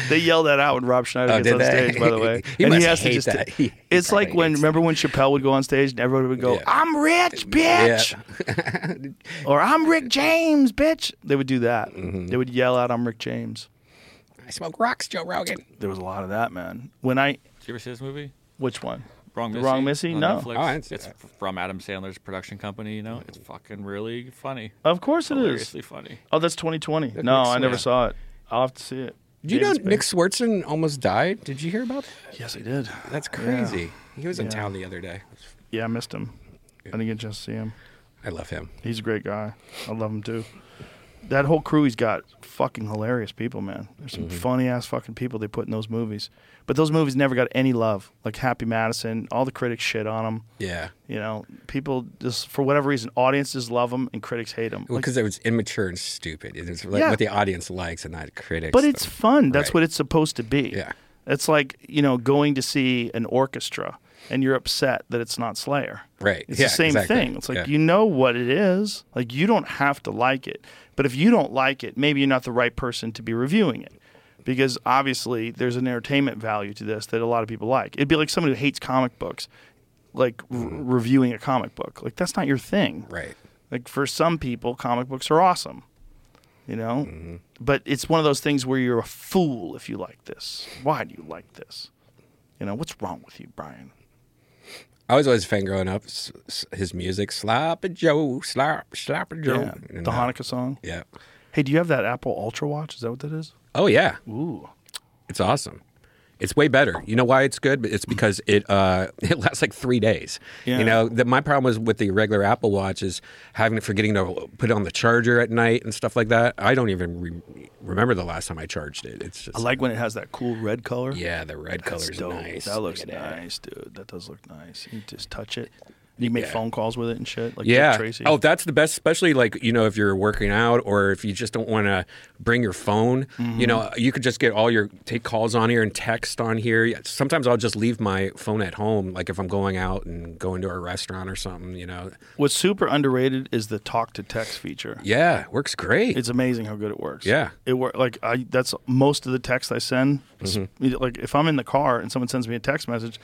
They yell that out when Rob Schneider Oh, gets did on they? stage, by the *laughs* way. He and must he has hate to just that. He- he It's like when hates remember when Chappelle would go on stage and everybody would go, "I'm rich, bitch," *laughs* or "I'm Rick James, bitch." They would do that. Mm-hmm. They would yell out, "I'm Rick James." I smoke rocks, Joe Rogan. There was a lot of that, man. When I Did you ever see this movie? which one? Wrong The Missy. Wrong Missy? No. Netflix. Oh, I didn't see it's from Adam Sandler's production company. You know, it's fucking really funny. Of course it is. Hilariously funny. Oh, that's 2020. That's no, I never Swardson. saw it. I'll have to see it. Do you know Nick. Swardson almost died? Did you hear about that? Yes, I did. That's Yeah. crazy. He was in Yeah. town the other day. Yeah, I missed him. I didn't get a chance to see him. I love him. He's a great guy. I love him too. That whole crew he's got fucking hilarious people, man. There's some Mm-hmm. funny ass fucking people they put in those movies. But those movies never got any love. Like Happy Madison, all the critics shit on them. Yeah. You know, people just for whatever reason, audiences love them and critics hate them. Well, Because it was immature and stupid. It's like Yeah. what the audience likes and not critics. But it's fun. That's Right. what it's supposed to be. Yeah. It's like, you know, going to see an orchestra and you're upset that it's not Slayer. Right. It's Yeah, the same exactly. thing. It's like Yeah. you know what it is. Like you don't have to like it. But if you don't like it, maybe you're not the right person to be reviewing it. Because obviously there's an entertainment value to this that a lot of people like. It'd be like someone who hates comic books like r- reviewing a comic book. Like that's not your thing. Right. Like for some people comic books are awesome. You know? Mm-hmm. But it's one of those things where you're a fool if you like this. Why do you like this? You know, what's wrong with you, Brian? I was always a fan growing up. s- s- His music, Slap a Joe, Slap, Slap a Joe. Yeah, And, the uh, Hanukkah song. Yeah. Hey, do you have that Apple Ultra watch? Is that what that is? Oh yeah. Ooh. It's awesome. It's way better. You know why it's good? It's because it uh, *laughs* it lasts like three days. Yeah. You know, the, my problem was with the regular Apple Watch is having forgetting to put it on the charger at night and stuff like that. I don't even re- remember the last time I charged it. It's just I like when it has that cool red color. yeah, the red color dope. nice. That looks that. nice, dude. That does look nice. You just touch it. You make Yeah. phone calls with it and shit. Like Dick yeah. Tracy. Oh, that's the best, especially like, you know, if you're working out or if you just don't want to bring your phone, Mm-hmm. you know, you could just get all your take calls on here and text on here. Sometimes I'll just leave my phone at home, like if I'm going out and going to a restaurant or something, you know. What's super underrated is the talk to text feature. Yeah, works great. It's amazing how good it works. Yeah. it work like I. That's most of the text I send. Mm-hmm. Like if I'm in the car and someone sends me a text message,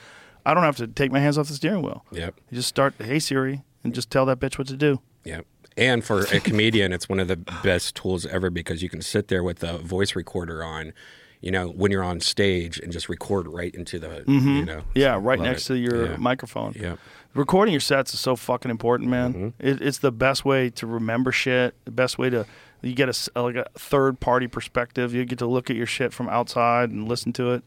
I don't have to take my hands off the steering wheel. Yep. You just start, "Hey Siri," and just tell that bitch what to do. Yep. And for a comedian, it's one of the best tools ever because you can sit there with a voice recorder on, you know, when you're on stage and just record right into the, you know. Mm-hmm. Yeah, right next it. to your Yeah. microphone. Yep. Recording your sets is so fucking important, man. Mm-hmm. It, it's the best way to remember shit. The best way to you get a like a third party perspective. You get to look at your shit from outside and listen to it.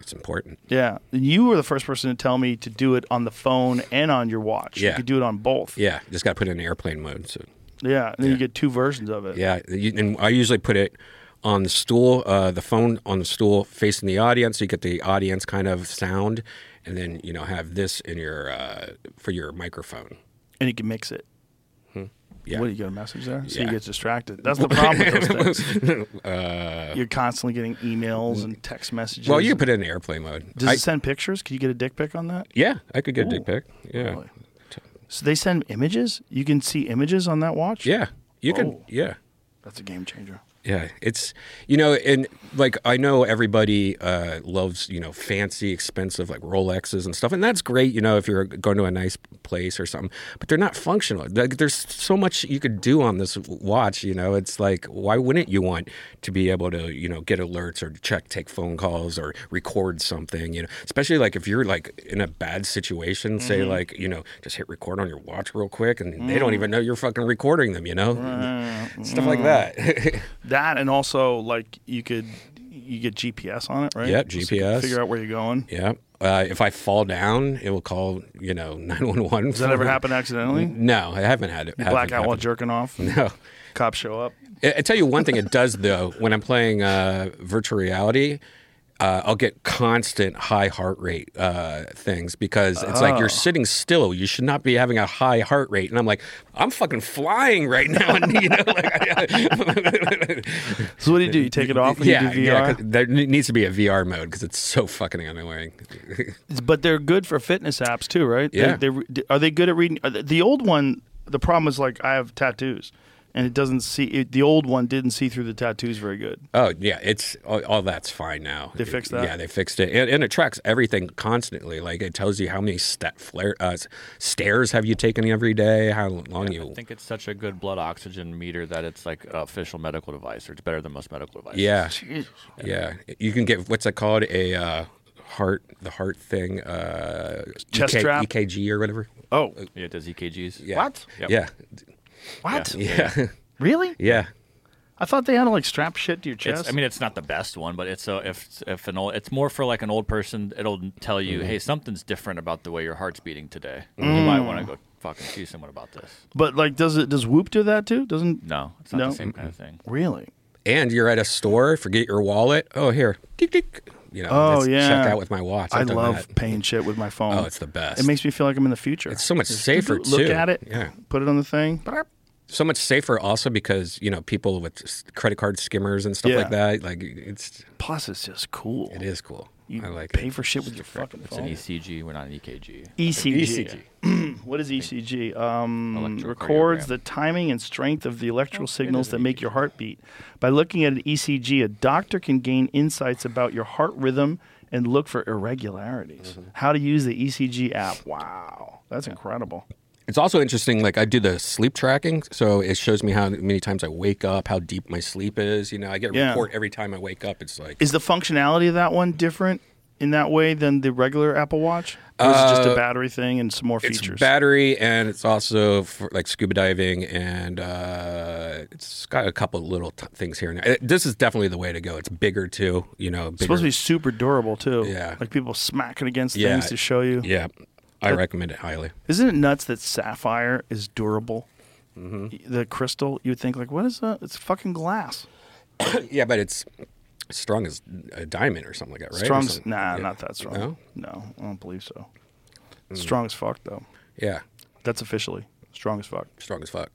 It's important. Yeah, you were the first person to tell me to do it on the phone and on your watch. Yeah. you could do it on both. Yeah. Just got to put it in airplane mode. So. Yeah, and then you get two versions of it. Yeah, and I usually put it on the stool, uh, the phone on the stool facing the audience, so you get the audience kind of sound, and then you know have this in your uh, for your microphone. and you can mix it. Yeah. What do you get a message there? So Yeah. you get distracted. That's the problem with those things. *laughs* uh, You're constantly getting emails and text messages. well, you can put it in airplane mode. Does I- it send pictures? Can you get a dick pic on that? yeah, I could get a dick Ooh. pic. Yeah, Really? So they send images. You can see images on that watch. yeah, you could. Oh. Yeah, that's a game changer. Yeah, it's you know, and like I know everybody uh, loves you know fancy, expensive like Rolexes and stuff, and that's great. You know, if you're going to a nice place or something, but they're not functional. Like, there's so much you could do on this watch. You know, it's like why wouldn't you want to be able to you know get alerts or check, take phone calls or record something? You know, especially like if you're like in a bad situation, say Mhm. like you know just hit record on your watch real quick, and they don't Mm. even know you're fucking recording them. You know, stuff like Mm. that. *laughs* That and also like you could you get GPS on it, right? You GPS. figure out where you're going. Yeah. Uh, if I fall down, it will call, you know, 911. Does that ever happen accidentally? No, I haven't had it. Haven't black out while jerking off. *laughs* No. Cops show up. I, I tell you one thing it does, though, when I'm playing uh, virtual reality, uh, I'll get constant high heart rate uh, things because it's like Oh. you're sitting still. You should not be having a high heart rate. And I'm like, I'm fucking flying right now. And, you know, like, So what do you do? You take it off when yeah, you do yeah. VR? 'cause There needs to be a VR mode because it's so fucking annoying. *laughs* But they're good for fitness apps too, right? Yeah. They, re- are they good at reading? The old one, the problem is like I have tattoos, and it doesn't see. It, the old one didn't see through the tattoos very good. Oh yeah, it's all, all that's fine now. They fixed that? Yeah, they fixed it, and, and it tracks everything constantly. Like it tells you how many sta- flare, uh, stairs have you taken every day, how long you. I think it's such a good blood oxygen meter that it's like an official medical device, or it's better than most medical devices. Yeah, yeah. You can get what's that called? A uh, heart, the heart thing, uh, Chest EK strap? EKG or whatever. Oh, yeah, it does EKGs. Yeah. What? Yep. Yeah, What? yeah, *laughs* Really? yeah. I thought they had to like strap shit to your chest. It's, I mean, it's not the best one, but it's a, if if an old, it's more for like an old person. It'll tell you, Mm-hmm. hey, something's different about the way your heart's beating today. You Mm. might want to go fucking see someone about this. but like, does it? Does Whoop do that too? Doesn't? No, it's not No? the same kind of thing. Really? And you're at a store, forget your wallet. Oh, here, tick, tick. You know, Oh yeah. check out with my watch. I I've done love that. paying shit with my phone. Oh, it's the best. It makes me feel like I'm in the future. It's so much Just safer, look too. Look at it. Yeah. Put it on the thing. so much safer also because you know people with credit card skimmers and stuff Yeah. like that like it's Plus, it's just cool. it is cool You i like pay it. for shit with your fucking phone. It's an. ECG. We're not an E EKG. ECG. ECG. what is ECG? Um, records the timing and strength of the electrical signals that make your heart beat. By looking at an ECG, a doctor can gain insights about your heart rhythm and look for irregularities. How to use the ECG app. Wow, that's incredible. It's also interesting like i do the sleep tracking so it shows me how many times i wake up how deep my sleep is you know i get a Yeah. report every time i wake up it's like Is the functionality of that one different in that way than the regular Apple Watch? Or is it just a Uh, battery thing and some more it's features? battery and it's also for like scuba diving and uh, it's got a couple little t- things here and there. This is definitely the way to go it's bigger too you know It's supposed to be super durable too. Yeah. Like people smacking against Yeah. things to show you. yeah i That- recommend it highly Isn't it nuts that sapphire is durable? Mm-hmm. The crystal, you would think like, what is that? It's fucking glass. *coughs* yeah but it's strong as a diamond or something like that right Strong? something- Nah, yeah. not that strong. No? no, I don't believe so. Mm. Strong as fuck though. yeah That's officially strong as fuck. strong as fuck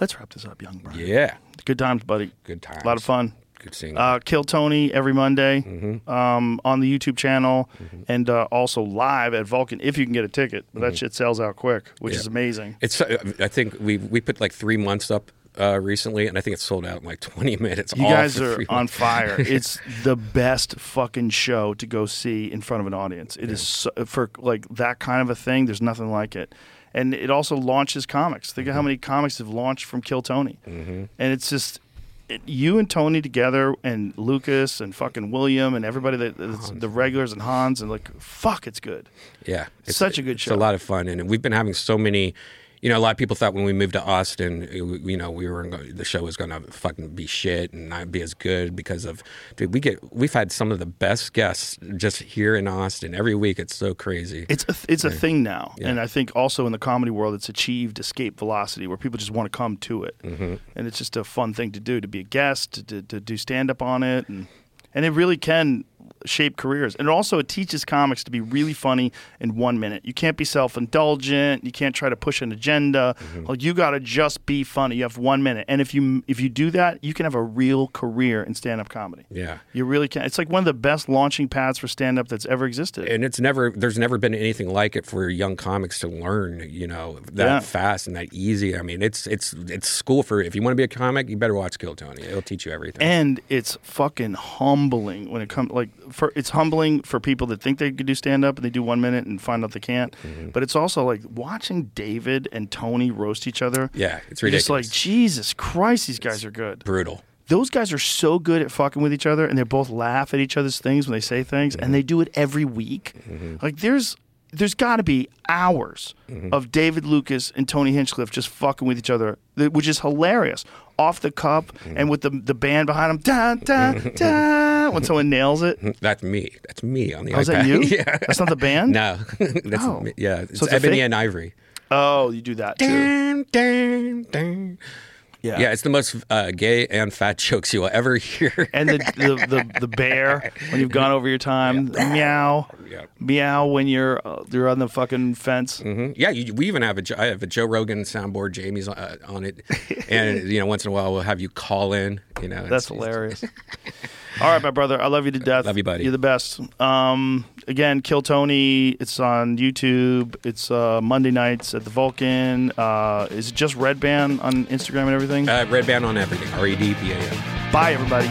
Let's wrap this up, young Brian. yeah Good times, buddy. good times A lot of fun. Good seeing Uh, Kill Tony every Monday Mm-hmm. um, on the YouTube channel and uh, also live at Vulcan if you can get a ticket. But that shit sells out quick, which Mm-hmm. Yeah. is amazing. It's. uh, I think we we put like three months up uh, recently, and I think it's sold out in like *laughs* 20 minutes. You guys are on months. fire. *laughs* It's the best fucking show to go see in front of an audience. It is so, for like that kind of a thing. There's nothing like it, and it also launches comics. Think of Mm-hmm. how many comics have launched from Kill Tony, and it's just. You and Tony together, and Lucas and fucking William and everybody that that's the regulars and Hans and like fuck, it's good. Yeah, It's, Such a good show. It's a lot of fun, and we've been having so many. You know, a lot of people thought when we moved to Austin, it you know, we were the show was going to fucking be shit and not be as good because of. Dude, we get we've had some of the best guests just here in Austin every week. It's so crazy. It's a, it's a thing now, Yeah. and I think also in the comedy world, it's achieved escape velocity where people just want to come to it, Mm-hmm. and it's just a fun thing to do to be a guest, to, to, to do stand up on it, and and it really can shape careers. And also, it teaches comics to be really funny in one minute. You can't be self indulgent. You can't try to push an agenda. Mm-hmm. Like you got to just be funny. You have one minute, and if you if you do that, you can have a real career in stand up comedy. yeah. You really can. It's like one of the best launching pads for stand up that's ever existed. and it's never there's never been anything like it for young comics to learn you know that Yeah. fast and that easy i mean it's it's it's school for if you want to be a comic you better watch kill tony it'll teach you everything and it's fucking humbling when it comes like for it's humbling for people that think they could do stand up and they do one minute and find out they can't Mm-hmm. but it's also like watching david and tony roast each other yeah it's you're just like jesus christ these guys are good brutal those guys are so good at fucking with each other and they both laugh at each other's things when they say things Mm-hmm. and they do it every week like there's there's got to be hours Mm-hmm. of David Lucas and Tony Hinchcliffe just fucking with each other, which is hilarious. Off the cup Mm-hmm. and with the the band behind them, da da da. *laughs* When someone nails it, *laughs* that's me that's me on the Oh, is that you? *laughs* yeah That's not the band? no *laughs* that's Oh. me. yeah it's, So it's ebony and ivory oh, you do that too. Dun, dun, dun. Yeah. yeah, it's the most uh, gay and fat jokes you will ever hear. And the the, the, the bear when you've gone over your time, meow, meow when you're uh, you're on the fucking fence. hmm Yeah, you, we even have a I have a Joe Rogan soundboard. Jamie's uh, on it, and you know once in a while we'll have you call in. You know, That's hilarious. All right, my brother. I love you to death. Love you, buddy. You're the best. Um, again, Kill Tony. It's on YouTube. It's uh, Monday nights at the Vulcan. Uh, is it just Redban on Instagram and everything? Uh, Redban on everything. R E D B A N. Bye, everybody.